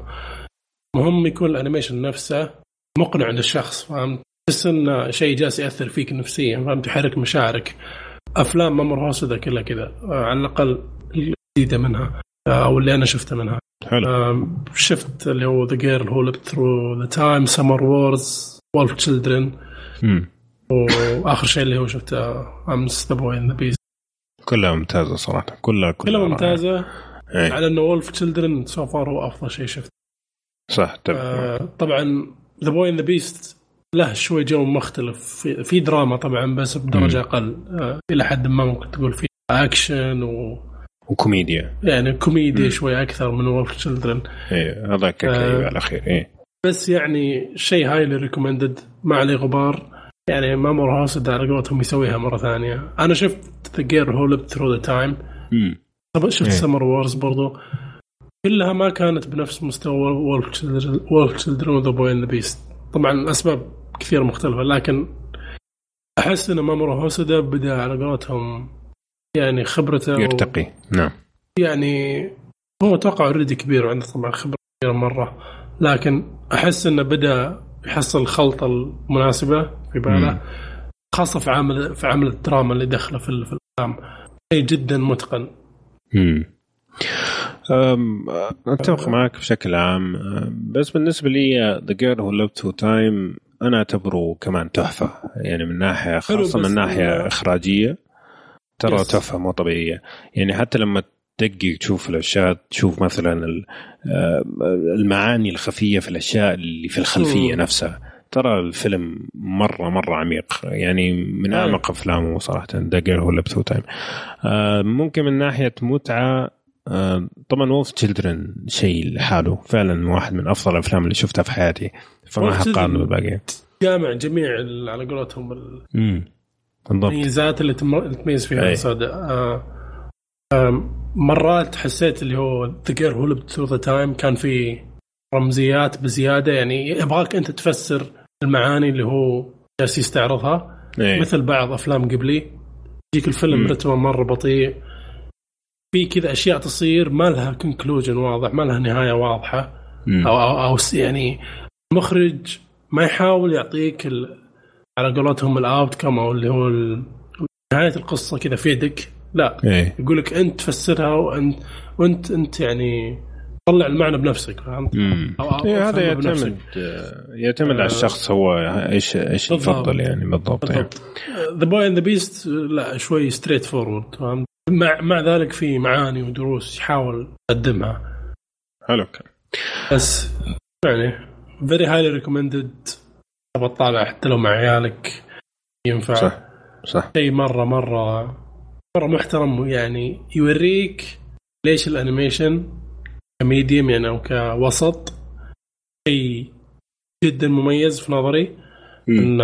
مهم يكون ال animation نفسه مقنع للشخص فهمت؟ تحس إنه شيء جالس يأثر فيك نفسيا فهمت؟ يحرك مشاعرك. أفلام مامورو هوسودا كلها كذا. على الأقل الجديده منها أو اللي أنا شفته منها. حلو. شفت اللي هو The Girl Who Leapt Through Time Summer Wars Wolf Children وآخر شيء اللي هو شفته امس The Boy the Beast كلها ممتازة صراحة. كلها كلها ممتازة. إيه. على إنه Wolf Children so far هو أفضل شيء شفته. صح آه طبعا The Boy and the Beast له شوي جو مختلف. في, في دراما طبعا بس بدرجة أقل. آه إلى حد ما ممكن تقول في أكشن و وكوميديا. يعني كوميديا شوي أكثر من Wolf Children إيه هذاك آه على الاخير إيه. بس يعني شيء highly recommended ما عليه غبار. يعني ما مر هاسد على قولتهم يسويها مرة ثانية. أنا شفت The Girl Who Leapt Through Time شفت إيه. Summer Wars برضو. كلها ما كانت بنفس مستوى Wolf Children و The Boy and the Beast طبعا الأسباب كثير مختلفة لكن أحس إن مامورو هوسودا بدأ على قولتهم يعني خبرته يرتقي. و... نعم. يعني هو أتوقع already كبير وعنده طبعا خبرة كبيرة مرة لكن أحس إنه بدأ يحصل الخلطه المناسبة في باله خاصة في عامل في عمل الدراما اللي دخله في الأفلام. شيء جدا متقن. امم أتفق معك بشكل عام. بس بالنسبة لي The Girl Who Leapt Through Time أنا أعتبره كمان تحفة. يعني من ناحية خاصة من ناحية إخراجية ترى تحفة مو طبيعية. يعني حتى لما تدقق تشوف الأشياء تشوف مثلا آه، المعاني الخفية في الأشياء اللي في الخلفية نفسها. ترى الفيلم مرة مرة عميق. يعني من أعمق أفلامه صراحة The Girl Who Leapt Through Time ممكن من ناحية متعة طبعا وولف تشيلدرن شيء لحاله. فعلا واحد من أفضل الأفلام اللي شفتها في حياتي. فما حقارنه بالباقي. جامع جميع على قولتهم المميزات اللي تميز فيها. السوداء آه آه مرات حسيت اللي هو ذا جير هو ثرو ذا تايم كان في رمزيات بزيادة. يعني يبغاك أنت تفسر المعاني اللي هو جالس يستعرضها. أيه. مثل بعض أفلام قبلي. يجيك الفيلم رتمه مرة بطيء. في كذا أشياء تصير ما لها conclusion واضح ما لها نهاية واضحة. أو أو, أو يعني المخرج ما يحاول يعطيك على قولتهم ال outcome أو اللي هو نهاية القصة كذا في يدك. لا إيه. يقول لك أنت تفسرها وانت وانت أنت يعني طلع المعنى بنفسك فهمت؟ إيه هذا يعتمد يعتمد آه على الشخص هو إيش إيش يفضل يعني بالضبط The Boy and the Beast لا شوي straightforward فهمت؟ مع مع ذلك في معاني ودروس يحاول يقدمها. حلو كان بس يعني very highly recommended تبغى تطالع حتى لو مع عيالك. ينفع. صح صح. شيء مرة مرة مرة محترم. يعني يوريك ليش ال animation ك medium يعني أو كوسط شيء جدا مميز في نظري. إن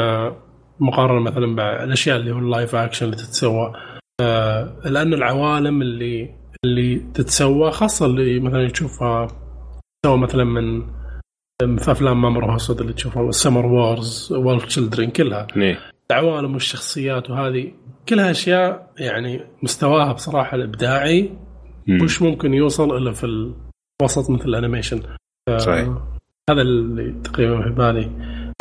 مقارنة مثلا بالأشياء اللي هو ال live action اللي تتسوى. آه لأن العوالم اللي اللي تتسوى خاصة اللي مثلا تشوفها تسوى مثلا من في أفلام مامورو هوسودا اللي تشوفها Summer Wars Wolf Children كلها. نيه. العوالم والشخصيات وهذه كلها أشياء يعني مستواها بصراحة الإبداعي مش ممكن يوصل إلا في الوسط مثل ال animation. صحيح. هذا اللي تقريبا في بالي.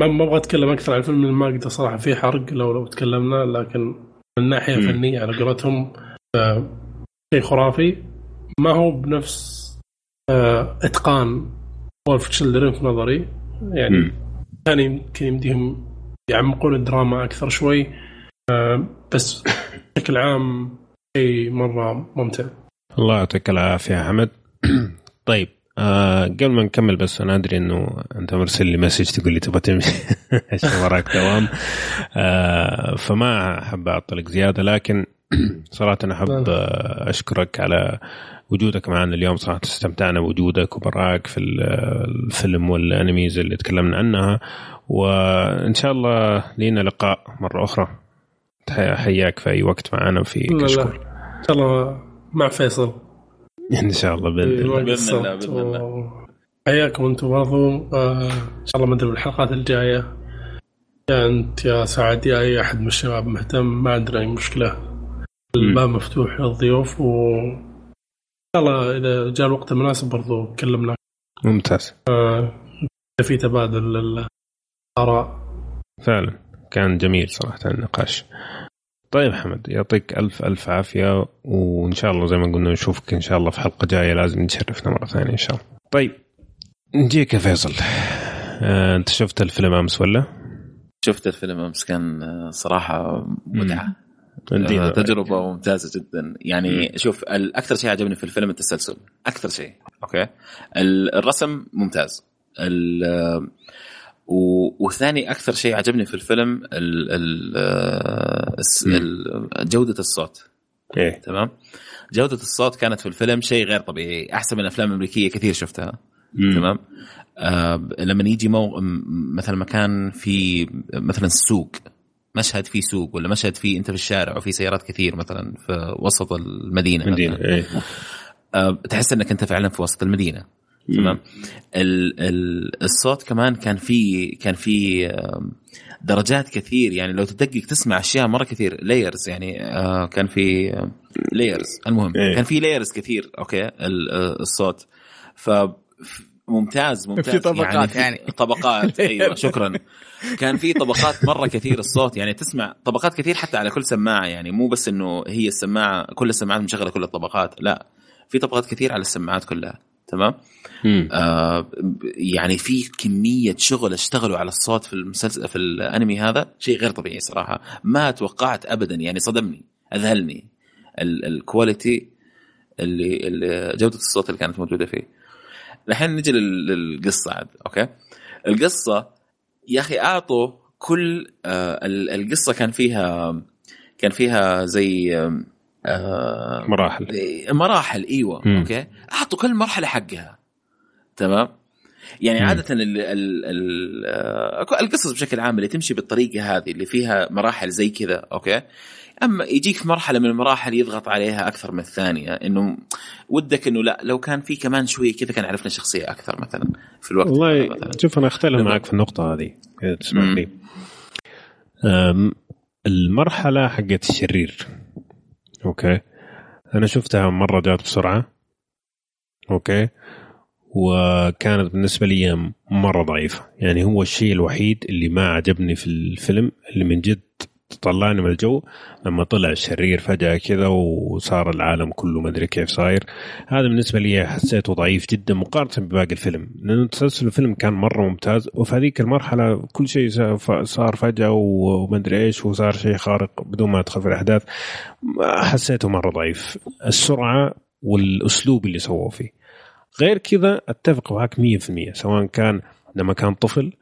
ما أبغى أتكلم أكثر عن الفيلم ما أقدر صراحة في حرق لو لو تكلمنا لكن من ناحيه م. فنيه على قولتهم شيء خرافي. ما هو بنفس إتقان Wolf Children في نظري. يعني كان يمكن يمديهم يعمقون الدراما أكثر شوي بس بشكل عام شيء مرة ممتع. الله يعطيك العافية يا حمد [CLEARS THROAT] طيب. آه قبل ما نكمل بس أنا أدري إنه أنت مرسل لي مسج تقول لي تبغى تمشي. [LAUGHS] عشان وراك دوام. آه فما أحب أعطلك زيادة لكن [CLEARS THROAT] صراحة أنا احب أشكرك على وجودك معنا اليوم. صراحة استمتعنا بوجودك وبراك في الفيلم والأنميز اللي تكلمنا عنها. وإن شاء الله لينا لقاء مرة أخرى. حياك في أي وقت معنا في كشكول. إن شاء الله مع فيصل. [LAUGHS] ان شاء الله بإذن الله. بإذن الله حياكم أنتم برضو. آه إن شاء الله ما أدري بالحلقات الجاية. يا أنت يا سعد يا أي أحد من الشباب مهتم ما عندنا أي مشكلة. الباب مفتوح للضيوف و إن شاء الله إذا جاء الوقت المناسب برضو كلمنا. ممتاز. آه في تبادل الآراء. فعلا. كان جميل صراحة النقاش. طيب حمد يعطيك ألف ألف عافية وإن شاء الله زي ما قلنا نشوفك إن شاء الله في حلقة جاية لازم تشرفنا مرة ثانية إن شاء الله. طيب نجيك يا فيصل. آه، أنت شفت الفيلم أمس ولا؟ شفت الفيلم أمس كان صراحة متعة. تجربة ممتازة جدا. يعني مم. شوف الأكثر شيء عجبني في الفيلم التسلسل. أكثر شيء أوكي؟ الرسم ممتاز. وثاني أكثر شيء عجبني في الفيلم ال ال ال جودة الصوت. إيه؟ تمام؟ جودة الصوت كانت في الفيلم شيء غير طبيعي أحسن من الأفلام الأمريكية كثير شفتها. مم. تمام؟ آه لما يجي مو... مثلا مكان في مثلا سوق مشهد في سوق ولا مشهد في أنت في الشارع وفي سيارات كثير مثلا في وسط المدينة مدينة إيه؟ آه تحس إنك أنت فعلا في وسط المدينة. تمام؟ الصوت كمان كان في كان في درجات كثير. يعني لو تدقق تسمع أشياء مرة كثير. layers يعني آه، كان في layers المهم إيه. كان في layers كثير okay؟ آه، الصوت. ف ممتاز ممتاز في طبقات يعني, يعني. [LAUGHS] طبقات أيوه [LAUGHS] شكرا. كان في طبقات مرة كثير الصوت. يعني تسمع طبقات كثير حتى على كل سماعة. يعني مو بس إنه هي السماعة كل السماعات مشغله كل الطبقات. لا في طبقات كثير على السماعات كلها. تمام؟ آه يعني في كمية شغل اشتغلوا على الصوت في المسلسل في الأنمي هذا شيء غير طبيعي صراحة. ما توقعت ابدا يعني صدمني أذهلني ال quality اللي, اللي جودة الصوت اللي كانت موجودة فيه. الحين نجي للقصة عاد okay؟ القصة يا أخي أعطوا كل آه القصة كان فيها كان فيها زي آه مراحل. مراحل إيوه م. okay. أعطوا كل مرحلة حقها. تمام؟ يعني م. عادة ال ال ال آه، القصص بشكل عام اللي تمشي بالطريقة هذه اللي فيها مراحل زي كذا okay. أما يجيك في مرحلة من المراحل يضغط عليها أكثر من الثانية إنه ودك إنه لا لو كان في كمان شوية كذا كان عرفنا شخصية أكثر مثلا في الوقت. والله شوف أنا أختلف معك في النقطة هذه إذا تسمح لي. المرحلة حقت الشرير. okay. أنا شفتها مرة جات بسرعة. okay. وكانت بالنسبة لي مرة ضعيفة. يعني هو الشيء الوحيد اللي ما عجبني في الفيلم اللي من جد طلعني من الجو. لما طلع الشرير فجأة كذا وصار العالم كله ما أدري كيف صاير. هذا بالنسبة لي حسيته ضعيف جدا مقارنة بباقي الفيلم. لأنه تسلسل الفيلم كان مرة ممتاز وفي هذيك المرحلة كل شيء صار فجأة وما أدري إيش وصار شيء خارق بدون ما أدخل في الأحداث. حسيته مرة ضعيف. السرعة والأسلوب اللي سووه فيه. غير كذا أتفق معك 100% سواء كان لما كان طفل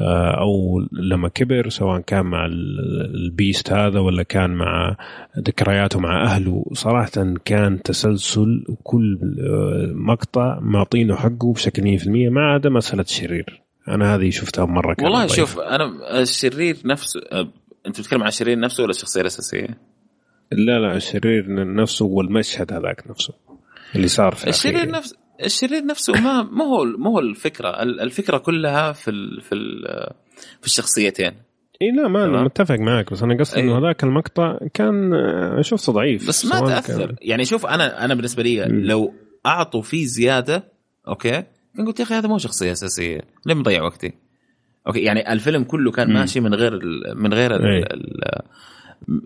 أو لما كبر سواء كان مع البيست هذا ولا كان مع ذكرياته مع أهله صراحة كان تسلسل وكل آه، مقطع معطينه حقه بشكل 100% ما عدا مسألة الشرير أنا هذه شفتها مرة والله ضيف. شوف أنا الشرير نفسه آه، أنت بتتكلم عن الشرير نفسه ولا الشخصية الأساسية؟ لا لا الشرير نفسه والمشهد هذاك نفسه اللي صار في الشرير نفسه الشرير نفسه ما ما هو ما هو الفكرة. الفكرة كلها في ال في ال في الشخصيتين. إي لا ما أنا متفق معك بس أنا قصدي إنه هذاك المقطع كان شفته ضعيف بس ما تاثر كان... يعني شوف أنا أنا بالنسبة لي لو أعطوا فيه زيادة okay كان قلت يا أخي هذا مو شخصية أساسية. ليه مضيع وقتي؟ okay يعني الفيلم كله كان مم. ماشي من غير من غير ال إيه. ال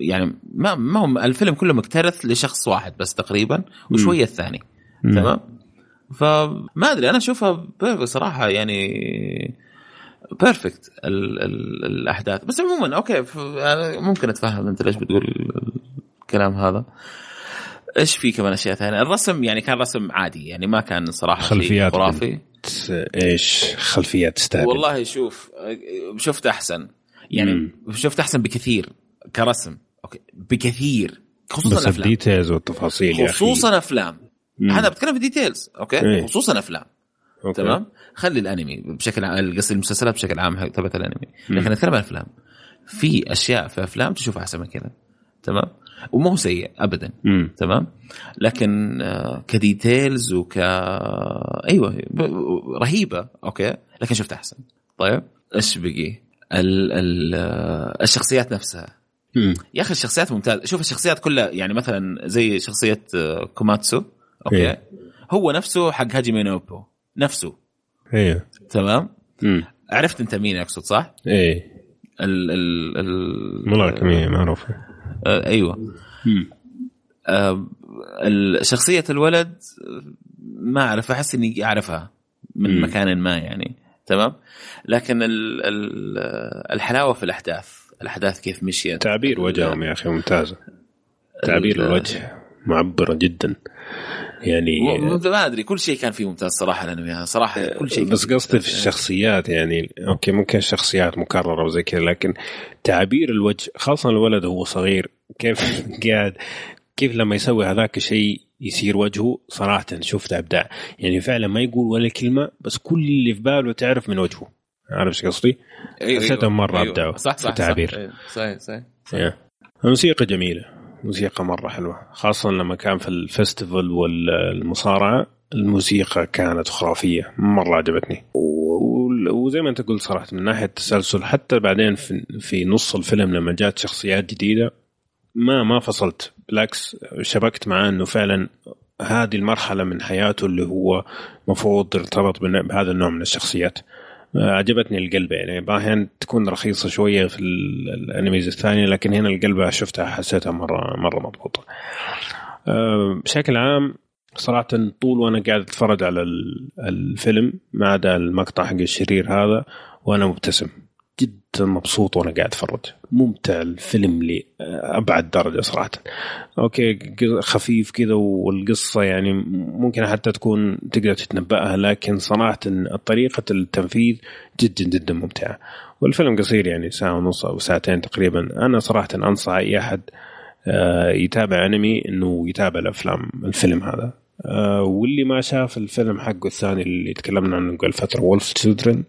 يعني ما ما هو الفيلم كله مكترث لشخص واحد بس تقريبا وشوية الثاني. تمام؟ فما أدري أنا أشوفها بصراحة يعني perfect ال ال الأحداث. بس عموما okay ممكن أتفهم أنت ليش بتقول الكلام هذا. إيش في كمان أشياء ثانية؟ الرسم يعني كان رسم عادي يعني ما كان صراحة خلفيات خرافي. إيش؟ خلفيات تستهبل والله شوف شفت أحسن. يعني مم. شفت أحسن بكثير كرسم okay بكثير خصوصا بس الأفلام. ال details والتفاصيل خصوصا أفلام. أنا بتكلم في details okay؟ إيه. خصوصا أفلام. okay. تمام؟ خلي الأنمي بشكل عام قصدي المسلسلات بشكل عام تبعت الأنمي. لكن اتكلم عن الافلام في أشياء في أفلام تشوفها أحسن من كذا تمام؟ وما هو سيء ابدا. مم. تمام؟ لكن آه، ك details وك أيوه رهيبة okay؟ لكن شفت أحسن. طيب إيش بقي؟ ال... ال... آه، الشخصيات نفسها. مم. يا أخي الشخصيات ممتازه شوف الشخصيات كلها يعني مثلا زي شخصية آه، كوماتيتسو. okay. إيه. هو نفسه حق هاجي نوبو نفسه. أيوه تمام؟ مم. عرفت أنت مين أقصد صح؟ إيه. ال ال ال ملاكمية معروفة. آه أيوه. آه شخصية الولد ما أعرف أحس إني أعرفها من مم. مكان ما يعني. تمام؟ لكن ال ال الحلاوة في الأحداث. الأحداث كيف مشيت. تعبير وجههم يا أخي ممتازة. تعبير الوجه. معبرة جدا. يعني ما أدري كل شيء كان فيه ممتاز صراحة الانمي صراحة كل شيء بس قصدي في الشخصيات يعني أوكي ممكن الشخصيات مكررة وزي كذا لكن تعابير الوجه خاصة الولد وهو صغير كيف [LAUGHS] قاعد كيف لما يسوي هذاك الشيء يصير وجهه صراحة شفت أبداع. يعني فعلا ما يقول ولا كلمة بس كل اللي في باله تعرف من وجهه. عارف إيش قصدي؟ أيوة حسيتهم أيوة مرة أيوة. ابدعوا صح صح في التعبير صح. أيوة صحيح صحيح, صحيح. الموسيقى جميلة. موسيقى مرة حلوة خاصة لما كان في الفستيفال والمصارعة الموسيقى كانت خرافية مرة عجبتني. وزي ما انت قلت صراحة من ناحية التسلسل حتى بعدين في, نص الفيلم لما جات شخصيات جديدة ما ما فصلت. بالعكس شبكت معاه إنه فعلا هذه المرحلة من حياته اللي هو مفروض ارتبط بهذا النوع من الشخصيات. عجبتني القلبة. يعني أحيانا تكون رخيصة شوية في الانميز الثانية لكن هنا القلبة شفتها حسيتها مرة مرة مضبوطة. أه، بشكل عام صراحة طول وأنا قاعد أتفرج على الفيلم ما عدا المقطع حق الشرير هذا وأنا مبتسم. جدا مبسوط وأنا قاعد أتفرج. ممتع الفيلم لابعد درجة صراحة. أوكي خفيف كذا والقصة يعني ممكن حتى تكون تقدر تتنبأها لكن صراحة طريقة التنفيذ جدا جدا ممتعة. والفيلم قصير يعني ساعة ونص أو ساعتين تقريبا. أنا صراحة أنصح أي أحد آه، يتابع أنمي إنه يتابع الأفلام الفيلم هذا. آه، واللي ما شاف الفيلم حقه الثاني اللي تكلمنا عنه قبل فترة وولف تشيلدرن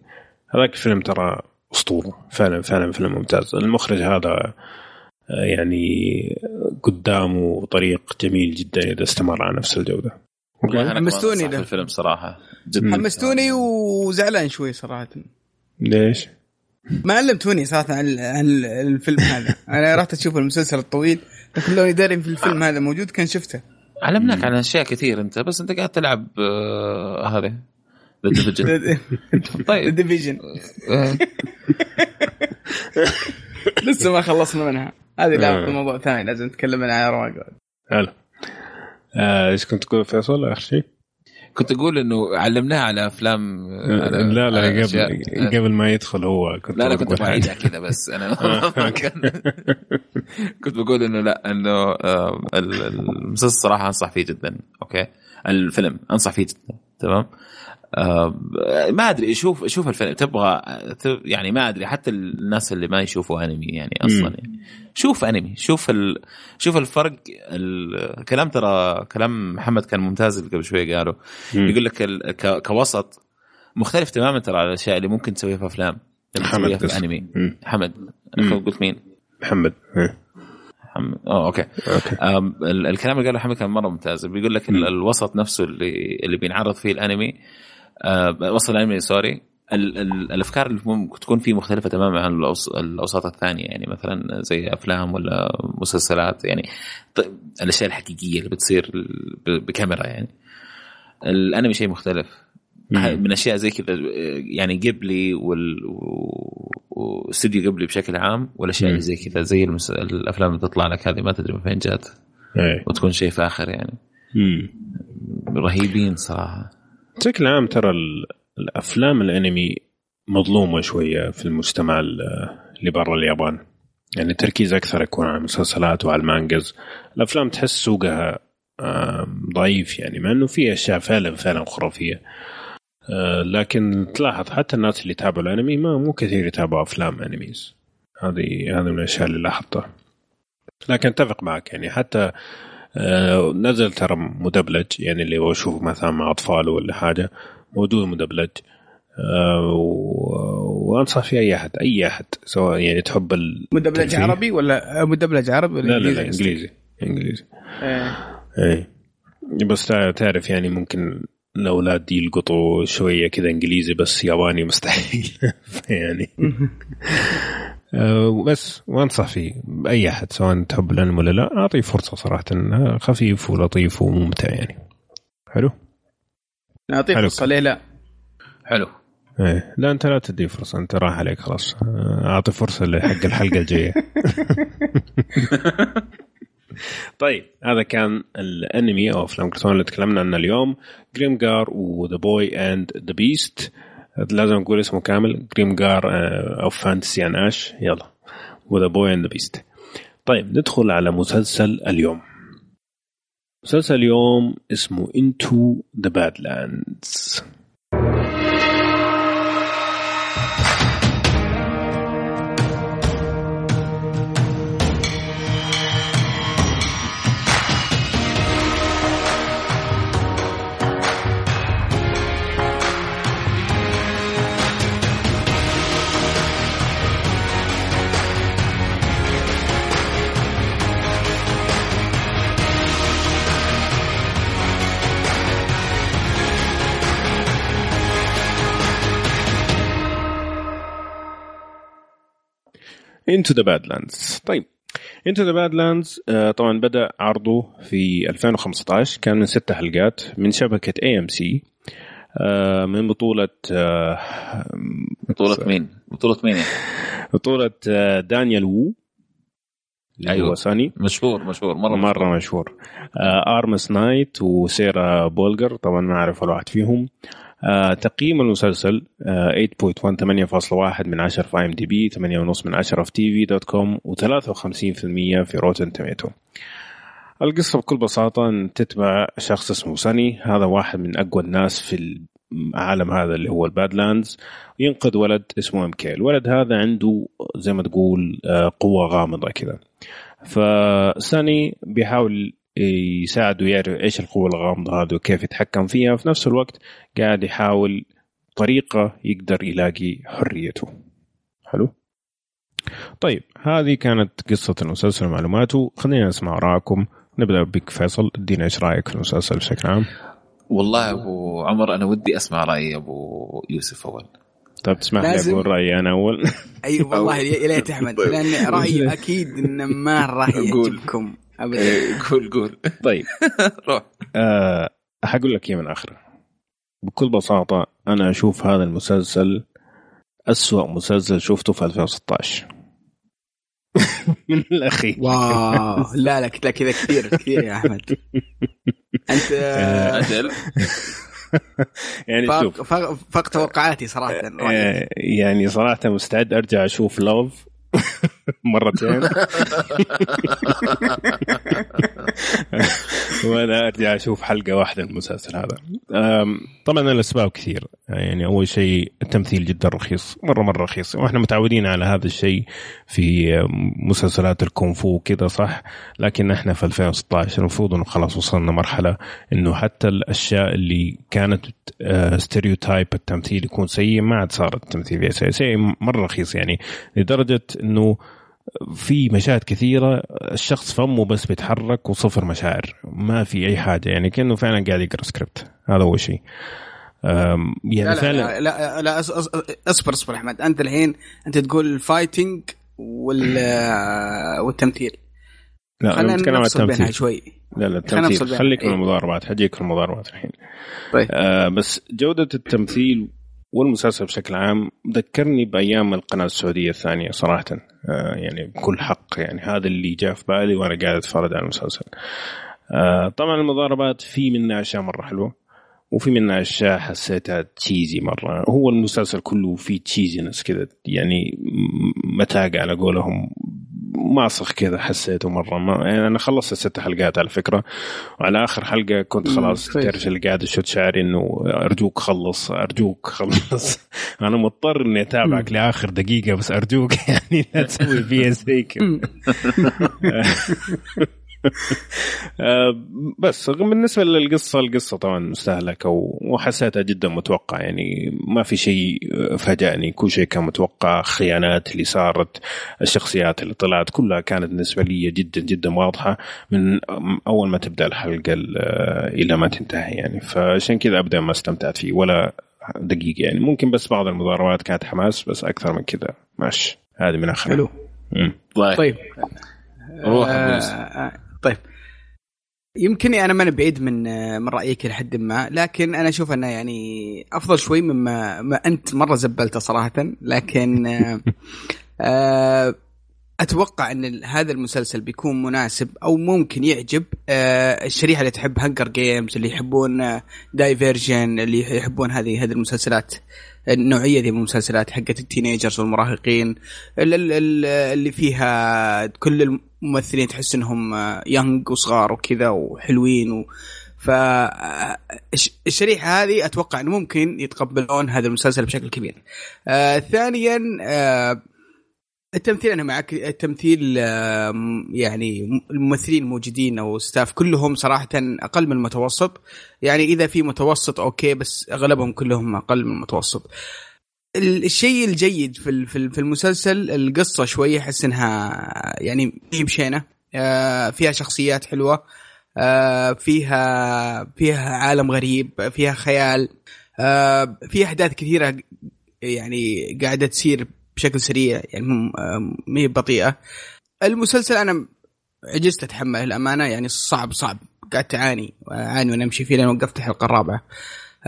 هذاك الفيلم ترى أسطورة. فعلا فعلا فيلم ممتاز. المخرج هذا آه، يعني قدامه طريق جميل جدا إذا استمر على نفس الجودة. حمستوني ده. الفيلم صراحة. جدا. حمستوني وزعلان شوي صراحة. ليش؟ ما علمتوني صراحة عن الفيلم هذا. [LAUGHS] أنا رحت أشوف المسلسل الطويل لكن لو داري في الفيلم هذا موجود كان شفته. علمناك عن أشياء كثير أنت بس أنت قاعد تلعب آه هذه. The Division طيب. Division [LAUGHS] لسه ما خلصنا منها. هذه لعبة موضوع ثاني لازم نتكلم عنها رواق. حلو آه، إيش كنت تقول فيصل؟ آخر شيء؟ كنت أقول إنه علمناه على أفلام على لا لا على قبل قبل ما يدخل هو كنت لا لا كنت بعيدها كذا بس أنا [LAUGHS] كنت بقول إنه لا إنه المسلسل صراحة أنصح فيه جدا أوكي؟ الفيلم أنصح فيه جدا تمام؟ آه ما أدري شوف شوف الفيلم. تبغى يعني ما أدري حتى الناس اللي ما يشوفوا أنمي يعني أصلا. يعني شوف أنمي شوف ال... شوف الفرق الكلام ترى كلام محمد كان ممتاز اللي قبل شوية قاله. يقول لك ال... ك... كوسط مختلف تماما ترى على الأشياء اللي ممكن تسويها في أفلام. تسويها في الأنمي. حمد قلت مين؟ محمد. محمد. آه okay, okay. الكلام اللي قاله محمد كان مرة ممتاز. بيقول لك الوسط نفسه اللي اللي بينعرض فيه الأنمي آه وسط الانمي sorry. ال ال الأفكار اللي ممكن تكون فيه مختلفة تماما عن الأوساط الثانية يعني مثلا زي أفلام ولا مسلسلات يعني الأشياء الحقيقية اللي بتصير بكاميرا يعني. الأنمي شيء مختلف. من أشياء زي كذا يعني قبلي واستوديو قبلي بشكل عام والأشياء اللي زي كذا زي المس... الأفلام اللي تطلع لك هذه ما تدري من فين جات. أي. وتكون شيء فاخر يعني. مم. رهيبين صراحة. بشكل عام ترى الأفلام الأنمي مظلومة شوية في المجتمع اللي برا اليابان. يعني التركيز أكثر يكون على المسلسلات وعلى المانجز الأفلام تحس سوقها ضعيف يعني مع إنه في أشياء فعلا فعلا خرافية. آه، لكن تلاحظ حتى الناس اللي يتابعوا الأنمي ما مو كثير يتابعوا أفلام انميز هذه هذه من الأشياء اللي لاحظتها. لكن أتفق معك يعني حتى نزل ترى مدبلج يعني اللي هو اشوفه مثلا مع اطفاله ولا حاجة موجود مدبلج. آه، وأنصح في أي أحد أي أحد سواء يعني تحب مدبلج عربي ولا مدبلج عربي ولا لا لا لا إنجليزي إنجليزي إيه. إيه. بس تعرف يعني ممكن الأولاد يلقطوا شوية كذا إنجليزي بس ياباني مستحيل. [LAUGHS] يعني. [LAUGHS] آه، بس وانصح فيه بأي أحد سواء تحب الانمي ولا لا أعطيه فرصة صراحة خفيف ولطيف وممتع يعني. حلو؟ نعطيه فرصة ليه لا؟ حلو. إيه لا أنت لا تدي فرصة أنت راح عليك خلاص. آه، أعطي فرصة لحق الحلقة الجاية. [LAUGHS] طيب هذا كان الأنمي أو أفلام كرتون اللي تكلمنا عنه اليوم. Grimgar و The Boy and the Beast لازم نقول اسمه كامل Grimgar of Fantasy and Ash يلا. و The Boy and Beast طيب ندخل على مسلسل اليوم. مسلسل اليوم اسمه انتو ذا بادلاندز Into the Badlands طيب. Into the Badlands طبعا بدأ عرضه في 2015 كان من ست حلقات من شبكة AMC من بطولة آه، بطولة مين؟ بطولة مين؟ بطولة آه، دانيال وو أيوه. ساني مشهور مشهور مرة مرة مشهور. آه أراميس نايت وسيرا بولجر طبعا ما أعرف الواحد فيهم. آه تقييم المسلسل آه 8.1 من 10 في IMDb 8.5 من 10 في TV.com و53% في Rotten Tomato القصة بكل بساطة تتبع شخص اسمه ساني. هذا واحد من أقوى الناس في العالم هذا اللي هو ال Badlands ينقذ ولد اسمه M.K. الولد هذا عنده زي ما تقول آه، قوة غامضة كذا. فساني بيحاول يساعده يعرف إيش القوة الغامضة هذه وكيف يتحكم فيها. في نفس الوقت قاعد يحاول طريقة يقدر يلاقي حريته. حلو؟ طيب هذه كانت قصة المسلسل ومعلوماته. خلينا نسمع آراءكم نبدأ بك فيصل. ادينا إيش رأيك في المسلسل بشكل عام؟ والله أبو عمر أنا ودي أسمع رأي أبو يوسف أول. طيب تسمح لي أقول رأيي أنا أول. اي أيوة والله يا ليت أحمد طيب. لأن رأيي [LAUGHS] أكيد إنه ما راح [LAUGHS] يعجبكم. ابدا. إيه، قول قول. طيب. [LAUGHS] روح. أه حقول لك إياه من اخره بكل بساطة أنا أشوف هذا المسلسل أسوأ مسلسل شفته في 2016 [LAUGHS] من الأخير. واو. لا لا كذا كثير كثير يا أحمد. انت أجل [LAUGHS] يعني فاق شوف. فاق توقعاتي صراحة آه، يعني صراحة مستعد أرجع أشوف لوف [LAUGHS] مرتين. [LAUGHS] وأنا أرجع أشوف حلقة واحدة من المسلسل هذا. طبعا الأسباب كثير. يعني أول شيء التمثيل جدا رخيص مرة مرة رخيص. وإحنا متعودين على هذا الشيء في مسلسلات الكونفو كذا صح؟ لكن إحنا في 2016 المفروض إنه خلاص وصلنا مرحلة إنه حتى الأشياء اللي كانت ستيريوتايب التمثيل يكون سيء ما عاد صار التمثيل سيء, سيء مرة رخيص يعني لدرجة إنه في مشاهد كثيرة الشخص فمه بس بيتحرك وصفر مشاعر. ما في أي حاجة يعني كأنه فعلا قاعد يقرأ سكريبت هذا أول شيء. يعني لا فعلا لا لا, لا أصبر أصبر أحمد. أنت الحين أنت تقول ال fighting وال والتمثيل. لا خلينا نتكلم عن التمثيل. شوي. لا لا التمثيل. خليك من إيه. المضاربات. حجيك في المضاربات الحين. طيب. آه بس جودة التمثيل والمسلسل بشكل عام ذكرني بأيام القناة السعودية الثانية صراحة. آه يعني بكل حق يعني هذا اللي جاء في بالي وأنا قاعد أتفرج على المسلسل. آه طبعا المضاربات في منها أشياء مرة حلوة وفي منها أشياء حسيتها تشيزي مرة. هو المسلسل كله فيه تشيزينس كذا يعني متاقة على قولهم ماسخ كذا حسيته مرة. ما يعني أنا خلصت الست حلقات على فكرة. وعلى آخر حلقة كنت خلاص تعرف اللي قاعد اشد شعري إنه أرجوك خلص أرجوك خلص. [LAUGHS] أنا مضطر إني أتابعك لآخر دقيقة بس أرجوك [LAUGHS] يعني لا تسوي فيها زي كذا. [LAUGHS] [LAUGHS] بس بالنسبة للقصة القصة طبعا مستهلكة وحسيتها جدا متوقع يعني ما في شيء فاجأني. كل شيء كان متوقع. خيانات اللي صارت الشخصيات اللي طلعت كلها كانت بالنسبة لي جدا جدا واضحة. من أول ما تبدأ الحلقة إلى ما تنتهي يعني. فعشان كذا ابدا ما استمتعت فيه. ولا دقيقة يعني. ممكن بس بعض المضاربات كانت حماس بس أكثر من كذا. ماشي. هذه من اخر حلو. طيب, طيب. روح آه طيب. يمكن أنا ما بعيد من من رأيك لحد ما لكن أنا أشوف أنه يعني أفضل شوي مما ما أنت مرة زبلته صراحة لكن آه، [LAUGHS] أتوقع أن هذا المسلسل بيكون مناسب أو ممكن يعجب آه، الشريحة اللي تحب Hunger Games اللي يحبون Divergent اللي يحبون هذه هذه المسلسلات النوعية دي من المسلسلات حقت ال teenagers والمراهقين اللي فيها كل الممثلين تحس إنهم young وصغار وكذا وحلوين و فالشريحه هذه أتوقع إنه ممكن يتقبلون هذا المسلسل بشكل كبير. آه ثانيا آه التمثيل أنا معك التمثيل يعني الممثلين الموجودين أو staff كلهم صراحة أقل من المتوسط يعني إذا في متوسط أوكي بس أغلبهم كلهم أقل من المتوسط الشيء الجيد في في المسلسل القصة شوية أحس إنها يعني هي بشينة. آه، فيها شخصيات حلوة. آه، فيها فيها عالم غريب فيها خيال. آه، في أحداث كثيرة يعني قاعدة تصير بشكل سريع يعني ما هي بطيئة. المسلسل أنا عجزت اتحمل الامانه يعني صعب صعب. قاعد اعاني أعاني وأنا أمشي فيه لين وقفت الحلقة الرابعة.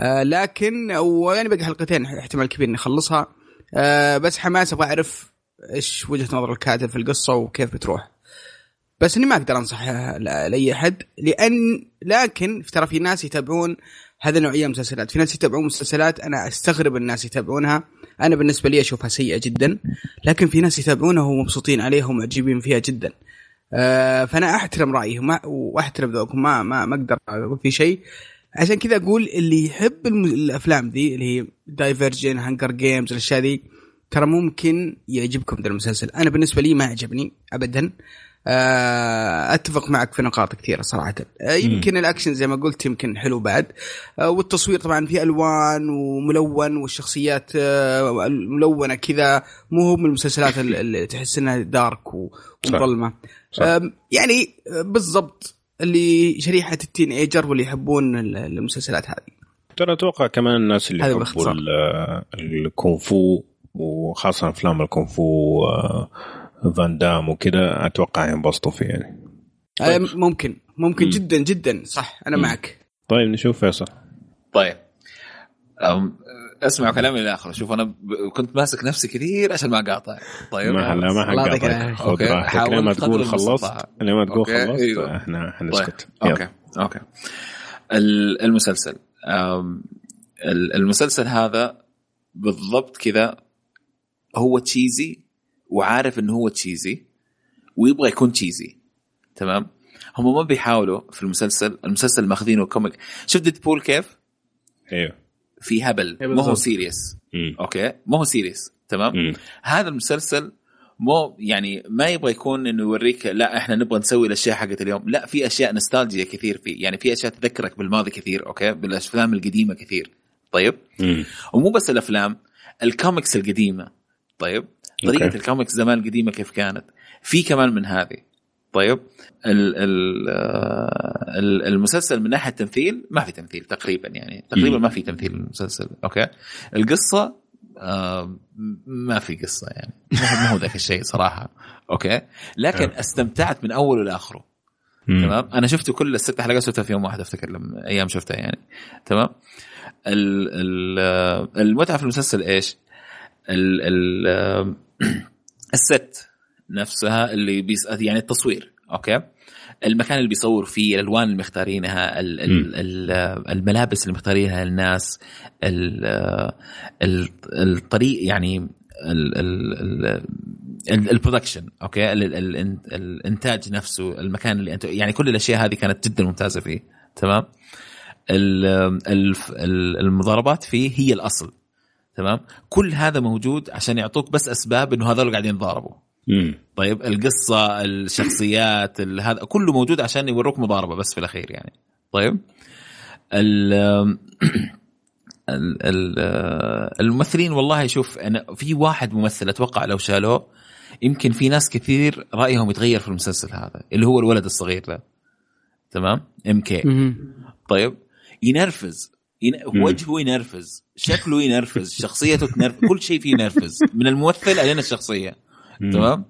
آه لكن ويعني باقي حلقتين احتمال كبير إني أخلصها. آه بس حماس أبغى أعرف إيش وجهة نظر الكاتب في القصة وكيف بتروح. بس إني ما أقدر انصحها لأي أحد لأن لكن ترى في ناس يتابعون هذا نوعيه من المسلسلات. في ناس يتابعون مسلسلات أنا أستغرب الناس يتابعونها. أنا بالنسبة لي أشوفها سيئة جدا. لكن في ناس يتابعونها ومبسوطين عليها ومعجبين فيها جدا. آه فأنا أحترم رأيهم وأحترم ذوقهم ما ما ما أقدر أقول في شيء. عشان كذا أقول اللي يحب الأفلام ذي اللي هي Divergent Hunger Games الأشياء ذي ترى ممكن يعجبكم ذا المسلسل. أنا بالنسبة لي ما عجبني ابدا. آه، أتفق معك في نقاط كثيرة صراحة. آه، يمكن الأكشن زي ما قلت يمكن حلو بعد. آه، والتصوير طبعا فيه ألوان وملون والشخصيات ملونه كذا مو هو من المسلسلات اللي تحس إنها dark ومظلمة. يعني بالضبط. اللي شريحة ال teenager واللي يحبون المسلسلات هذه. ترى أتوقع كمان الناس اللي يحبوا الكونغ فو وخاصة أفلام الكونغ فو فان دام وكذا أتوقع ينبسطوا فيه يعني. طيب. ممكن. ممكن مم. جدا جدا. صح أنا مم. معك. طيب نشوف فيصل. طيب. أسمع كلامي للآخر. شوف أنا كنت ماسك نفسي كثير عشان ما أقاطع. طيب ما لا ما حنقاطع خذ راحتك. لما تقول خلصت لما تقول خلصت أيوه. إحنا حنسكت طيب. okay. okay. المسلسل. المسلسل هذا بالضبط كذا هو cheesy وعارف إنه هو cheesy ويبغى يكون cheesy تمام؟ هم ما بيحاولوا في المسلسل المسلسل ماخذينه comic شفت ديد بول كيف؟ أيوه. في هبل. ما هو serious. okay? ما هو serious. تمام؟ مم. هذا المسلسل مو يعني ما يبغى يكون إنه يوريك لا إحنا نبغى نسوي الأشياء حقت اليوم. لا في أشياء نستالجيا كثير فيه. يعني في أشياء تذكرك بالماضي كثير okay? بالأفلام القديمة كثير. طيب؟ مم. ومو بس الأفلام الكوميكس القديمة. طيب؟ طريقة. الكوميكس زمان القديمة كيف كانت؟ في كمان من هذه. طيب ال ال آه، المسلسل من ناحية التمثيل ما في تمثيل تقريبا يعني تقريبا ما في تمثيل المسلسل okay? القصة آه ما في قصة يعني ما هو ذاك الشيء صراحة okay? لكن آه. استمتعت من أوله لآخره تمام؟ أنا شفته كل الست حلقات شفتها في يوم واحد أفتكر لما أيام شفتها يعني تمام؟ المتعة في المسلسل إيش؟ ال ال [CLEARS THROAT] الست نفسها اللي بيس يعني التصوير okay المكان اللي بيصور فيه الالوان اللي مختارينها ال ال ال الملابس اللي مختارينها الناس الطريق يعني ال production okay الانتاج نفسه المكان اللي انت يعني كل الاشياء هذه كانت جدا ممتازه فيه تمام المضاربات فيه هي الاصل تمام كل هذا موجود عشان يعطوك بس اسباب انه هذول قاعدين يتضاربوا طيب القصة الشخصيات هذا كله موجود عشان يوروك مضاربة بس في الأخير يعني. طيب ال الممثلين والله شوف أنا في واحد ممثل أتوقع لو شالوه يمكن في ناس كثير رأيهم يتغير في المسلسل هذا اللي هو الولد الصغير ده. تمام؟ ام كي طيب ينرفز. ين... وجهه ينرفز شكله ينرفز شخصيته تنرفز كل شيء فيه ينرفز. من الممثل الين الشخصية. تمام؟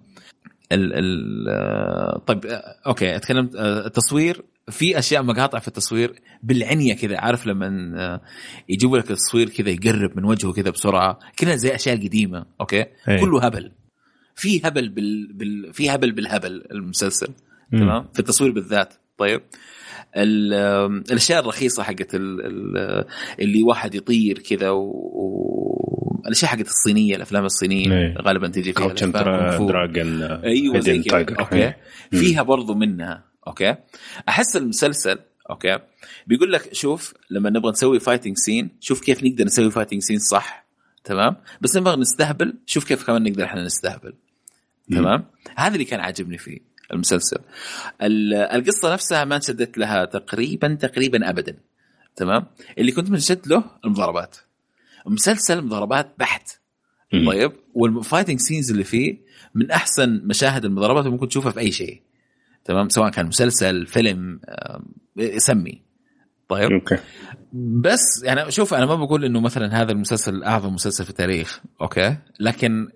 ال ال طيب okay أتكلم التصوير في أشياء مقاطع في التصوير بالعنية كذا عارف لما يجيبوا لك التصوير كذا يقرب من وجهه كذا بسرعة كذا زي أشياء قديمة okay? هي. كله هبل. في هبل بال... بال... في هبل بالهبل المسلسل تمام؟ في التصوير بالذات طيب؟ الأشياء الرخيصة حقت اللي واحد يطير كذا و... الأشياء حقت الصينية الأفلام الصينية إيه. غالبا تجي فيها dragon أيوه زي كذا. okay. فيها برضو منها. okay. أحس المسلسل okay بيقول لك شوف لما نبغى نسوي fighting scene شوف كيف نقدر نسوي fighting scene صح. تمام؟ بس نبغى نستهبل شوف كيف كمان نقدر إحنا نستهبل. تمام؟ هذا اللي كان عاجبني فيه المسلسل. القصة نفسها ما انشدت لها تقريبا تقريبا ابدا. تمام؟ اللي كنت منشد له المضاربات. مسلسل مضاربات بحت. طيب وال fighting scenes اللي فيه من أحسن مشاهد المضاربات اللي ممكن تشوفها في أي شيء. تمام؟ سواء كان مسلسل فيلم سمي. طيب؟ أوكي. بس يعني شوف أنا ما بقول إنه مثلا هذا المسلسل أعظم مسلسل في التاريخ okay? لكن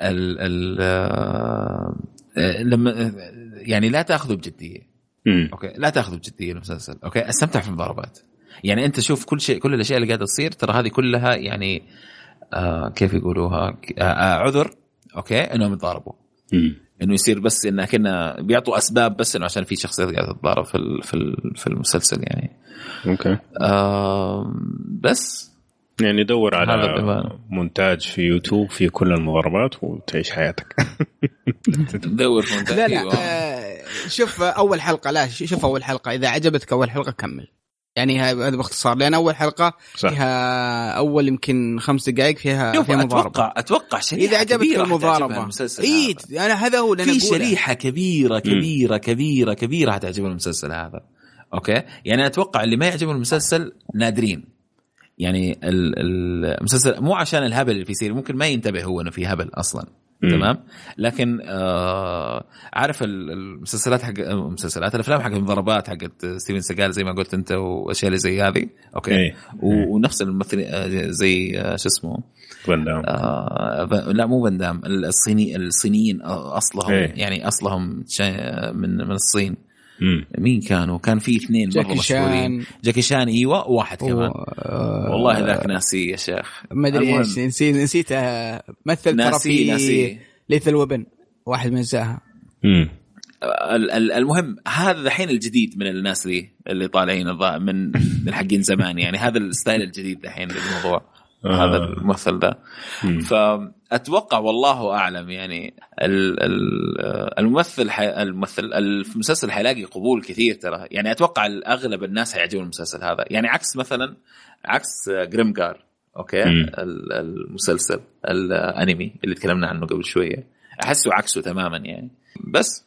ال ال آه، لما يعني لا تأخذه بجدية. okay? لا تأخذه بجدية المسلسل okay? أستمتع في المضاربات. يعني أنت شوف كل شيء كل الأشياء اللي قاعدة تصير ترى هذه كلها يعني آه كيف يقولوها؟ آه آه عذر okay? إنهم يتضاربوا. إنه يصير بس انه كنا بيعطوا أسباب بس إنه عشان في شخصيات قاعدة تتضارب في في في المسلسل يعني. okay. آه بس. يعني دور على مونتاج في يوتيوب في كل المضاربات وتعيش حياتك. [LAUGHS] دور في مونتاج. لا لا آه شوف أول حلقة لا شوف أول حلقة. إذا عجبتك أول حلقة كمل. يعني هذا باختصار لأن أول حلقة صح. فيها أول يمكن خمس دقائق فيها فيها مضاربة. أتوقع أتوقع شريحة إذا عجبتك المضاربة. إي أنا هذا هو اللي في شريحة كبيرة كبيرة كبيرة كبيرة حتعجبها المسلسل هذا. okay? يعني أتوقع اللي ما يعجبه المسلسل نادرين. يعني المسلسل مو عشان الهبل اللي فيه ممكن ما ينتبه هو إنه في هبل أصلا. تمام؟ لكن آه عارف المسلسلات حق المسلسلات الأفلام حق المضاربات حقت ستيفن سيجال زي ما قلت أنت وأشياء اللي زي هذه. okay? أي. ونفس الممثلين آه، زي آه، شو اسمه؟ فان دام. آه لا مو فان دام الصيني الصينيين أصلهم أي. يعني أصلهم من من الصين. مم. مين كانوا؟ كان في اثنين مره مشهورين. جاكي شان أيوه وواحد كمان. آه والله ذاك ناسي يا شيخ. ما أدري إيش نسيت نسيت مثل ترى في ليثل وبن واحد من اجزائها المهم هذا الحين الجديد من الناس اللي طالعين من من حقين زمان. يعني هذا الستايل الجديد الحين للموضوع. آه. هذا الممثل ده. فأتوقع والله أعلم يعني الممثل حي... الممثل المسلسل حيلاقي قبول كثير ترى. يعني أتوقع اغلب الناس حيعجبهم المسلسل هذا. يعني عكس مثلا عكس جريمجار okay? المسلسل الأنمي اللي تكلمنا عنه قبل شوية. أحسه عكسه تماما يعني. بس.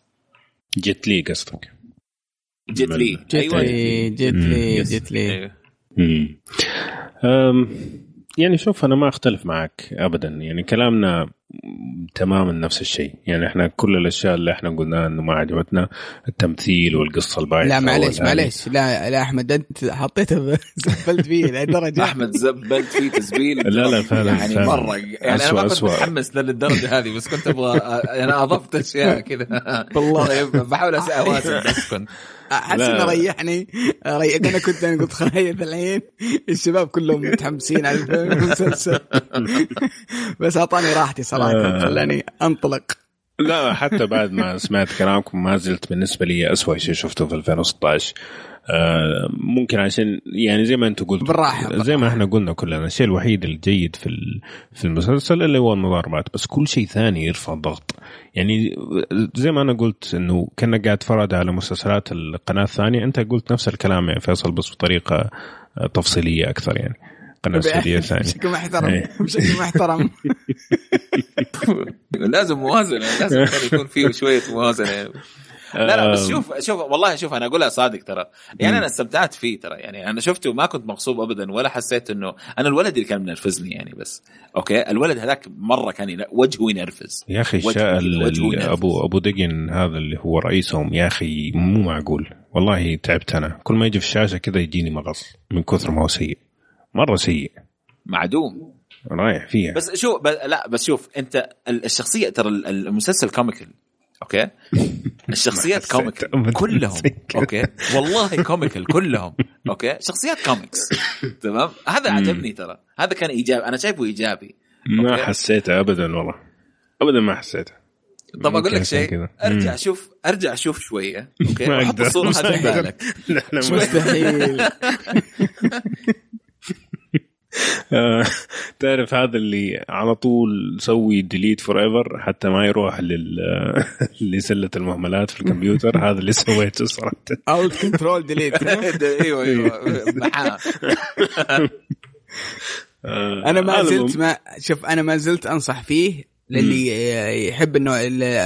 جيت لي قصدك. جيت لي جيت لي جيت لي جيت لي يعني شوف أنا ما أختلف معك ابدا. يعني كلامنا تماما نفس الشيء. يعني إحنا كل الأشياء اللي إحنا قلناها إنه ما عجبتنا التمثيل والقصة البايخة لا معلش معلش لا لا أحمد أنت حطيته [LAUGHS] زبلت فيه لدرجه أحمد زبلت فيه تسبيل لا لا فعلا يعني فعلا. مرة. يعني أنا ما كنت متحمس للدرجة هذه بس كنت أبغى أنا أضفت أشياء كذا. [LAUGHS] والله. طيب بحاول اوازن بس كنت. أحس إنه ريحني. ري... أنا كنت أنا قلت خايف الحين. الشباب كلهم متحمسين على المسلسل. [LAUGHS] بس أعطاني راحتي صراحة. آه. خلاني انطلق. لا حتى بعد ما [LAUGHS] سمعت كلامكم ما زلت بالنسبة لي اسوء شيء شفته في 2016 آه، ممكن عشان يعني زي ما أنتم قلتوا بالراحة زي ما إحنا قلنا كلنا الشيء الوحيد الجيد في في المسلسل اللي هو المضاربات بس كل شيء ثاني يرفع الضغط. يعني زي ما أنا قلت إنه كانك قاعد تتفرج على مسلسلات القناة الثانية أنت قلت نفس الكلام يا فيصل بس بطريقة تفصيلية أكثر يعني. القناة السعودية الثانية. بشكل محترم. إيه. بشكل محترم. [LAUGHS] لازم موازنة لازم يكون فيه شوية موازنة. لا لا بس شوف شوف والله شوف أنا أقولها صادق ترى. يعني أنا استمتعت فيه ترى. يعني أنا شفته ما كنت مغصوب ابدا ولا حسيت إنه أنا الولد اللي كان منرفزني يعني بس. أوكي؟ الولد هذاك مرة كان وجهه ينرفز. يا أخي أبو أبو دقن هذا اللي هو رئيسهم يا أخي مو معقول. والله تعبت أنا. كل ما يجي في الشاشة كذا يجيني مغص من كثر ما هو سيء. مرة سيء. معدوم. رايح فيها. بس شو لا بس شوف أنت الشخصية ترى المسلسل comical okay? الشخصيات [LAUGHS] comical كلهم [LAUGHS] okay? والله comical كلهم okay? شخصيات كوميكس [LAUGHS] تمام؟ هذا عجبني ترى. هذا كان إيجابي أنا شايفه إيجابي ما حسيته ابدا والله. ابدا ما حسيته. طب أقول لك شيء أرجع شوف أرجع شوف شوية okay؟ وحط الصورة هذه في بالك. مستحيل تعرف هذا اللي على طول سوي delete forever حتى ما يروح لل [LAUGHS] لسلة المهملات في الكمبيوتر. هذا اللي سويته صراحة. alt control delete أيوه أيوه أنا ما زلت ما شوف أنا ما زلت أنصح فيه للي يحب إنه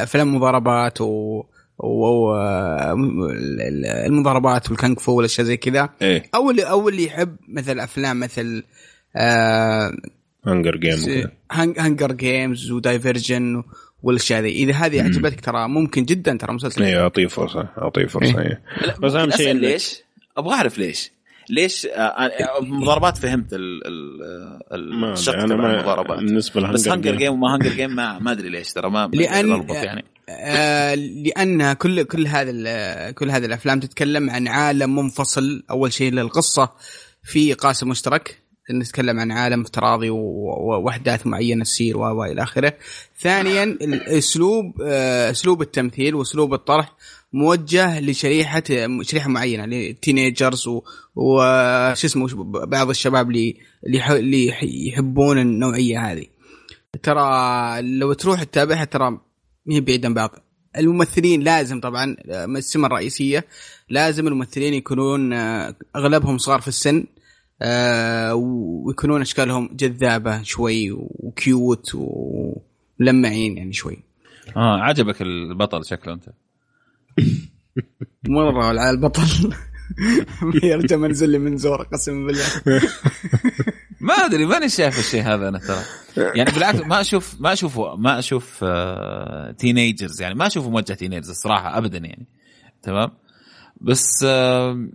افلام مضاربات و والمضاربات والكونغ فو والأشياء زي كذا. إيه؟ أو اللي أو اللي يحب مثل أفلام مثل Hunger Games Hunger Games و Divergent والأشياء ذي. إذا هذه عجبتك ترى ممكن جدا ترى مسلسل. أيوه أعطيه فرصة. أعطيه فرصة إيه. بس أهم شيء ليش؟ أبغى أعرف ليش. ليش آه، آه، مضاربات فهمت الشق أنا ما المضاربات بالنسبة لهانجر بس هانجر جيم وما هانجر جيم ما ما أدري ليش ترى ما لأن يعني. آه لأن كل كل هذا كل هذه الأفلام تتكلم عن عالم منفصل. أول شيء للقصة في قاسم مشترك. نتكلم عن عالم افتراضي وأحداث معينة تصير وإلى آخره. ثانيا الاسلوب آه، أسلوب التمثيل وأسلوب الطرح موجه لشريحة شريحة معينة للتينيجرز وش اسمه بعض الشباب اللي اللي يحبون النوعية هذه. ترى لو تروح تتابعها ترى ما هي بعيدا بعض. الممثلين لازم طبعا السمة الرئيسية لازم الممثلين يكونون آه، أغلبهم صغار في السن آه ويكونون أشكالهم جذابة شوي وكيوت وملمعين يعني شوي. آه عجبك البطل شكله أنت. مره على البطل. [LAUGHS] يرجع منزل لي من زور قسما بالله. ما أدري ماني شايف الشيء هذا أنا ترى. يعني بالعكس ما أشوف ما اشوفه ما أشوف آه تينيجرز يعني ما اشوفه موجه تينيجرز الصراحه ابدا يعني. تمام؟ بس آه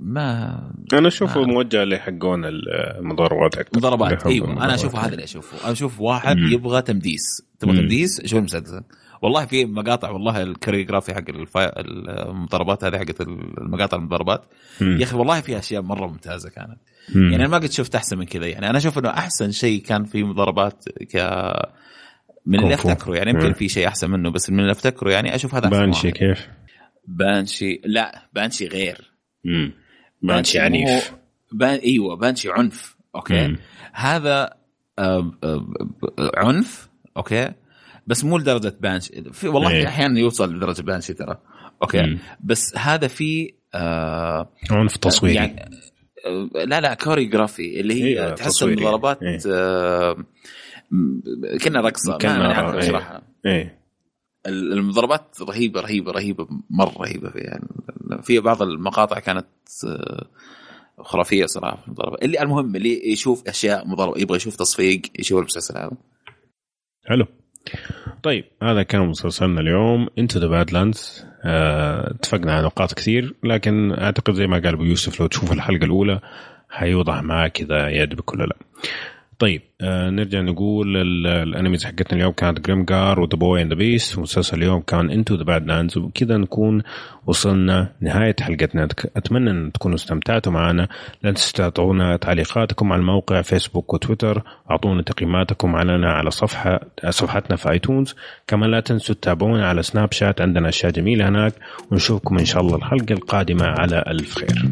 ما أنا أشوفه ما موجه لحقون المضاربات أكثر مضاربات أيوه أنا أشوف هذا اللي أشوفه. أنا أشوف واحد مم. يبغى تمديس. تبغى تمديس؟ شوف المسلسل والله في مقاطع والله الكوريوغرافي حق المضاربات هذه حقت المقاطع المضاربات. يا أخي والله في أشياء مرة ممتازة كانت. مم. يعني أنا ما قد شفت أحسن من كذا. يعني أنا أشوف إنه أحسن شيء كان في مضاربات ك من اللي أفتكره. يعني يمكن في شيء أحسن منه بس من اللي أفتكره يعني أشوف هذا بانشي كيف؟ بانشي لا بانشي غير. امم بانشي عنيف. بان إيوه بانشي عنف. أوكي؟ مم. هذا آه، آه، عنف. okay؟ بس مو لدرجة Banshee في والله في أحيانا يوصل لدرجة Banshee ترى. okay؟ مم. بس هذا في آه عنف تصويري. يعني لا لا choreography اللي هي إيه تحس الضربات إيه. آه كنا رقصة. ما اشرحها إيه. المضاربات رهيبة رهيبة رهيبة مرة رهيبة في يعني في بعض المقاطع كانت آه، خرافية صراحة في المضربة. اللي المهم اللي يشوف أشياء مضربة يبغى يشوف تصفيق يشوف المسلسل هذا. حلو. طيب هذا كان مسلسلنا اليوم. Into the Badlands اتفقنا على نقاط كثير لكن أعتقد زي ما قال أبو يوسف لو تشوف الحلقة الأولى حيوضح معك كذا يعجبك ولا لا. طيب آه نرجع نقول ال animes حقتنا اليوم كانت Grimgar و The Boy and the Beast ومسلسل اليوم كان Into the Badlands وبكذا نكون وصلنا نهاية حلقتنا. أتمنى أن تكونوا استمتعتوا معنا. لا تنسوا تعطونا تعليقاتكم على الموقع فيسبوك وتويتر أعطونا تقييماتكم علينا على صفحه صفحتنا في ايتونز كمان لا تنسوا تتابعونا على سناب شات عندنا أشياء جميلة هناك. ونشوفكم إن شاء الله الحلقة القادمة على ألف خير.